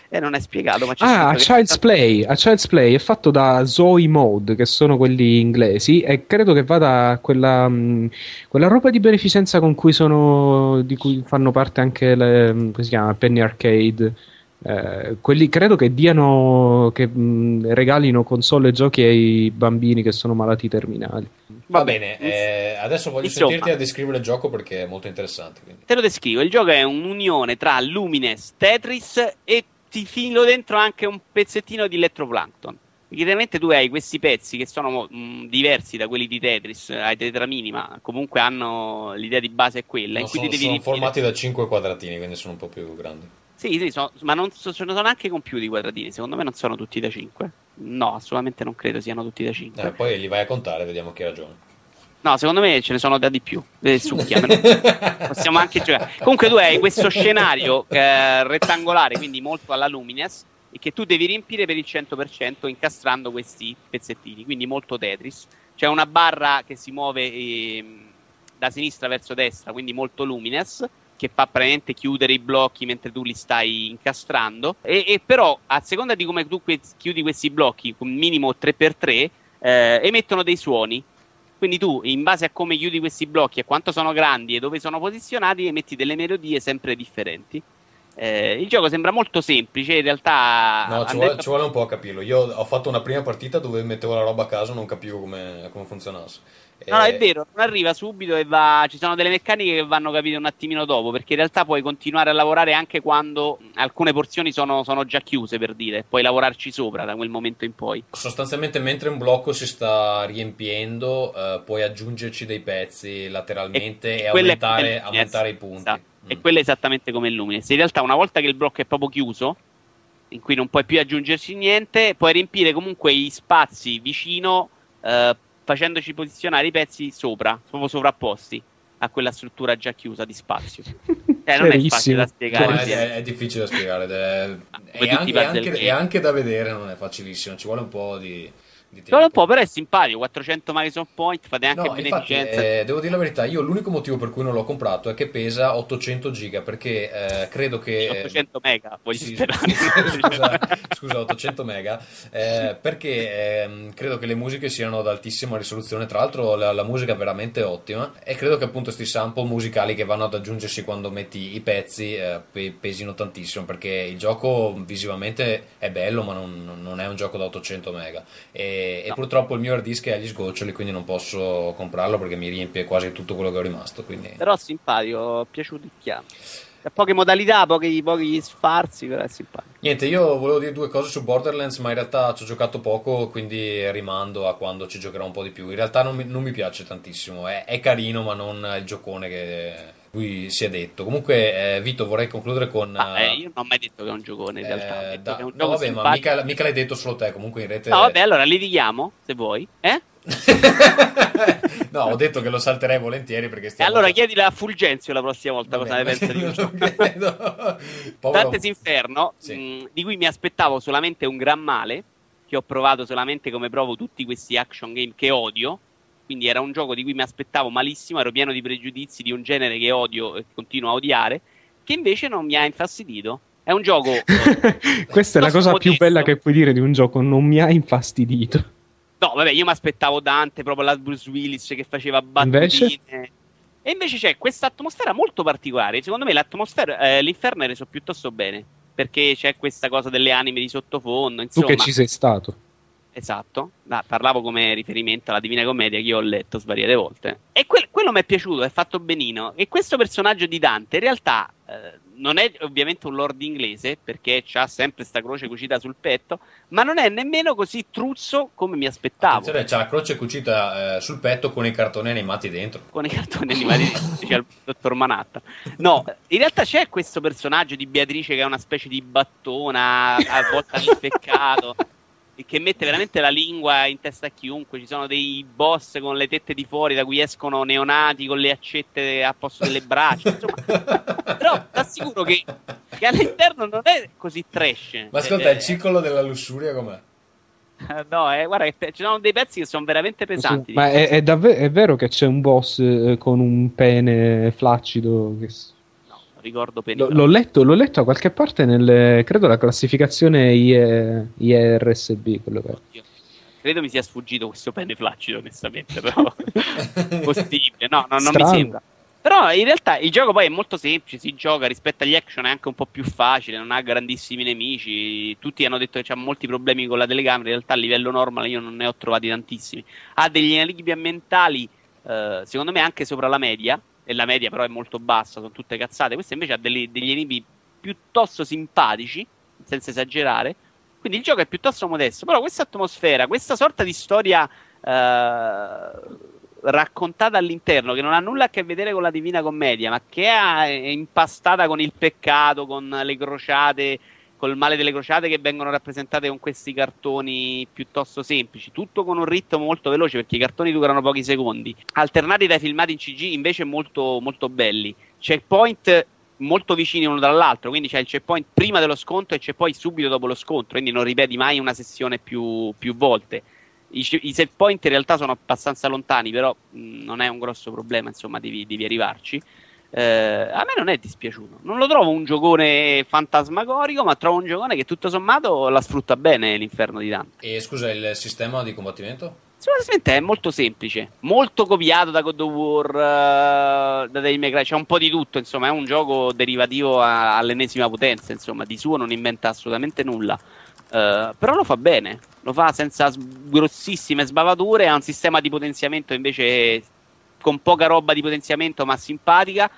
E non è spiegato, ma c'è Ah, a scritto che- Child's Play. A Child's Play è fatto da Zoe Mode, che sono quelli inglesi, e credo che vada quella, mh, quella roba di beneficenza con cui sono. di cui fanno parte anche le. mh, come si chiama? Penny Arcade. Eh, quelli credo che diano che mh, regalino console e giochi ai bambini che sono malati terminali. Va bene, eh, adesso voglio Insomma. sentirti a descrivere il gioco perché è molto interessante. quindi. Te lo descrivo, il gioco è un'unione tra Lumines, Tetris e ti filo dentro anche un pezzettino di Electroplankton. Chiaramente tu hai questi pezzi che sono mh, diversi da quelli di Tetris, hai tetramini, ma comunque hanno l'idea di base è quella. No, in cui sono, sono formati da 5 quadratini, quindi sono un po' più grandi. Sì, sì, sono- ma non so- ce ne sono anche con più di quadratini. Secondo me non sono tutti da 5. No, assolutamente non credo siano tutti da 5. Eh, poi li vai a contare vediamo chi ha ragione. No, secondo me ce ne sono da di più. Eh, succhia, possiamo anche giocare. Comunque tu hai questo scenario eh, rettangolare, quindi molto alla Lumines, e che tu devi riempire per il 100% incastrando questi pezzettini, quindi molto Tetris. C'è una barra che si muove ehm, da sinistra verso destra, quindi molto Lumines, che fa praticamente chiudere i blocchi mentre tu li stai incastrando. E, e però, a seconda di come tu que- chiudi questi blocchi, con minimo 3x3, eh, emettono dei suoni. Quindi tu, in base a come chiudi questi blocchi, a quanto sono grandi e dove sono posizionati, emetti delle melodie sempre differenti. Eh, il gioco sembra molto semplice, in realtà. No, ci vuole, detto- ci vuole un po' a capirlo. Io ho fatto una prima partita dove mettevo la roba a caso, non capivo come, come funzionasse. No, no, Eh, è vero, non arriva subito e va. Ci sono delle meccaniche che vanno capite un attimino dopo, perché in realtà puoi continuare a lavorare anche quando alcune porzioni sono, sono già chiuse, per dire. Puoi lavorarci sopra da quel momento in poi. Sostanzialmente, mentre un blocco si sta riempiendo, eh, puoi aggiungerci dei pezzi lateralmente e, è aumentare, aumentare i punti. esatto. Mm. E quello è esattamente come il Lumines. In realtà, una volta che il blocco è proprio chiuso, in cui non puoi più aggiungerci niente, puoi riempire comunque i spazi vicino, eh, facendoci posizionare i pezzi sopra, proprio sovrapposti a quella struttura già chiusa di spazio. Eh, non è facile da No, spiegare. è, sì. è- è difficile da spiegare. è, come è anche, anche- è anche da vedere, non è facilissimo. Ci vuole un po' di. Solo un po', però è simpatico. 400 Microsoft Point, fate anche No, infatti, beneficenza. eh, devo dire la verità, io l'unico motivo per cui non l'ho comprato è che pesa 800 giga, perché eh, credo che... 800 mega, voglio Sì, sperare. scusa, scusa, 800 mega, eh, perché ehm, credo che le musiche siano ad altissima risoluzione, tra l'altro la, la musica è veramente ottima e credo che appunto questi sample musicali che vanno ad aggiungersi quando metti i pezzi eh, pe- pesino tantissimo, perché il gioco visivamente è bello ma non, non è un gioco da 800 mega e, e No. purtroppo il mio hard disk è agli sgoccioli, quindi non posso comprarlo perché mi riempie quasi tutto quello che ho rimasto, quindi... Però simpatico, chiamo. Ha poche modalità, pochi, pochi sfarzi, però è simpatico. Niente, io volevo dire due cose su Borderlands, ma in realtà ci ho giocato poco, quindi rimando a quando ci giocherò un po' di più. In realtà non mi, non mi piace tantissimo, è, è carino, ma non il giocone che cui si è detto. Comunque, eh, Vito, vorrei concludere con... Ah, eh, eh, io non ho mai detto che è un giocone in realtà. ho eh, da- un no, vabbè, ma simpatico. mica, mica l'hai detto solo te, comunque in rete... No, vabbè, allora litighiamo, se vuoi. Eh? no, ho detto che lo salterei volentieri perché stiamo... allora chiedila a Fulgenzio la prossima volta Va cosa ne pensa di questo. Dante's Inferno, Sì. mh, di cui mi aspettavo solamente un gran male, che ho provato solamente come provo tutti questi action game che odio. Quindi era un gioco di cui mi aspettavo malissimo, ero pieno di pregiudizi di un genere che odio e continuo a odiare, che invece non mi ha infastidito. È un gioco. eh, Questa è la cosa più bella che puoi dire di un gioco, non mi ha infastidito. No, vabbè, io mi aspettavo Dante, proprio la Bruce Willis che faceva battutine. Invece? E invece c'è questa atmosfera molto particolare. Secondo me l'atmosfera, eh, l'inferno è reso piuttosto bene. Perché c'è questa cosa delle anime di sottofondo. Tu Insomma, che ci sei stato. Esatto. Ah, parlavo come riferimento alla Divina Commedia che io ho letto svariate volte. E quel- quello mi è piaciuto, è fatto benino. E questo personaggio di Dante in realtà eh, non è ovviamente un lord inglese, perché ha sempre sta croce cucita sul petto, ma non è nemmeno così truzzo come mi aspettavo. Attenzione, c'ha la croce cucita eh, sul petto con i cartoni animati dentro. con i cartoni animati c'è il dottor Manhattan. No, in realtà c'è questo personaggio di Beatrice che è una specie di battona a volte all'ispeccato e che mette veramente la lingua in testa a chiunque. Ci sono dei boss con le tette di fuori da cui escono neonati con le accette a posto delle braccia. Insomma, però ti assicuro che, che all'interno non è così trash. Ma ascolta, Eh, il ciclo della lussuria com'è? eh, No, eh, guarda, che ci sono dei pezzi che sono veramente pesanti. Ma è, è davve- è vero che c'è un boss eh, con un pene flaccido. che ricordo bene. l'ho, letto, l'ho letto a qualche parte nel credo la classificazione IE, IRSB. Quello che. Oddio. Credo mi sia sfuggito questo pene flaccido, onestamente, però possibile. No, no, non mi sembra. Però in realtà il gioco poi è molto semplice, si gioca rispetto agli action è anche un po' più facile, non ha grandissimi nemici, tutti hanno detto che c'ha molti problemi con la telecamera, in realtà a livello normale io non ne ho trovati tantissimi. Ha degli equilibri ambientali, eh, secondo me anche sopra la media, e la media però è molto bassa, sono tutte cazzate, questo invece ha degli, degli enemi piuttosto simpatici, senza esagerare, quindi il gioco è piuttosto modesto, però questa atmosfera, questa sorta di storia... Eh, raccontata all'interno che non ha nulla a che vedere con la Divina Commedia, ma che è impastata con il peccato, con le crociate, col male delle crociate che vengono rappresentate con questi cartoni piuttosto semplici, tutto con un ritmo molto veloce perché i cartoni durano pochi secondi, alternati dai filmati in CG invece molto, molto belli. Checkpoint molto vicini uno dall'altro, quindi c'è il checkpoint prima dello scontro e c'è poi subito dopo lo scontro, quindi non ripeti mai una sessione più, più volte i, i set point in realtà sono abbastanza lontani, però mh, non è un grosso problema, insomma, devi, devi arrivarci. Eh, a me non è dispiaciuto. Non lo trovo un giocone fantasmagorico, ma trovo un giocone che tutto sommato la sfrutta bene l'inferno di Dante. E scusa, il sistema di combattimento? Sicuramente è molto semplice, molto copiato da God of War, uh, da Devil May Cry, c'è un po' di tutto, insomma, è un gioco derivativo a, all'ennesima potenza, insomma, di suo non inventa assolutamente nulla. Uh, però lo fa bene, lo fa senza grossissime sbavature, ha un sistema di potenziamento invece con poca roba di potenziamento ma simpatica.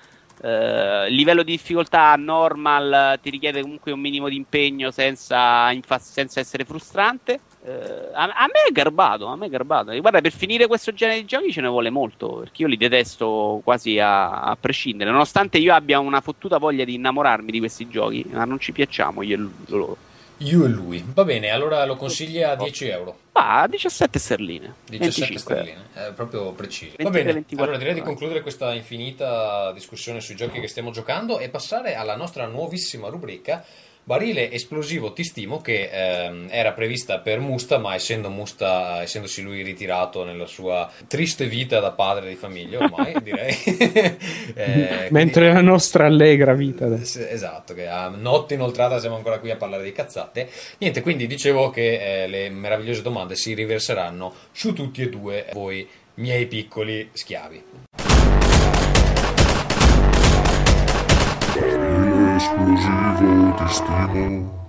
Uh, livello di difficoltà normal ti richiede comunque un minimo di impegno senza, infa- senza essere frustrante. Uh, a, a, me è garbato, a me è garbato. Guarda, per finire questo genere di giochi ce ne vuole molto, perché io li detesto quasi a, a prescindere. Nonostante io abbia una fottuta voglia di innamorarmi di questi giochi, ma non ci piacciamo io e loro. Io e lui. Va bene, allora lo consigli a 10 euro. Ah, 17 sterline. 17 25. sterline, è proprio preciso. 23, Va bene, 24. allora direi di concludere questa infinita discussione sui giochi che stiamo giocando e passare alla nostra nuovissima rubrica Barile esplosivo ti stimo che ehm, era prevista per Musta ma essendo Musta essendosi lui ritirato nella sua triste vita da padre di famiglia ormai direi. Eh, Mentre la nostra allegra vita quindi- adesso. Esatto che a notte inoltrata siamo ancora qui a parlare di cazzate. Niente quindi dicevo che eh, le meravigliose domande si riverseranno su tutti e due voi miei piccoli schiavi esplosivo ti stimo.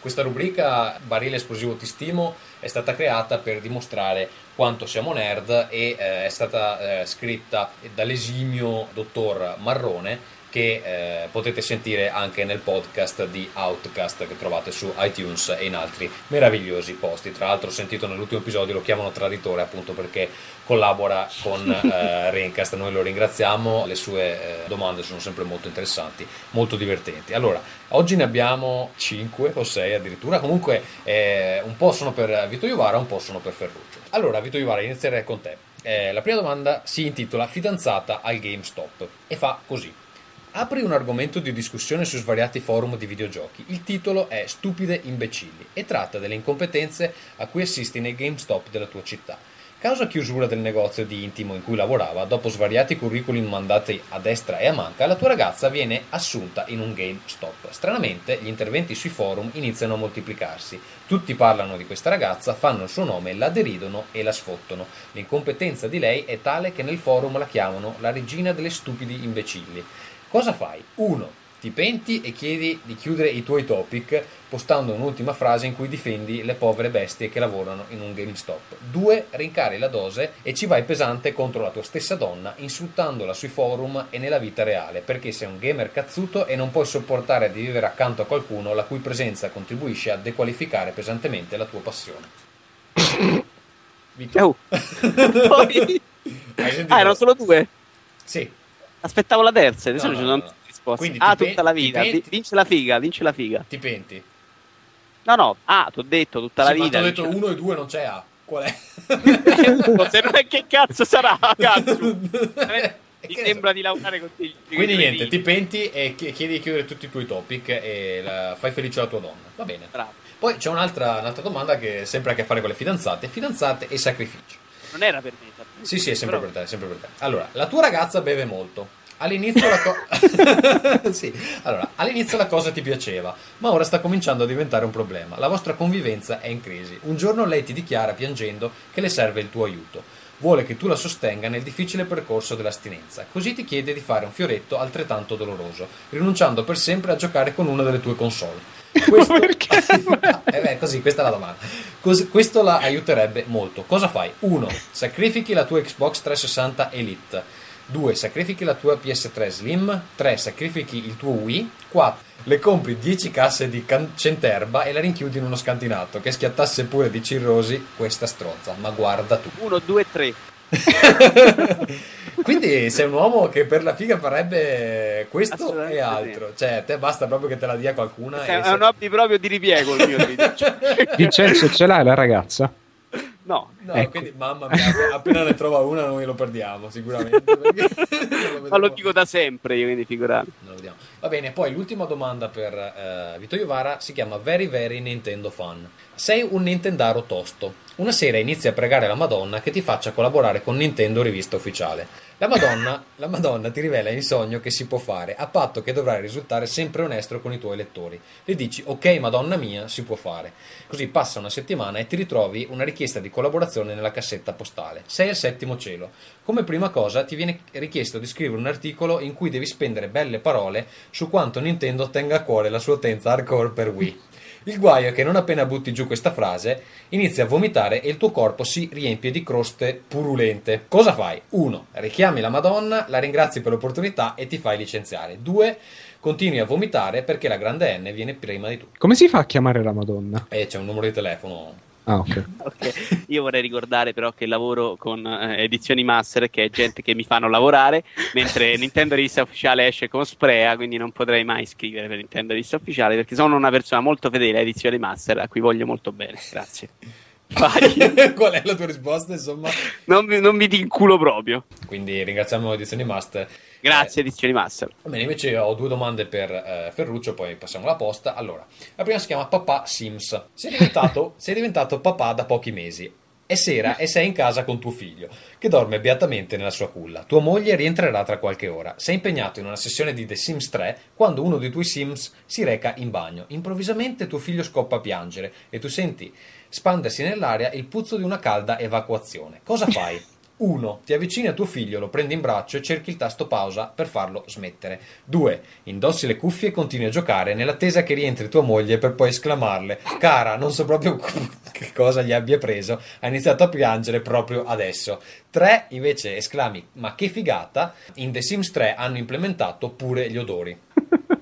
Questa rubrica Barile esplosivo ti stimo è stata creata per dimostrare quanto siamo nerd e eh, è stata eh, scritta dall'esimio dottor Marrone che eh, potete sentire anche nel podcast di Outcast che trovate su iTunes e in altri meravigliosi posti. Tra l'altro ho sentito nell'ultimo episodio lo chiamano traditore appunto perché collabora con eh, Rencast, noi lo ringraziamo, le sue eh, domande sono sempre molto interessanti, molto divertenti. Allora, oggi ne abbiamo 5 o 6 addirittura, comunque eh, un po' sono per Vito Iovara, un po' sono per Ferruccio. Allora, Vito Iovara, inizierei con te. Eh, la prima domanda si intitola Fidanzata al GameStop e fa così. Apri un argomento di discussione su svariati forum di videogiochi. Il titolo è Stupide imbecilli e tratta delle incompetenze a cui assisti nei GameStop della tua città. Causa chiusura del negozio di intimo in cui lavorava, dopo svariati curriculum mandati a destra e a manca, la tua ragazza viene assunta in un GameStop. Stranamente, gli interventi sui forum iniziano a moltiplicarsi. Tutti parlano di questa ragazza, fanno il suo nome, la deridono e la sfottono. L'incompetenza di lei è tale che nel forum la chiamano la regina delle stupidi imbecilli. Cosa fai? 1. Ti penti e chiedi di chiudere i tuoi topic postando un'ultima frase in cui difendi le povere bestie che lavorano in un GameStop. 2. Rincari la dose e ci vai pesante contro la tua stessa donna insultandola sui forum e nella vita reale perché sei un gamer cazzuto e non puoi sopportare di vivere accanto a qualcuno la cui presenza contribuisce a dequalificare pesantemente la tua passione. Vito. Poi- hai sentito? Ah, erano solo due. Sì. Aspettavo la terza, adesso No, ci no, sono no. Risposte. Quindi ah, ti pe- tutta la vita. Vince la figa, vince la figa. Ti penti? No, no, ah, ti ho detto tutta la Sì, ma vita. ti ho detto 1 e 2 non c'è A. Qual è? Se non è che cazzo sarà, cazzo. E Mi sembra so. di lavorare con te. Quindi niente, ti penti e chi- chiedi di chiudere tutti i tuoi topic e la- fai felice la tua donna. Va bene. Bravo. Poi c'è un'altra, un'altra domanda che sempre ha a che fare con le fidanzate, fidanzate e sacrifici. Non era per me. Sì, sì, è sempre per te, è sempre per te. Allora, la tua ragazza beve molto. All'inizio la cosa sì. allora, all'inizio la cosa ti piaceva, ma ora sta cominciando a diventare un problema. La vostra convivenza è in crisi. Un giorno lei ti dichiara piangendo che le serve il tuo aiuto. Vuole che tu la sostenga nel difficile percorso dell'astinenza. Così ti chiede di fare un fioretto altrettanto doloroso, rinunciando per sempre a giocare con una delle tue console. Questo... Perché? eh beh, così, questa è la domanda. Cos- questo la aiuterebbe molto. Cosa fai? 1. Sacrifichi la tua Xbox 360 Elite. 2. Sacrifichi la tua PS3 Slim. 3. Sacrifichi il tuo Wii. 4. Le compri 10 casse di can- centerba e la rinchiudi in uno scantinato. Che schiattasse pure di cirrosi questa stronza. Ma guarda tu. 1, 2, 3. Quindi sei un uomo che per la figa farebbe questo e altro. Cioè, a te basta proprio che te la dia qualcuna. È, e è un hobby proprio di ripiego il mio. Twitch. Vincenzo, ce l'hai la ragazza? No, No, Ecco. quindi mamma mia, appena ne trova una noi lo perdiamo sicuramente. perché lo ma lo dico da sempre io, quindi figurati. Non lo vediamo. Va bene, poi l'ultima domanda per eh, Vito Iovara si chiama Very Very Nintendo Fan. Sei un Nintendaro tosto. Una sera inizi a pregare la Madonna che ti faccia collaborare con Nintendo Rivista Ufficiale. La Madonna, la Madonna ti rivela in sogno che si può fare, a patto che dovrai risultare sempre onesto con i tuoi lettori. Le dici, ok Madonna mia, si può fare. Così passa una settimana e ti ritrovi una richiesta di collaborazione nella cassetta postale. Sei al settimo cielo. Come prima cosa ti viene richiesto di scrivere un articolo in cui devi spendere belle parole su quanto Nintendo tenga a cuore la sua utenza hardcore per Wii. Il guaio è che non appena butti giù questa frase, inizi a vomitare e il tuo corpo si riempie di croste purulente. Cosa fai? 1. Richiami la Madonna, la ringrazi per l'opportunità e ti fai licenziare. 2. Continui a vomitare perché la grande N viene prima di tutto. Come si fa a chiamare la Madonna? E c'è un numero di telefono. Ah, ok. Ok. Io vorrei ricordare però che lavoro con eh, Edizioni Master, che è gente che mi fanno lavorare, mentre Nintendo Rivista Ufficiale esce con Sprea, quindi non potrei mai scrivere per Nintendo Rivista Ufficiale perché sono una persona molto fedele a Edizioni Master, a cui voglio molto bene. Grazie. Qual è la tua risposta, insomma? Non mi, non mi vinculo proprio. Quindi ringraziamo Edizioni Master. Grazie, Edizioni Master. Va bene, invece ho due domande per eh, Ferruccio, poi passiamo alla posta. Allora, la prima si chiama Papà Sims. Sei diventato, sei diventato papà da pochi mesi. È sera e sei in casa con tuo figlio, che dorme beatamente nella sua culla. Tua moglie rientrerà tra qualche ora. Sei impegnato in una sessione di The Sims 3 quando uno dei tuoi Sims si reca in bagno. Improvvisamente tuo figlio scoppa a piangere e tu senti spandersi nell'aria il puzzo di una calda evacuazione. Cosa fai? 1. Ti avvicini a tuo figlio, lo prendi in braccio e cerchi il tasto pausa per farlo smettere. 2. Indossi le cuffie e continui a giocare nell'attesa che rientri tua moglie per poi esclamarle Cara, non so proprio che cosa gli abbia preso, ha iniziato a piangere proprio adesso. 3. Invece esclami Ma che figata, in The Sims 3 hanno implementato pure gli odori.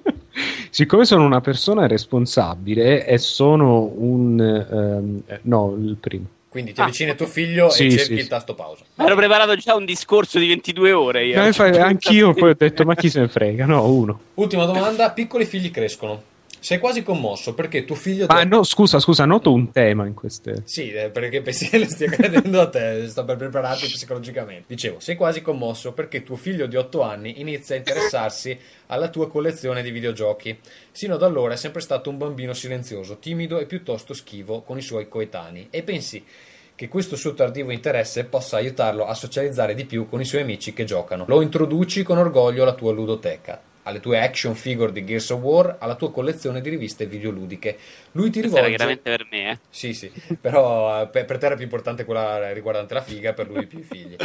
Siccome sono una persona responsabile e sono un... eh, no, il primo. Quindi ti Ah, avvicini a tuo figlio Sì, e cerchi sì, il sì. tasto pausa. Ero preparato già un discorso di 22 ore. Io. No, infatti, anch'io poi ho detto, ma chi se ne frega? No, uno. Ultima domanda, piccoli figli crescono. Sei quasi commosso perché tuo figlio... ti- Ah, no, scusa, scusa, noto un tema in queste... Sì, eh, perché pensi che le stia credendo a te, sto per prepararti psicologicamente. Dicevo, sei quasi commosso perché tuo figlio di 8 anni inizia a interessarsi alla tua collezione di videogiochi. Sino ad allora è sempre stato un bambino silenzioso, timido e piuttosto schivo con i suoi coetanei. E pensi che questo suo tardivo interesse possa aiutarlo a socializzare di più con i suoi amici che giocano. Lo introduci con orgoglio alla tua ludoteca, alle tue action figure di Gears of War, alla tua collezione di riviste videoludiche. Lui ti Questa era rivolge... chiaramente per me, eh. Sì, sì, però eh, per, per te era più importante quella riguardante la figa, per lui più i figli.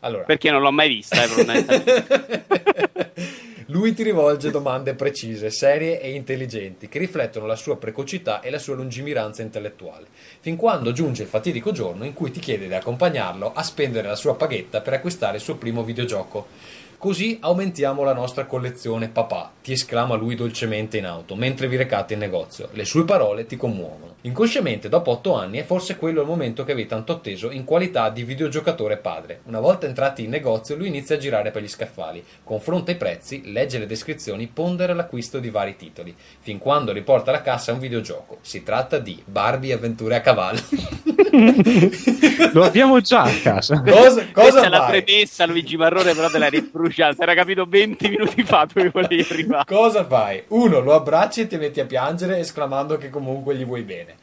Allora, Perché non l'ho mai vista, eh, lui ti rivolge domande precise, serie e intelligenti, che riflettono la sua precocità e la sua lungimiranza intellettuale, fin quando giunge il fatidico giorno in cui ti chiede di accompagnarlo a spendere la sua paghetta per acquistare il suo primo videogioco. Così aumentiamo la nostra collezione, papà, ti esclama lui dolcemente in auto, mentre vi recate in negozio. Le sue parole ti commuovono. Inconsciamente, dopo otto anni, è forse quello il momento che avevi tanto atteso in qualità di videogiocatore padre. Una volta entrati in negozio, lui inizia a girare per gli scaffali, confronta i prezzi, legge le descrizioni, pondera l'acquisto di vari titoli, fin quando riporta alla cassa un videogioco. Si tratta di Barbie Avventure a cavallo. Lo abbiamo già a casa. cosa Questa cosa è la premessa, Luigi Marrone, però te l'hai ribruciata. Si era capito 20 minuti fa dove volevi arrivare. Cosa fai? Uno, lo abbracci e ti metti a piangere esclamando che comunque gli vuoi bene.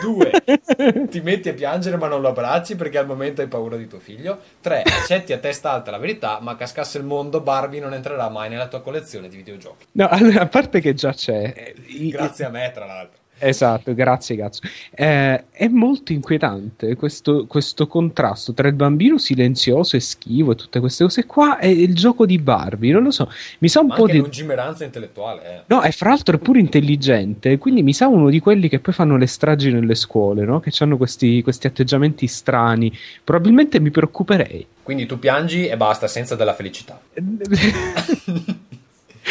Due, ti metti a piangere ma non lo abbracci perché al momento hai paura di tuo figlio. Tre, accetti a testa alta la verità, ma cascasse il mondo, Barbie non entrerà mai nella tua collezione di videogiochi. No, allora, a parte che già c'è... eh, Grazie a me, tra l'altro. Esatto, grazie cazzo. Eh, è molto inquietante questo, questo contrasto tra il bambino silenzioso e schivo e tutte queste cose qua e il gioco di Barbie, non lo so, mi sa un Ma po' di... lungimiranza intellettuale. eh. No, e fra l'altro è pure intelligente, quindi mi sa uno di quelli che poi fanno le stragi nelle scuole, no? Che hanno questi, questi atteggiamenti strani. Probabilmente mi preoccuperei. Quindi tu piangi e basta, senza della felicità.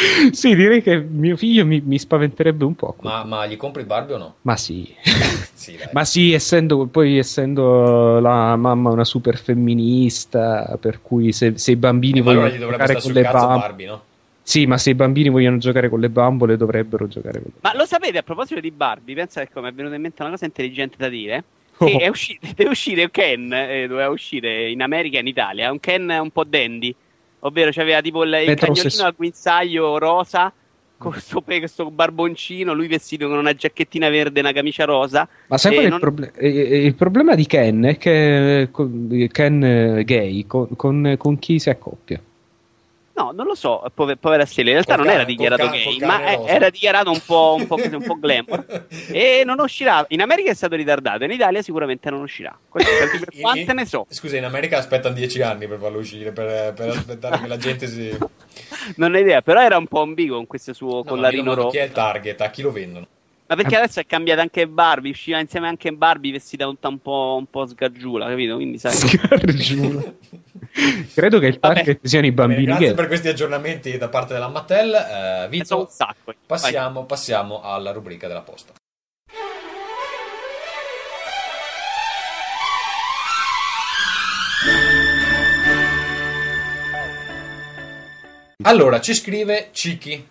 sì, direi che mio figlio mi, mi spaventerebbe un po'. Ma, ma gli compri Barbie o no? Ma sì. Sì, dai. Ma sì, essendo, poi essendo la mamma una super femminista, per cui se, se i bambini Eh, ma allora gli vogliono dovrebbe giocare stare con sul le cazzo bambole, Barbie, no? sì, ma se i bambini vogliono giocare con le bambole, dovrebbero giocare con le Ma lo sapete a proposito di Barbie? Pensa che mi è venuta in mente una cosa intelligente da dire. Oh. Che è usci- deve uscire Ken, eh, doveva uscire in America e in Italia. Un Ken un po' dandy, ovvero c'aveva tipo il, il cagnolino al guinzaglio rosa, con questo, questo barboncino, lui vestito con una giacchettina verde e una camicia rosa. Ma sai qual è il, non- proble- eh, eh, il problema di Ken? È che con- Ken eh, gay con, con- con chi si accoppia? No, non lo so, pove- povera stella. In realtà Col non era dichiarato cane- gay, ma è- era dichiarato un po', un po' un po' glamour. e non uscirà. In America è stato ritardato, in Italia sicuramente non uscirà. Quante ne so. Scusa, in America aspettano 10 anni per farlo uscire, per, per aspettare che la gente si... Non ho idea, però era un po' ambiguo con questo suo No, collarino rosso. Chi è il target? A chi lo vendono? Ma perché Eh. adesso è cambiata anche Barbie, usciva insieme anche Barbie vestita tutta un po', un po' sgargiula, capito? Quindi sai. Sgargiula. Credo che il Vabbè. target siano i Bene, bambini grazie gay. per questi aggiornamenti da parte della Mattel. Eh, Vito, un sacco. Passiamo, passiamo alla rubrica della posta. Allora, ci scrive Ciki.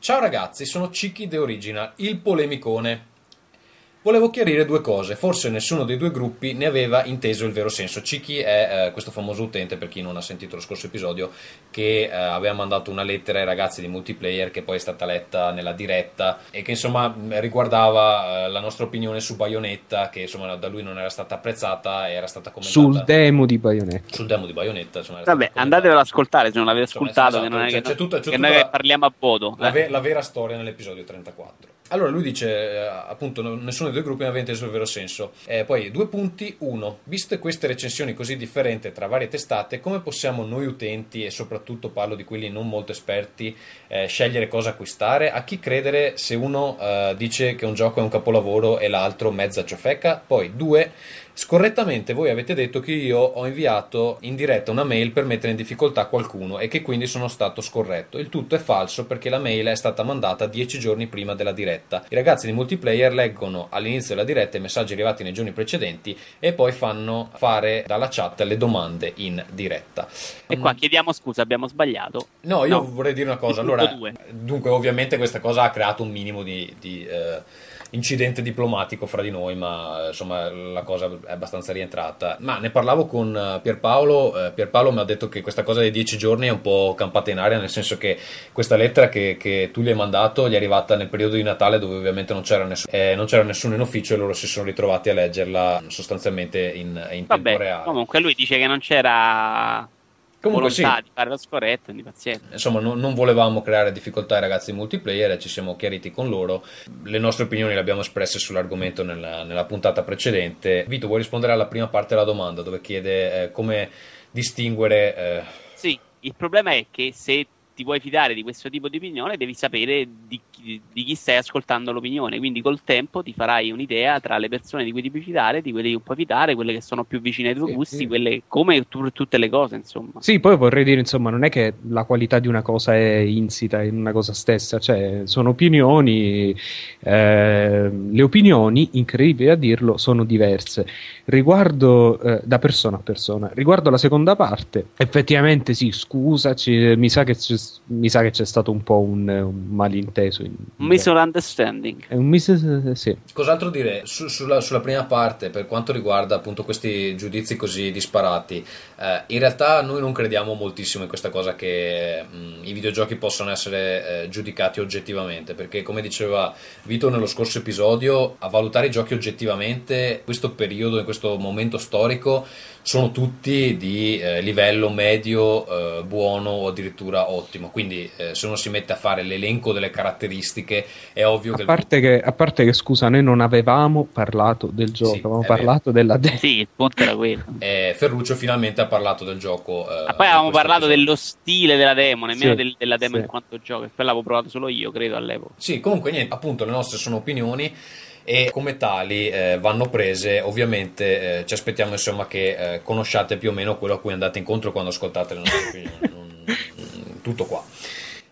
Ciao ragazzi, sono Ciki The Original, il polemicone. Volevo chiarire due cose, forse nessuno dei due gruppi ne aveva inteso il vero senso. Ciki è eh, questo famoso utente, per chi non ha sentito lo scorso episodio, che eh, aveva mandato una lettera ai ragazzi di multiplayer che poi è stata letta nella diretta e che insomma riguardava eh, la nostra opinione su Bayonetta, che insomma da lui non era stata apprezzata e era stata commentata Sul demo di Bayonetta. sul demo di Bayonetta. Insomma, Vabbè, andatevelo ad ascoltare se non l'avete Insomma, ascoltato, esatto, che non è c'è- che, c'è tutta- c'è che tutta noi la- parliamo a voto. la, eh. ve- la vera storia nell'episodio 34. Allora lui dice eh, appunto no- nessuno dei due gruppi aveva inteso il vero senso. Eh, poi due punti. Uno, viste queste recensioni così differenti tra varie testate, come possiamo noi utenti e soprattutto parlo di quelli non molto esperti eh, scegliere cosa acquistare? A chi credere se uno eh, dice che un gioco è un capolavoro e l'altro mezza ciofeca? Poi due, Scorrettamente voi avete detto che io ho inviato in diretta una mail per mettere in difficoltà qualcuno e che quindi sono stato scorretto. Il tutto è falso perché la mail è stata mandata dieci giorni prima della diretta. I ragazzi di multiplayer leggono all'inizio della diretta i messaggi arrivati nei giorni precedenti e poi fanno fare dalla chat le domande in diretta. E qua chiediamo scusa, abbiamo sbagliato. No, io No. vorrei dire una cosa. Allora, dunque, ovviamente questa cosa ha creato un minimo di, di, eh, incidente diplomatico fra di noi, ma insomma la cosa è abbastanza rientrata. Ma ne parlavo con eh, Pierpaolo. eh, Pierpaolo mi ha detto che questa cosa dei dieci giorni è un po' campata in aria, nel senso che questa lettera che, che tu gli hai mandato gli è arrivata nel periodo di Natale, dove ovviamente non c'era, nessuno, eh, non c'era nessuno in ufficio e loro si sono ritrovati a leggerla sostanzialmente in, in tempo Vabbè, reale. comunque lui dice che non c'era Comunque sì, volontà di fare lo scorretto, quindi pazienza. insomma non, non volevamo creare difficoltà ai ragazzi di multiplayer ci siamo chiariti con loro. Le nostre opinioni le abbiamo espresse sull'argomento nella, nella puntata precedente. Vito vuoi rispondere alla prima parte della domanda dove chiede eh, come distinguere eh, Sì, il problema è che se ti vuoi fidare di questo tipo di opinione, devi sapere di chi, di chi stai ascoltando l'opinione. Quindi col tempo ti farai un'idea tra le persone di cui ti puoi fidare, di quelle che puoi fidare, quelle che sono più vicine ai tuoi Sì, gusti, sì. quelle come tu- tutte le cose, insomma. Sì, poi vorrei dire, insomma, non è che la qualità di una cosa è insita in una cosa stessa, cioè sono opinioni, eh, le opinioni, incredibile a dirlo, sono diverse. Riguardo eh, da persona a persona, riguardo la seconda parte, effettivamente sì, scusaci, mi sa che c'è, mi sa che c'è stato un po' un, un malinteso. In, Un misunderstanding. È un mis- sì. Cos'altro dire Su- sulla, sulla prima parte per quanto riguarda appunto questi giudizi così disparati? eh, in realtà noi non crediamo moltissimo in questa cosa che mh, i videogiochi possano essere eh, giudicati oggettivamente, perché come diceva Vito nello scorso episodio, a valutare i giochi oggettivamente, in questo periodo, in questo momento storico, sono tutti di eh, livello medio, eh, buono o addirittura ottimo. Quindi eh, se uno si mette a fare l'elenco delle caratteristiche è ovvio che... A parte che, a parte che, scusa, noi non avevamo parlato del gioco, Sì, avevamo parlato della demo. Sì, il punto era quello. eh, Ferruccio finalmente ha parlato del gioco. eh, Ma poi avevamo parlato episodio. dello stile della demo, nemmeno Sì, del- della demo sì. in quanto gioco. E poi l'avevo provato solo io, credo, all'epoca. Sì, comunque niente, appunto le nostre sono opinioni e come tali eh, vanno prese. Ovviamente eh, ci aspettiamo insomma che eh, conosciate più o meno quello a cui andate incontro quando ascoltate le nostre opinioni. Tutto qua.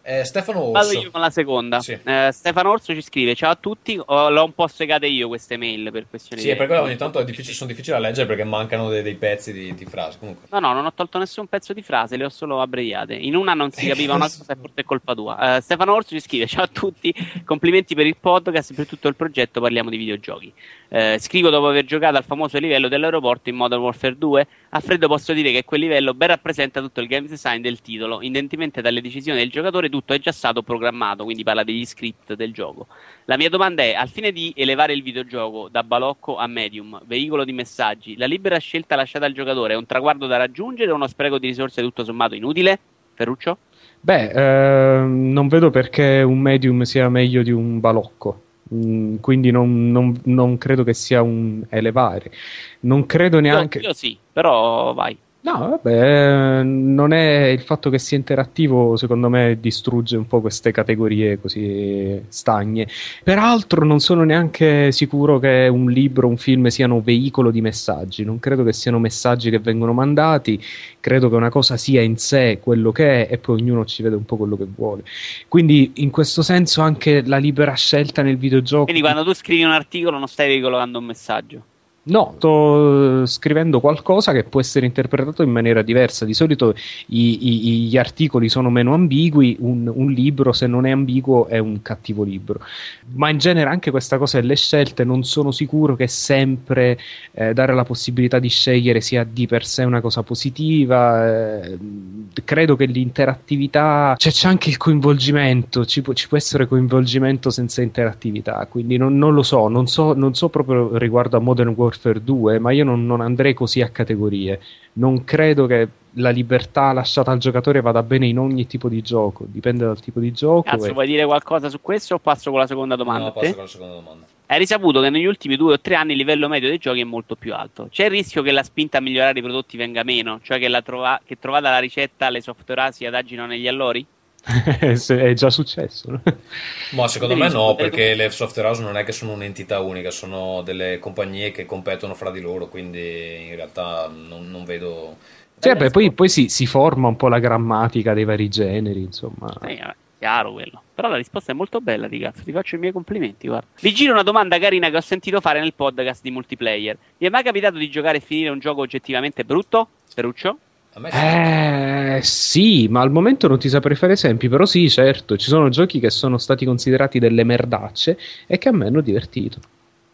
Eh, Stefano Vado Orso. io con la seconda. Sì. Eh, Stefano Orso ci scrive: Ciao a tutti. Ho- l'ho un po' segate io queste mail per questioni Sì, di è per quello ogni tanto difficile- sono difficili da leggere perché mancano dei, dei pezzi di, di frasi. Comunque. No, no, non ho tolto nessun pezzo di frase, le ho solo abbreviate. In una non si capiva una cosa forse è colpa tua. Eh, Stefano Orso ci scrive: Ciao a tutti, complimenti per il podcast e per tutto il progetto. Parliamo di videogiochi. Eh, scrivo dopo aver giocato al famoso livello dell'aeroporto in Modern Warfare 2. A freddo posso dire che quel livello ben rappresenta tutto il game design del titolo. Indipendentemente dalle decisioni del giocatore, tutto è già stato programmato, quindi parla degli script del gioco. La mia domanda è: al fine di elevare il videogioco da balocco a medium, veicolo di messaggi, la libera scelta lasciata al giocatore è un traguardo da raggiungere o uno spreco di risorse tutto sommato inutile? Ferruccio? Beh, ehm, non vedo perché un medium sia meglio di un balocco. Mm, quindi non, non- non credo che sia un elevare. Non credo Io, neanche. io sì, però vai. No, vabbè, non è il fatto che sia interattivo, secondo me, distrugge un po' queste categorie così stagne. Peraltro, non sono neanche sicuro che un libro, un film siano veicolo di messaggi. Non credo che siano messaggi che vengono mandati. Credo che una cosa sia in sé quello che è, e poi ognuno ci vede un po' quello che vuole. Quindi, in questo senso, anche la libera scelta nel videogioco. Quindi quando tu scrivi un articolo non stai veicolando un messaggio. No, sto eh, scrivendo qualcosa che può essere interpretato in maniera diversa. Di solito i- i- gli articoli sono meno ambigui, un, un libro se non è ambiguo è un cattivo libro. Ma in genere anche questa cosa delle scelte non sono sicuro che sempre eh, dare la possibilità di scegliere sia di per sé una cosa positiva. eh, credo che l'interattività, cioè c'è anche il coinvolgimento, ci può, ci può essere coinvolgimento senza interattività, quindi non, non lo so, non so, non so proprio riguardo a Modern Warfare 2, ma io non, non andrei così a categorie. Non credo che la libertà lasciata al giocatore vada bene in ogni tipo di gioco, dipende dal tipo di gioco. Cazzo, e- vuoi dire qualcosa su questo o passo con la seconda domanda? No, passo con la seconda domanda. Hai risaputo che negli ultimi due o tre anni il livello medio dei giochi è molto più alto. C'è il rischio che la spinta a migliorare i prodotti venga meno, cioè che, la trova- che trovata la ricetta le software si adagino negli allori? È già successo. no? Ma secondo Devi me no, perché le software house non è che sono un'entità unica, sono delle compagnie che competono fra di loro, quindi in realtà non, non vedo... Sì, vabbè, poi, poi si, si forma un po' la grammatica dei vari generi, insomma. Sì, vabbè, chiaro quello. Però la risposta è molto bella, di cazzo. Ti faccio i miei complimenti, guarda. Vi giro una domanda carina che ho sentito fare nel podcast di multiplayer. Vi è mai capitato di giocare e finire un gioco oggettivamente brutto? Ferruccio? Eh, sì, ma al momento non ti saprei fare esempi, però sì, certo, ci sono giochi che sono stati considerati delle merdacce e che a me hanno divertito.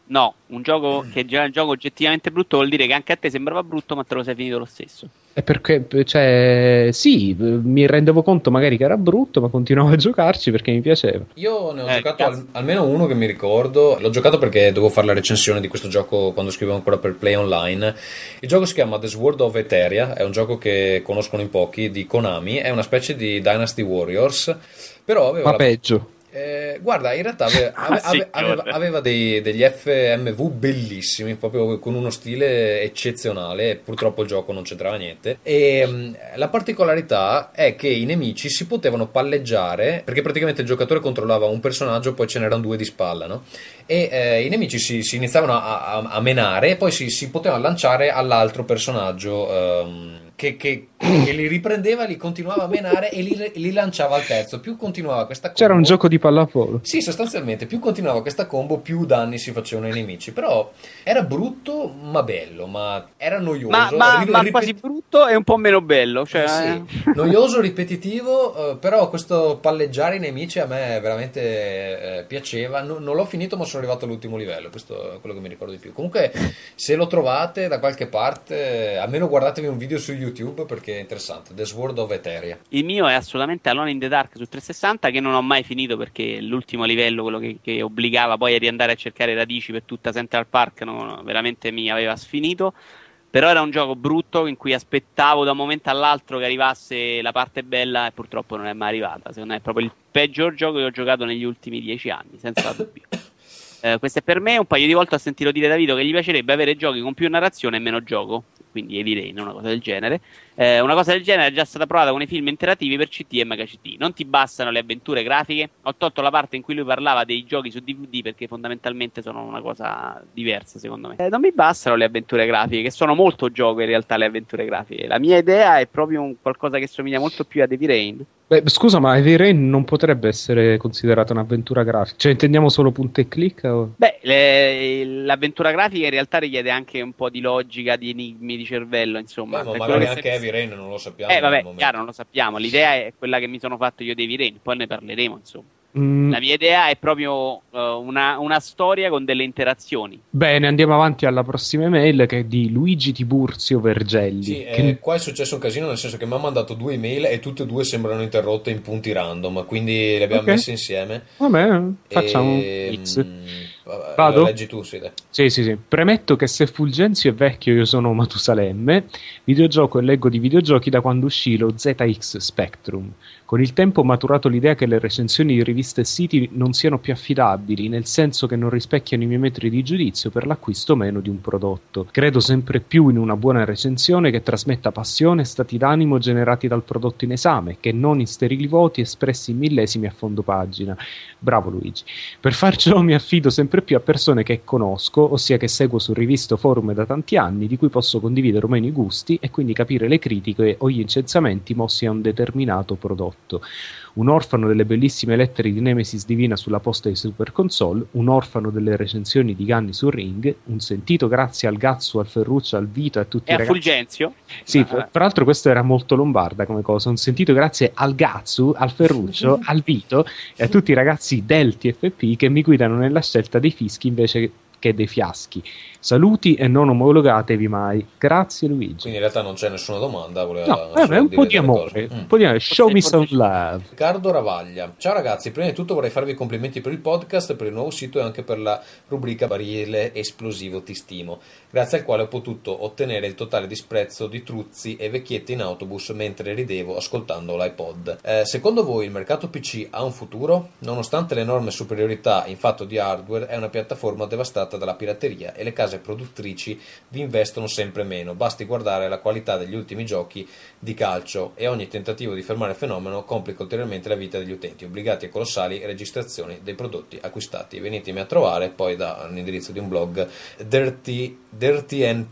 No, un gioco che già è un gioco oggettivamente brutto vuol dire che anche a te sembrava brutto, ma te lo sei finito lo stesso. E perché, cioè, sì, mi rendevo conto magari che era brutto, ma continuavo a giocarci perché mi piaceva. Io ne ho Eh, giocato al- almeno uno che mi ricordo. L'ho giocato perché dovevo fare la recensione di questo gioco quando scrivevo ancora per Play Online. Il gioco si chiama The Sword of Eteria, è un gioco che conoscono in pochi di Konami, è una specie di Dynasty Warriors. Però aveva Ma la- peggio. Eh, guarda, in realtà ave- ave- Ah, sì, ave- aveva, aveva dei- degli FMV bellissimi, proprio con uno stile eccezionale. Purtroppo il gioco non c'entrava niente. E mh, la particolarità è che i nemici si potevano palleggiare perché praticamente il giocatore controllava un personaggio, poi ce n'erano due di spalla, no? E eh, i nemici si, si iniziavano a, a- a menare e poi si, si potevano lanciare all'altro personaggio. ehm, che, che- che li riprendeva, li continuava a menare e li, li lanciava al terzo. Più continuava questa combo, C'era un gioco di pallavolo. sì, sostanzialmente più continuava questa combo, più danni si facevano ai nemici. Però era brutto, ma bello, ma era noioso. Ma, ma- ri- ma ripet- quasi brutto e un po' meno bello. Cioè, sì, eh. noioso, ripetitivo, eh, però questo palleggiare i nemici a me veramente eh, piaceva. No- non l'ho finito, ma sono arrivato all'ultimo livello. Questo è quello che mi ricordo di più. Comunque, se lo trovate da qualche parte, eh, almeno guardatevi un video su YouTube perché è interessante. The Sword of Eteria. Il mio è assolutamente Alone in the Dark su 360 che non ho mai finito perché l'ultimo livello, quello che, che obbligava poi a riandare a cercare radici per tutta Central Park, no, no, veramente mi aveva sfinito. Però era un gioco brutto in cui aspettavo da un momento all'altro che arrivasse la parte bella e purtroppo non è mai arrivata. Secondo me è proprio il peggior gioco che ho giocato negli ultimi dieci anni, senza dubbio. Eh, questo è per me. Un paio di volte ho sentito dire da Vito che gli piacerebbe avere giochi con più narrazione e meno gioco. Quindi Rain, una cosa del genere. Eh, una cosa del genere è già stata provata con i film interativi per CT e Mega CT. Non ti bastano le avventure grafiche? Ho tolto la parte in cui lui parlava dei giochi su DVD perché fondamentalmente sono una cosa diversa, secondo me. Eh, non mi bastano le avventure grafiche, che sono molto gioco in realtà le avventure grafiche. La mia idea è proprio un qualcosa che somiglia molto più a Heavy Rain. Beh, scusa, ma Heavy Rain non potrebbe essere considerata un'avventura grafica? Cioè, intendiamo solo punta e clic? O... Beh, le- l'avventura grafica in realtà richiede anche un po' di logica, di enigmi di cervello, insomma. Beh, ma magari anche stai- Heavy Rain non lo sappiamo. Eh, vabbè, chiaro, non lo sappiamo. L'idea è quella che mi sono fatto io di Heavy Rain, poi ne parleremo, insomma. Mm, La mia idea è proprio eh, una, una storia con delle interazioni. Bene, andiamo avanti alla prossima email che è di Luigi Tiburzio Vergelli. Sì, che- eh, qua è successo un casino nel senso che mi ha mandato due email e tutte e due sembrano interrotte in punti random, quindi le abbiamo Ok. messe insieme. Vabbè, facciamo un E, mix. Vado? Leggi tu, dai. Sì, sì, sì. Premetto che se Fulgenzio è vecchio io sono Matusalemme, videogioco e leggo di videogiochi da quando uscì lo ZX Spectrum. Con il tempo ho maturato l'idea che le recensioni di riviste e siti non siano più affidabili, nel senso che non rispecchiano i miei metri di giudizio per l'acquisto meno di un prodotto. Credo sempre più in una buona recensione che trasmetta passione e stati d'animo generati dal prodotto in esame, che non in sterili voti espressi in millesimi a fondo pagina. Bravo Luigi. Per far ciò mi affido sempre più a persone che conosco, ossia che seguo su riviste o forum da tanti anni, di cui posso condividere o meno i gusti e quindi capire le critiche o gli incensamenti mossi a un determinato prodotto. Un orfano delle bellissime lettere di Nemesis Divina sulla posta di Super Console, un orfano delle recensioni di Ganni su Ring, un sentito grazie al Gazzo, al Ferruccio, al Vito e a tutti E i a ragazzi. Fulgenzio? Sì, Ah, tra tra l'altro questo era molto lombarda come cosa. Un sentito grazie al Gazzu, al Ferruccio, al Vito e a tutti i ragazzi del TFP che mi guidano nella scelta dei fischi invece che dei fiaschi. Saluti e non omologatevi mai. Grazie Luigi. Quindi in realtà non c'è nessuna domanda. Voleva No, vabbè, un po' di amore. Mm. un po' di amore. Show me some love. Riccardo Ravaglia. Ciao ragazzi, prima di tutto vorrei farvi complimenti per il podcast, per il nuovo sito e anche per la rubrica Barile Esplosivo Ti Stimo, grazie al quale ho potuto ottenere il totale disprezzo di truzzi e vecchietti in autobus mentre ridevo ascoltando l'iPod. Eh, secondo voi il mercato PC ha un futuro? Nonostante l'enorme superiorità in fatto di hardware, è una piattaforma devastata dalla pirateria e le case produttrici vi investono sempre meno. Basti guardare la qualità degli ultimi giochi di calcio e ogni tentativo di fermare il fenomeno complica ulteriormente la vita degli utenti, obbligati a colossali registrazioni dei prodotti acquistati. Venitemi a trovare poi dall'indirizzo di un blog Dirty, dirty and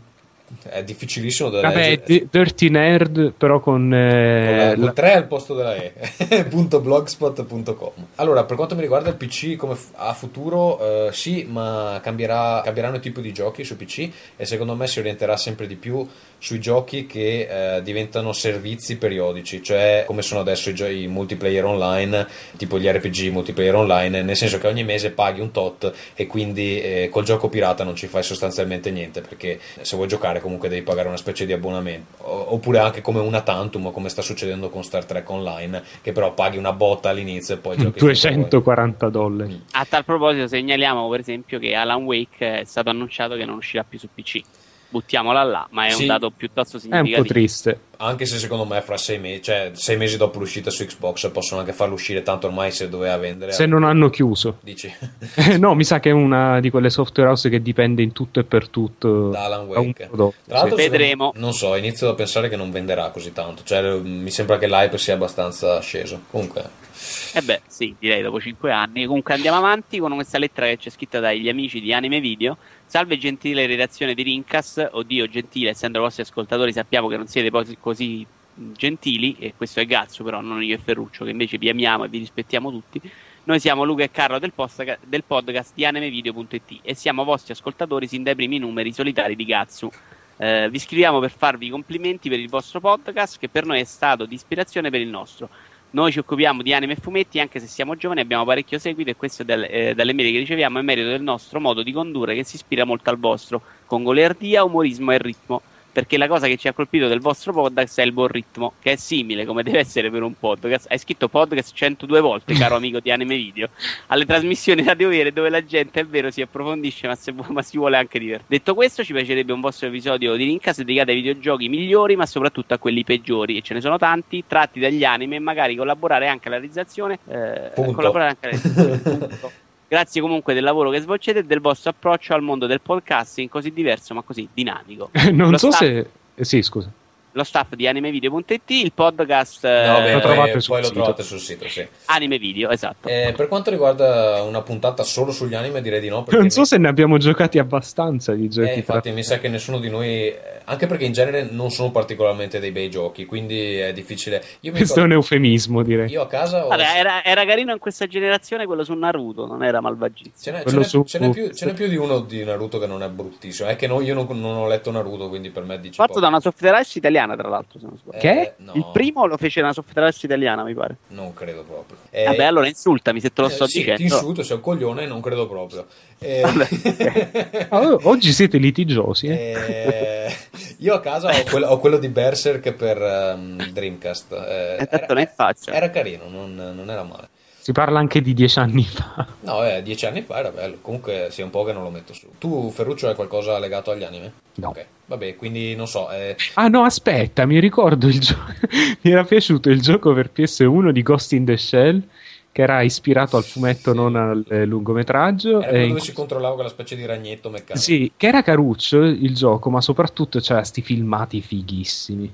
è difficilissimo da Vabbè, leggere. di- Dirty Nerd, però con, eh, Con la- la- col 3 al posto della E blogspot.com allora per quanto mi riguarda il PC come f- a futuro eh, sì ma cambierà, cambieranno i tipi di giochi su PC e secondo me si orienterà sempre di più sui giochi che eh, diventano servizi periodici cioè come sono adesso i, gio- i multiplayer online tipo gli RPG multiplayer online nel senso che ogni mese paghi un tot e quindi eh, col gioco pirata non ci fai sostanzialmente niente perché se vuoi giocare comunque devi pagare una specie di abbonamento oppure anche come una Tantum come sta succedendo con Star Trek Online che però paghi una botta all'inizio e poi giochi finché vuoi. 240 dollari. A tal proposito segnaliamo per esempio che Alan Wake è stato annunciato che non uscirà più su PC. Buttiamola là, ma è Sì. un dato piuttosto È un significativo. po' triste. anche se secondo me fra sei mesi cioè sei mesi dopo l'uscita su Xbox possono anche farlo uscire tanto ormai se doveva vendere Se non hanno chiuso. dici Eh, no, mi sa che è una di quelle software house che dipende in tutto e per tutto da Alan Wake prodotto. Tra l'altro, Sì. Vedremo. Non so, inizio a pensare che non venderà così tanto. Cioè, mi sembra che l'hype sia abbastanza sceso. Comunque, Eh beh, sì, direi dopo 5 anni. Comunque andiamo avanti con questa lettera che c'è scritta dagli amici di Anime Video. Salve gentile redazione di Rincas. Oddio, gentile, essendo i vostri ascoltatori sappiamo che non siete così gentili, e questo è Gazzo però, non io e Ferruccio, che invece vi amiamo e vi rispettiamo tutti. Noi siamo Luca e Carlo del, posta- del podcast di animevideo.it e siamo vostri ascoltatori sin dai primi numeri solitari di Gazzu. Eh, vi scriviamo per farvi complimenti per il vostro podcast, che per noi è stato di ispirazione per il nostro. Noi ci occupiamo di anime e fumetti, anche se siamo giovani, abbiamo parecchio seguito e questo del- eh, dalle mail che riceviamo è merito del nostro modo di condurre che si ispira molto al vostro, con goliardia, umorismo e ritmo. Perché la cosa che ci ha colpito del vostro podcast è il buon ritmo, che è simile come deve essere per un podcast. Hai scritto podcast 102 volte, caro amico di Anime Video, alle trasmissioni radio vere dove la gente è vero si approfondisce, ma, se, ma si vuole anche divertire. Detto questo, ci piacerebbe un vostro episodio di Rincast dedicato ai videogiochi migliori, ma soprattutto a quelli peggiori, e ce ne sono tanti, tratti dagli anime, e magari collaborare anche alla realizzazione. Eh, collaborare anche alla realizzazione. Grazie comunque del lavoro che svolgete e del vostro approccio al mondo del podcasting così diverso ma così dinamico. non Lo so staff- se... eh, sì, scusa. Lo staff di animevideo.it, il podcast eh, No, beh, lo poi, trovate sul poi lo sito. trovate sul sito, sì. Anime Video, esatto. Eh, per quanto riguarda una puntata solo sugli anime, direi di no. Non so mi- se ne abbiamo giocati abbastanza di Eh, giochi infatti tra- mi sa che nessuno di noi, eh, anche perché in genere non sono particolarmente dei bei giochi, quindi è difficile. Io, mi Questo è un ricordo- eufemismo, direi. io a casa ho... Vabbè, era, era carino in questa generazione quello su Naruto, non era malvagissimo. Ce n'è, ce n'è- su- ce n'è più, ce n'è più di uno di Naruto che non è bruttissimo. È che no- io non, non ho letto Naruto, quindi per me dice Fatto poco. da una software house italiana, tra l'altro, se non sbaglio. Eh, Che? no, Il primo lo fece una software house italiana, mi pare. Non credo proprio. Eh, Vabbè, allora insultami se te lo eh, sto sì, ti dicendo. insulto, sei un coglione, non credo proprio. Eh, Ah, oh, oggi siete litigiosi, eh? eh, io a casa ho quello, ho quello di Berserk per ehm, Dreamcast. Eh, E faccia. era carino, non, non era male. Si parla anche di dieci anni fa. No, eh, dieci anni fa era bello. Comunque, è un po' che non lo metto su. Tu, Ferruccio, hai qualcosa legato agli anime? No. Ok, vabbè, quindi non so. eh, Ah no, aspetta, mi ricordo il gioco. mi era piaciuto il gioco per PS1 di Ghost in the Shell, che era ispirato al fumetto, Sì. non al eh, lungometraggio. era e in- dove si controllava quella specie di ragnetto meccanico. Sì, che era caruccio il gioco, ma soprattutto c'era sti filmati fighissimi.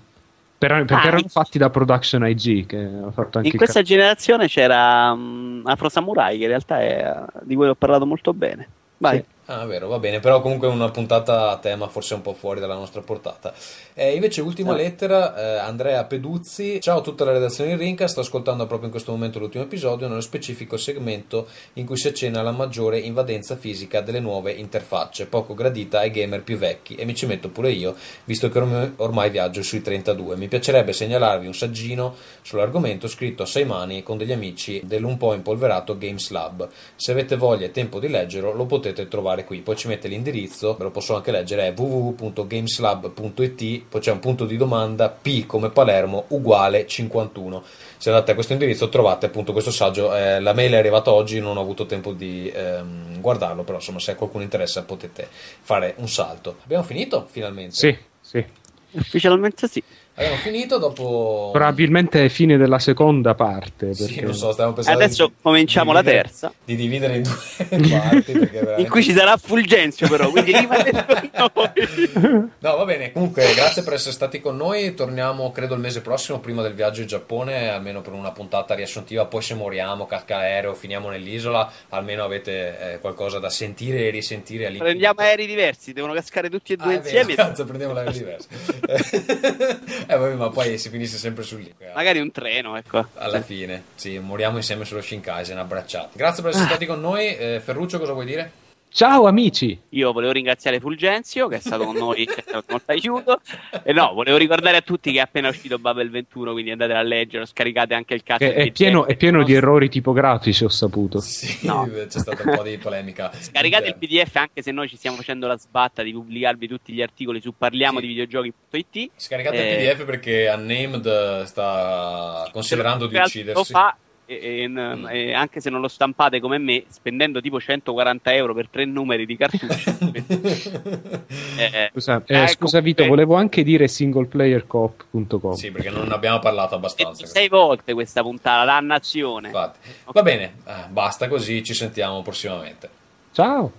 Per- perché Ah, erano fatti da Production IG, che ha fatto anche In questa generazione c'era um, Afro Samurai, che in realtà è di cui ho parlato molto bene. Vai. Sì. Ah, vero, va bene, però comunque una puntata a tema forse un po' fuori dalla nostra portata. Eh, invece, ultima Sì. lettera, eh, Andrea Peduzzi. Ciao a tutta la redazione di Rinca, sto ascoltando proprio in questo momento l'ultimo episodio, nello specifico segmento in cui si accenna alla maggiore invadenza fisica delle nuove interfacce, poco gradita ai gamer più vecchi, e mi ci metto pure io, visto che ormai, ormai viaggio sui 32. Mi piacerebbe segnalarvi un saggino sull'argomento scritto a sei mani con degli amici dell'un po' impolverato Games Lab. Se avete voglia e tempo di leggerlo, lo potete trovare qui. Poi ci mette l'indirizzo, ve lo posso anche leggere, è www.gameslab.it, poi c'è un punto di domanda, P come Palermo, uguale 51. Se andate a questo indirizzo trovate appunto questo saggio, eh, la mail è arrivata oggi, non ho avuto tempo di ehm, guardarlo, però insomma se a qualcuno interessa potete fare un salto. Abbiamo finito finalmente? Sì, sì. Ufficialmente sì. Abbiamo finito dopo... Probabilmente è fine della seconda parte. Sì, perché- non so, stiamo pensando Adesso di- cominciamo di la dividere- terza. Di dividere in due parti veramente... In cui ci sarà Fulgenzio, però. Quindi rimanete con noi. No, va bene. Comunque, grazie per essere stati con noi. Torniamo, credo, il mese prossimo, prima del viaggio in Giappone, almeno per una puntata riassuntiva. Poi, se moriamo, casca l'aereo, finiamo nell'isola, almeno avete eh, qualcosa da sentire e risentire all'infinito. Prendiamo aerei diversi, devono cascare tutti e Ah, due vero, insieme. cazzo, prendiamo l'aereo diverso. eh, vabbè, ma poi si finisce sempre su lì. Magari un treno, ecco. Alla fine, sì, moriamo insieme sullo Shinkansen, abbracciati. Grazie per essere stati con noi. Eh, Ferruccio, cosa vuoi dire? Ciao amici! Io volevo ringraziare Fulgenzio che è stato con noi, ci ha dato molto aiuto. E no, volevo ricordare a tutti che è appena uscito Babel 21, quindi andate a leggerlo, scaricate anche il cazzo. Che è, pieno, è pieno di errori tipografici, ho saputo. Sì, No. c'è stata un po' di polemica. Scaricate il PDF anche se noi ci stiamo facendo la sbatta di pubblicarvi tutti gli articoli su parliamo Sì. di videogiochi.it. Scaricate Eh, il PDF perché Unnamed sta considerando di Lo uccidersi. fa e, e- Mm. e anche se non lo stampate come me, spendendo tipo 140 euro per tre numeri di cartuccio. eh, Scusa, eh, ecco, scusa Vito, eh, volevo anche dire singleplayercoop.com. Sì, perché non ne abbiamo parlato abbastanza. sei volte questa puntata, dannazione. Infatti. Va bene, eh, basta così, ci sentiamo prossimamente. Ciao!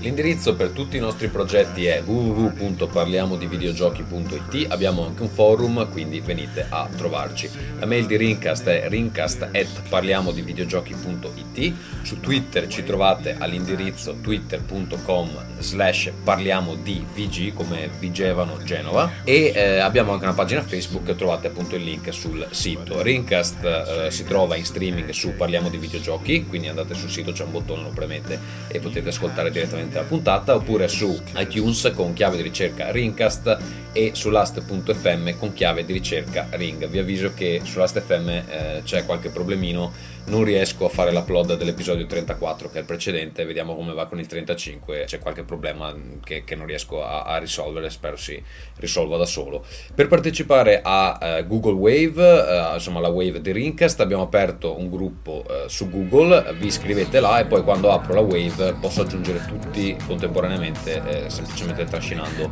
L'indirizzo per tutti i nostri progetti è www.parliamodivideogiochi.it Abbiamo anche un forum, quindi venite a trovarci. La mail di Rincast è rincast.parliamodivideogiochi.it Su Twitter ci trovate all'indirizzo twitter.com slash parliamo di VG come Vigevano Genova e eh, abbiamo anche una pagina Facebook, trovate appunto il link sul sito. Rincast eh, si trova in streaming su Parliamo di Videogiochi, quindi andate sul sito, c'è un bottone, lo premete e potete ascoltare direttamente la puntata oppure su iTunes con chiave di ricerca Rincast e su last.fm con chiave di ricerca Ring. Vi avviso che su last.fm eh, c'è qualche problemino non riesco a fare l'upload dell'episodio 34 che è il precedente, vediamo come va con il 35, c'è qualche problema che, che non riesco a, a, risolvere, spero si risolva da solo. Per partecipare a uh, Google Wave, uh, insomma la Wave di Rincast, abbiamo aperto un gruppo uh, su Google, vi iscrivete là e poi quando apro la Wave posso aggiungere tutti contemporaneamente, eh, semplicemente trascinando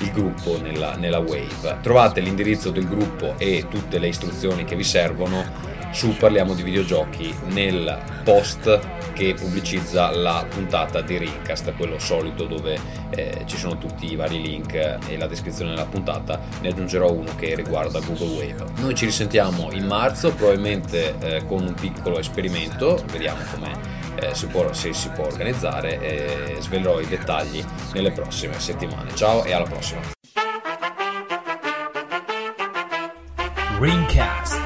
il gruppo nella, nella Wave. Trovate l'indirizzo del gruppo e tutte le istruzioni che vi servono su Parliamo di videogiochi nel post che pubblicizza la puntata di Rincast, quello solito dove eh, ci sono tutti i vari link e la descrizione della puntata, ne aggiungerò uno che riguarda Google Wave. Noi ci risentiamo in marzo, probabilmente eh, con un piccolo esperimento, vediamo come eh, si può, se si può organizzare e svelerò i dettagli nelle prossime settimane. Ciao e alla prossima. Ringcast